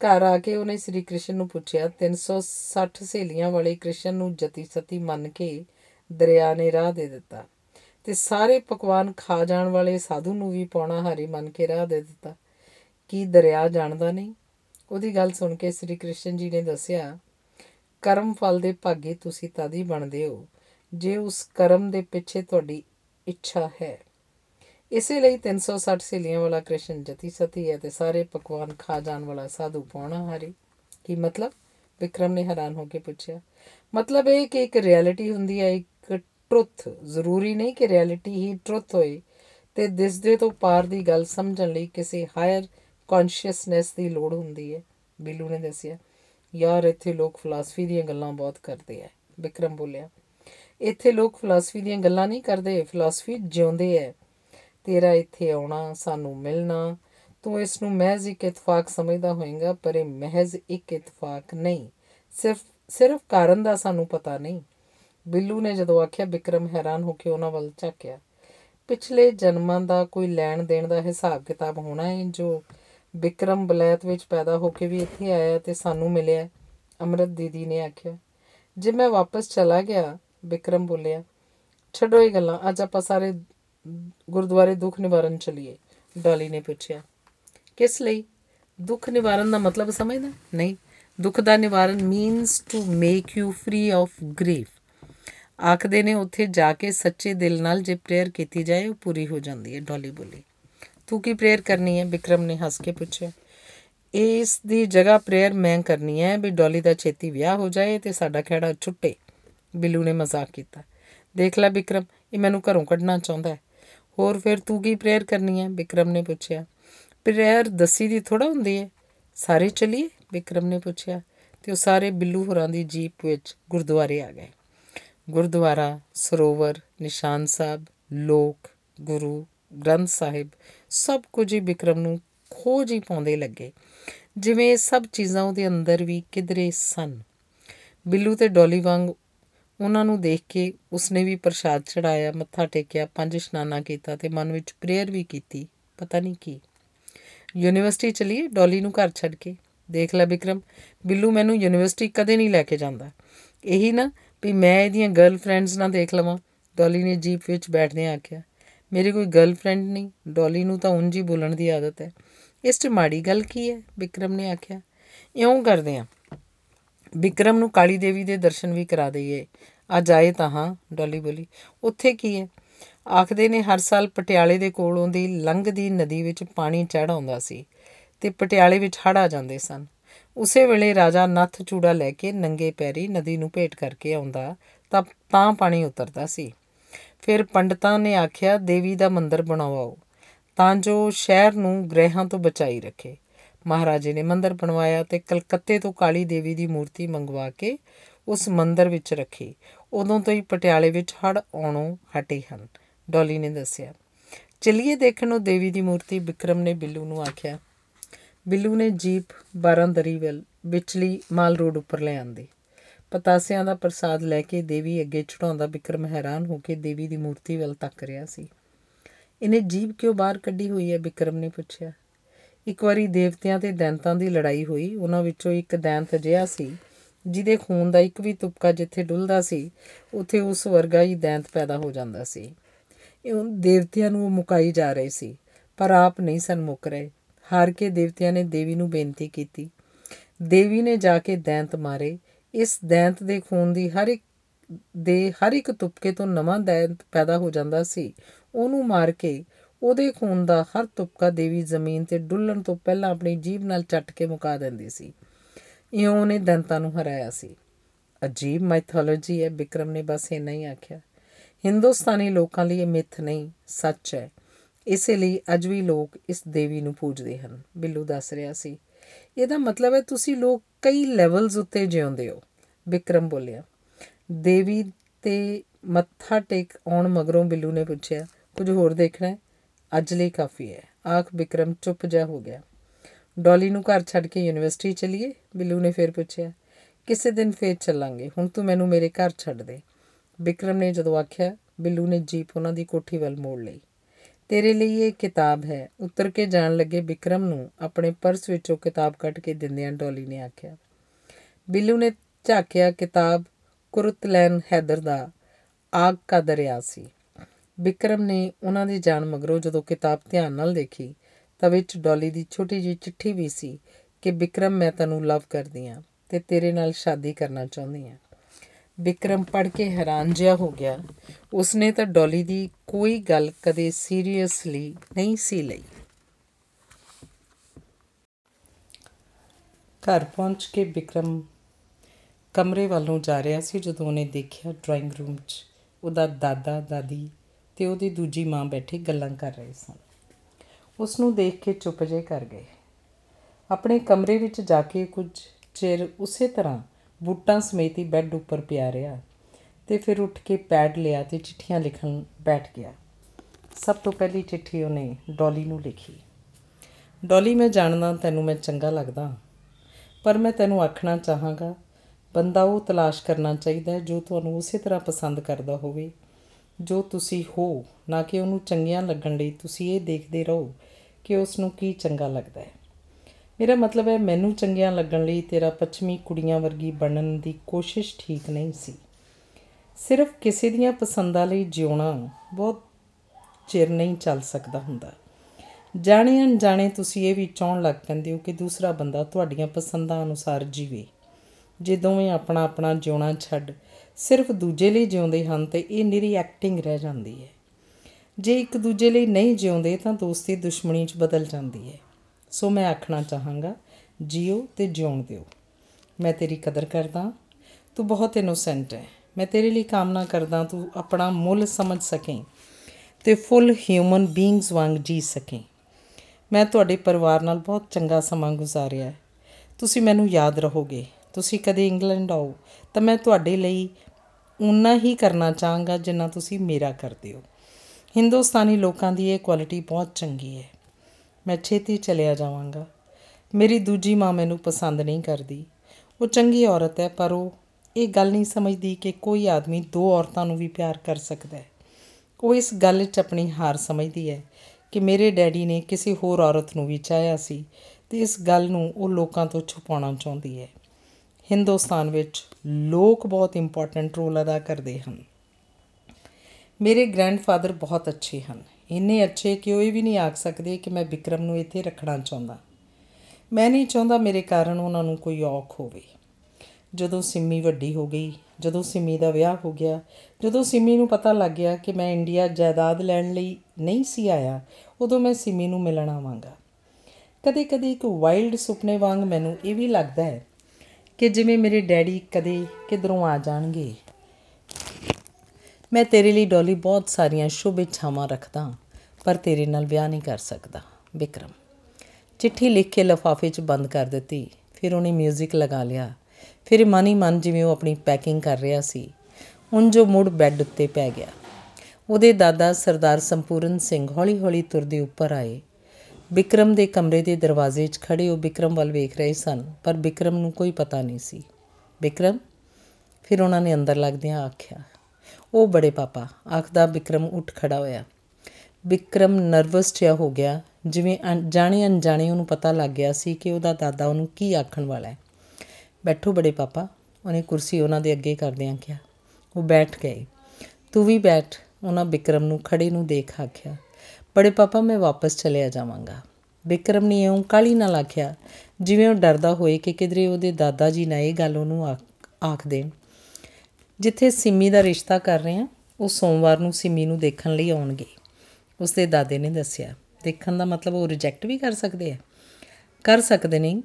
ਘਰ ਆ ਕੇ ਉਹਨੇ ਸ੍ਰੀ ਕ੍ਰਿਸ਼ਨ ਨੂੰ ਪੁੱਛਿਆ 360 ਸਹੇਲੀਆਂ ਵਾਲੇ ਕ੍ਰਿਸ਼ਨ ਨੂੰ ਜਤੀ ਸਤੀ ਮੰਨ ਕੇ ਦਰਿਆ ਨੇ ਰਾਹ ਦੇ ਦਿੱਤਾ ਤੇ ਸਾਰੇ ਪਕਵਾਨ ਖਾ ਜਾਣ ਵਾਲੇ ਸਾਧੂ ਨੂੰ ਵੀ ਪੌਣਾ ਹਾਰੀ ਮੰਨ ਕੇ ਰਾਹ ਦੇ ਦਿੱਤਾ। ਕੀ ਦਰਿਆ ਜਾਣਦਾ ਨਹੀਂ? ਉਹਦੀ ਗੱਲ ਸੁਣ ਕੇ ਸ੍ਰੀ ਕ੍ਰਿਸ਼ਨ ਜੀ ਨੇ ਦੱਸਿਆ, ਕਰਮ ਫਲ ਦੇ ਭਾਗੇ ਤੁਸੀਂ ਤਦ ਹੀ ਬਣਦੇ ਹੋ ਜੇ ਉਸ ਕਰਮ ਦੇ ਪਿੱਛੇ ਤੁਹਾਡੀ ਇੱਛਾ ਹੈ। ਇਸੇ ਲਈ 360 ਸੇਲੀਆਂ ਵਾਲਾ ਕ੍ਰਿਸ਼ਨ ਜਤੀ ਸਤੀ ਹੈ ਤੇ ਸਾਰੇ ਪਕਵਾਨ ਖਾ ਜਾਣ ਵਾਲਾ ਸਾਧੂ ਪੌਣਾ ਹਾਰੀ? ਕੀ ਮਤਲਬ? ਵਿਕਰਮ ਨੇ ਹੈਰਾਨ ਹੋ ਕੇ ਪੁੱਛਿਆ। ਮਤਲਬ ਇਹ ਕਿ ਇੱਕ ਰਿਐਲਿਟੀ ਹੁੰਦੀ ਹੈ, ਇੱਕ ਟਰੁੱਥ। ਜ਼ਰੂਰੀ ਨਹੀਂ ਕਿ ਰਿਐਲਿਟੀ ਹੀ ਟਰੁੱਥ ਹੋਏ ਤੇ ਦਿਸਦੇ ਤੋਂ ਪਾਰ ਦੀ ਗੱਲ ਸਮਝਣ ਲਈ ਕਿਸੇ ਹਾਇਰ ਕੌਨਸ਼ੀਅਸਨੈਸ ਦੀ ਲੋੜ ਹੁੰਦੀ ਹੈ। ਬਿੱਲੂ ਨੇ ਦੱਸਿਆ, ਯਾਰ, ਇੱਥੇ ਲੋਕ ਫਿਲਾਸਫੀ ਦੀਆਂ ਗੱਲਾਂ ਬਹੁਤ ਕਰਦੇ ਆ। ਵਿਕਰਮ ਬੋਲਿਆ ਇੱਥੇ ਲੋਕ ਫਿਲਾਸਫੀ ਦੀਆਂ ਗੱਲਾਂ ਨਹੀਂ ਕਰਦੇ ਫਿਲਾਸਫੀ ਜਿਉਂਦੇ ਐ। ਤੇਰਾ ਇੱਥੇ ਆਉਣਾ, ਸਾਨੂੰ ਮਿਲਣਾ, ਤੂੰ ਇਸ ਨੂੰ ਮਹਿਜ਼ ਇੱਕ ਇਤਫਾਕ ਸਮਝਦਾ ਹੋਵੇਂਗਾ ਪਰ ਇਹ ਮਹਿਜ਼ ਇੱਕ ਇਤਫਾਕ ਨਹੀਂ। ਸਿਰਫ ਸਿਰਫ ਕਾਰਨ ਦਾ ਸਾਨੂੰ ਪਤਾ ਨਹੀਂ। ਬਿੱਲੂ ਨੇ ਜਦੋਂ ਆਖਿਆ ਵਿਕਰਮ ਹੈਰਾਨ ਹੋ ਕੇ ਉਹਨਾਂ ਵੱਲ ਝਾਕਿਆ, ਪਿਛਲੇ ਜਨਮਾਂ ਦਾ ਕੋਈ ਲੈਣ ਦੇਣ ਦਾ ਹਿਸਾਬ ਕਿਤਾਬ ਹੋਣਾ ਹੈ ਜੋ ਵਿਕਰਮ ਬਲੈਤ ਵਿੱਚ ਪੈਦਾ ਹੋ ਕੇ ਵੀ ਇੱਥੇ ਆਇਆ ਤੇ ਸਾਨੂੰ ਮਿਲਿਆ। ਅਮਰਤ ਦੀਦੀ ਨੇ ਆਖਿਆ, ਜੇ ਮੈਂ ਵਾਪਸ ਚਲਾ ਗਿਆ ਵਿਕਰਮ ਬੋਲਿਆ, ਛੱਡੋ ਇਹ ਗੱਲਾਂ, ਅੱਜ ਆਪਾਂ ਸਾਰੇ ਗੁਰਦੁਆਰੇ ਦੁੱਖ ਨਿਵਾਰਨ ਚਲੀਏ। ਡਾਲੀ ਨੇ ਪੁੱਛਿਆ, ਕਿਸ ਲਈ? ਦੁੱਖ ਨਿਵਾਰਨ ਦਾ ਮਤਲਬ ਸਮਝਦਾ? ਨਹੀਂ, ਦੁੱਖ ਦਾ ਨਿਵਾਰਨ means to make you free of grief ਆਖਦੇ ਨੇ, ਉੱਥੇ ਜਾ ਕੇ ਸੱਚੇ ਦਿਲ ਨਾਲ ਜੇ ਪ੍ਰੇਅਰ ਕੀਤੀ ਜਾਏ, ਉਹ ਪੂਰੀ ਹੋ ਜਾਂਦੀ ਹੈ, ਡਾਲੀ ਬੋਲੀ। ਤੂੰ ਕੀ ਪ੍ਰੇਅਰ ਕਰਨੀ ਹੈ? ਵਿਕਰਮ ਨੇ ਹੱਸ ਕੇ ਪੁੱਛਿਆ, ਇਸ ਦੀ ਜਗ੍ਹਾ ਪ੍ਰੇਅਰ ਮੈਂ ਕਰਨੀ ਹੈ ਵੀ ਡੋਲੀ ਦਾ ਛੇਤੀ ਵਿਆਹ ਹੋ ਜਾਏ ਤੇ ਸਾਡਾ ਖੇੜਾ ਛੁੱਟੇ। ਬਿੱਲੂ ਨੇ ਮਜ਼ਾਕ ਕੀਤਾ। ਦੇਖ ਲੈ ਵਿਕਰਮ ਇਹ ਮੈਨੂੰ ਘਰੋਂ ਕੱਢਣਾ ਚਾਹੁੰਦਾ ਹੈ। ਹੋਰ ਫਿਰ ਤੂੰ ਕੀ ਪ੍ਰੇਅਰ ਕਰਨੀ ਹੈ? ਵਿਕਰਮ ਨੇ ਪੁੱਛਿਆ। ਪ੍ਰੇਅਰ ਦਸੀ ਦੀ ਥੋੜਾ ਹੁੰਦੀ ਹੈ। ਸਾਰੇ ਚਲੀਏ? ਵਿਕਰਮ ਨੇ ਪੁੱਛਿਆ ਤੇ ਉਹ ਸਾਰੇ ਬਿੱਲੂ ਹੋਰਾਂ ਦੀ ਜੀਪ ਵਿੱਚ ਗੁਰਦੁਆਰੇ ਆ ਗਏ। ਗੁਰਦੁਆਰਾ, ਸਰੋਵਰ, ਨਿਸ਼ਾਨ ਸਾਹਿਬ, ਲੋਕ, ਗੁਰੂ, ਗ੍ਰੰਥ ਸਾਹਿਬ, ਸਭ ਕੁਝ ਹੀ ਵਿਕਰਮ ਨੂੰ ਖੋਜ ਹੀ ਪਾਉਂਦੇ ਲੱਗੇ। ਜਿਵੇਂ ਇਹ ਸਭ ਚੀਜ਼ਾਂ ਉਹਦੇ ਅੰਦਰ ਵੀ ਕਿਧਰੇ ਸਨ। ਬਿੱਲੂ ਤੇ ਡੋਲੀ ਵਾਂਗ ਉਹਨਾਂ ਨੂੰ ਦੇਖ ਕੇ ਉਸਨੇ ਵੀ ਪ੍ਰਸ਼ਾਦ ਚੜਾਇਆ ਮੱਥਾ ਟੇਕਿਆ, ਪੰਜ ਇਸ਼ਨਾਨਾ ਕੀਤਾ ਤੇ ਮਨ ਵਿੱਚ ਪ੍ਰੇਅਰ ਵੀ ਕੀਤੀ, ਪਤਾ ਨਹੀਂ ਕੀ। ਯੂਨੀਵਰਸਿਟੀ ਚਲੀਏ, ਡੋਲੀ ਨੂੰ ਘਰ ਛੱਡ ਕੇ। ਦੇਖ ਲੈ ਵਿਕਰਮ ਬਿੱਲੂ ਮੈਨੂੰ ਯੂਨੀਵਰਸਿਟੀ ਕਦੇ ਨਹੀਂ ਲੈ ਕੇ ਜਾਂਦਾ। ਇਹੀ ਨਾ ਵੀ ਮੈਂ ਇਹਦੀਆਂ ਗਰਲਫ੍ਰੈਂਡਸ ਨਾ ਦੇਖ ਲਵਾਂ। ਡੋਲੀ ਨੇ ਜੀਪ ਵਿੱਚ ਬੈਠਦੇ ਆਖਿਆ, ਮੇਰੀ ਕੋਈ ਗਰਲਫ੍ਰੈਂਡ ਨਹੀਂ, ਡੋਲੀ ਨੂੰ ਤਾਂ ਉਂਝ ਹੀ ਬੋਲਣ ਦੀ ਆਦਤ ਹੈ। ਇਸ 'ਚ ਮਾੜੀ ਗੱਲ ਕੀ ਹੈ? ਵਿਕਰਮ ਨੇ ਆਖਿਆ, ਇਉਂ ਕਰਦੇ ਆ ਵਿਕਰਮ ਨੂੰ ਕਾਲੀ ਦੇਵੀ ਦੇ ਦਰਸ਼ਨ ਵੀ ਕਰਾ ਦਈਏ। ਅੱਜ ਆਏ ਤਾਂ ਹਾਂ, ਡੋਲੀ ਬੋਲੀ। ਉੱਥੇ ਕੀ ਹੈ? ਆਖਦੇ ਨੇ ਹਰ ਸਾਲ ਪਟਿਆਲੇ ਦੇ ਕੋਲੋਂ ਦੀ ਲੰਘਦੀ ਨਦੀ ਵਿੱਚ ਪਾਣੀ ਚੜ ਆਉਂਦਾ ਸੀ ਤੇ ਪਟਿਆਲੇ ਵਿੱਚ ਹੜ ਆ ਜਾਂਦੇ ਸਨ। ਉਸੇ ਵੇਲੇ ਰਾਜਾ ਨੱਥ ਚੂੜਾ ਲੈ ਕੇ ਨੰਗੇ ਪੈਰੀ ਨਦੀ ਨੂੰ ਭੇਟ ਕਰਕੇ ਆਉਂਦਾ ਤਾਂ ਤਾਂ ਪਾਣੀ ਉਤਰਦਾ ਸੀ। ਫਿਰ ਪੰਡਤਾਂ ਨੇ ਆਖਿਆ, ਦੇਵੀ ਦਾ ਮੰਦਿਰ ਬਣਾਵਾਓ ਤਾਂ ਜੋ ਸ਼ਹਿਰ ਨੂੰ ਗ੍ਰਹਿਾਂ ਤੋਂ ਬਚਾਈ ਰੱਖੇ। ਮਹਾਰਾਜੇ ਨੇ ਮੰਦਿਰ ਬਣਵਾਇਆ ਤੇ ਕਲਕੱਤੇ ਤੋਂ ਕਾਲੀ ਦੇਵੀ ਦੀ ਮੂਰਤੀ ਮੰਗਵਾ ਕੇ ਉਸ ਮੰਦਿਰ ਵਿੱਚ ਰੱਖੀ। ਉਦੋਂ ਤੋਂ ਹੀ ਪਟਿਆਲੇ ਵਿੱਚ ਹੜ ਆਉਣੋਂ ਹਟੇ ਹਨ। ਡੋਲੀ ਨੇ ਦੱਸਿਆ, ਚਲਿਏ ਦੇਖਣ ਨੂੰ। ਦੇਵੀ ਦੀ ਮੂਰਤੀ ਵਿਕਰਮ ਨੇ ਬਿੱਲੂ ਨੂੰ ਆਖਿਆ। ਬਿੱਲੂ ਨੇ ਜੀਪ ਬਾਰਾਂਦਰੀ ਵੱਲ ਵਿਚਲੀ ਮਾਲ ਰੋਡ ਉੱਪਰ ਲੈ ਆਂਦੀ। ਪਤਾਸਿਆਂ ਦਾ ਪ੍ਰਸਾਦ ਲੈ ਕੇ ਦੇਵੀ ਅੱਗੇ ਚੜਾਉਂਦਾ ਵਿਕਰਮ ਹੈਰਾਨ ਹੋ ਕੇ ਦੇਵੀ ਦੀ ਮੂਰਤੀ ਵੱਲ ਤੱਕ ਰਿਹਾ ਸੀ। ਇਹਨੇ ਜੀਪ ਕਿਉਂ ਬਾਹਰ ਕੱਢੀ ਹੋਈ ਹੈ? ਵਿਕਰਮ ਨੇ ਪੁੱਛਿਆ। ਇੱਕ ਵਾਰੀ ਦੇਵਤਿਆਂ ਤੇ ਦੈਂਤਾਂ ਦੀ ਲੜਾਈ ਹੋਈ, ਉਹਨਾਂ ਵਿੱਚੋਂ ਇੱਕ ਦੈਂਤ ਅਜਿਹਾ ਸੀ, ਜਿਹਦੇ ਖੂਨ ਦਾ ਇੱਕ ਵੀ ਤੁਪਕਾ ਜਿੱਥੇ ਡੁੱਲਦਾ ਸੀ, ਉੱਥੇ ਉਸ ਵਰਗਾ ਹੀ ਦੈਂਤ ਪੈਦਾ ਹੋ ਜਾਂਦਾ ਸੀ। ਇਹ ਦੇਵਤਿਆਂ ਨੂੰ ਮੁਕਾਈ ਜਾ ਰਹੇ ਸੀ, ਪਰ ਆਪ ਨਹੀਂ ਸਨ ਮੁੱਕ ਰਹੇ। ਹਾਰ ਕੇ ਦੇਵਤਿਆਂ ਨੇ ਦੇਵੀ ਨੂੰ ਬੇਨਤੀ ਕੀਤੀ। ਦੇਵੀ ਨੇ ਜਾ ਕੇ ਦੈਂਤ ਮਾਰੇ। ਇਸ ਦੈਂਤ ਦੇ ਖੂਨ ਦੀ ਹਰ ਇੱਕ, ਦੇ ਹਰ ਇੱਕ ਤੁਪਕੇ ਤੋਂ ਨਵਾਂ ਦੈਂਤ ਪੈਦਾ ਹੋ ਜਾਂਦਾ ਸੀ। ਉਹਨੂੰ ਮਾਰ ਕੇ ਉਹਦੇ ਖੂਨ ਦਾ ਹਰ ਤੁਪਕਾ ਦੇਵੀ ਜ਼ਮੀਨ ਤੇ ਡੁੱਲਣ ਤੋਂ ਪਹਿਲਾਂ ਆਪਣੀ ਜੀਭ ਨਾਲ ਚੱਟ ਕੇ ਮੁਕਾ ਦਿੰਦੀ ਸੀ। ਇਉਂ ਉਹਨੇ ਦੰਤਾਂ ਨੂੰ ਹਰਾਇਆ ਸੀ। ਅਜੀਬ ਮਾਈਥੋਲੋਜੀ ਹੈ ਵਿਕਰਮ ਨੇ ਬਸ ਇਹ ਨਹੀਂ ਆਖਿਆ। ਹਿੰਦੁਸਤਾਨੀ ਲੋਕਾਂ ਲਈ ਇਹ ਮਿੱਥ ਨਹੀਂ, ਸੱਚ ਹੈ। ਇਸੇ ਲਈ ਅੱਜ ਵੀ ਲੋਕ ਇਸ ਦੇਵੀ ਨੂੰ ਪੂਜਦੇ ਹਨ। ਬਿੱਲੂ ਦੱਸ ਰਿਹਾ ਸੀ। ਇਹਦਾ ਮਤਲਬ ਹੈ ਤੁਸੀਂ ਲੋਕ ਕਈ ਲੈਵਲਸ ਉੱਤੇ ਜਿਉਂਦੇ ਹੋ। ਵਿਕਰਮ ਬੋਲਿਆ, ਦੇਵੀ ਤੇ ਮੱਥਾ ਟੇਕ ਆਉਣ ਮਗਰੋਂ ਬਿੱਲੂ ਨੇ ਪੁੱਛਿਆ, ਕੁਝ ਹੋਰ ਦੇਖਣਾ ਹੈ? ਅੱਜ ਲਈ ਕਾਫੀ ਹੈ। ਆਖ ਵਿਕਰਮ ਚੁੱਪ ਜਾ ਹੋ ਗਿਆ। ਡੋਲੀ ਨੂੰ ਘਰ ਛੱਡ ਕੇ ਯੂਨੀਵਰਸਿਟੀ ਚਲੀਏ? ਬਿੱਲੂ ਨੇ ਫੇਰ ਪੁੱਛਿਆ। ਕਿਸੇ ਦਿਨ ਫੇਰ ਚੱਲਾਂਗੇ। ਹੁਣ ਤੂੰ ਮੈਨੂੰ ਮੇਰੇ ਘਰ ਛੱਡ ਦੇ। ਵਿਕਰਮ ਨੇ ਜਦੋਂ ਆਖਿਆ, ਬਿੱਲੂ ਨੇ ਜੀਪ ਉਹਨਾਂ ਦੀ ਕੋਠੀ ਵੱਲ ਮੋੜ ਲਈ। ਤੇਰੇ ਲਈ ਇਹ ਕਿਤਾਬ ਹੈ। ਉੱਤਰ ਕੇ ਜਾਣ ਲੱਗੇ ਵਿਕਰਮ ਨੂੰ ਆਪਣੇ ਪਰਸ ਵਿੱਚੋਂ ਕਿਤਾਬ ਕੱਢ ਕੇ ਦਿੰਦਿਆਂ ਡੋਲੀ ਨੇ ਆਖਿਆ। ਬਿੱਲੂ ਨੇ ਝਾਕਿਆ, ਕਿਤਾਬ ਕੁਰਤਲੈਨ ਹੈਦਰ ਦਾ ਆਗ ਕਾ ਦਰਿਆ ਸੀ। ਵਿਕਰਮ ਨੇ ਉਹਨਾਂ ਦੀ ਜਾਣ ਮਗਰੋਂ ਜਦੋਂ ਕਿਤਾਬ ਧਿਆਨ ਨਾਲ ਦੇਖੀ, ਤਾਂ ਵਿੱਚ ਡੋਲੀ ਦੀ ਛੋਟੀ ਜਿਹੀ ਚਿੱਠੀ ਵੀ ਸੀ ਕਿ ਵਿਕਰਮ ਮੈਂ ਤੈਨੂੰ ਲਵ ਕਰਦੀ ਆ ਤੇ ਤੇਰੇ ਨਾਲ ਸ਼ਾਦੀ ਕਰਨਾ ਚਾਹੁੰਦੀ ਆ। ਵਿਕਰਮ ਪੜ ਕੇ ਹੈਰਾਨ ਜਿਹਾ ਹੋ ਗਿਆ। ਉਸਨੇ ਤਾਂ ਡੋਲੀ ਦੀ ਕੋਈ ਗੱਲ ਕਦੇ ਸੀਰੀਅਸਲੀ ਨਹੀਂ ਸੀ ਲਈ। ਘਰ ਪਹੁੰਚ ਕੇ ਵਿਕਰਮ ਕਮਰੇ ਵੱਲੋਂ ਜਾ ਰਿਹਾ ਸੀ ਜਦੋਂ ਉਹਨੇ ਦੇਖਿਆ ਡਰਾਇੰਗ ਰੂਮ 'ਚ ਉਹਦਾ ਦਾਦਾ ਦਾਦੀ ਤੇ ਉਹਦੀ ਦੂਜੀ ਮਾਂ ਬੈਠੇ ਗੱਲਾਂ ਕਰ ਰਹੇ ਸਨ। ਉਸ ਨੂੰ ਦੇਖ ਕੇ ਚੁੱਪ ਜੇ ਕਰ ਗਏ। ਆਪਣੇ ਕਮਰੇ ਵਿੱਚ ਜਾ ਕੇ ਕੁਝ ਚਿਰ ਉਸੇ ਤਰ੍ਹਾਂ ਬੂਟਾਂ ਸਮੇਤ ਹੀ ਬੈੱਡ ਉੱਪਰ ਪਿਆ ਰਿਹਾ ਤੇ ਫਿਰ ਉੱਠ ਕੇ ਪੈਡ ਲਿਆ ਤੇ ਚਿੱਠੀਆਂ ਲਿਖਣ ਬੈਠ ਗਿਆ। ਸਭ ਤੋਂ ਪਹਿਲੀ ਚਿੱਠੀ ਉਹਨੇ ਡੋਲੀ ਨੂੰ ਲਿਖੀ। ਡੋਲੀ, ਮੈਂ ਜਾਣਦਾ, ਤੈਨੂੰ ਮੈਂ ਚੰਗਾ ਲੱਗਦਾ। ਪਰ ਮੈਂ ਤੈਨੂੰ ਆਖਣਾ ਚਾਹਾਂਗਾ, ਬੰਦਾ ਉਹ ਤਲਾਸ਼ ਕਰਨਾ ਚਾਹੀਦਾ ਹੈ ਜੋ ਤੁਹਾਨੂੰ ਉਸੇ ਤਰ੍ਹਾਂ ਪਸੰਦ ਕਰਦਾ ਹੋਵੇ। ਜੋ ਤੁਸੀਂ ਹੋ, ਨਾ ਕਿ ਉਹਨੂੰ ਚੰਗੀਆਂ ਲੱਗਣ ਲਈ ਤੁਸੀਂ ਇਹ ਦੇਖਦੇ ਰਹੋ ਕਿ ਉਸ ਨੂੰ ਕੀ ਚੰਗਾ ਲੱਗਦਾ ਹੈ। ਮੇਰਾ ਮਤਲਬ ਹੈ, ਮੈਨੂੰ ਚੰਗੀਆਂ ਲੱਗਣ ਲਈ ਤੇਰਾ ਪੱਛਮੀ ਕੁੜੀਆਂ ਵਰਗੀ ਬਣਨ ਦੀ ਕੋਸ਼ਿਸ਼ ਠੀਕ ਨਹੀਂ ਸੀ। ਸਿਰਫ ਕਿਸੇ ਦੀਆਂ ਪਸੰਦਾਂ ਲਈ ਜਿਉਣਾ ਬਹੁਤ ਚਿਰ ਨਹੀਂ ਚੱਲ ਸਕਦਾ ਹੁੰਦਾ। ਜਾਣੇ ਅਣਜਾਣੇ ਤੁਸੀਂ ਇਹ ਵੀ ਚਾਹਣ ਲੱਗ ਪੈਂਦੇ ਹੋ ਕਿ ਦੂਸਰਾ ਬੰਦਾ ਤੁਹਾਡੀਆਂ ਪਸੰਦਾਂ ਅਨੁਸਾਰ ਜੀਵੇ। ਜੇ ਦੋਵੇਂ ਆਪਣਾ ਆਪਣਾ ਜਿਉਣਾ ਛੱਡ ਸਿਰਫ ਦੂਜੇ ਲਈ ਜਿਉਂਦੇ ਹਨ ਤੇ ਇਹ ਨਿਰੀ ਐਕਟਿੰਗ ਰਹਿ ਜਾਂਦੀ ਹੈ। ਜੇ ਇੱਕ ਦੂਜੇ ਲਈ ਨਹੀਂ ਜਿਉਂਦੇ ਤਾਂ ਦੋਸਤੀ ਦੁਸ਼ਮਣੀ 'ਚ ਬਦਲ ਜਾਂਦੀ ਹੈ। ਸੋ ਮੈਂ ਆਖਣਾ ਚਾਹਾਂਗਾ, ਜੀਓ ਤੇ ਜਿਉਣ ਦਿਓ। ਮੈਂ ਤੇਰੀ ਕਦਰ ਕਰਦਾ, ਤੂੰ ਬਹੁਤ ਇਨੋਸੈਂਟ ਹੈ। ਮੈਂ ਤੇਰੇ ਲਈ ਕਾਮਨਾ ਕਰਦਾ, ਤੂੰ ਆਪਣਾ ਮੁੱਲ ਸਮਝ ਸਕੇ ਤੇ ਫੁੱਲ ਹਿਊਮਨ ਬੀਇੰਗਸ ਵਾਂਗ ਜੀ ਸਕੇ। ਮੈਂ ਤੁਹਾਡੇ ਪਰਿਵਾਰ ਨਾਲ ਬਹੁਤ ਚੰਗਾ ਸਮਾਂ ਗੁਜ਼ਾਰਿਆ ਹੈ। ਤੁਸੀਂ ਮੈਨੂੰ ਯਾਦ ਰਹੋਗੇ। ਤੁਸੀਂ ਕਦੇ ਇੰਗਲੈਂਡ ਆਓ, ਤਾਂ ਮੈਂ ਤੁਹਾਡੇ ਲਈ ਉਨਾ ਹੀ ਕਰਨਾ ਚਾਹਾਂਗਾ ਜਿੰਨਾ ਤੁਸੀਂ ਮੇਰਾ ਕਰਦੇ ਹੋ। ਹਿੰਦੁਸਤਾਨੀ ਲੋਕਾਂ ਦੀ ਇਹ ਕੁਆਲਿਟੀ ਬਹੁਤ ਚੰਗੀ ਹੈ। ਮੈਂ ਛੇਤੀ ਚਲਿਆ ਜਾਵਾਂਗਾ। ਮੇਰੀ ਦੂਜੀ ਮਾਂ ਮੈਨੂੰ ਪਸੰਦ ਨਹੀਂ ਕਰਦੀ। ਉਹ ਚੰਗੀ ਔਰਤ ਹੈ, ਪਰ ਉਹ ਇਹ ਗੱਲ ਨਹੀਂ ਸਮਝਦੀ ਕਿ ਕੋਈ ਆਦਮੀ ਦੋ ਔਰਤਾਂ ਨੂੰ ਵੀ ਪਿਆਰ ਕਰ ਸਕਦਾ ਹੈ। ਉਹ ਇਸ ਗੱਲ 'ਚ ਆਪਣੀ ਹਾਰ ਸਮਝਦੀ ਹੈ ਕਿ ਮੇਰੇ ਡੈਡੀ ਨੇ ਕਿਸੇ ਹੋਰ ਔਰਤ ਨੂੰ ਵੀ ਚਾਹਿਆ ਸੀ ਤੇ ਇਸ ਗੱਲ ਨੂੰ ਉਹ ਲੋਕਾਂ ਤੋਂ ਛੁਪਾਉਣਾ ਚਾਹੁੰਦੀ ਹੈ। ਹਿੰਦੁਸਤਾਨ ਵਿੱਚ ਲੋਕ ਬਹੁਤ ਇੰਪੋਰਟੈਂਟ ਰੋਲ ਅਦਾ ਕਰਦੇ ਹਨ। ਮੇਰੇ ਗ੍ਰੈਂਡਫਾਦਰ ਬਹੁਤ ਅੱਛੇ ਹਨ। ਇੰਨੇ ਅੱਛੇ ਕਿ ਉਹ ਇਹ ਵੀ ਨਹੀਂ ਆਖ ਸਕਦੇ ਕਿ ਮੈਂ ਵਿਕਰਮ ਨੂੰ ਇੱਥੇ ਰੱਖਣਾ ਚਾਹੁੰਦਾ। ਮੈਂ ਨਹੀਂ ਚਾਹੁੰਦਾ ਮੇਰੇ ਕਾਰਨ ਉਹਨਾਂ ਨੂੰ ਕੋਈ ਔਖ ਹੋਵੇ। ਜਦੋਂ ਸਿੰਮੀ ਵੱਡੀ ਹੋ ਗਈ, ਜਦੋਂ ਸਿੰਮੀ ਦਾ ਵਿਆਹ ਹੋ ਗਿਆ, ਜਦੋਂ ਸਿੰਮੀ ਨੂੰ ਪਤਾ ਲੱਗ ਗਿਆ ਕਿ ਮੈਂ ਇੰਡੀਆ ਜਾਇਦਾਦ ਲੈਣ ਲਈ ਨਹੀਂ ਸੀ ਆਇਆ, ਉਦੋਂ ਮੈਂ ਸਿੰਮੀ ਨੂੰ ਮਿਲਣ ਆਵਾਂਗਾ। ਕਦੇ-ਕਦੇ ਇੱਕ ਵਾਈਲਡ ਸੁਪਨੇ ਵਾਂਗ ਮੈਨੂੰ ਇਹ ਵੀ ਲੱਗਦਾ ਹੈ ਕਿ ਜਿਵੇਂ ਮੇਰੇ ਡੈਡੀ ਕਦੇ ਕਿਧਰੋਂ ਆ ਜਾਣਗੇ। ਮੈਂ ਤੇਰੇ ਲਈ ਡੋਲੀ ਬਹੁਤ ਸਾਰੀਆਂ ਸ਼ੁਭ ਇੱਛਾਵਾਂ ਰੱਖਦਾ ਪਰ ਤੇਰੇ ਨਾਲ ਵਿਆਹ ਨਹੀਂ ਕਰ ਸਕਦਾ ਵਿਕਰਮ ਚਿੱਠੀ ਲਿਖ ਕੇ ਲਫਾਫੇ 'ਚ ਬੰਦ ਕਰ ਦਿੱਤੀ, ਫਿਰ ਉਹਨੇ 뮤직 ਲਗਾ ਲਿਆ। ਫਿਰ ਮਨ ਹੀ ਮਨ ਜਿਵੇਂ ਉਹ ਆਪਣੀ ਪੈਕਿੰਗ ਕਰ ਰਿਹਾ ਸੀ ਹੁਣ ਜੋ ਮੁੜ ਬੈੱਡ ਉੱਤੇ ਪੈ ਗਿਆ। ਉਹਦੇ ਦਾਦਾ ਸਰਦਾਰ ਸੰਪੂਰਨ ਸਿੰਘ ਹੌਲੀ-ਹੌਲੀ ਤੁਰਦੇ ਉੱਪਰ ਆਏ। ਵਿਕਰਮ ਦੇ ਕਮਰੇ ਦੇ ਦਰਵਾਜ਼ੇ 'ਚ ਖੜੇ ਉਹ ਵਿਕਰਮ ਵੱਲ ਵੇਖ ਰਹੇ ਸਨ, ਪਰ ਵਿਕਰਮ ਨੂੰ ਕੋਈ ਪਤਾ ਨਹੀਂ ਸੀ। ਵਿਕਰਮ ਫਿਰ ਉਹਨਾਂ ਨੇ ਅੰਦਰ ਲੱਗਦਿਆਂ ਆਖਿਆ, ਉਹ ਬੜੇ ਪਾਪਾ। ਆਖਦਾ ਵਿਕਰਮ ਉੱਠ ਖੜਾ ਹੋਇਆ। ਵਿਕਰਮ ਨਰਵਸ ਜਿਹਾ ਹੋ ਗਿਆ, ਜਿਵੇਂ ਜਾਣੇ ਅਣਜਾਣੇ ਉਹਨੂੰ ਪਤਾ ਲੱਗ ਗਿਆ ਸੀ ਕਿ ਉਹਦਾ ਦਾਦਾ ਉਹਨੂੰ ਕੀ ਆਖਣ ਵਾਲਾ ਹੈ। ਬੈਠੋ ਬੜੇ ਪਾਪਾ। ਉਹਨੇ ਕੁਰਸੀ ਉਹਨਾਂ ਦੇ ਅੱਗੇ ਕਰਦਿਆਂ ਕਿਹਾ। ਉਹ ਬੈਠ ਗਏ। ਤੂੰ ਵੀ ਬੈਠ। ਉਹਨਾਂ ਵਿਕਰਮ ਨੂੰ ਖੜੇ ਨੂੰ ਦੇਖ ਆਖਿਆ। ਬੜੇ ਪਾਪਾ ਮੈਂ ਵਾਪਸ ਚਲਿਆ ਜਾਵਾਂਗਾ। ਵਿਕਰਮ ਨੇ ਇਉਂ ਕਾਲੀ ਨਾਲ ਆਖਿਆ, ਜਿਵੇਂ ਉਹ ਡਰਦਾ ਹੋਏ ਕਿ ਕਿਧਰੇ ਉਹਦੇ ਦਾਦਾ ਜੀ ਨਾ ਇਹ ਗੱਲ ਉਹਨੂੰ ਆਖ ਦੇਣ। ਜਿੱਥੇ ਸਿੰਮੀ ਦਾ ਰਿਸ਼ਤਾ ਕਰ ਰਹੇ ਆ ਉਹ ਸੋਮਵਾਰ ਨੂੰ ਸਿੰਮੀ ਨੂੰ ਦੇਖਣ ਲਈ ਆਉਣਗੇ। ਉਸਦੇ ਦਾਦੇ ਨੇ ਦੱਸਿਆ, ਦੇਖਣ ਦਾ ਮਤਲਬ ਉਹ ਰਿਜੈਕਟ ਵੀ ਕਰ ਸਕਦੇ ਆ? ਕਰ ਸਕਦੇ ਨਹੀਂ,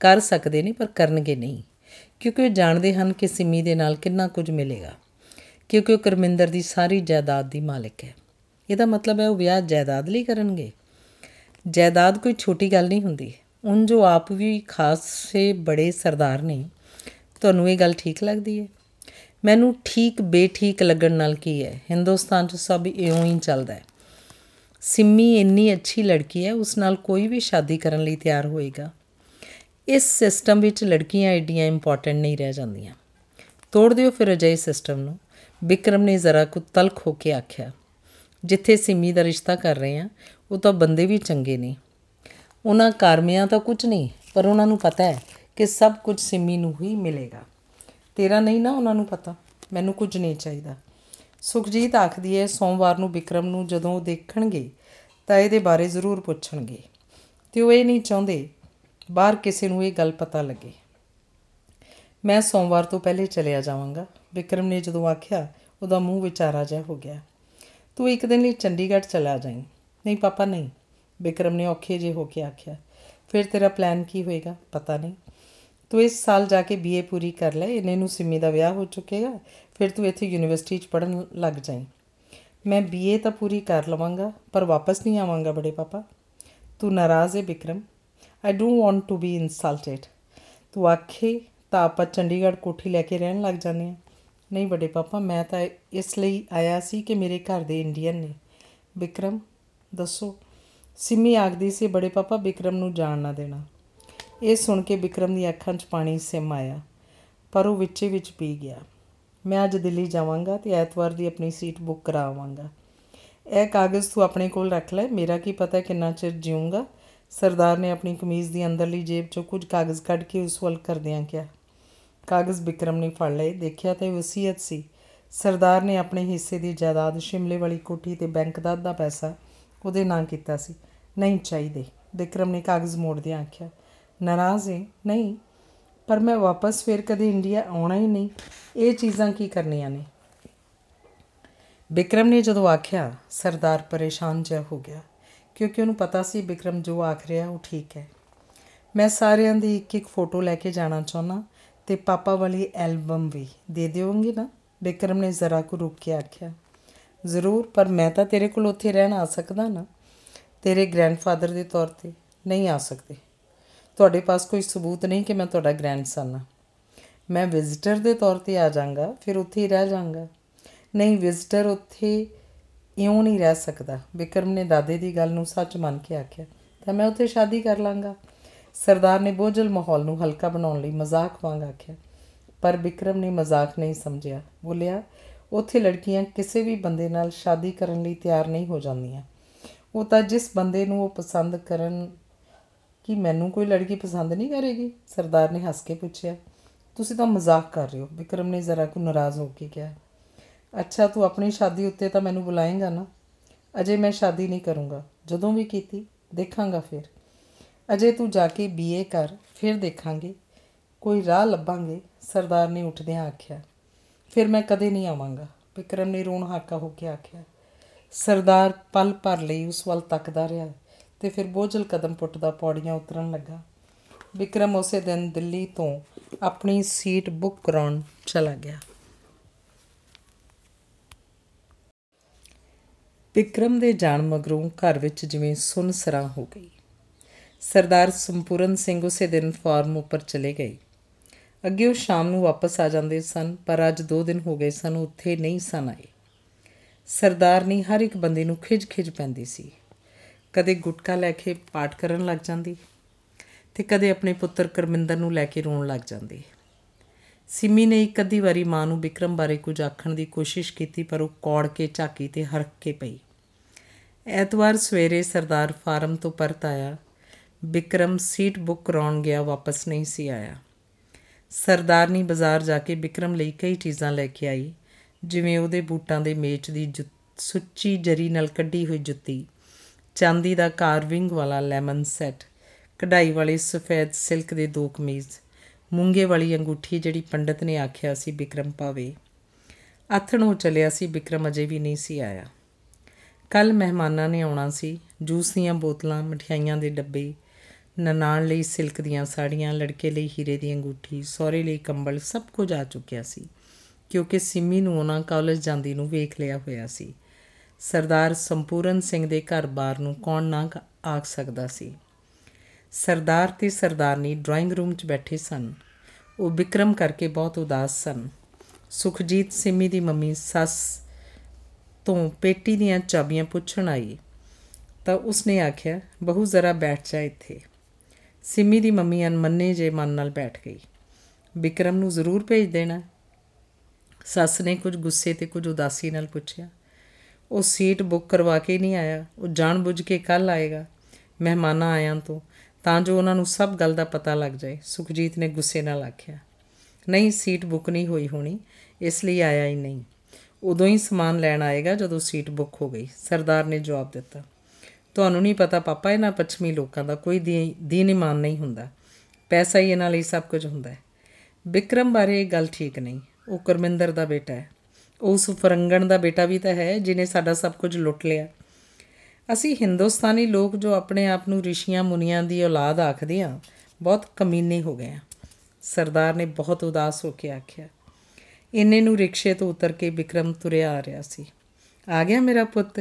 ਕਰ ਸਕਦੇ ਨੇ ਪਰ ਕਰਨਗੇ ਨਹੀਂ। ਕਿਉਂਕਿ ਉਹ ਜਾਣਦੇ ਹਨ ਕਿ ਸਿੰਮੀ ਦੇ ਨਾਲ ਕਿੰਨਾ ਕੁਝ ਮਿਲੇਗਾ। ਕਿਉਂਕਿ ਉਹ ਕਰਮਿੰਦਰ ਦੀ ਸਾਰੀ ਜਾਇਦਾਦ ਦੀ ਮਾਲਕ ਹੈ। ਇਹਦਾ ਮਤਲਬ ਹੈ ਉਹ ਵਿਆਹ ਜਾਇਦਾਦ ਲਈ ਕਰਨਗੇ। ਜਾਇਦਾਦ ਕੋਈ ਛੋਟੀ ਗੱਲ ਨਹੀਂ ਹੁੰਦੀ। ਉਨ ਜੋ ਆਪ ਵੀ ਖਾਸੇ ਬੜੇ ਸਰਦਾਰ ਨੇ, ਤੁਹਾਨੂੰ ਇਹ ਗੱਲ ਠੀਕ ਲੱਗਦੀ ਹੈ? ਮੈਨੂੰ ਠੀਕ ਬੇਠੀਕ ਲੱਗਣ ਨਾਲ ਕੀ ਹੈ? ਹਿੰਦੁਸਤਾਨ 'ਚ ਸਭ ਇਉਂ ਹੀ ਚੱਲਦਾ ਹੈ। ਸਿੰਮੀ ਇੰਨੀ ਅੱਛੀ ਲੜਕੀ ਹੈ, ਉਸ ਨਾਲ ਕੋਈ ਵੀ ਸ਼ਾਦੀ ਕਰਨ ਲਈ ਤਿਆਰ ਹੋਏਗਾ। ਇਸ ਸਿਸਟਮ ਵਿੱਚ ਲੜਕੀਆਂ ਐਡੀਆਂ ਇੰਪੋਰਟੈਂਟ ਨਹੀਂ ਰਹਿ ਜਾਂਦੀਆਂ। ਤੋੜ ਦਿਓ ਫਿਰ ਅਜਿਹੇ ਸਿਸਟਮ ਨੂੰ। ਵਿਕਰਮ ਨੇ ਜ਼ਰਾ ਕੁ ਤਲਖ ਹੋ ਕੇ ਆਖਿਆ ਜਿੱਥੇ ਸਿੰਮੀ ਦਾ ਰਿਸ਼ਤਾ ਕਰ ਰਹੇ ਆ, ਉਹ ਤਾਂ ਬੰਦੇ ਵੀ ਚੰਗੇ ਨੇ। ਉਹਨਾਂ ਕਰਮਿਆਂ ਤਾਂ ਕੁਝ ਨਹੀਂ, ਪਰ ਉਹਨਾਂ ਨੂੰ ਪਤਾ ਹੈ ਕਿ ਸਭ ਕੁਝ ਸਿੰਮੀ ਨੂੰ ਹੀ ਮਿਲੇਗਾ। ਤੇਰਾ ਨਹੀਂ ਨਾ ਉਹਨਾਂ ਨੂੰ ਪਤਾ? ਮੈਨੂੰ ਕੁਝ ਨਹੀਂ ਚਾਹੀਦਾ। ਸੁਖਜੀਤ ਆਖਦੀ ਹੈ, ਸੋਮਵਾਰ ਨੂੰ ਵਿਕਰਮ ਨੂੰ ਜਦੋਂ ਉਹ ਦੇਖਣਗੇ, ਤਾਂ ਇਹਦੇ ਬਾਰੇ ਜ਼ਰੂਰ ਪੁੱਛਣਗੇ। ਤੇ ਉਹ ਇਹ ਨਹੀਂ ਚਾਹੁੰਦੇ, ਬਾਹਰ ਕਿਸੇ ਨੂੰ ਇਹ ਗੱਲ ਪਤਾ ਲੱਗੇ। ਮੈਂ ਸੋਮਵਾਰ ਤੋਂ ਪਹਿਲੇ ਚਲਿਆ ਜਾਵਾਂਗਾ। ਵਿਕਰਮ ਨੇ ਜਦੋਂ ਆਖਿਆ, ਉਹਦਾ ਮੂੰਹ ਵਿਚਾਰਾ ਜਿਹਾ ਹੋ ਗਿਆ। ਤੂੰ ਇੱਕ ਦਿਨ ਲਈ ਚੰਡੀਗੜ੍ਹ ਚਲਾ ਜਾਈਂ। ਨਹੀਂ ਪਾਪਾ, ਨਹੀਂ। ਵਿਕਰਮ ਨੇ ਔਖੇ ਜੇ ਹੋ ਕੇ ਆਖਿਆ, ਫਿਰ ਤੇਰਾ ਪਲਾਨ ਕੀ ਹੋਏਗਾ? ਪਤਾ ਨਹੀਂ। ਤੂੰ ਇਸ ਸਾਲ ਜਾ ਕੇ ਬੀਏ ਪੂਰੀ ਕਰ ਲੈ। ਇਹਨੇ ਨੂੰ ਸਿੰਮੀ ਦਾ ਵਿਆਹ ਹੋ ਚੁੱਕੇਗਾ। ਫਿਰ ਤੂੰ ਇੱਥੇ ਯੂਨੀਵਰਸਿਟੀ 'ਚ ਪੜਨ ਲੱਗ ਜਾਈਂ। ਮੈਂ ਬੀਏ ਤਾਂ ਪੂਰੀ ਕਰ ਲਵਾਂਗਾ, ਪਰ ਵਾਪਸ ਨਹੀਂ ਆਵਾਂਗਾ ਬੜੇ ਪਾਪਾ। ਤੂੰ ਨਾਰਾਜ਼ ਹੈ Vikram I don't want to be insulted ਤੂੰ ਆਖੇ ਤਾਂ ਆਪਾਂ ਚੰਡੀਗੜ੍ਹ ਕੋਠੀ ਲੈ ਕੇ ਰਹਿਣ ਲੱਗ ਜਾਂਦੇ ਆ। ਨਹੀਂ ਬੜੇ ਪਾਪਾ, ਮੈਂ ਤਾਂ ਇਸ ਲਈ ਆਇਆ ਸੀ ਕਿ ਮੇਰੇ ਘਰ ਦੇ ਇੰਡੀਅਨ ਨੇ। ਵਿਕਰਮ ਦੱਸੋ। ਸਿਮੀ ਆਖਦੀ ਸੀ ਬੜੇ ਪਾਪਾ ਵਿਕਰਮ ਨੂੰ ਜਾਣ ਨਾ ਦੇਣਾ। ਇਹ ਸੁਣ ਕੇ ਵਿਕਰਮ ਦੀ ਅੱਖਾਂ 'ਚ ਪਾਣੀ ਸਿਮ ਆਇਆ, ਪਰ ਉਹ ਵਿੱਚੇ ਵਿੱਚ ਪੀ ਗਿਆ। ਮੈਂ ਅੱਜ ਦਿੱਲੀ ਜਾਵਾਂਗਾ ਤੇ ਐਤਵਾਰ ਦੀ ਆਪਣੀ ਸੀਟ ਬੁੱਕ ਕਰਾਵਾਂਗਾ। ਇਹ ਕਾਗਜ਼ ਤੂੰ ਆਪਣੇ ਕੋਲ ਰੱਖ ਲੈ, ਮੇਰਾ ਕੀ ਪਤਾ ਕਿੰਨਾ ਚਿਰ ਜੀਵਾਂਗਾ ਸਰਦਾਰ ਨੇ ਆਪਣੀ ਕਮੀਜ਼ ਦੀ ਅੰਦਰਲੀ ਜੇਬ 'ਚੋਂ ਕੁਝ ਕਾਗਜ਼ ਕੱਢ ਕੇ ਉਸ ਵੱਲ ਕਰਦਿਆਂ ਕਿਹਾ ਕਾਗਜ਼ ਵਿਕਰਮ ਨੇ ਫੜ ਲਏ, ਦੇਖਿਆ ਤੇ ਵਸੀਅਤ ਸੀ। ਸਰਦਾਰ ਨੇ ਆਪਣੇ ਹਿੱਸੇ ਦੀ ਜਾਇਦਾਦ ਸ਼ਿਮਲੇ ਵਾਲੀ ਕੋਠੀ ਤੇ ਬੈਂਕ ਦਾ ਅੱਧਾ ਪੈਸਾ ਉਹਦੇ ਨਾਂ ਕੀਤਾ ਸੀ। ਨਹੀਂ ਚਾਹੀਦੇ, ਵਿਕਰਮ ਨੇ ਕਾਗਜ਼ ਮੋੜਦਿਆਂ ਆਖਿਆ। ਨਾਰਾਜ਼ ਹੈ ਨਹੀਂ, ਪਰ ਮੈਂ ਵਾਪਸ ਫੇਰ ਕਦੇ ਇੰਡੀਆ ਆਉਣਾ ਹੀ ਨਹੀਂ। ਇਹ ਚੀਜ਼ਾਂ ਕੀ ਕਰਨੀਆਂ ਨੇ? ਵਿਕਰਮ ਨੇ ਜਦੋਂ ਆਖਿਆ, ਸਰਦਾਰ ਪਰੇਸ਼ਾਨ ਜਿਹਾ ਹੋ ਗਿਆ, ਕਿਉਂਕਿ ਉਹਨੂੰ ਪਤਾ ਸੀ ਵਿਕਰਮ ਜੋ ਆਖ ਰਿਹਾ ਉਹ ਠੀਕ ਹੈ। ਮੈਂ ਸਾਰਿਆਂ ਦੀ ਇੱਕ ਇੱਕ ਫੋਟੋ ਲੈ ਕੇ ਜਾਣਾ ਚਾਹੁੰਦਾ ਤੇ ਪਾਪਾ ਵਾਲੀ ਐਲਬਮ ਵੀ ਦੇ ਦਿਓਗੇ ਨਾ। ਵਿਕਰਮ ਨੇ ਜ਼ਰਾ ਕੁ ਰੁਕ ਕੇ ਆਖਿਆ, ਜ਼ਰੂਰ, ਪਰ ਮੈਂ ਤਾਂ ਤੇਰੇ ਕੋਲ ਉੱਥੇ ਰਹਿਣ ਆ ਸਕਦਾ ਨਾ। ਤੇਰੇ ਗ੍ਰੈਂਡਫਾਦਰ ਦੇ ਤੌਰ ਤੇ ਨਹੀਂ ਆ ਸਕਦੇ। ਤੁਹਾਡੇ ਪਾਸ ਕੋਈ ਸਬੂਤ ਨਹੀਂ ਕਿ ਮੈਂ ਤੁਹਾਡਾ ਗ੍ਰੈਂਡਸਨ ਹਾਂ। ਮੈਂ ਵਿਜ਼ਿਟਰ ਦੇ ਤੌਰ ਤੇ ਆ ਜਾਵਾਂਗਾ, ਫਿਰ ਉੱਥੇ ਹੀ ਰਹਿ ਜਾਵਾਂਗਾ। ਨਹੀਂ ਵਿਜ਼ਿਟਰ ਉੱਥੇ ਇਉਂ ਨਹੀਂ ਰਹਿ ਸਕਦਾ। ਵਿਕਰਮ ਨੇ ਦਾਦੇ ਦੀ ਗੱਲ ਨੂੰ ਸੱਚ ਮੰਨ ਕੇ ਆਖਿਆ, ਤਾਂ ਮੈਂ ਉੱਥੇ ਸ਼ਾਦੀ ਕਰ ਲਾਂਗਾ। ਸਰਦਾਰ ਨੇ ਬੋਝਲ ਮਾਹੌਲ ਨੂੰ ਹਲਕਾ ਬਣਾਉਣ ਲਈ ਮਜ਼ਾਕ ਵਾਂਗ ਆਖਿਆ, ਪਰ ਵਿਕਰਮ ਨੇ ਮਜ਼ਾਕ ਨਹੀਂ ਸਮਝਿਆ। ਬੋਲਿਆ, ਉੱਥੇ ਲੜਕੀਆਂ ਕਿਸੇ ਵੀ ਬੰਦੇ ਨਾਲ ਸ਼ਾਦੀ ਕਰਨ ਲਈ ਤਿਆਰ ਨਹੀਂ ਹੋ ਜਾਂਦੀਆਂ। ਉਹ ਤਾਂ ਜਿਸ ਬੰਦੇ ਨੂੰ ਉਹ ਪਸੰਦ ਕਰਨ ਕਿ ਮੈਨੂੰ ਕੋਈ ਲੜਕੀ ਪਸੰਦ ਨਹੀਂ ਕਰੇਗੀ, ਸਰਦਾਰ ਨੇ ਹੱਸ ਕੇ ਪੁੱਛਿਆ। ਤੁਸੀਂ ਤਾਂ ਮਜ਼ਾਕ ਕਰ ਰਹੇ ਹੋ ਵਿਕਰਮ ਨੇ ਜ਼ਰਾ ਕੁ ਨਾਰਾਜ਼ ਹੋ ਕੇ ਕਿਹਾ। ਅੱਛਾ, ਤੂੰ ਆਪਣੀ ਸ਼ਾਦੀ ਉੱਤੇ ਤਾਂ ਮੈਨੂੰ ਬੁਲਾਏਂਗਾ ਨਾ। ਅਜੇ ਮੈਂ ਸ਼ਾਦੀ ਨਹੀਂ ਕਰੂੰਗਾ। ਜਦੋਂ ਵੀ ਕੀਤੀ, ਦੇਖਾਂਗਾ ਫਿਰ। ਅਜੇ ਤੂੰ ਜਾ ਕੇ ਬੀਏ ਕਰ, ਫਿਰ ਦੇਖਾਂਗੇ। ਕੋਈ ਰਾਹ ਲੱਭਾਂਗੇ, ਸਰਦਾਰ ਨੇ ਉੱਠਦਿਆਂ ਆਖਿਆ। ਫਿਰ ਮੈਂ ਕਦੇ ਨਹੀਂ ਆਵਾਂਗਾ, ਵਿਕਰਮ ਨੇ ਰੋਣ ਹਾਕਾ ਹੋ ਕੇ ਆਖਿਆ। ਸਰਦਾਰ ਪਲ ਭਰ ਲਈ ਉਸ ਵੱਲ ਤੱਕਦਾ ਰਿਹਾ ਤੇ ਫਿਰ ਬੋਝਲ ਕਦਮ ਪੁੱਟਦਾ ਪੌੜੀਆਂ ਉਤਰਨ ਲੱਗਾ। ਵਿਕਰਮ ਉਸੇ ਦਿਨ ਦਿੱਲੀ ਤੋਂ ਆਪਣੀ ਸੀਟ ਬੁੱਕ ਕਰਾਉਣ ਚਲਾ ਗਿਆ। ਵਿਕਰਮ ਦੇ ਜਾਣ ਮਗਰੋਂ ਘਰ ਵਿੱਚ ਜਿਵੇਂ ਸੁੰਨਸਰਾ ਹੋ ਗਈ। ਸਰਦਾਰ ਸੰਪੂਰਨ ਸਿੰਘ ਉਸੇ ਦਿਨ ਫਾਰਮ ਉੱਪਰ ਚਲੇ ਗਏ। ਅੱਗੇ ਉਹ ਸ਼ਾਮ ਨੂੰ ਵਾਪਸ ਆ ਜਾਂਦੇ ਸਨ, ਪਰ ਅੱਜ 2 ਦਿਨ ਹੋ ਗਏ ਸਨ, ਉੱਥੇ ਨਹੀਂ ਸਨ ਆਏ। ਸਰਦਾਰਨੀ ਹਰ ਇੱਕ ਬੰਦੇ ਨੂੰ ਖਿਜ-ਖਿਜ ਪੈਂਦੀ ਸੀ। ਕਦੇ ਗੁਟਕਾ ਲੈ ਕੇ ਪਾਠ ਕਰਨ ਲੱਗ ਜਾਂਦੀ ਤੇ ਕਦੇ ਆਪਣੇ ਪੁੱਤਰ ਕਰਮਿੰਦਰ ਨੂੰ ਲੈ ਕੇ ਰੋਣ ਲੱਗ ਜਾਂਦੀ। ਸਿਮੀ ਨੇ ਇੱਕ ਅੱਧੀ ਵਾਰੀ ਮਾਂ ਨੂੰ ਵਿਕਰਮ ਬਾਰੇ ਕੁਝ ਆਖਣ ਦੀ ਕੋਸ਼ਿਸ਼ ਕੀਤੀ, ਪਰ ਉਹ ਕੌੜ ਕੇ ਝਾਕੀ ਤੇ ਹਰਕ ਕੇ ਪਈ। ਐਤਵਾਰ ਸਵੇਰੇ ਸਰਦਾਰ ਫਾਰਮ ਤੋਂ ਪਰਤ ਆਇਆ। ਵਿਕਰਮ ਸੀਟ ਬੁੱਕ ਕਰਾਉਣ ਗਿਆ, ਵਾਪਸ ਨਹੀਂ ਸੀ ਆਇਆ। ਸਰਦਾਰਨੀ ਬਾਜ਼ਾਰ ਜਾ ਕੇ ਵਿਕਰਮ ਲਈ ਕਈ ਚੀਜ਼ਾਂ ਲੈ ਕੇ ਆਈ, ਜਿਵੇਂ ਉਹਦੇ ਬੂਟਾਂ ਦੇ ਮੇਚ ਦੀ ਸੁੱਚੀ ਜਰੀ ਨਾਲ ਕੱਢੀ ਹੋਈ ਜੁੱਤੀ, ਚਾਂਦੀ ਦਾ ਕਾਰਵਿੰਗ ਵਾਲਾ ਲੈਮਨ ਸੈੱਟ, ਕਢਾਈ ਵਾਲੇ ਸਫੈਦ ਸਿਲਕ ਦੇ ਦੋ ਕਮੀਜ਼, ਮੂੰਗੇ ਵਾਲੀ ਅੰਗੂਠੀ ਜਿਹੜੀ ਪੰਡਤ ਨੇ ਆਖਿਆ ਸੀ ਵਿਕਰਮ ਪਾਵੇ। ਆਥਣ ਹੋ ਚਲਿਆ ਸੀ ਵਿਕਰਮ ਅਜੇ ਵੀ ਨਹੀਂ ਸੀ ਆਇਆ। ਕੱਲ ਮਹਿਮਾਨਾਂ ਨੇ ਆਉਣਾ ਸੀ, ਜੂਸ ਦੀਆਂ ਬੋਤਲਾਂ, ਮਠਿਆਈਆਂ ਦੇ ਡੱਬੇ ਨਨਾਣ ਲਈ ਸਿਲਕ ਦੀਆਂ ਸਾੜੀਆਂ, ਲੜਕੇ ਲਈ ਹੀਰੇ ਦੀ ਅੰਗੂਠੀ, ਸਹੁਰੇ ਲਈ ਕੰਬਲ ਸਭ ਕੁਝ ਆ ਚੁੱਕਿਆ ਸੀ, ਕਿਉਂਕਿ ਸਿੰਮੀ ਨੂੰ ਉਹਨਾਂ ਕਾਲਜ ਜਾਂਦੀ ਨੂੰ ਵੇਖ ਲਿਆ ਹੋਇਆ ਸੀ। ਸਰਦਾਰ ਸੰਪੂਰਨ ਸਿੰਘ ਦੇ ਘਰ-ਬਾਰ ਨੂੰ ਕੌਣ ਨਾ ਆਖ ਸਕਦਾ ਸੀ। ਸਰਦਾਰ ਤੇ ਸਰਦਾਰਨੀ ਡਰਾਇੰਗ ਰੂਮ 'ਚ ਬੈਠੇ ਸਨ। ਉਹ ਵਿਕਰਮ ਕਰਕੇ ਬਹੁਤ ਉਦਾਸ ਸਨ। ਸੁਖਜੀਤ ਸਿੰਮੀ ਦੀ ਮੰਮੀ ਸੱਸ ਤੋਂ ਪੇਟੀ ਦੀਆਂ ਚਾਬੀਆਂ ਪੁੱਛਣ ਆਈ ਤਾਂ ਉਸਨੇ ਆਖਿਆ, ਬਹੂ ਜ਼ਰਾ ਬੈਠ ਜਾ ਇੱਥੇ। ਸਿੰਮੀ ਦੀ ਮੰਮੀ ਅਨਮੰਨੇ ਜੇ ਮਨ ਨਾਲ ਬੈਠ ਗਈ। ਵਿਕਰਮ ਨੂੰ ਜ਼ਰੂਰ ਭੇਜ ਦੇਣਾ। ਸੱਸ ਨੇ ਕੁਝ ਗੁੱਸੇ ਤੇ ਕੁਝ ਉਦਾਸੀ ਨਾਲ ਪੁੱਛਿਆ। ਉਹ ਸੀਟ ਬੁੱਕ ਕਰਵਾ ਕੇ ਨਹੀਂ ਆਇਆ। ਉਹ ਜਾਣ ਬੁੱਝ ਕੇ ਕੱਲ ਆਏਗਾ, ਮਹਿਮਾਨਾਂ ਆਇਆਂ ਤੋਂ। ਤਾਂ ਜੋ ਉਹਨਾਂ ਨੂੰ ਸਭ ਗੱਲ ਦਾ ਪਤਾ ਲੱਗ ਜਾਏ, ਸੁਖਜੀਤ ਨੇ ਗੁੱਸੇ ਨਾਲ ਆਖਿਆ। ਨਹੀਂ, ਸੀਟ ਬੁੱਕ ਨਹੀਂ ਹੋਈ ਹੋਣੀ, ਇਸ ਲਈ ਆਇਆ ਹੀ ਨਹੀਂ। ਉਦੋਂ ਹੀ ਸਮਾਨ ਲੈਣ ਆਏਗਾ ਜਦੋਂ ਸੀਟ ਬੁੱਕ ਹੋ ਗਈ, ਸਰਦਾਰ ਨੇ ਜਵਾਬ ਦਿੱਤਾ। ਤੁਹਾਨੂੰ ਨਹੀਂ ਪਤਾ, ਪਾਪਾ ਇਹਨਾਂ ਪੱਛਮੀ ਲੋਕਾਂ ਦਾ ਕੋਈ ਦੀਨ ਇਮਾਨ ਨਹੀਂ ਹੁੰਦਾ। ਪੈਸਾ ਹੀ ਇਹਨਾਂ ਲਈ ਸਭ ਕੁਝ ਹੁੰਦਾ ਹੈ। ਵਿਕਰਮ ਬਾਰੇ ਇਹ ਗੱਲ ਠੀਕ ਨਹੀਂ। ਉਹ ਕਰਮਿੰਦਰ ਦਾ ਬੇਟਾ ਹੈ। ਉਸ ਫਰੰਗਣ ਦਾ ਬੇਟਾ ਵੀ ਤਾਂ ਹੈ ਜਿਨੇ ਸਾਡਾ ਸਭ ਕੁਝ ਲੁੱਟ ਲਿਆ। ਅਸੀਂ ਹਿੰਦੁਸਤਾਨੀ ਲੋਕ ਜੋ ਆਪਣੇ ਆਪ ਨੂੰ ਰਿਸ਼ੀਆਂ ਮੁਨੀਆਂ ਦੀ ਔਲਾਦ ਆਖਦੇ ਆ ਬਹੁਤ ਕਮੀਨੇ ਹੋ ਗਏ ਆ ਸਰਦਾਰ ਨੇ ਬਹੁਤ ਉਦਾਸ ਹੋ ਕੇ ਆਖਿਆ, ਇੰਨੇ ਨੂੰ ਰਿਕਸ਼ੇ ਤੋਂ ਉਤਰ ਕੇ ਵਿਕਰਮ ਤੁਰਿਆ ਆ ਰਿਹਾ ਸੀ। ਆ ਗਿਆ ਮੇਰਾ ਪੁੱਤ।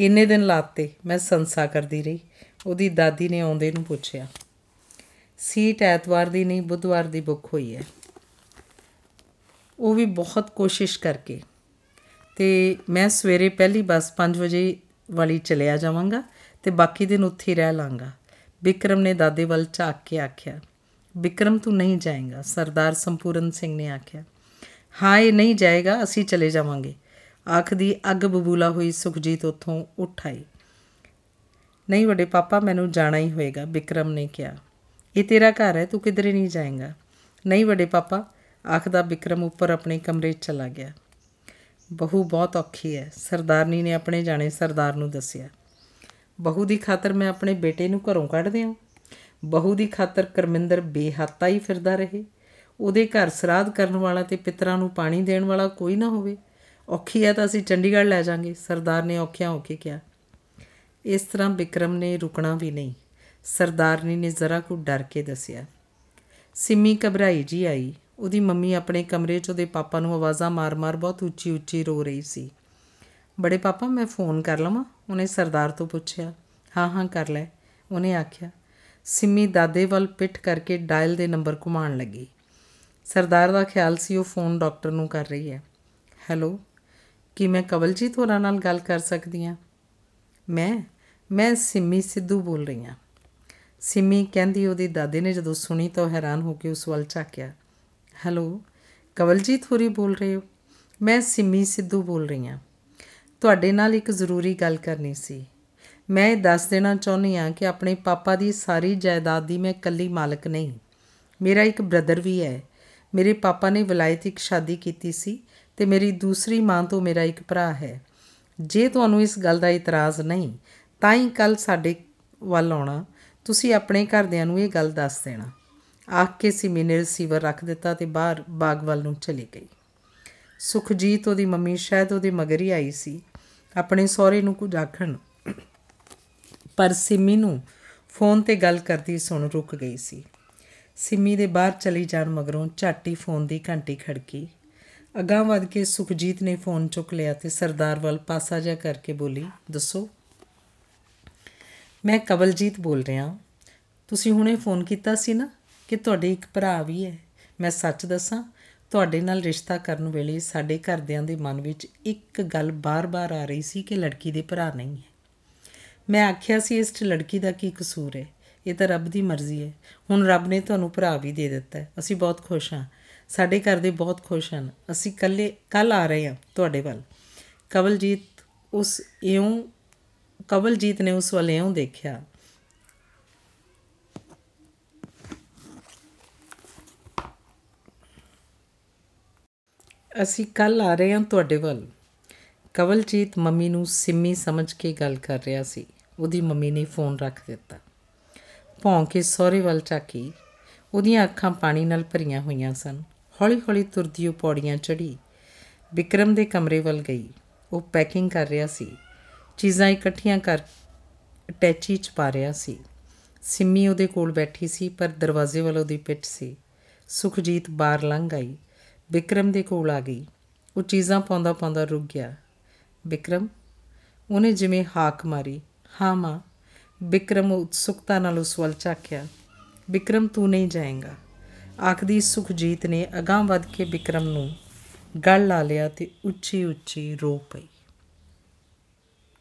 ਇੰਨੇ ਦਿਨ ਲਾਤੇ, ਮੈਂ ਸੰਸਾ ਕਰਦੀ ਰਹੀ। ਉਹਦੀ ਦਾਦੀ ਨੇ ਆਉਂਦੇ ਨੂੰ ਪੁੱਛਿਆ, ਸੀਟ ਐਤਵਾਰ ਦੀ ਨਹੀਂ, ਬੁੱਧਵਾਰ ਦੀ ਬੁੱਕ ਹੋਈ ਹੈ। ਉਹ ਵੀ ਬਹੁਤ ਕੋਸ਼ਿਸ਼ ਕਰਕੇ, ਤੇ ਮੈਂ ਸਵੇਰੇ ਪਹਿਲੀ ਬੱਸ 5 ਵਜੇ ਵਾਲੀ ਚਲਿਆ ਜਾਵਾਂਗਾ ਤੇ ਬਾਕੀ ਦਿਨ ਉੱਥੇ ਰਹਿ ਲਾਂਗਾ। ਵਿਕਰਮ ਨੇ ਦਾਦੇ ਵੱਲ ਝਾਕ ਕੇ ਆਖਿਆ ਵਿਕਰਮ ਤੂੰ ਨਹੀਂ ਜਾਏਗਾ। ਸਰਦਾਰ ਸੰਪੂਰਨ ਸਿੰਘ ਨੇ ਆਖਿਆ, ਹਾਂ, ਇਹ ਨਹੀਂ ਜਾਏਗਾ, ਅਸੀਂ ਚਲੇ ਜਾਵਾਂਗੇ। ਅੱਖ ਦੀ ਅੱਗ ਬਬੂਲਾ ਹੋਈ, ਸੁਖਜੀਤ ਉੱਥੋਂ ਉੱਠ ਆਈ। ਨਹੀਂ ਵੱਡੇ ਪਾਪਾ, ਮੈਨੂੰ ਜਾਣਾ ਹੀ ਹੋਏਗਾ ਵਿਕਰਮ ਨੇ ਕਿਹਾ। ਇਹ ਤੇਰਾ ਘਰ ਹੈ, ਤੂੰ ਕਿਧਰੇ ਨਹੀਂ ਜਾਏਗਾ? ਨਹੀਂ ਵੱਡੇ ਪਾਪਾ, ਆਖਦਾ ਵਿਕਰਮ ਉੱਪਰ ਆਪਣੇ ਕਮਰੇ 'ਚ ਚਲਾ ਗਿਆ। ਬਹੂ ਬਹੁਤ ਔਖੀ ਹੈ, ਸਰਦਾਰਨੀ ਨੇ ਆਪਣੇ ਜਾਣੇ ਸਰਦਾਰ ਨੂੰ ਦੱਸਿਆ। ਬਹੂ ਦੀ ਖਾਤਰ ਮੈਂ ਆਪਣੇ ਬੇਟੇ ਨੂੰ ਘਰੋਂ ਕੱਢ ਦਿਆਂ। ਬਹੂ ਦੀ ਖਾਤਰ ਕਰਮਿੰਦਰ ਬੇਹੱਤਾ ਹੀ ਫਿਰਦਾ ਰਹੇ। ਉਹਦੇ ਘਰ ਸਰਾਧ ਕਰਨ ਵਾਲਾ ਤੇ ਪਿਤਰਾਂ ਨੂੰ ਪਾਣੀ ਦੇਣ ਵਾਲਾ ਕੋਈ ਨਾ ਹੋਵੇ। ਔਖੀ ਹੈ ਤਾਂ ਅਸੀਂ ਚੰਡੀਗੜ੍ਹ ਲੈ ਜਾਾਂਗੇ। ਸਰਦਾਰ ਨੇ ਔਖਿਆਂ ਹੋ ਕੇ ਕਿਹਾ। ਇਸ ਤਰ੍ਹਾਂ ਵਿਕਰਮ ਨੇ ਰੁਕਣਾ ਵੀ ਨਹੀਂ। ਸਰਦਾਰਨੀ ਨੇ ਜ਼ਰਾ ਕੁ ਡਰ ਕੇ ਦੱਸਿਆ। ਸਿੰਮੀ ਘਬਰਾਈ ਜੀ ਆਈ। ਉਹਦੀ ਮੰਮੀ ਆਪਣੇ ਕਮਰੇ 'ਚ, ਉਹਦੇ ਪਾਪਾ ਨੂੰ ਆਵਾਜ਼ਾਂ ਮਾਰ-ਮਾਰ ਬਹੁਤ ਉੱਚੀ-ਉੱਚੀ ਰੋ ਰਹੀ ਸੀ। ਬੜੇ ਪਾਪਾ, ਮੈਂ ਫੋਨ ਕਰ ਲਵਾਂ? ਉਹਨੇ ਸਰਦਾਰ ਤੋਂ ਪੁੱਛਿਆ। ਹਾਂ ਹਾਂ, ਕਰ ਲੈ। ਉਹਨੇ ਆਖਿਆ। ਸਿੰਮੀ ਦਾਦੇ ਵੱਲ ਪਿੱਠ ਕਰਕੇ ਡਾਇਲ ਦੇ ਨੰਬਰ ਘੁਮਾਉਣ ਲੱਗੀ। ਸਰਦਾਰ ਦਾ ਖਿਆਲ ਸੀ ਉਹ ਫੋਨ ਡਾਕਟਰ ਨੂੰ ਕਰ ਰਹੀ ਹੈ। ਹੈਲੋ? ਕੀ ਮੈਂ ਕਵਲਜੀਤ ਹੋਰਾਂ ਨਾਲ ਗੱਲ ਕਰ ਸਕਦੀ ਹਾਂ? ਮੈਂ ਮੈਂ ਸਿੰਮੀ ਸਿੱਧੂ ਬੋਲ ਰਹੀ ਹਾਂ। ਸਿੰਮੀ ਕਹਿੰਦੀ ਉਹਦੀ ਦਾਦੇ ਨੇ ਜਦੋਂ ਸੁਣੀ ਤਾਂ ਹੈਰਾਨ ਹੋ ਕੇ ਉਸ ਵੱਲ ਝਾਕਿਆ। ਹੈਲੋ, ਕਵਲਜੀਤ ਹੋਰੀ ਬੋਲ ਰਹੇ ਹੋ? ਮੈਂ ਸਿੰਮੀ ਸਿੱਧੂ ਬੋਲ ਰਹੀ ਹਾਂ। ਤੁਹਾਡੇ ਨਾਲ ਇੱਕ ਜ਼ਰੂਰੀ ਗੱਲ ਕਰਨੀ ਸੀ। ਮੈਂ ਇਹ ਦੱਸ ਦੇਣਾ ਚਾਹੁੰਦੀ ਹਾਂ ਕਿ ਆਪਣੇ ਪਾਪਾ ਦੀ ਸਾਰੀ ਜਾਇਦਾਦ ਦੀ ਮੈਂ ਇਕੱਲੀ ਮਾਲਕ ਨਹੀਂ। ਮੇਰਾ ਇੱਕ ਬ੍ਰਦਰ ਵੀ ਹੈ। ਮੇਰੇ ਪਾਪਾ ਨੇ ਵਿਲਾਇਤੀ ਸ਼ਾਦੀ ਕੀਤੀ ਸੀ। ਤੇ ਮੇਰੀ ਦੂਸਰੀ ਮਾਂ ਤੋਂ ਮੇਰਾ ਇੱਕ ਭਰਾ ਹੈ। ਜੇ ਤੁਹਾਨੂੰ ਇਸ ਗੱਲ ਦਾ ਇਤਰਾਜ਼ ਨਹੀਂ, ਤਾਂ ਹੀ ਕੱਲ ਸਾਡੇ ਵੱਲ ਆਉਣਾ। ਤੁਸੀਂ ਆਪਣੇ ਘਰਦਿਆਂ ਨੂੰ ਇਹ ਗੱਲ ਦੱਸ ਦੇਣਾ। ਆਖ ਕੇ ਸਿਮੀ ਨੇ ਰਿਸੀਵਰ ਰੱਖ ਦਿੱਤਾ ਤੇ ਬਾਹਰ ਬਾਗ ਵੱਲ ਨੂੰ ਚਲੀ ਗਈ। ਸੁਖਜੀਤ ਉਹਦੀ ਮੰਮੀ, ਸ਼ਾਇਦ ਉਹਦੇ ਮਗਰ ਹੀ ਆਈ ਸੀ। ਆਪਣੇ ਸਹੁਰੇ ਨੂੰ ਕੁਝ ਆਖਣ। ਪਰ ਸਿਮੀ ਨੂੰ ਫੋਨ ਤੇ ਗੱਲ ਕਰਦੀ ਸੁਣ ਰੁਕ ਗਈ ਸੀ। ਸਿਮੀ ਦੇ ਬਾਹਰ ਚਲੀ ਜਾਣ ਮਗਰੋਂ ਝਾਟੀ ਫੋਨ ਦੀ ਘੰਟੀ ਖੜਕੀ। ਅਗਾਂਹ ਵੱਧ ਕੇ ਸੁਖਜੀਤ ਨੇ ਫੋਨ ਚੁੱਕ ਲਿਆ ਤੇ ਸਰਦਾਰ ਵੱਲ ਪਾਸਾ ਜਿਹਾ ਕਰਕੇ ਬੋਲੀ, ਦੱਸੋ, ਮੈਂ ਕਵਲਜੀਤ ਬੋਲ ਰਿਹਾ ਤੁਸੀਂ ਹੁਣੇ ਫੋਨ ਕੀਤਾ ਸੀ ਨਾ ਕਿ ਤੁਹਾਡੇ ਇੱਕ ਭਰਾ ਵੀ ਹੈ। ਮੈਂ ਸੱਚ ਦੱਸਾਂ, ਤੁਹਾਡੇ ਨਾਲ ਰਿਸ਼ਤਾ ਕਰਨ ਵੇਲੇ ਸਾਡੇ ਘਰਦਿਆਂ ਦੇ ਮਨ ਵਿੱਚ ਇੱਕ ਗੱਲ ਬਾਰ-ਬਾਰ ਆ ਰਹੀ ਸੀ ਕਿ ਲੜਕੀ ਦੇ ਭਰਾ ਨਹੀਂ ਹੈ। ਮੈਂ ਆਖਿਆ ਸੀ, ਇਸ 'ਚ ਲੜਕੀ ਦਾ ਕੀ ਕਸੂਰ ਹੈ? ਇਹ ਤਾਂ ਰੱਬ ਦੀ ਮਰਜ਼ੀ ਹੈ। ਹੁਣ ਰੱਬ ਨੇ ਤੁਹਾਨੂੰ ਭਰਾ ਵੀ ਦੇ ਦਿੱਤਾ ਹੈ। ਅਸੀਂ ਬਹੁਤ ਖੁਸ਼ ਹਾਂ। ਸਾਡੇ ਘਰ ਦੇ ਬਹੁਤ ਖੁਸ਼ ਹਨ। ਅਸੀਂ ਕੱਲੇ ਕੱਲ ਆ ਰਹੇ ਹਾਂ ਤੁਹਾਡੇ ਵੱਲ। ਕਵਲਜੀਤ ਉਸ ਇਉਂ, ਕਵਲਜੀਤ ਨੇ ਉਸ ਵੱਲ ਇਉਂ ਦੇਖਿਆ। ਅਸੀਂ ਕੱਲ ਆ ਰਹੇ ਹਾਂ ਤੁਹਾਡੇ ਵੱਲ। ਕਵਲਜੀਤ ਮੰਮੀ ਨੂੰ ਸਿੰਮੀ ਸਮਝ ਕੇ ਗੱਲ ਕਰ ਰਿਹਾ ਸੀ। ਉਹਦੀ ਮੰਮੀ ਨੇ ਫੋਨ ਰੱਖ ਦਿੱਤਾ। ਭੌਂ ਕੇ ਸਹੁਰੇ ਵੱਲ ਝਾਕੀ। ਉਹਦੀਆਂ ਅੱਖਾਂ ਪਾਣੀ ਨਾਲ ਭਰੀਆਂ ਹੋਈਆਂ ਸਨ। ਹੌਲੀ-ਹੌਲੀ ਤੁਰਦੀ ਉਹ ਪੌੜੀਆਂ ਚੜੀ ਵਿਕਰਮ ਦੇ ਕਮਰੇ ਵੱਲ ਗਈ। ਉਹ ਪੈਕਿੰਗ ਕਰ ਰਿਹਾ ਸੀ। ਚੀਜ਼ਾਂ ਇਕੱਠੀਆਂ ਕਰ ਅਟੈਚੀ ਚ ਪਾ ਰਿਹਾ ਸੀ। ਸਿੰਮੀ ਉਹਦੇ ਕੋਲ ਬੈਠੀ ਸੀ, ਪਰ ਦਰਵਾਜ਼ੇ ਵੱਲ ਉਹਦੀ ਪਿੱਠ ਸੀ। ਸੁਖਜੀਤ ਬਾਹਰ ਲੰਘ ਆਈ। ਵਿਕਰਮ ਦੇ ਕੋਲ ਆ ਗਈ। ਉਹ ਚੀਜ਼ਾਂ ਪਾਉਂਦਾ ਪਾਉਂਦਾ ਰੁਕ ਗਿਆ। ਵਿਕਰਮ ਉਹਨੇ ਜਿਵੇਂ ਹਾਕ ਮਾਰੀ। ਹਾਂ ਮਾਂ। ਵਿਕਰਮ ਉਤਸੁਕਤਾ ਨਾਲ ਉਸ ਵੱਲ ਝਾਕਿਆ। ਵਿਕਰਮ ਤੂੰ ਨਹੀਂ ਜਾਏਗਾ। ਆਖਦੀ ਸੁਖਜੀਤ ਨੇ ਅਗਾਂਹ ਵੱਧ ਕੇ ਵਿਕਰਮ ਨੂੰ ਗਲ ਲਾ ਲਿਆ ਤੇ ਉੱਚੀ ਉੱਚੀ ਰੋ ਪਈ।